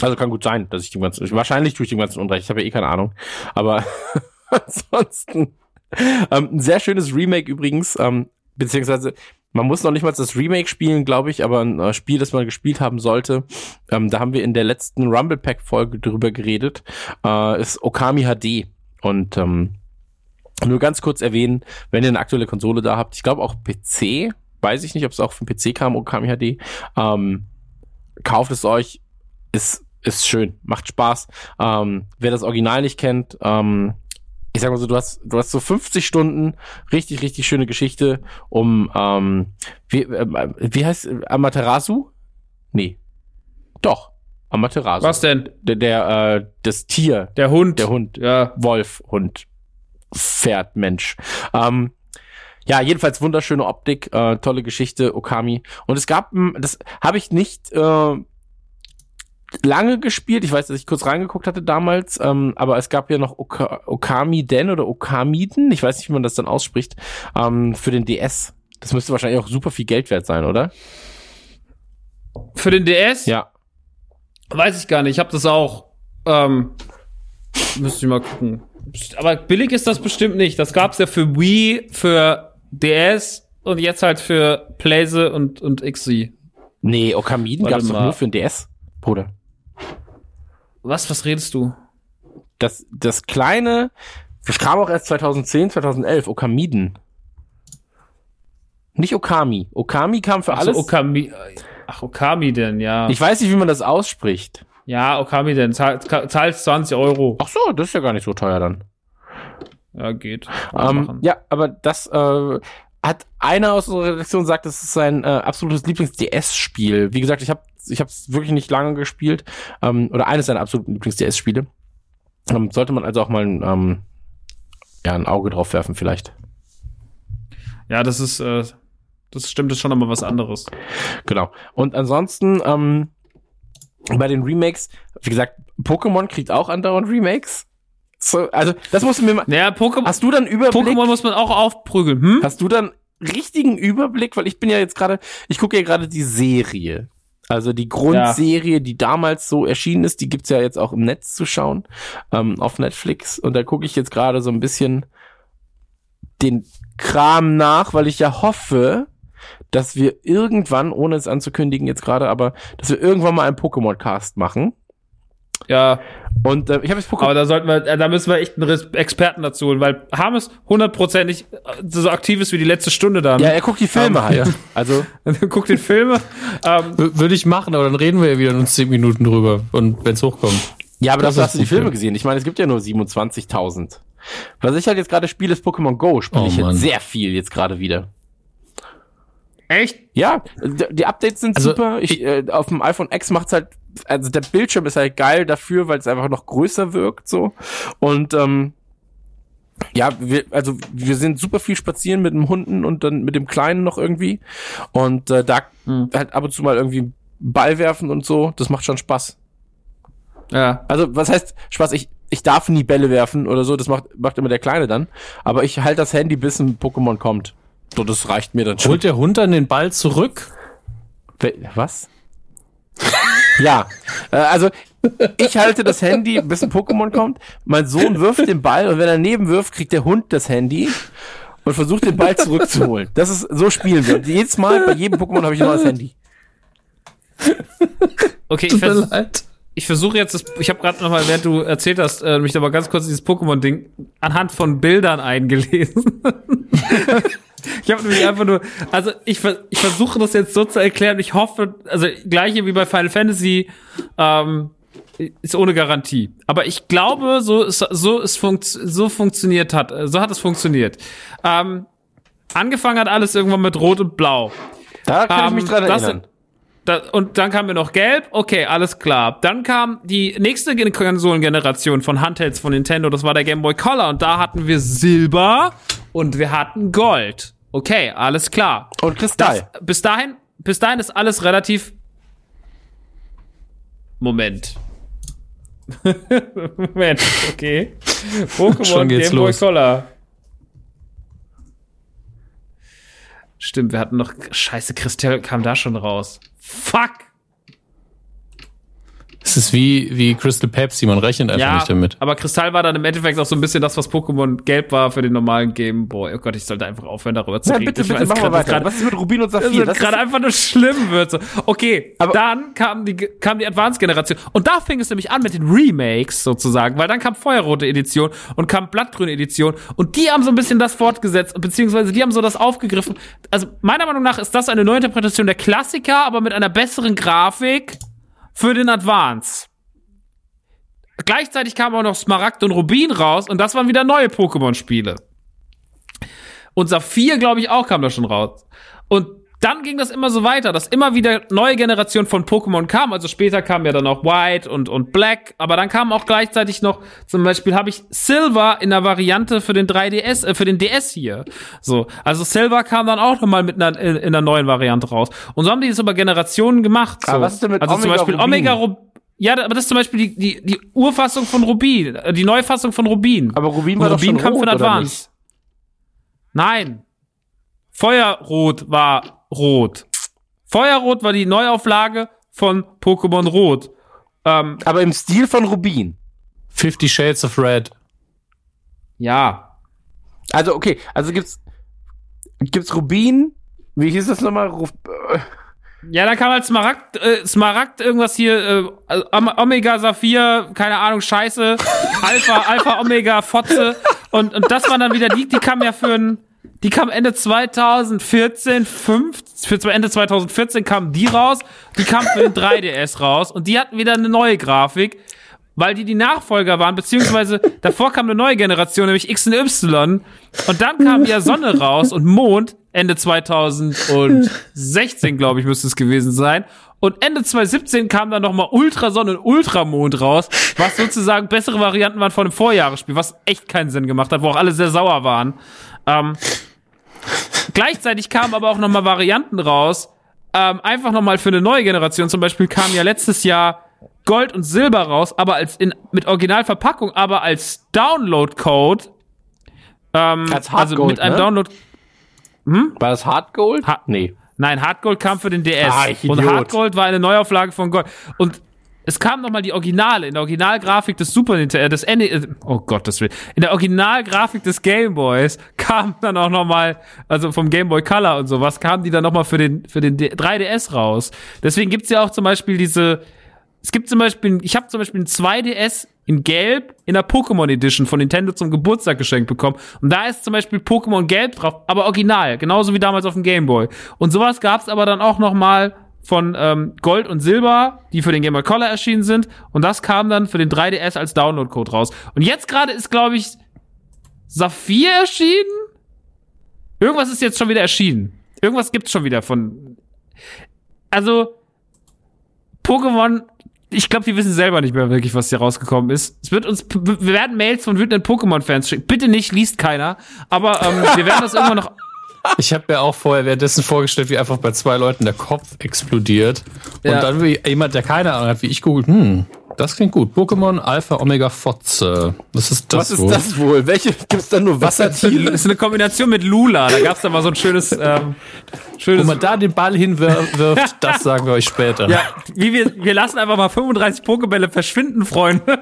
Also kann gut sein, dass ich dem Ganzen, wahrscheinlich tue ich dem Ganzen Unrecht, ich habe ja eh keine Ahnung. Aber ansonsten, ähm, ein sehr schönes Remake übrigens, ähm, beziehungsweise man muss noch nicht mal das Remake spielen, glaube ich, aber ein äh, Spiel, das man gespielt haben sollte, ähm, da haben wir in der letzten Rumble Pack Folge drüber geredet, äh, ist Okami HD und ähm, nur ganz kurz erwähnen, wenn ihr eine aktuelle Konsole da habt, ich glaube auch PC, weiß ich nicht, ob es auch vom PC kam, Okami HD, ähm, kauft es euch, ist, ist schön, macht Spaß. Ähm, wer das Original nicht kennt, ähm, ich sag mal so, du hast, du hast so 50 Stunden richtig, richtig schöne Geschichte um, ähm, wie, äh, wie heißt äh, Amaterasu? Nee. Doch. Amaterasu. Was denn? Der, der, äh, das Tier, Der Hund. der Hund, Ja. Wolf, Hund, Pferd, Mensch. Ähm, ja, jedenfalls wunderschöne Optik, äh, tolle Geschichte, Okami. Und es gab, m, das habe ich nicht äh, lange gespielt. Ich weiß, dass ich kurz reingeguckt hatte damals, ähm, aber es gab ja noch Oka Okami Den oder Okamiden, ich weiß nicht, wie man das dann ausspricht, ähm, für den DS. Das müsste wahrscheinlich auch super viel Geld wert sein, oder? Für den DS? Ja. Weiß ich gar nicht. Ich habe das auch. Ähm, müsste ich mal gucken. Aber billig ist das bestimmt nicht. Das gab's ja für Wii, für DS und jetzt halt für Playse und, und XY. Nee, Okamiden Warte gab's doch mal. nur für den DS, Bruder. Was, was redest du? das, das kleine, das kam auch erst 2010, 2011, Okamiden. Nicht Okami. Okami kam für alles. Okami. Ach, Okami denn, ja. ich weiß nicht, wie man das ausspricht. ja, Okami denn. Zahl, zahlst 20 Euro. Ach so, das ist ja gar nicht so teuer dann. Ja, geht. Man Ähm, ja, aber das äh, hat einer aus unserer Redaktion gesagt, das ist sein äh, absolutes Lieblings-DS-Spiel. Wie gesagt, ich habe ich habe es wirklich nicht lange gespielt ähm, oder eines seiner absoluten Lieblings-DS-Spiele. Ähm, sollte man also auch mal ähm, ja ein Auge drauf werfen vielleicht. Ja, das ist, äh, das stimmt, das ist schon nochmal was anderes. Genau. Und ansonsten, ähm, bei den Remakes, wie gesagt, Pokémon kriegt auch andauernd Remakes. So, also, das musst du mir mal. Naja, Pokémon, Hast du dann Überblick? Pokémon muss man auch aufprügeln, hm? Hast du dann richtigen Überblick? Weil ich bin ja jetzt gerade, ich gucke ja gerade die Serie. Also die Grundserie, die damals so erschienen ist, die gibt's ja jetzt auch im Netz zu schauen, ähm, auf Netflix. Und da gucke ich jetzt gerade so ein bisschen den Kram nach, weil ich ja hoffe, dass wir irgendwann, ohne es anzukündigen jetzt gerade, aber dass wir irgendwann mal einen Pokémon-Cast machen. Ja, Und äh, ich habe jetzt Pokémon. aber da sollten wir, äh, da müssen wir echt einen Res- Experten dazu holen, weil Harmes hundertprozentig äh, so aktiv ist wie die letzte Stunde dann. Ja, er guckt die Filme Ähm, halt. ja. Also, Guckt den Filme. Ähm, Würde ich machen, aber dann reden wir ja wieder in uns 10 Minuten drüber. Und wenn's hochkommt. ja, aber Das hast du die Filme gesehen. Ich meine, es gibt ja nur 27.000. Was ich halt jetzt gerade spiele, ist Pokémon Go. Spiele Oh, ich Mann. jetzt sehr viel jetzt gerade wieder. echt? Ja, die Updates sind Also, super. Ich, äh, auf dem iPhone X macht's halt, also der Bildschirm ist halt geil dafür, weil es einfach noch größer wirkt so. Und ähm, ja, wir, also wir sind super viel spazieren mit dem Hunden und dann mit dem Kleinen noch irgendwie. Und äh, da Hm. halt ab und zu mal irgendwie Ball werfen und so. Das macht schon Spaß. Ja. Also, was heißt Spaß? Ich, ich darf nie Bälle werfen oder so, das macht, macht immer der Kleine dann. Aber ich halte das Handy, bis ein Pokémon kommt. So, das reicht mir dann schon. Holt der Hund dann den Ball zurück? Was? Ja, äh, also ich halte das Handy, bis ein Pokémon kommt. Mein Sohn wirft den Ball und wenn er daneben wirft, kriegt der Hund das Handy und versucht den Ball zurückzuholen. Das ist so spielen wir. Und jedes Mal bei jedem Pokémon habe ich ein neues Handy. Okay, ich, vers ich versuche jetzt, das, ich habe gerade nochmal, während du erzählt hast, äh, mich aber ganz kurz dieses Pokémon-Ding anhand von Bildern eingelesen. ich habe nämlich einfach nur, also ich, ich versuche das jetzt so zu erklären. Ich hoffe, also gleiche wie bei Final Fantasy, ähm, ist ohne Garantie. Aber ich glaube, so ist, so ist funkt, so funktioniert hat, so hat es funktioniert. Ähm, angefangen hat alles irgendwann mit Rot und Blau. Da kann ich Ähm, mich dran das erinnern. Und dann kam mir noch Gelb. Okay, alles klar. Dann kam die nächste Gen- Konsolengeneration von Handhelds von Nintendo. Das war der Game Boy Color. Und da hatten wir Silber und wir hatten Gold. Okay, alles klar. Und Das, Kristall. bis dahin, bis dahin ist alles relativ. Moment. Moment, okay. Pokémon Schon geht's Game Boy. Color. Stimmt, wir hatten noch. Scheiße, Kristall kam da schon raus. Fuck! Es ist wie, wie Crystal Pepsi, man rechnet einfach Ja, nicht damit. aber Kristall war dann im Endeffekt auch so ein bisschen das, was Pokémon gelb war für den normalen Game Boy. Oh Gott, ich sollte einfach aufhören, darüber zu reden. bitte, Ich bitte, weiß machen wir grad, dass weiter. grad- Was ist mit Rubin und Das Saphir? wird Das gerade ist, einfach nur schlimm wird. So. Okay, Aber- dann kam die, kam die Advanced-Generation. Und da fing es nämlich an mit den Remakes sozusagen, weil dann kam Feuerrote Edition und kam Blattgrüne Edition. Und die haben so ein bisschen das fortgesetzt, beziehungsweise die haben so das aufgegriffen. Also meiner Meinung nach ist das eine Neuinterpretation der Klassiker, aber mit einer besseren Grafik für den Advance. Gleichzeitig kamen auch noch Smaragd und Rubin raus und das waren wieder neue Pokémon-Spiele. Und Saphir, glaube ich, auch kam da schon raus. Und dann ging das immer so weiter, dass immer wieder neue Generationen von Pokémon kamen. Also später kam ja dann auch White und, und Black, aber dann kam auch gleichzeitig noch, zum Beispiel habe ich Silver in der Variante für den 3DS, äh, für den DS hier. So, also Silver kam dann auch nochmal mit einer, in, in einer neuen Variante raus. Und so haben die das über Generationen gemacht. So. Aber was ist denn mit also zum Omega Beispiel Rubin? Omega Rubin. Ja, aber das ist zum Beispiel die, die, die Urfassung von Rubin, äh, die Neufassung von Rubin. aber Rubin Und war doch Rubin schon kam rot, oder Advance. Nein. Feuerrot war rot. Feuerrot war die Neuauflage von Pokémon Rot. Ähm? Aber im Stil von Rubin. Fifty Shades of Red. ja. Also, okay, also gibt's, gibt's Rubin, wie hieß das nochmal? Ruf, äh, Ja, da kam halt Smaragd, äh, Smaragd irgendwas hier, äh, Om- Omega, Saphir, keine Ahnung, Scheiße, Alpha, Alpha, Omega, Fotze. Und, und das waren dann wieder die, die kamen ja für ein, die kamen Ende 2014, 5, für Ende 2014 kamen die raus, die kamen für den 3DS raus und die hatten wieder eine neue Grafik, weil die die Nachfolger waren, beziehungsweise davor kam eine neue Generation, nämlich X und Y und dann kam ja Sonne raus und Mond Ende 2016, glaube ich, müsste es gewesen sein. Und Ende 2017 kam dann nochmal Ultrasonne und Ultramond raus, was sozusagen bessere Varianten waren von dem Vorjahresspiel, was echt keinen Sinn gemacht hat, wo auch alle sehr sauer waren. Ähm, gleichzeitig kamen aber auch nochmal Varianten raus, ähm, einfach nochmal für eine neue Generation. Zum Beispiel kam ja letztes Jahr Gold und Silber raus, aber als in, mit Originalverpackung, aber als Download-Code. Ähm, Als also Hardgold, mit einem ne? Download. war das Hard Gold? Ha- nee. Nein, Hardgold kam für den DS. Ah, ich und Idiot. Hardgold war eine Neuauflage von Gold. Und es kam nochmal die Originale, in der Originalgrafik des Super Nintendo, äh, des NE, äh, oh Gott, das will. In der Originalgrafik des Game Boys kam dann auch nochmal, also vom Game Boy Color und sowas, kam die dann nochmal für den, für den D 3DS raus. Deswegen gibt's ja auch zum Beispiel diese, es gibt zum Beispiel, ich habe zum Beispiel ein 2DS in Gelb in der Pokémon Edition von Nintendo zum Geburtstag geschenkt bekommen. Und da ist zum Beispiel Pokémon Gelb drauf, aber original, genauso wie damals auf dem Game Boy. Und sowas gab's aber dann auch noch mal von ähm, Gold und Silber, die für den Game Boy Color erschienen sind. Und das kam dann für den 3DS als Download-Code raus. Und jetzt gerade ist, glaube ich, Saphir erschienen. Irgendwas ist jetzt schon wieder erschienen. Irgendwas gibt's schon wieder von. Also, Pokémon, ich glaube, die wissen selber nicht mehr wirklich, was hier rausgekommen ist. Es wird uns, wir werden Mails von wütenden Pokémon-Fans schicken. Bitte nicht, liest keiner. Aber ähm, wir werden das irgendwann noch. Ich habe mir auch vorher währenddessen vorgestellt, wie einfach bei zwei Leuten der Kopf explodiert. Und Ja. dann wie jemand, der keine Ahnung hat, wie ich googelt, hm, das klingt gut. Pokémon Alpha Omega Fotze. Was ist das Was ist wohl? das wohl? Welche gibt's da nur Wassertiere? Das ist eine Kombination mit Lula. Da gab's da mal so ein schönes, ähm, Wo schönes. man da den Ball hinwirft, das sagen wir euch später. Ja, wie wir, wir lassen einfach mal 35 Pokebälle verschwinden, Freunde.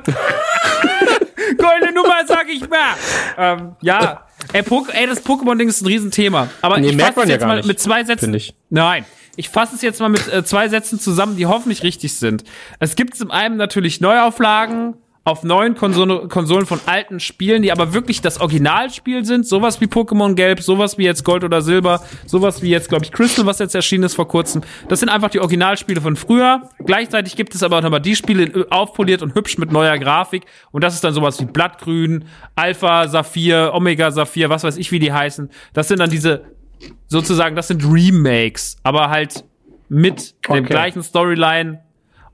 Goldene Nummer, sag ich mal. Ähm, ja. Ey, Pok ey das Pokémon-Ding ist ein Riesenthema. Aber Nee, ich fasse es ja jetzt gar mal nicht, mit zwei Sätzen. ich. Nein. Ich fasse es jetzt mal mit äh, zwei Sätzen zusammen, die hoffentlich richtig sind. Es gibt zum einen natürlich Neuauflagen auf neuen Konsole, Konsolen von alten Spielen, die aber wirklich das Originalspiel sind. Sowas wie Pokémon Gelb, sowas wie jetzt Gold oder Silber, sowas wie jetzt, glaube ich, Crystal, was jetzt erschienen ist vor kurzem. Das sind einfach die Originalspiele von früher. Gleichzeitig gibt es aber auch nochmal die Spiele in- aufpoliert und hübsch mit neuer Grafik. Und das ist dann sowas wie Blattgrün, Alpha, Saphir, Omega Saphir, was weiß ich, wie die heißen. Das sind dann diese, sozusagen, das sind Remakes, aber halt mit dem Okay. gleichen Storyline.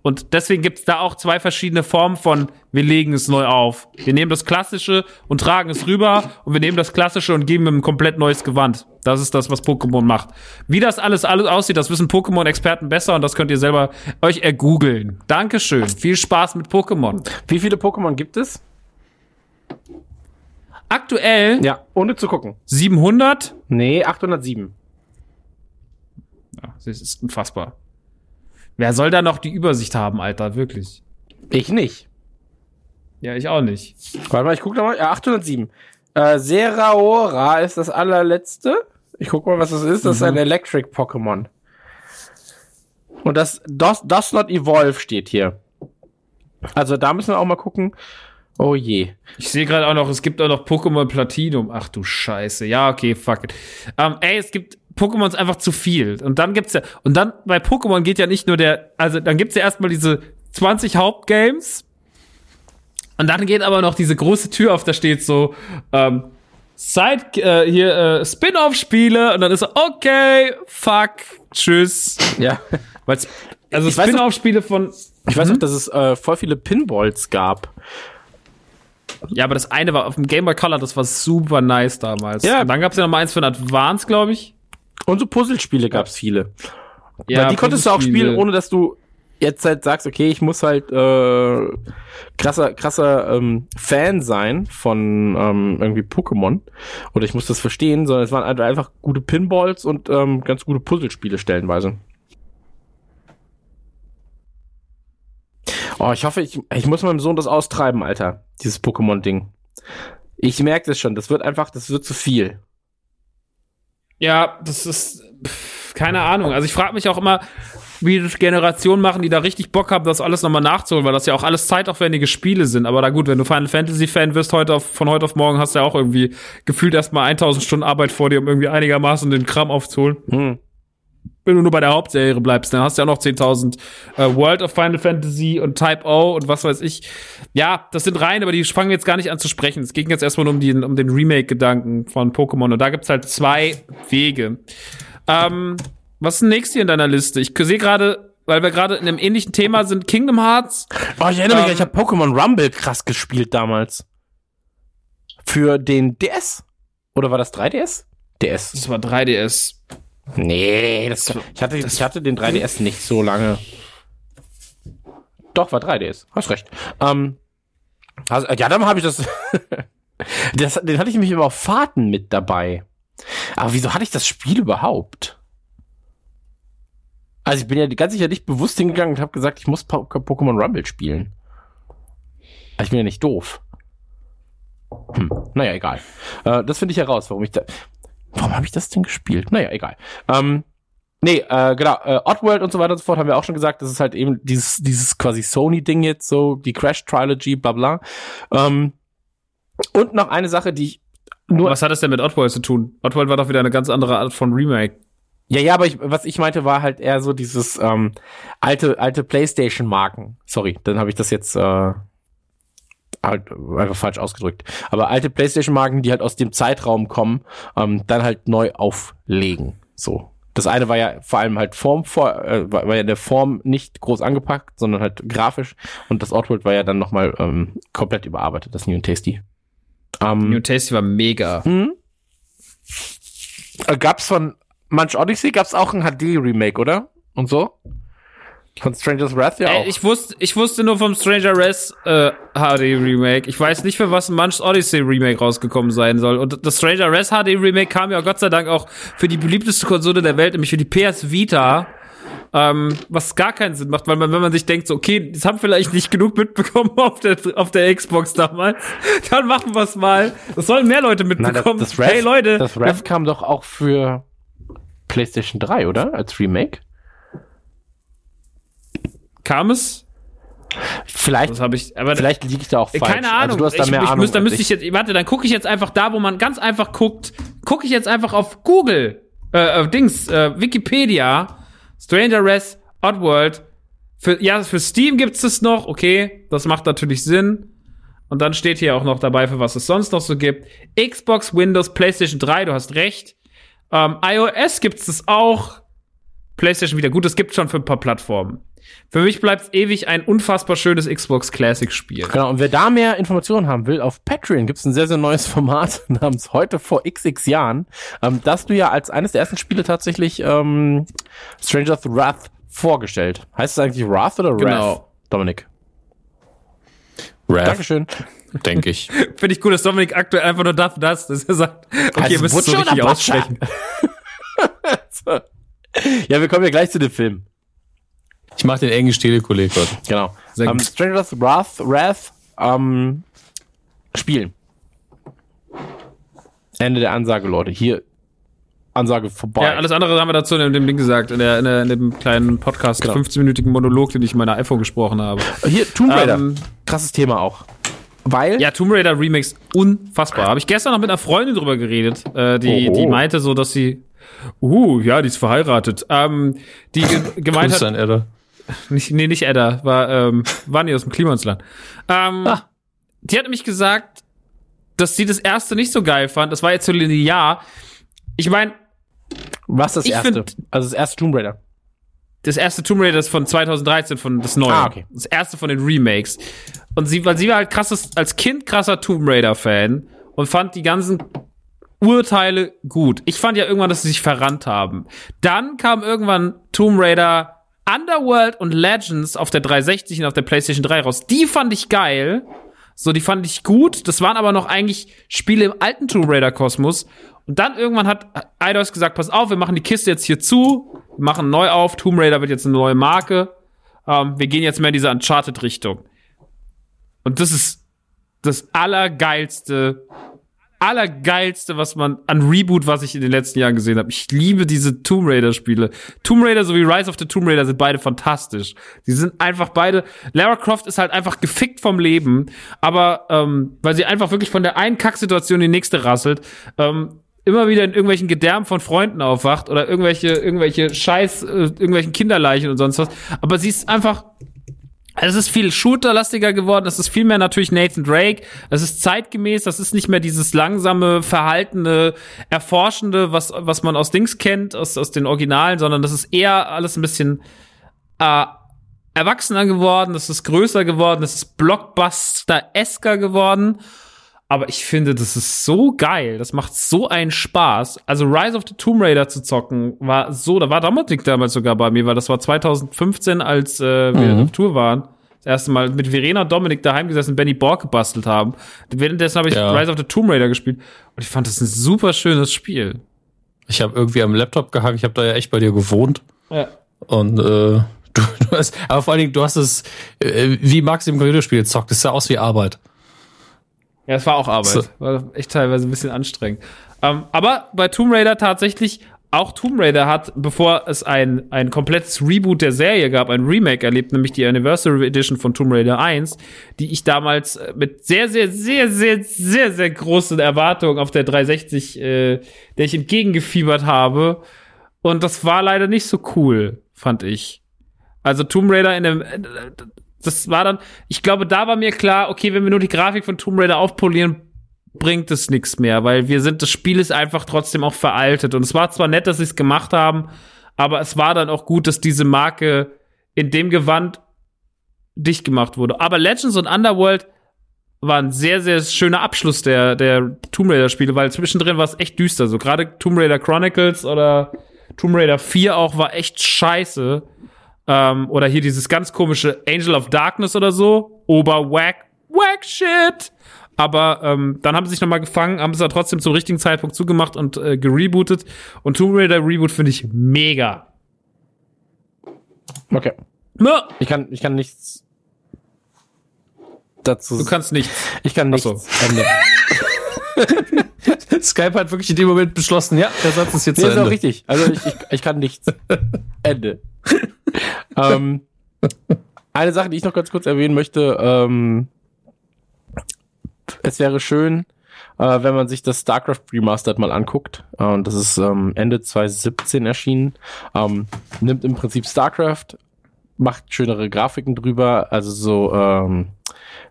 Und deswegen gibt's da auch zwei verschiedene Formen von, wir legen es neu auf. Wir nehmen das Klassische und tragen es rüber und wir nehmen das Klassische und geben ihm ein komplett neues Gewand. Das ist das, was Pokémon macht. Wie das alles, alles aussieht, das wissen Pokémon-Experten besser und das könnt ihr selber euch ergoogeln. Dankeschön. Viel Spaß mit Pokémon. Wie viele Pokémon gibt es? Aktuell Ja, ohne zu gucken. 700. Nee, 807. Ja, das ist unfassbar. Wer soll da noch die Übersicht haben, Alter? Wirklich. Ich nicht. Ja, ich auch nicht. Warte mal, ich guck nochmal. Ja, 807. Äh, Seraora ist das allerletzte. Ich guck mal, was das ist. Das ist ein Electric Pokémon. Und das Does, does not evolve steht hier. Also da müssen wir auch mal gucken. Oh je. Ich sehe gerade auch noch, es gibt auch noch Pokémon Platinum. Ach du Scheiße. Ja, okay, fuck it. Ähm, ey, es gibt Pokémons einfach zu viel. Und dann gibt's ja, und dann bei Pokémon geht ja nicht nur der, also dann gibt's ja erstmal diese 20 Hauptgames. Und dann geht aber noch diese große Tür auf, da steht so, ähm, Side, äh, hier, äh, Spin-off-Spiele. Und dann ist so, okay, fuck, tschüss. Ja. Weil's, also noch- Spin-off-Spiele von, Ich weiß auch, dass es äh, voll viele Pinballs gab. Ja, aber das eine war auf dem Game Boy Color, das war super nice damals. Ja. Und dann gab's ja noch mal eins für den Advance, glaube ich. Und so Puzzlespiele gab es viele. Ja, Weil die konntest du auch spielen, ohne dass du jetzt halt sagst, okay, ich muss halt äh, krasser, krasser ähm, Fan sein von ähm, irgendwie Pokémon. Oder ich muss das verstehen, sondern es waren halt einfach gute Pinballs und ähm, ganz gute Puzzlespiele stellenweise. Oh, ich hoffe, ich, ich muss meinem Sohn das austreiben, Alter. Dieses Pokémon-Ding. Ich merke das schon, das wird einfach, das wird zu viel. Ja, das ist pff, keine Ahnung. Also ich frage mich auch immer, wie das Generationen machen, die da richtig Bock haben, das alles nochmal nachzuholen, weil das ja auch alles zeitaufwendige Spiele sind. Aber da gut, wenn du Final Fantasy Fan wirst, heute auf, von heute auf morgen hast du ja auch irgendwie gefühlt erstmal 1000 Stunden Arbeit vor dir, um irgendwie einigermaßen den Kram aufzuholen. Hm. Wenn du nur bei der Hauptserie bleibst, dann hast du ja noch 10.000 äh, World of Final Fantasy und Type O und was weiß ich. Ja, das sind rein, aber die fangen jetzt gar nicht an zu sprechen. Es ging jetzt erstmal nur um, die, um den Remake-Gedanken von Pokémon und da gibt's halt zwei Wege. Ähm, was ist denn nächstes hier in deiner Liste? Ich sehe gerade, weil wir gerade in einem ähnlichen Thema sind, Kingdom Hearts. Oh, ich erinnere mich, Ähm, ich habe Pokémon Rumble krass gespielt damals. Für den DS? Oder war das 3DS? DS. Das war 3DS. Nee, das, ich, hatte, ich hatte den 3DS nicht so lange. Doch, war 3DS. Hast recht. Ähm, also, ja, dann habe ich das, das. Den hatte ich nämlich immer auf Fahrten mit dabei. Aber wieso hatte ich das Spiel überhaupt? Also ich bin ja ganz sicher nicht bewusst hingegangen und habe gesagt, ich muss Po- Pokémon Rumble spielen. Aber ich bin ja nicht doof. Hm, naja, egal. Äh, das finde ich heraus, warum ich da. Warum habe ich das denn gespielt? Naja, egal. Ähm, nee, äh, genau, äh, Oddworld und so weiter und so fort haben wir auch schon gesagt, das ist halt eben dieses, dieses quasi Sony-Ding jetzt, so die Crash Trilogy, bla bla. Ähm, und noch eine Sache, die ich nur. Was hat das denn mit Oddworld zu tun? Oddworld war doch wieder eine ganz andere Art von Remake. Ja, ja, aber ich, was ich meinte, war halt eher so dieses ähm, alte, alte PlayStation-Marken. Sorry, dann habe ich das jetzt äh, halt einfach falsch ausgedrückt. Aber alte PlayStation-Marken, die halt aus dem Zeitraum kommen, ähm, dann halt neu auflegen. So. Das eine war ja vor allem halt Form, vor, äh, war, war ja in der Form nicht groß angepackt, sondern halt grafisch. Und das Oddworld war ja dann nochmal ähm, komplett überarbeitet, das New and Tasty. Ähm, New Tasty war mega. hm? Äh, Gab's von Munch Odyssey gab's auch ein HD-Remake, oder? Und so? Von Stranger's Wrath ja auch. Ey, ich wusste, ich wusste nur vom Stranger Rest äh, HD Remake. Ich weiß nicht, für was ein Munch Odyssey Remake rausgekommen sein soll. Und das Stranger Rest HD Remake kam ja Gott sei Dank auch für die beliebteste Konsole der Welt, nämlich für die PS Vita. Ähm, was gar keinen Sinn macht, weil man, wenn man sich denkt, so, okay, das haben vielleicht nicht genug mitbekommen auf der, auf der Xbox damals, dann machen wir es mal. Das sollen mehr Leute Nein, das, mitbekommen. das Wrath, hey Leute, das Wrath kam doch auch für PlayStation 3, oder? Als Remake? Kam es? Vielleicht, Das habe ich, aber vielleicht liege ich da auch Äh, falsch. Keine Ahnung. Also du hast da ich, mehr ich Ahnung. müsste, da müsste ich jetzt, warte, dann gucke ich jetzt einfach da, wo man ganz einfach guckt, gucke ich jetzt einfach auf Google, äh, äh, Dings, äh, Wikipedia, Stranger Rest, Oddworld. Für, ja, für Steam gibt's es noch, okay, das macht natürlich Sinn. Und dann steht hier auch noch dabei, für was es sonst noch so gibt. Xbox, Windows, PlayStation 3, du hast recht. Ähm, iOS gibt's es auch. PlayStation wieder. Gut, es gibt schon für ein paar Plattformen. Für mich bleibt's ewig ein unfassbar schönes Xbox Classic Spiel. Genau, und wer da mehr Informationen haben will, auf Patreon gibt's ein sehr, sehr neues Format namens Heute vor XX Jahren, ähm, das du ja als eines der ersten Spiele tatsächlich ähm, Stranger's Wrath vorgestellt. Heißt es eigentlich Wrath oder Wrath? Genau. Dominik. Wrath, Dankeschön. denke ich. Finde ich gut, dass Dominik aktuell einfach nur dafür das, dass er sagt, okay, Also ihr müsst es so richtig aussprechen. Ja, wir kommen ja gleich zu dem Film. Ich mache den engen Telekolleg heute. Genau. Ähm, gut. Stranger's Wrath, Wrath ähm, spielen. Ende der Ansage, Leute. Hier Ansage vorbei. Ja, alles andere haben wir dazu in dem Ding gesagt, in, der, in, der, in dem kleinen Podcast, Genau. 15-minütigen Monolog, den ich in meiner iPhone gesprochen habe. Hier, Tomb Raider. Ähm, Krasses Thema auch. Weil, Ja, Tomb Raider Remakes, unfassbar. Habe ich gestern noch mit einer Freundin drüber geredet, äh, die, die meinte so, dass sie, uh, ja, die ist verheiratet. Ähm, die ge gemeint Grüß hat, an Edda. Nicht, nee, nicht Edda, war, ähm, war nie aus dem Klimansland. Ähm, Ah. Die hat nämlich gesagt, dass sie das erste nicht so geil fand. Das war jetzt so linear. Ich meine, was das erste? find- also das erste Tomb Raider. das erste Tomb Raider ist von 2013, von das neue. Ah, okay. Das erste von den Remakes. Und sie, weil sie war halt krasses, als Kind krasser Tomb Raider-Fan und fand die ganzen Urteile gut. Ich fand ja irgendwann, dass sie sich verrannt haben. Dann kam irgendwann Tomb Raider Underworld und Legends auf der 360 und auf der PlayStation 3 raus. Die fand ich geil. So, die fand ich gut. Das waren aber noch eigentlich Spiele im alten Tomb Raider-Kosmos. Und dann irgendwann hat Eidos gesagt, pass auf, wir machen die Kiste jetzt hier zu, wir machen neu auf, Tomb Raider wird jetzt eine neue Marke. Ähm, wir gehen jetzt mehr in diese Uncharted-Richtung. Und das ist das allergeilste, allergeilste, was man an Reboot, was ich in den letzten Jahren gesehen habe. Ich liebe diese Tomb Raider Spiele. Tomb Raider sowie Rise of the Tomb Raider sind beide fantastisch. Die sind einfach beide. Lara Croft ist halt einfach gefickt vom Leben, aber ähm, weil sie einfach wirklich von der einen Kacksituation in die nächste rasselt. Ähm, immer wieder in irgendwelchen Gedärmen von Freunden aufwacht oder irgendwelche irgendwelche Scheiß äh, irgendwelchen Kinderleichen und sonst was, aber sie ist einfach es ist viel shooterlastiger geworden, es ist viel mehr natürlich Nathan Drake, es ist zeitgemäß, das ist nicht mehr dieses langsame, verhaltene, erforschende, was, was man aus Dings kennt, aus, aus den Originalen, sondern das ist eher alles ein bisschen äh, erwachsener geworden, das ist größer geworden, das ist Blockbuster-esker geworden. Aber ich finde, das ist so geil. Das macht so einen Spaß. Also Rise of the Tomb Raider zu zocken war so, da war Dominik damals sogar bei mir, weil das war 2015, als äh, wir auf Tour waren. Das erste Mal mit Verena Dominik daheim gesessen und Benny Borg gebastelt haben. Währenddessen habe ich Ja. Rise of the Tomb Raider gespielt. Und ich fand das ein super schönes Spiel. Ich habe irgendwie am Laptop gehackt. Ich habe da ja echt bei dir gewohnt. Ja. Und äh, du, du hast, aber vor allen Dingen, du hast es, äh, wie Max im Computerspiel zockt, das sah aus wie Arbeit. Ja, es war auch Arbeit. So. War echt teilweise ein bisschen anstrengend. Ähm, aber bei Tomb Raider tatsächlich, auch Tomb Raider hat, bevor es ein, ein komplettes Reboot der Serie gab, ein Remake erlebt, nämlich die Anniversary Edition von Tomb Raider 1, die ich damals äh, mit sehr, sehr, sehr, sehr, sehr, sehr großen Erwartungen auf der 360, äh, der ich entgegengefiebert habe. Und das war leider nicht so cool, fand ich. Also Tomb Raider in dem, äh, das war dann, ich glaube, da war mir klar, okay, wenn wir nur die Grafik von Tomb Raider aufpolieren, bringt es nichts mehr, weil wir sind, das Spiel ist einfach trotzdem auch veraltet. Und es war zwar nett, dass sie es gemacht haben, aber es war dann auch gut, dass diese Marke in dem Gewand dicht gemacht wurde. Aber Legends und Underworld war ein sehr, sehr schöner Abschluss der, der Tomb Raider-Spiele, weil zwischendrin war es echt düster. So gerade Tomb Raider Chronicles oder Tomb Raider 4 auch war echt scheiße. Ähm, oder hier dieses ganz komische Angel of Darkness oder so. Oberwack, wack shit. Aber ähm, dann haben sie sich noch mal gefangen, haben es aber trotzdem zum richtigen Zeitpunkt zugemacht und äh, gerebootet. Und Tomb Raider Reboot finde ich mega. Okay. Na, Ich kann, ich kann nichts dazu du kannst nichts. Ich kann nichts. Skype hat wirklich in dem Moment beschlossen, ja, der Satz ist jetzt Nee, zu ist auch Ende. richtig. Also ich, ich, ich kann nichts. Ende. ähm, eine Sache, die ich noch ganz kurz erwähnen möchte, ähm, es wäre schön, äh, wenn man sich das StarCraft Remastered mal anguckt. Äh, und das ist ähm, Ende 2017 erschienen. Ähm, nimmt im Prinzip StarCraft, macht schönere Grafiken drüber, also so ähm,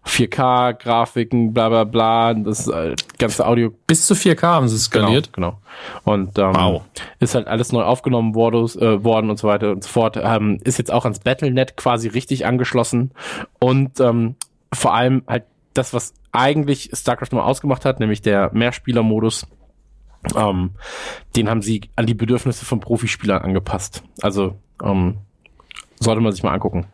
4K-Grafiken, bla bla bla, das äh, ganze Audio Bis zu 4K haben sie skaliert. Genau, genau. Und ähm, Wow. ist halt alles neu aufgenommen worden, äh, worden und so weiter und so fort. Ähm, ist jetzt auch ans Battlenet quasi richtig angeschlossen. Und ähm, vor allem halt das, was eigentlich StarCraft nur ausgemacht hat, nämlich der Mehrspieler-Modus, ähm, den haben sie an die Bedürfnisse von Profispielern angepasst. Also ähm, sollte man sich mal angucken.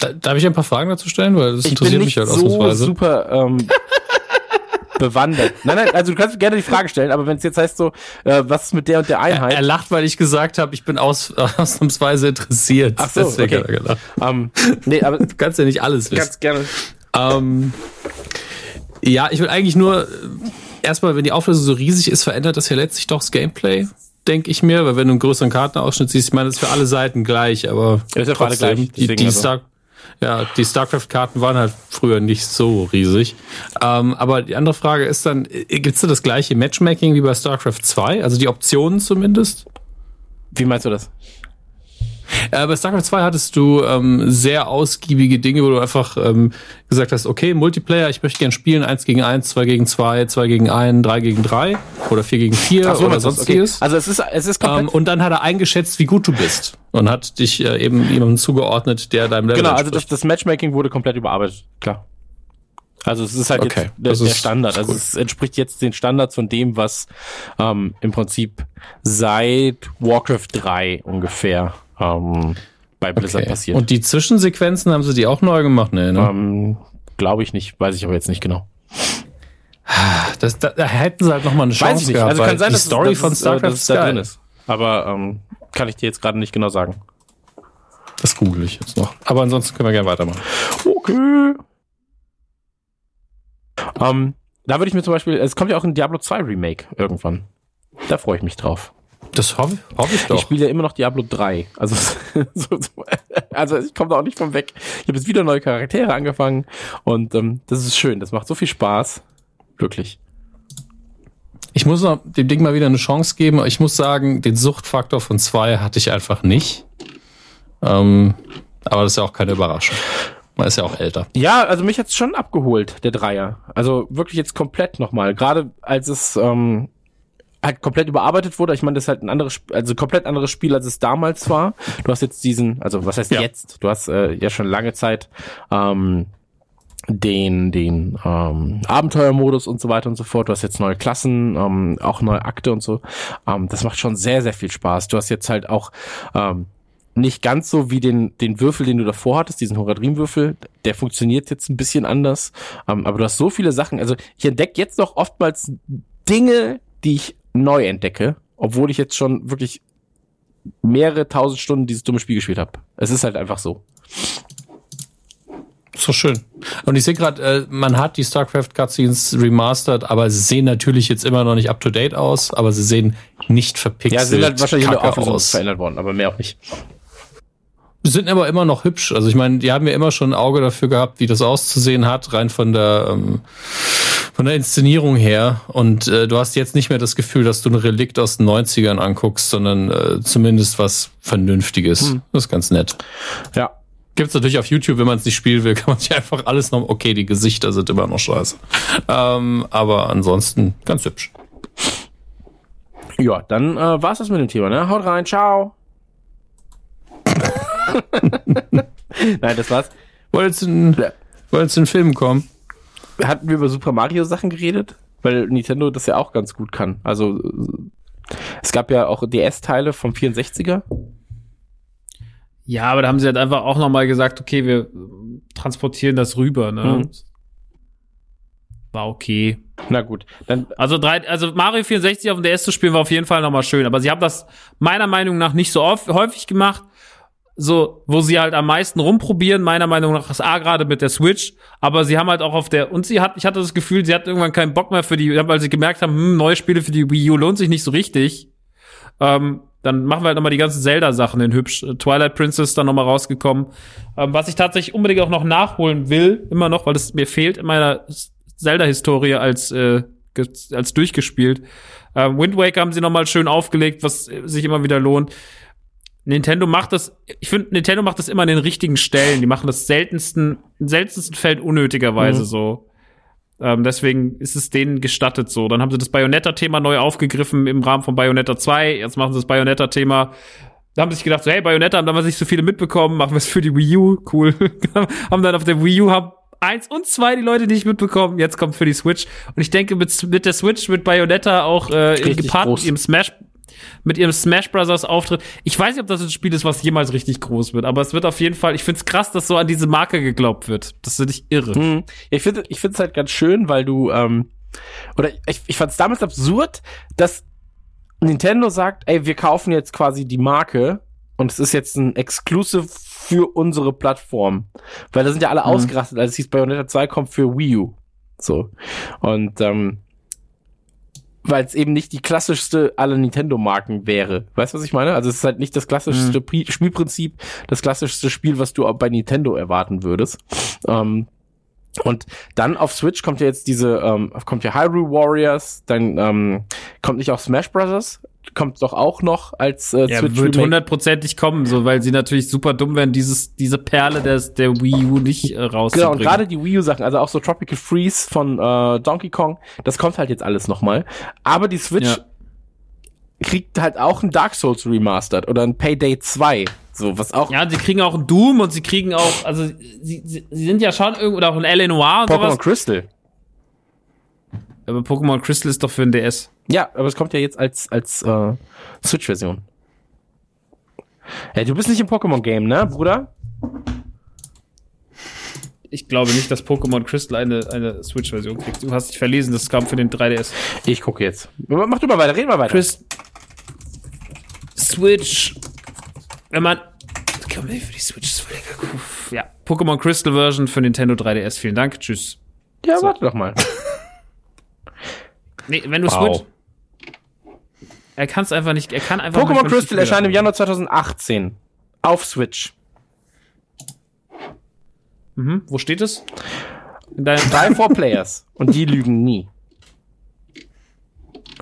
Da, darf ich ein paar Fragen dazu stellen? Weil das Ich interessiert mich halt so ausnahmsweise. super ähm, bewandert. Nein, nein, also du kannst gerne die Frage stellen, aber wenn es jetzt heißt so, äh, was ist mit der und der Einheit? Er lacht, weil ich gesagt habe, ich bin aus, ausnahmsweise interessiert. Ach so, Deswegen okay. er gelacht. ähm, nee, aber Du kannst ja nicht alles wissen. ganz gerne. Ähm, ja, ich will eigentlich nur, äh, erstmal, wenn die Auflösung so riesig ist, verändert das ja letztlich doch das Gameplay, denke ich mir, weil wenn du einen größeren Kartenausschnitt siehst, ich meine, das ist für alle Seiten gleich, aber Ja, ist ja für alle trotzdem, gleich, die, die, also. Star, ja, die StarCraft-Karten waren halt früher nicht so riesig. Ähm, aber die andere Frage ist dann, äh, gibt's da das gleiche Matchmaking wie bei StarCraft 2? Also die Optionen zumindest? Wie meinst du das? Äh, bei StarCraft 2 hattest du ähm, sehr ausgiebige Dinge, wo du einfach ähm, gesagt hast, okay, Multiplayer, ich möchte gern spielen, 1 gegen 1, 2 gegen 2, 2 gegen 1, 3 gegen 3 oder 4 gegen 4 Ach so, oder sonstiges. Also es ist, es ist komplett. Ähm, und dann hat er eingeschätzt, wie gut du bist und hat dich äh, eben jemandem zugeordnet, der deinem Level genau, also das, das Matchmaking wurde komplett überarbeitet, klar. Also es ist halt Okay, jetzt der, der Standard. Also cool. es entspricht jetzt den Standards von dem, was ähm, im Prinzip seit Warcraft 3 ungefähr ähm, bei Blizzard Okay. passiert. Und die Zwischensequenzen haben sie die auch neu gemacht? Nee, ne? ähm, Glaube ich nicht, weiß ich aber jetzt nicht genau. das, da, da hätten sie halt noch mal eine Chance Weiß ich nicht. gehabt, Also kann sein, die dass Story dass von äh, StarCraft dass da drin ist. Aber ähm, kann ich dir jetzt gerade nicht genau sagen. Das google ich jetzt noch. Aber ansonsten können wir gerne weitermachen. Okay. Ähm, da würde ich mir zum Beispiel, es kommt ja auch ein Diablo 2 Remake irgendwann. Da freue ich mich drauf. Das hoffe hoff ich Ich doch. spiele ja immer noch Diablo 3. Also, so, so, also ich komme da auch nicht von weg. Ich habe jetzt wieder neue Charaktere angefangen und ähm, das ist schön. Das macht so viel Spaß. Wirklich. Ich muss noch dem Ding mal wieder eine Chance geben. Ich muss sagen, den Suchtfaktor von zwei hatte ich einfach nicht. Ähm, aber das ist ja auch keine Überraschung. Man ist ja auch älter. Ja, also mich hat's schon abgeholt, der Dreier. Also wirklich jetzt komplett nochmal. Gerade als es ähm, halt komplett überarbeitet wurde. Ich meine, das ist halt ein anderes, also komplett anderes Spiel, als es damals war. Du hast jetzt diesen, also was heißt Ja. jetzt? Du hast äh, ja schon lange Zeit ähm, den, den ähm, Abenteuermodus und so weiter und so fort. Du hast jetzt neue Klassen, ähm, auch neue Akte und so. Ähm, das macht schon sehr, sehr viel Spaß. Du hast jetzt halt auch ähm, nicht ganz so wie den, den Würfel, den du davor hattest, diesen Horadrim-Würfel. Der funktioniert jetzt ein bisschen anders. Ähm, aber du hast so viele Sachen. Also ich entdecke jetzt noch oftmals Dinge, die ich neu entdecke, obwohl ich jetzt schon wirklich mehrere tausend Stunden dieses dumme Spiel gespielt habe. Es ist halt einfach so. So schön. Und ich sehe gerade, äh, man hat die StarCraft Cutscenes remastered, aber sie sehen natürlich jetzt immer noch nicht up to date aus, aber sie sehen nicht verpixelt Ja, sind halt wahrscheinlich nur kacke Auflösungen verändert worden, aber mehr auch nicht. sind aber immer noch hübsch. Also ich meine, die haben ja immer schon ein Auge dafür gehabt, wie das auszusehen hat, rein von der ähm, von der Inszenierung her. Und äh, du hast jetzt nicht mehr das Gefühl, dass du ein Relikt aus den 90ern anguckst, sondern äh, zumindest was Vernünftiges. Hm. Das ist ganz nett. Ja. Gibt's natürlich auf YouTube, wenn man es nicht spielen will, kann man sich einfach alles noch. Okay, die Gesichter sind immer noch scheiße. Ähm, aber ansonsten ganz hübsch. Ja, dann äh, war's das mit dem Thema, ne? Haut rein, ciao. Nein, das war's. Wolltest du in, Ja. wolltest in Film kommen? Hatten wir über Super Mario Sachen geredet? Weil Nintendo das ja auch ganz gut kann. Also es gab ja auch DS-Teile vom 64er. Ja, aber da haben sie halt einfach auch nochmal gesagt, okay, wir transportieren das rüber, ne? Mhm. War okay. Na gut, dann Also drei, also Mario 64 auf dem DS zu spielen war auf jeden Fall nochmal schön, aber sie haben das meiner Meinung nach nicht so oft, häufig gemacht. So, wo sie halt am meisten rumprobieren, meiner Meinung nach ist A gerade mit der Switch, aber sie haben halt auch auf der, und sie hat, ich hatte das Gefühl, sie hat irgendwann keinen Bock mehr für die, weil sie gemerkt haben, hm, neue Spiele für die Wii U lohnt sich nicht so richtig. Ähm, dann machen wir halt nochmal die ganzen Zelda-Sachen in hübsch. Äh, Twilight Princess dann nochmal rausgekommen. Ähm, was ich tatsächlich unbedingt auch noch nachholen will, immer noch, weil es mir fehlt in meiner Zelda-Historie als, äh, als durchgespielt. Ähm, Wind Waker haben sie nochmal schön aufgelegt, was äh, sich immer wieder lohnt. Nintendo macht das, ich finde, Nintendo macht das immer an den richtigen Stellen. Die machen das seltensten, im seltensten Feld unnötigerweise Mhm. so. Ähm, deswegen ist es denen gestattet so. Dann haben sie das Bayonetta-Thema neu aufgegriffen im Rahmen von Bayonetta 2. Jetzt machen sie das Bayonetta-Thema. Da haben sie sich gedacht, so, hey, Bayonetta haben damals nicht so viele mitbekommen, machen wir es für die Wii U, cool. haben dann auf der Wii U haben eins und zwei die Leute nicht mitbekommen. Jetzt kommt für die Switch. Und ich denke, mit, mit der Switch wird Bayonetta auch äh, gepaart ihrem Smash mit ihrem Smash Brothers Auftritt. Ich weiß nicht, ob das ein Spiel ist, was jemals richtig groß wird, aber es wird auf jeden Fall, ich find's krass, dass so an diese Marke geglaubt wird. Das finde ich irre. Hm. Ich finde ich finde es halt ganz schön, weil du ähm, oder ich, ich fand es damals absurd, dass Nintendo sagt, ey, wir kaufen jetzt quasi die Marke und es ist jetzt ein Exclusive für unsere Plattform. Weil da sind ja alle ausgerastet, als es hieß Bayonetta 2 kommt für Wii U. So. Und ähm, weil es eben nicht die klassischste aller Nintendo-Marken wäre. Weißt du, was ich meine? Also es ist halt nicht das klassischste Pri Spielprinzip, das klassischste Spiel, was du auch bei Nintendo erwarten würdest. Ähm, und dann auf Switch kommt ja jetzt diese, ähm, kommt ja Hyrule Warriors, dann ähm, kommt nicht auch Smash Brothers, kommt doch auch noch als äh, Ja, Switch wird hundertprozentig kommen, so, weil sie natürlich super dumm wären, dieses, diese Perle des, der Wii U nicht äh, Genau, rauszubringen. und gerade die Wii U-Sachen, also auch so Tropical Freeze von äh, Donkey Kong, das kommt halt jetzt alles nochmal. Aber die Switch Ja. kriegt halt auch ein Dark Souls Remastered oder ein Payday 2. So, was auch Ja, sie kriegen auch einen Doom und sie kriegen auch, also sie, sie, sie sind ja schon irgendwo, oder auch ein L.A. Noir und Pokémon sowas. Crystal. Aber Pokémon Crystal ist doch für ein DS. Ja, aber es kommt ja jetzt als, als äh, Switch-Version. Hey, du bist nicht im Pokémon-Game, ne, Bruder? Ich glaube nicht, dass Pokémon Crystal eine, eine Switch-Version kriegt. Du hast dich verlesen, das kam für den 3DS. Ich gucke jetzt. Mach du mal weiter, red mal weiter. Chris. Switch. Wenn man. Kann man für die Switch ist. Uff. Ja, Pokémon Crystal Version für Nintendo 3DS. Vielen Dank. Tschüss. ja, warte doch mal. Nee, wenn du Wow. Switch. Er kann es einfach nicht. Er kann einfach Pokémon Crystal erscheint im. Januar 2018. Auf Switch. Mhm. Wo steht es? In deinem Drei Four Players. Und die lügen nie.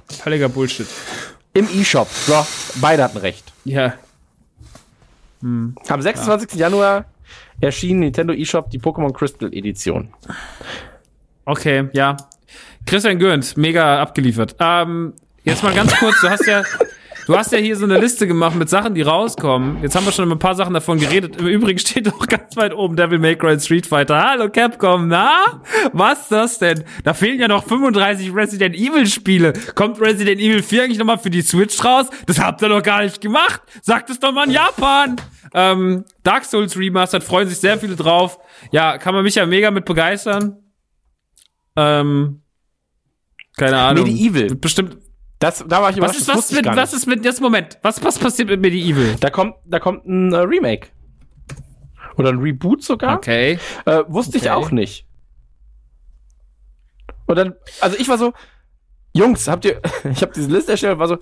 völliger Bullshit. Im E-Shop. So, beide hatten recht. Ja. Am 26. Januar erschien Nintendo eShop die Pokémon Crystal Edition. Okay, ja. Christian Gürnt, mega abgeliefert. Ähm, jetzt mal ganz kurz, du hast ja, du hast ja hier so eine Liste gemacht mit Sachen, die rauskommen. Jetzt haben wir schon über ein paar Sachen davon geredet. Im Übrigen steht auch ganz weit oben Devil May Cry Street Fighter. Hallo Capcom, na? Was das denn? Da fehlen ja noch 35 Resident Evil Spiele. Kommt Resident Evil 4 eigentlich nochmal für die Switch raus? Das habt ihr doch gar nicht gemacht. Sagt es doch mal in Japan. Ähm, Dark Souls Remastered, freuen sich sehr viele drauf. Ja, kann man mich ja mega mit begeistern. Ähm, keine Ahnung. Medieval. Bestimmt. Das, da war ich Was ist, was ich mit, was ist mit, jetzt Moment, was, was passiert mit Medieval? Da kommt, da kommt ein äh, Remake. Oder ein Reboot sogar. Okay. Äh, wusste ich Okay. auch nicht. Und dann, also ich war so, Jungs, habt ihr, ich habe diese Liste erstellt und war so,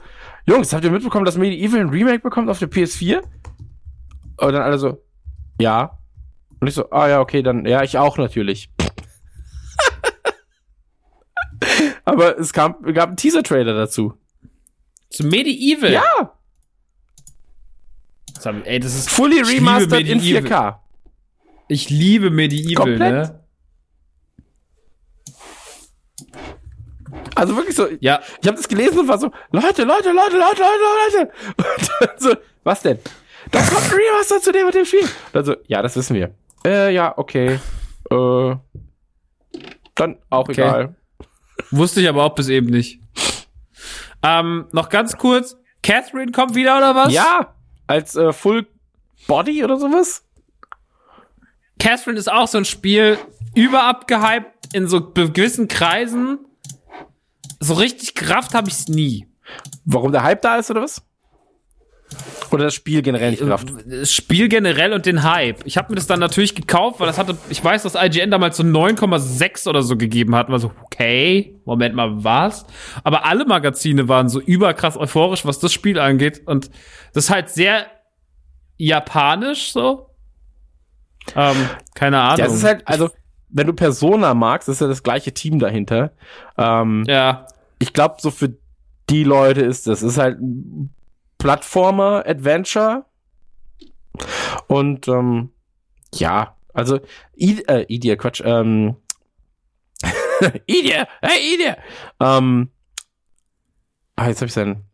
Jungs, habt ihr mitbekommen, dass Medieval ein Remake bekommt auf der PS4? Und dann alle so, ja. Und ich so, ah ja, okay, dann, ja, ich auch natürlich. Aber es kam, gab einen Teaser-Trailer dazu. Zu Medieval? Ja, Das hab- Ey, das ist fully remastered in Medieval. 4K. Ich liebe Medieval, Komplett. ne? Also wirklich so, Ja, Ich habe das gelesen und war so, Leute, Leute, Leute, Leute, Leute, Leute. Und dann so, was denn? Da kommt ein Remaster zu dem und dem Spiel. Und dann so, ja, das wissen wir. Äh, ja, okay. Äh, dann auch Okay. egal. Wusste ich aber auch bis eben nicht. Ähm, noch ganz kurz. Catherine kommt wieder, oder was? Ja, als äh, Full Body oder sowas. Catherine ist auch so ein Spiel, überabgehypt in so gewissen Kreisen. So richtig Kraft habe ich's nie. Warum der Hype da ist oder was? Oder das Spiel generell nicht gerafft? Das Spiel generell und den Hype. Ich habe mir das dann natürlich gekauft, weil das hatte, ich weiß, dass IGN damals so 9,6 oder so gegeben hat. War so, okay, Moment mal, was? Aber alle Magazine waren so überkrass euphorisch, was das Spiel angeht. Und das ist halt sehr japanisch so. Ähm, keine Ahnung. Ja, es ist halt, also, wenn du Persona magst, ist ja das gleiche Team dahinter. Ähm, ja. ich glaube, so für die Leute ist das. ist halt ein Plattformer, Adventure. Und ähm, ja, also I äh, Quatsch, ähm, Idir, hey Idir! Ähm, ah, jetzt hab ich seinen.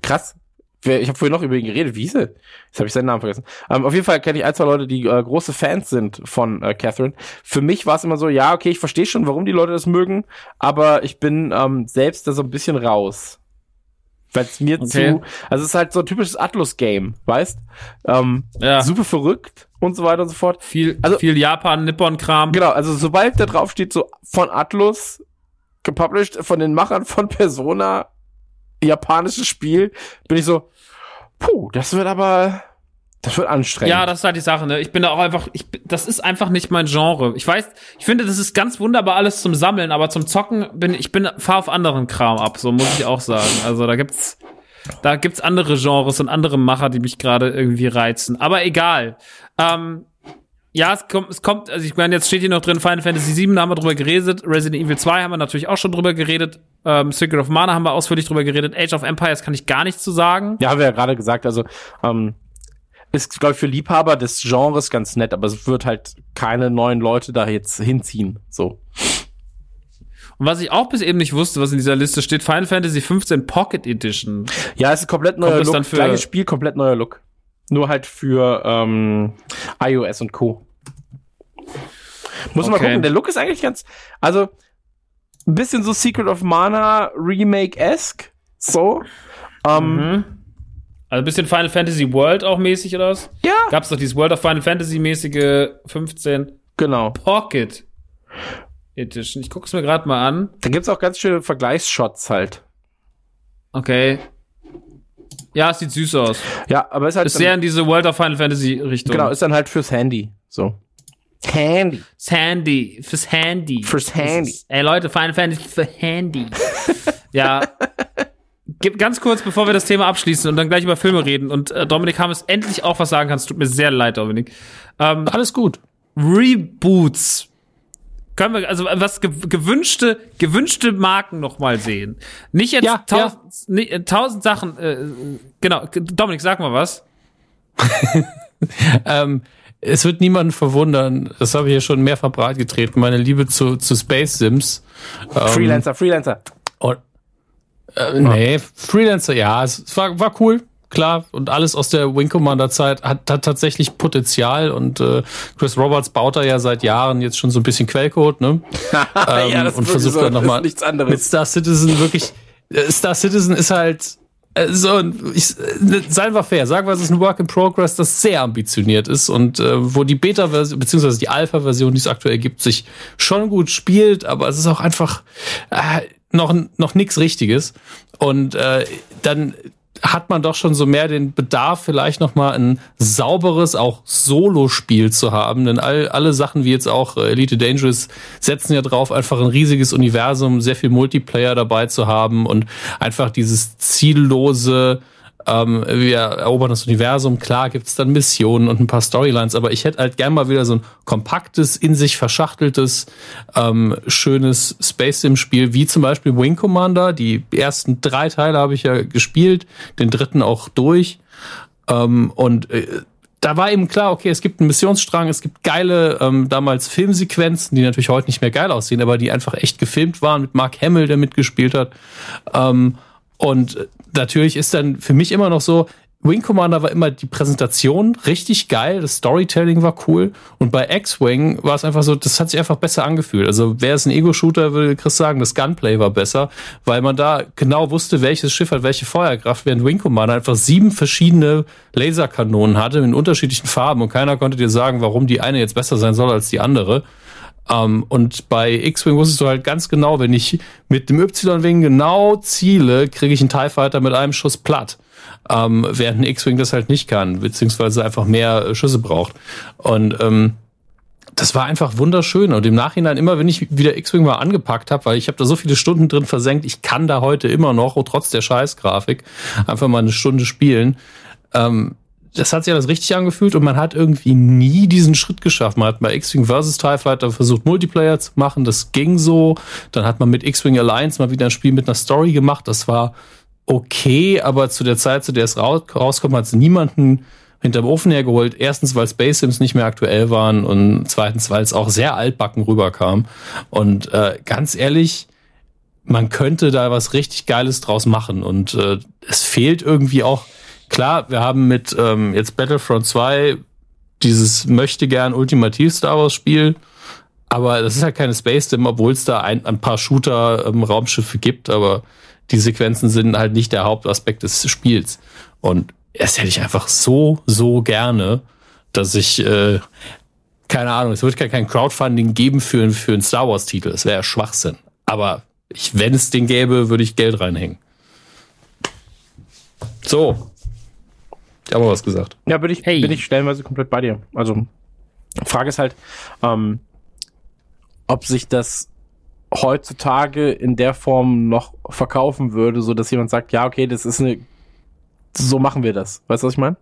Krass. Ich habe vorhin noch über ihn geredet. Wie hieß er? Jetzt habe ich seinen Namen vergessen. Ähm, auf jeden Fall kenne ich ein, zwei Leute, die äh, große Fans sind von äh, Catherine. Für mich war es immer so, ja, okay, ich verstehe schon, warum die Leute das mögen, aber ich bin ähm, selbst da so ein bisschen raus. Weil es mir Okay. zu, also es ist halt so ein typisches Atlus-Game, weißt? Ähm, Ja. Super verrückt und so weiter und so fort. Viel, Also- viel Japan-Nippon-Kram. Genau, also sobald da drauf steht, so von Atlus, gepublished von den Machern von Persona, japanisches Spiel, bin ich so, puh, das wird aber, das wird anstrengend. Ja, das ist halt die Sache, ne? Ich bin da auch einfach, ich, das ist einfach nicht mein Genre. Ich weiß, ich finde, das ist ganz wunderbar alles zum Sammeln, aber zum Zocken bin ich bin fahr auf anderen Kram ab, so muss ich auch sagen. Also da gibt's da gibt's andere Genres und andere Macher, die mich gerade irgendwie reizen. Aber egal. Ähm, ja, es kommt, es kommt, also ich meine, jetzt steht hier noch drin, Final Fantasy VII, da haben wir drüber geredet, Resident Evil 2 haben wir natürlich auch schon drüber geredet, ähm, Secret of Mana haben wir ausführlich drüber geredet, Age of Empires kann ich gar nichts zu sagen. Ja, haben wir ja gerade gesagt, also ähm, ist, glaube ich, für Liebhaber des Genres ganz nett, aber es wird halt keine neuen Leute da jetzt hinziehen. So. Und was ich auch bis eben nicht wusste, was in dieser Liste steht, Final Fantasy 15 Pocket Edition. Ja, es ist komplett Kommt neuer das Look. dann für- Gleiches Spiel, komplett neuer Look. Nur halt für ähm, iOS und Co. Muss man mal Okay. gucken, der Look ist eigentlich ganz, also ein bisschen so Secret of Mana Remake-esque. So. Ähm, Mhm. Also ein bisschen Final Fantasy World auch mäßig oder was? Ja, Gab's doch dieses World of Final Fantasy mäßige 15 genau. Pocket Edition. Ich guck's mir gerade mal an. Da gibt's auch ganz schöne Vergleichsshots halt. Okay. Ja, es sieht süß aus. Ja, aber ist halt Ist sehr in diese World of Final Fantasy Richtung. genau, ist dann halt fürs Handy. So. Handy. Das Handy, fürs Handy. Fürs Handy. Ey Leute, Final Fantasy für Handy. ja. Ganz kurz, bevor wir das Thema abschließen und dann gleich über Filme reden und äh, Dominik Hammes endlich auch was sagen kannst. Tut mir sehr leid, Dominik. Ähm, Alles gut. Reboots. Können wir, also was ge gewünschte, gewünschte Marken noch mal sehen. Nicht jetzt Ja, tausend, ni- äh, tausend Sachen, äh, genau. Dominik, sag mal was. Ähm, es wird niemanden verwundern, das habe ich ja schon mehrfach breitgetreten, meine Liebe zu, zu Space Sims. Ähm, Freelancer, Freelancer. Und, äh, nee, Freelancer, ja, es war, war cool, klar. Und alles aus der Wing Commander Zeit hat, hat tatsächlich Potenzial und äh, Chris Roberts baut da ja seit Jahren jetzt schon so ein bisschen Quellcode, ne? Ähm, ja, das und versucht so, dann nochmal nichts mit anderes. Star Citizen wirklich. äh, Star Citizen ist halt äh, so, ich, äh, seien wir fair, sagen wir, es ist ein Work in Progress, das sehr ambitioniert ist und äh, wo die Beta-Version, beziehungsweise die Alpha-Version, die es aktuell gibt, sich schon gut spielt, aber es ist auch einfach, äh, noch, noch nichts Richtiges. Und äh, dann hat man doch schon so mehr den Bedarf, vielleicht noch mal ein sauberes, auch Solo-Spiel zu haben. Denn all, alle Sachen wie jetzt auch äh, Elite Dangerous setzen ja drauf, einfach ein riesiges Universum, sehr viel Multiplayer dabei zu haben und einfach dieses ziellose ähm, wir erobern das Universum. Klar gibt's dann Missionen und ein paar Storylines, aber ich hätte halt gern mal wieder so ein kompaktes, in sich verschachteltes, ähm, schönes Space Sim-Spiel, wie zum Beispiel Wing Commander. Die ersten drei Teile habe ich ja gespielt, den dritten auch durch. Ähm, und äh, da war eben klar, okay, es gibt einen Missionsstrang, es gibt geile ähm, damals Filmsequenzen, die natürlich heute nicht mehr geil aussehen, aber die einfach echt gefilmt waren mit Mark Hamill, der mitgespielt hat. Ähm, und natürlich ist dann für mich immer noch so, Wing Commander war immer die Präsentation richtig geil, das Storytelling war cool und bei X-Wing war es einfach so, das hat sich einfach besser angefühlt. Also wäre es ein Ego-Shooter, würde Chris sagen, das Gunplay war besser, weil man da genau wusste, welches Schiff hat welche Feuerkraft, während Wing Commander einfach sieben verschiedene Laserkanonen hatte in unterschiedlichen Farben und keiner konnte dir sagen, warum die eine jetzt besser sein soll als die andere. Um, ähm, und bei X-Wing wusstest du halt ganz genau, wenn ich mit dem Y-Wing genau ziele, kriege ich einen TIE Fighter mit einem Schuss platt. Um, ähm, während ein X-Wing das halt nicht kann, beziehungsweise einfach mehr äh, Schüsse braucht. Und ähm, das war einfach wunderschön. Und im Nachhinein, immer wenn ich wieder X-Wing mal angepackt habe, weil ich habe da so viele Stunden drin versenkt, ich kann da heute immer noch, trotz der Scheißgrafik, einfach mal eine Stunde spielen. Ähm, das hat sich alles richtig angefühlt und man hat irgendwie nie diesen Schritt geschafft. Man hat bei X-Wing vs. TIE Fighter versucht, Multiplayer zu machen, das ging so. Dann hat man mit X-Wing Alliance mal wieder ein Spiel mit einer Story gemacht, das war okay, aber zu der Zeit, zu der es rauskommt, hat es niemanden hinterm Ofen hergeholt. Erstens, weil Space Sims nicht mehr aktuell waren und zweitens, weil es auch sehr altbacken rüberkam. Und äh, ganz ehrlich, man könnte da was richtig Geiles draus machen und äh, es fehlt irgendwie auch klar, wir haben mit ähm, jetzt Battlefront 2 dieses möchte gern ultimativ Star Wars Spiel, aber das ist halt keine Space Sim, obwohl es da ein, ein paar Shooter ähm, Raumschiffe gibt, aber die Sequenzen sind halt nicht der Hauptaspekt des Spiels. Und das hätte ich einfach so so gerne, dass ich äh, keine Ahnung, es wird kein Crowdfunding geben für, für einen Star Wars Titel, das wäre ja Schwachsinn, aber ich, wenn es den gäbe, würde ich Geld reinhängen. So, ich habe was gesagt. Ja, bin ich, hey. bin ich stellenweise komplett bei dir. Also, Frage ist halt, ähm, ob sich das heutzutage in der Form noch verkaufen würde, so dass jemand sagt, ja, okay, das ist eine, so machen wir das. Weißt du, was ich meine?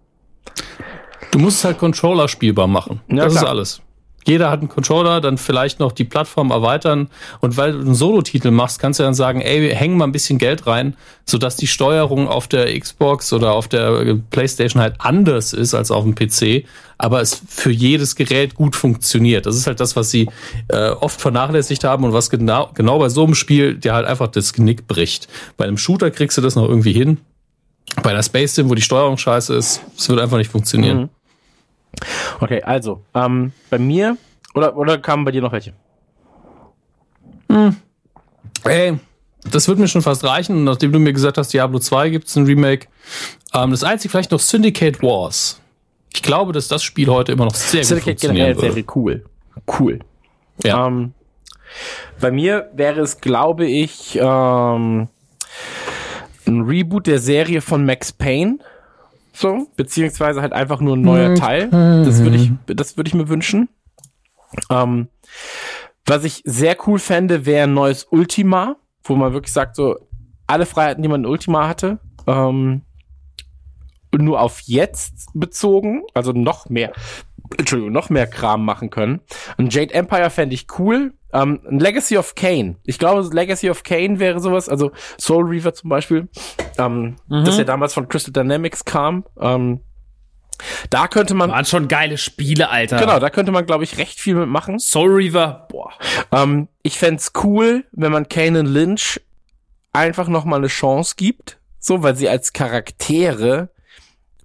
Du musst halt Controller spielbar machen. Ja, das klar. ist alles. Jeder hat einen Controller, dann vielleicht noch die Plattform erweitern. Und weil du einen Solo-Titel machst, kannst du dann sagen, ey, hängen mal ein bisschen Geld rein, sodass die Steuerung auf der Xbox oder auf der Playstation halt anders ist als auf dem PC, aber es für jedes Gerät gut funktioniert. Das ist halt das, was sie äh, oft vernachlässigt haben und was genau, genau bei so einem Spiel dir halt einfach das Genick bricht. Bei einem Shooter kriegst du das noch irgendwie hin. Bei einer Space Sim, wo die Steuerung scheiße ist, es wird einfach nicht funktionieren. Mhm. Okay, also, ähm, bei mir, oder, oder kamen bei dir noch welche? Hm. Ey, das wird mir schon fast reichen. Und nachdem du mir gesagt hast, Diablo 2 gibt es ein Remake. Ähm, das einzige vielleicht noch Syndicate Wars. Ich glaube, dass das Spiel heute immer noch sehr Syndicate gut funktionieren generell würde. cool. Cool. Ja. Ähm, bei mir wäre es, glaube ich, ähm, ein Reboot der Serie von Max Payne. So, beziehungsweise halt einfach nur ein neuer Teil. Das würde ich, das würde ich mir wünschen. Ähm, was ich sehr cool fände, wäre ein neues Ultima, wo man wirklich sagt, so alle Freiheiten, die man in Ultima hatte, ähm, nur auf jetzt bezogen, also noch mehr, Entschuldigung, noch mehr Kram machen können. Ein Jade Empire fände ich cool. Ähm, ein Legacy of Kane. Ich glaube, Legacy of Kane wäre sowas, also Soul Reaver zum Beispiel, ähm, mhm. das ja damals von Crystal Dynamics kam. Ähm, da könnte man. Waren schon geile Spiele, Alter. Genau, da könnte man, glaube ich, recht viel mitmachen. Soul Reaver, boah. Ähm, ich fände cool, wenn man Kane Lynch einfach noch mal eine Chance gibt. So, weil sie als Charaktere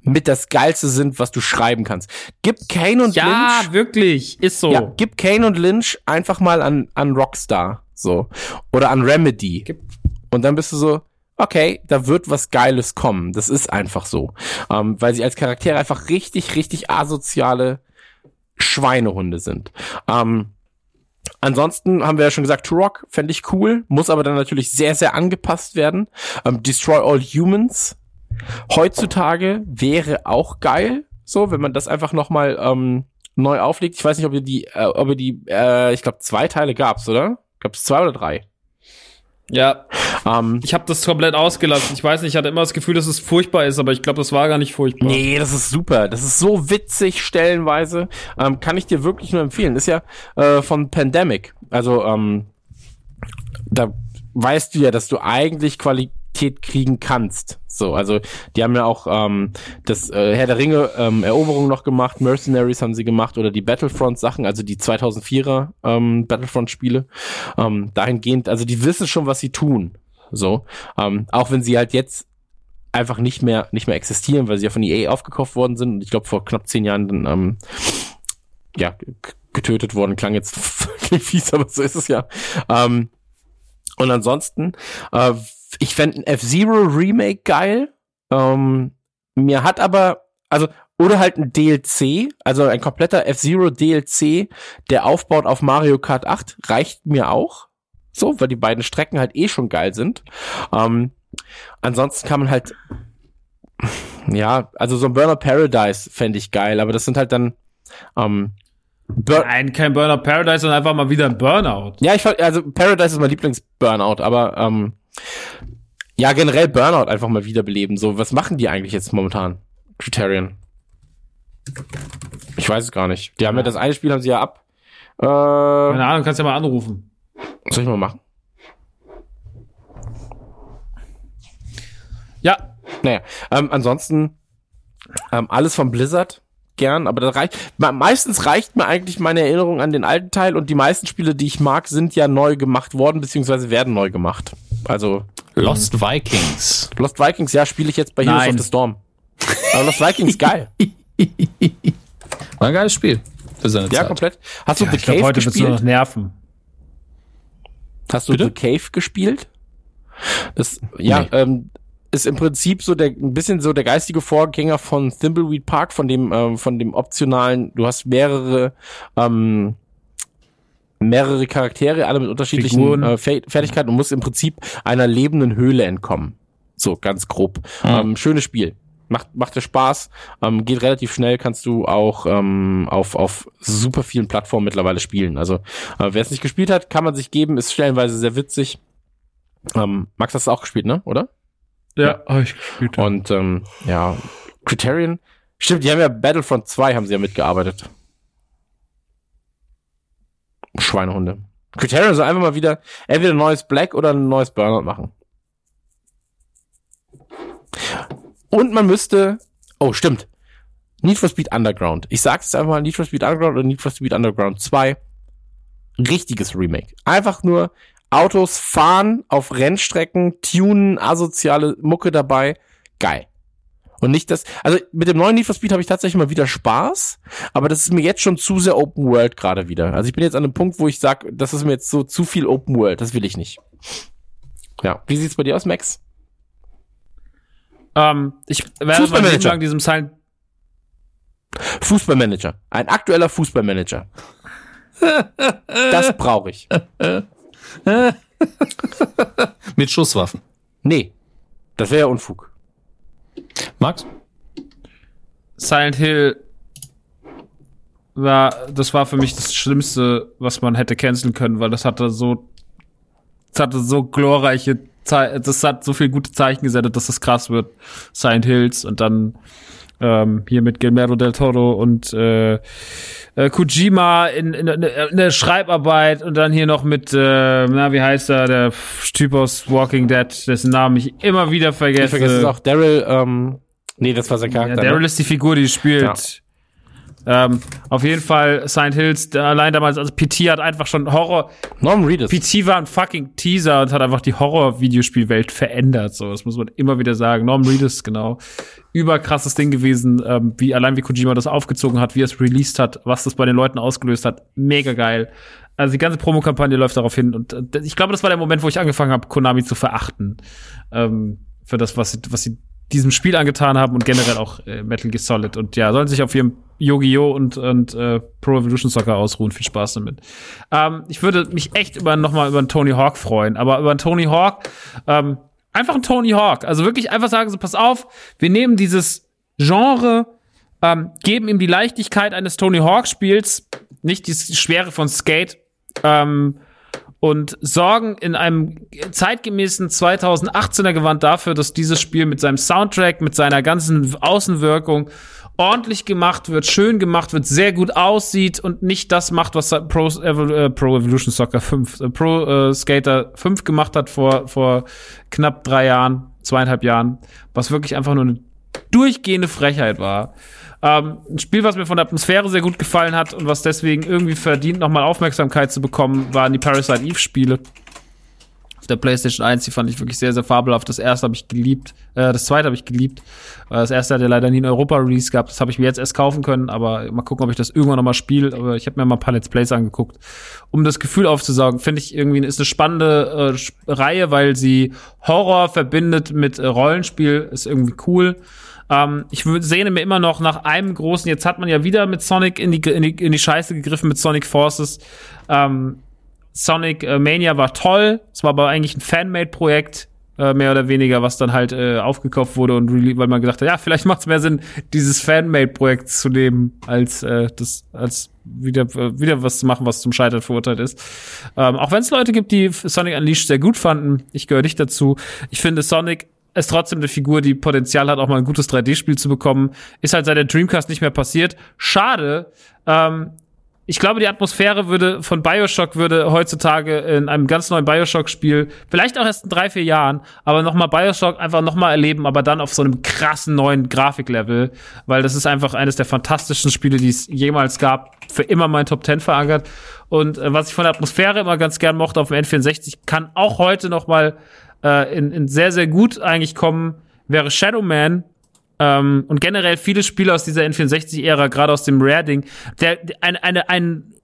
mit das Geilste sind, was du schreiben kannst. Gib Kane und ja, Lynch. Ja, wirklich, ist so. Ja, gib Kane und Lynch einfach mal an, an Rockstar. So. Oder an Remedy. Gib. Und dann bist du so, okay, da wird was Geiles kommen. Das ist einfach so. Ähm, weil sie als Charaktere einfach richtig, richtig asoziale Schweinehunde sind. Ähm, ansonsten haben wir ja schon gesagt, Turok fände ich cool, muss aber dann natürlich sehr, sehr angepasst werden. Ähm, Destroy All Humans heutzutage wäre auch geil, so, wenn man das einfach nochmal ähm, neu auflegt. Ich weiß nicht, ob ihr die, äh, ob ihr die, äh, ich glaube, zwei Teile gab's, oder? Gab's zwei oder drei? Ja, Ähm, ich habe das komplett ausgelassen. Ich weiß nicht, ich hatte immer das Gefühl, dass es furchtbar ist, aber ich glaube, das war gar nicht furchtbar. Nee, das ist super. Das ist so witzig stellenweise. Ähm, kann ich dir wirklich nur empfehlen. Ist ja äh, von Pandemic. Also ähm, da weißt du ja, dass du eigentlich Qualität kriegen kannst. So, also die haben ja auch ähm, das äh, Herr der Ringe ähm, Eroberung noch gemacht, Mercenaries haben sie gemacht oder die Battlefront Sachen, also die 2004er ähm, Battlefront Spiele. Ähm, dahingehend, also die wissen schon, was sie tun. So, ähm, auch wenn sie halt jetzt einfach nicht mehr nicht mehr existieren, weil sie ja von EA aufgekauft worden sind und ich glaube vor knapp zehn Jahren dann ähm, ja getötet worden. Klang jetzt fies, aber so ist es ja. Ähm, und ansonsten, äh, ich fände ein F-Zero Remake geil. Ähm, mir hat aber, also, oder halt ein DLC, also ein kompletter F-Zero DLC, der aufbaut auf Mario Kart 8, reicht mir auch. So, weil die beiden Strecken halt eh schon geil sind. Ähm, ansonsten kann man halt, ja, also so ein Burner Paradise fände ich geil, aber das sind halt dann, ähm, Bur Nein, kein Burnout Paradise, sondern einfach mal wieder ein Burnout. ja, ich fand, also Paradise ist mein Lieblings-Burnout, aber ähm, ja, generell Burnout einfach mal wiederbeleben. So, was machen die eigentlich jetzt momentan? Criterion. Ich weiß es gar nicht. Die haben ja das eine Spiel haben sie ja ab. Äh, Keine Ahnung, kannst ja mal anrufen. soll ich mal machen? Ja, Naja, ähm, ansonsten ähm, alles von Blizzard gern, aber das reicht. me- Meistens reicht mir eigentlich meine Erinnerung an den alten Teil und die meisten Spiele, die ich mag, sind ja neu gemacht worden, beziehungsweise werden neu gemacht. Also Lost Vikings. Lost Vikings, ja, spiele ich jetzt bei Heroes Nein. of the Storm. Aber Lost Vikings, geil. War ein geiles Spiel. Für seine Ja, Zeit. komplett. Hast du The ich glaube, Cave heute wird es nur noch gespielt? nerven. Hast du Bitte? The Cave gespielt? Das, ja, Nee. ähm, ist im Prinzip so der, ein bisschen so der geistige Vorgänger von Thimbleweed Park, von dem, ähm, von dem optionalen, du hast mehrere, ähm, mehrere Charaktere, alle mit unterschiedlichen äh, Fertigkeiten und musst im Prinzip einer lebenden Höhle entkommen. So, ganz grob. Ähm, schönes Spiel. Macht, macht dir Spaß, ähm, geht relativ schnell, kannst du auch ähm, auf, auf super vielen Plattformen mittlerweile spielen. Also, äh, wer es nicht gespielt hat, kann man sich geben, ist stellenweise sehr witzig. Ähm, Max hast du auch gespielt, ne? Oder? Ja, hab ich gespielt. Und ähm, ja, Criterion, stimmt, die haben ja Battlefront 2 haben sie ja mitgearbeitet. Schweinehunde. Criterion soll einfach mal wieder entweder ein neues Black oder ein neues Burnout machen. Und man müsste, oh stimmt, Need for Speed Underground. Ich sag's jetzt einfach mal, Need for Speed Underground oder Need for Speed Underground 2. Richtiges Remake. Einfach nur Autos fahren auf Rennstrecken, tunen, asoziale Mucke dabei. Geil. Und nicht das, also mit dem neuen Need for Speed habe ich tatsächlich mal wieder Spaß, aber das ist mir jetzt schon zu sehr Open World gerade wieder. Also ich bin jetzt an einem Punkt, wo ich sage, das ist mir jetzt so zu viel Open World, das will ich nicht. Ja, wie sieht's bei dir aus, Max? Ähm, ich werde Fußballmanager. Lang diesem Silent Fußballmanager. Ein aktueller Fußballmanager. Das brauche ich. Mit Schusswaffen. Nee, das wäre ja Unfug. Max? Silent Hill war, das war für mich das Schlimmste, was man hätte canceln können, weil das hatte so, das hatte so glorreiche, Ze das hat so viel gute Zeichen gesendet, dass das krass wird. Silent Hills und dann ähm, hier mit Guillermo del Toro und äh, äh, Kojima in, in, in der Schreibarbeit und dann hier noch mit, äh, na, wie heißt er, der Typ aus Walking Dead, dessen Namen ich immer wieder vergesse. Ich vergesse es auch. Daryl, ähm, nee, das war sein Ja, Charakter. Daryl ne? ist die Figur, die spielt. Ähm, auf jeden Fall Silent Hills, allein damals, also PT hat einfach schon Horror. Norman Reedus. PT war ein fucking Teaser und hat einfach die Horror-Videospielwelt verändert. So, das muss man immer wieder sagen. Norman Reedus, genau. Überkrasses Ding gewesen, ähm, wie allein wie Kojima das aufgezogen hat, wie er es released hat, was das bei den Leuten ausgelöst hat. Mega geil. Also die ganze Promokampagne läuft darauf hin und äh, ich glaube, das war der Moment, wo ich angefangen habe, Konami zu verachten. Ähm, für das, was sie, was sie diesem Spiel angetan haben und generell auch äh, Metal Gear Solid. Und ja, sollen sich auf ihrem Yu-Gi-Oh! und, und äh, Pro Evolution Soccer ausruhen. Viel Spaß damit. Ähm, ich würde mich echt über nochmal über einen Tony Hawk freuen, aber über einen Tony Hawk, ähm, einfach ein Tony Hawk. Also wirklich einfach sagen so, pass auf, wir nehmen dieses Genre, ähm, geben ihm die Leichtigkeit eines Tony Hawk Spiels, nicht die Schwere von Skate, ähm, und sorgen in einem zeitgemäßen 2018er Gewand dafür, dass dieses Spiel mit seinem Soundtrack, mit seiner ganzen Außenwirkung ordentlich gemacht wird, schön gemacht wird, sehr gut aussieht und nicht das macht, was Pro, äh, Pro Evolution Soccer 5, äh, Pro äh, Skater 5 gemacht hat vor, vor knapp drei Jahren, zweieinhalb Jahren, was wirklich einfach nur eine durchgehende Frechheit war. Ähm, ein Spiel, was mir von der Atmosphäre sehr gut gefallen hat und was deswegen irgendwie verdient, nochmal Aufmerksamkeit zu bekommen, waren die Parasite Eve Spiele auf der PlayStation 1, die fand ich wirklich sehr, sehr fabelhaft. Das erste habe ich geliebt, äh, das zweite habe ich geliebt. Äh, das erste hat ja leider nie einen Europa-Release gehabt, das habe ich mir jetzt erst kaufen können, aber mal gucken, ob ich das irgendwann nochmal spiele. Aber ich habe mir mal ein paar Let's Plays angeguckt, um das Gefühl aufzusaugen. Finde ich irgendwie, ist eine spannende äh, Reihe, weil sie Horror verbindet mit äh, Rollenspiel, ist irgendwie cool. Ähm, ich sehne mir immer noch nach einem großen, jetzt hat man ja wieder mit Sonic in die, in die, in die Scheiße gegriffen mit Sonic Forces. Ähm, Sonic äh, Mania war toll. Es war aber eigentlich ein Fanmade-Projekt, äh, mehr oder weniger, was dann halt äh, aufgekauft wurde und weil man gedacht hat, ja, vielleicht macht es mehr Sinn, dieses Fanmade-Projekt zu nehmen, als äh, das, als wieder, äh, wieder was zu machen, was zum Scheitern verurteilt ist. Ähm, auch wenn es Leute gibt, die Sonic Unleashed sehr gut fanden, ich gehöre nicht dazu. Ich finde Sonic ist trotzdem eine Figur, die Potenzial hat, auch mal ein gutes 3D-Spiel zu bekommen. Ist halt seit der Dreamcast nicht mehr passiert. Schade. Ähm, ich glaube, die Atmosphäre würde von Bioshock würde heutzutage in einem ganz neuen Bioshock-Spiel, vielleicht auch erst in drei, vier Jahren, aber nochmal Bioshock einfach nochmal erleben, aber dann auf so einem krassen neuen Grafiklevel, weil das ist einfach eines der fantastischen Spiele, die es jemals gab, für immer mein Top 10 verankert. Und äh, was ich von der Atmosphäre immer ganz gern mochte auf dem N64, kann auch heute nochmal äh, in, in sehr, sehr gut eigentlich kommen, wäre Shadow Man ähm, und generell viele Spiele aus dieser N64-Ära, gerade aus dem Rare-Ding, der, ein, eine, ein,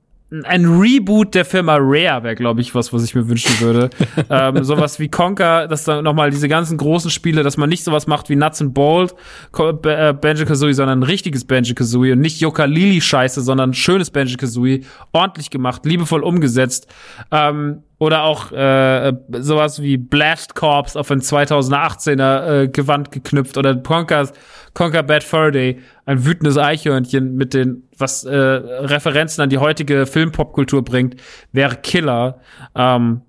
ein Reboot der Firma Rare wäre, glaube ich, was, was ich mir wünschen würde. ähm, sowas wie Conker, dass dann nochmal diese ganzen großen Spiele, dass man nicht sowas macht wie Nuts and Bolt, äh, Banjo-Kazooie, sondern ein richtiges Banjo-Kazooie und nicht Yooka-Lili-Scheiße, sondern schönes Banjo-Kazooie, ordentlich gemacht, liebevoll umgesetzt. Ähm, oder auch äh, sowas wie Blast Corps auf ein 2018er äh, Gewand geknüpft oder Conker's, Conker Bad Fur ein wütendes Eichhörnchen mit den, was äh, Referenzen an die heutige Filmpopkultur bringt, wäre Killer. Ähm,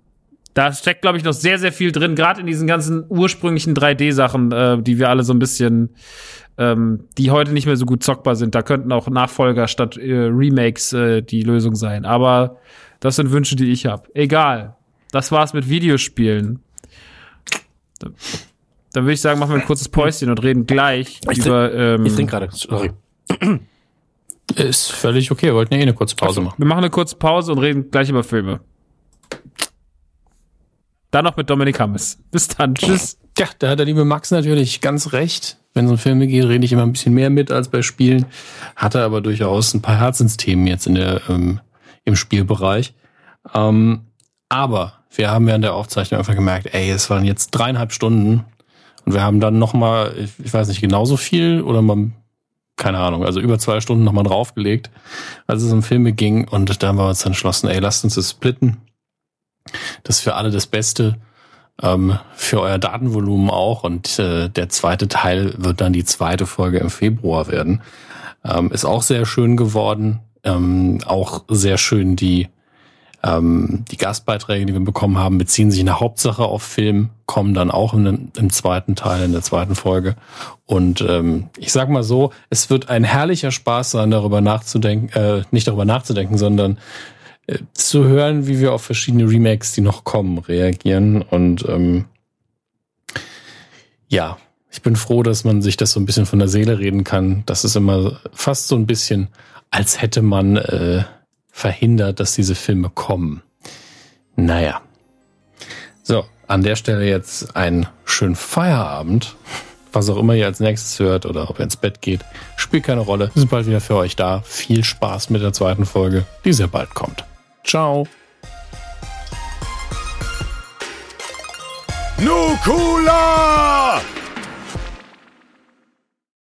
da steckt, glaube ich, noch sehr, sehr viel drin, gerade in diesen ganzen ursprünglichen 3D-Sachen, äh, die wir alle so ein bisschen, ähm, die heute nicht mehr so gut zockbar sind. Da könnten auch Nachfolger statt äh, Remakes äh, die Lösung sein. Aber das sind Wünsche, die ich habe. Egal. Das war's mit Videospielen. Dann, dann würde ich sagen, machen wir ein kurzes Päuschen und reden gleich ich über. Trink, ähm, ich trinke gerade. Sorry. Ist völlig okay. Wir wollten ja eh eine kurze Pause machen. Wir machen eine kurze Pause und reden gleich über Filme. Dann noch mit Dominik Hammes. Bis dann. Tschüss. Ja, da hat der liebe Max natürlich ganz recht. Wenn es um Filme geht, rede ich immer ein bisschen mehr mit als bei Spielen. Hatte aber durchaus ein paar Herzensthemen jetzt in der ähm, im Spielbereich. Ähm, aber wir haben in der Aufzeichnung einfach gemerkt, ey, es waren jetzt dreieinhalb Stunden und wir haben dann nochmal, ich weiß nicht, genauso viel oder mal, keine Ahnung, also über zwei Stunden nochmal draufgelegt, als es um Filme ging und da haben wir uns entschlossen, ey, lasst uns das splitten. Das ist für alle das Beste, ähm, für euer Datenvolumen auch und äh, der zweite Teil wird dann die zweite Folge im Februar werden. Ähm, ist auch sehr schön geworden. Ähm, auch sehr schön die, ähm, die Gastbeiträge, die wir bekommen haben, beziehen sich in der Hauptsache auf Film, kommen dann auch in, im zweiten Teil, in der zweiten Folge. Und ähm, ich sag mal so, es wird ein herrlicher Spaß sein, darüber nachzudenken, äh, nicht darüber nachzudenken, sondern äh, zu hören, wie wir auf verschiedene Remakes, die noch kommen, reagieren. Und ähm, ja, ich bin froh, dass man sich das so ein bisschen von der Seele reden kann. Das ist immer fast so ein bisschen als hätte man äh, verhindert, dass diese Filme kommen. Naja. So, an der Stelle jetzt einen schönen Feierabend. Was auch immer ihr als nächstes hört oder ob ihr ins Bett geht, spielt keine Rolle. Wir sind bald wieder für euch da. Viel Spaß mit der zweiten Folge, die sehr bald kommt. Ciao. Nukula!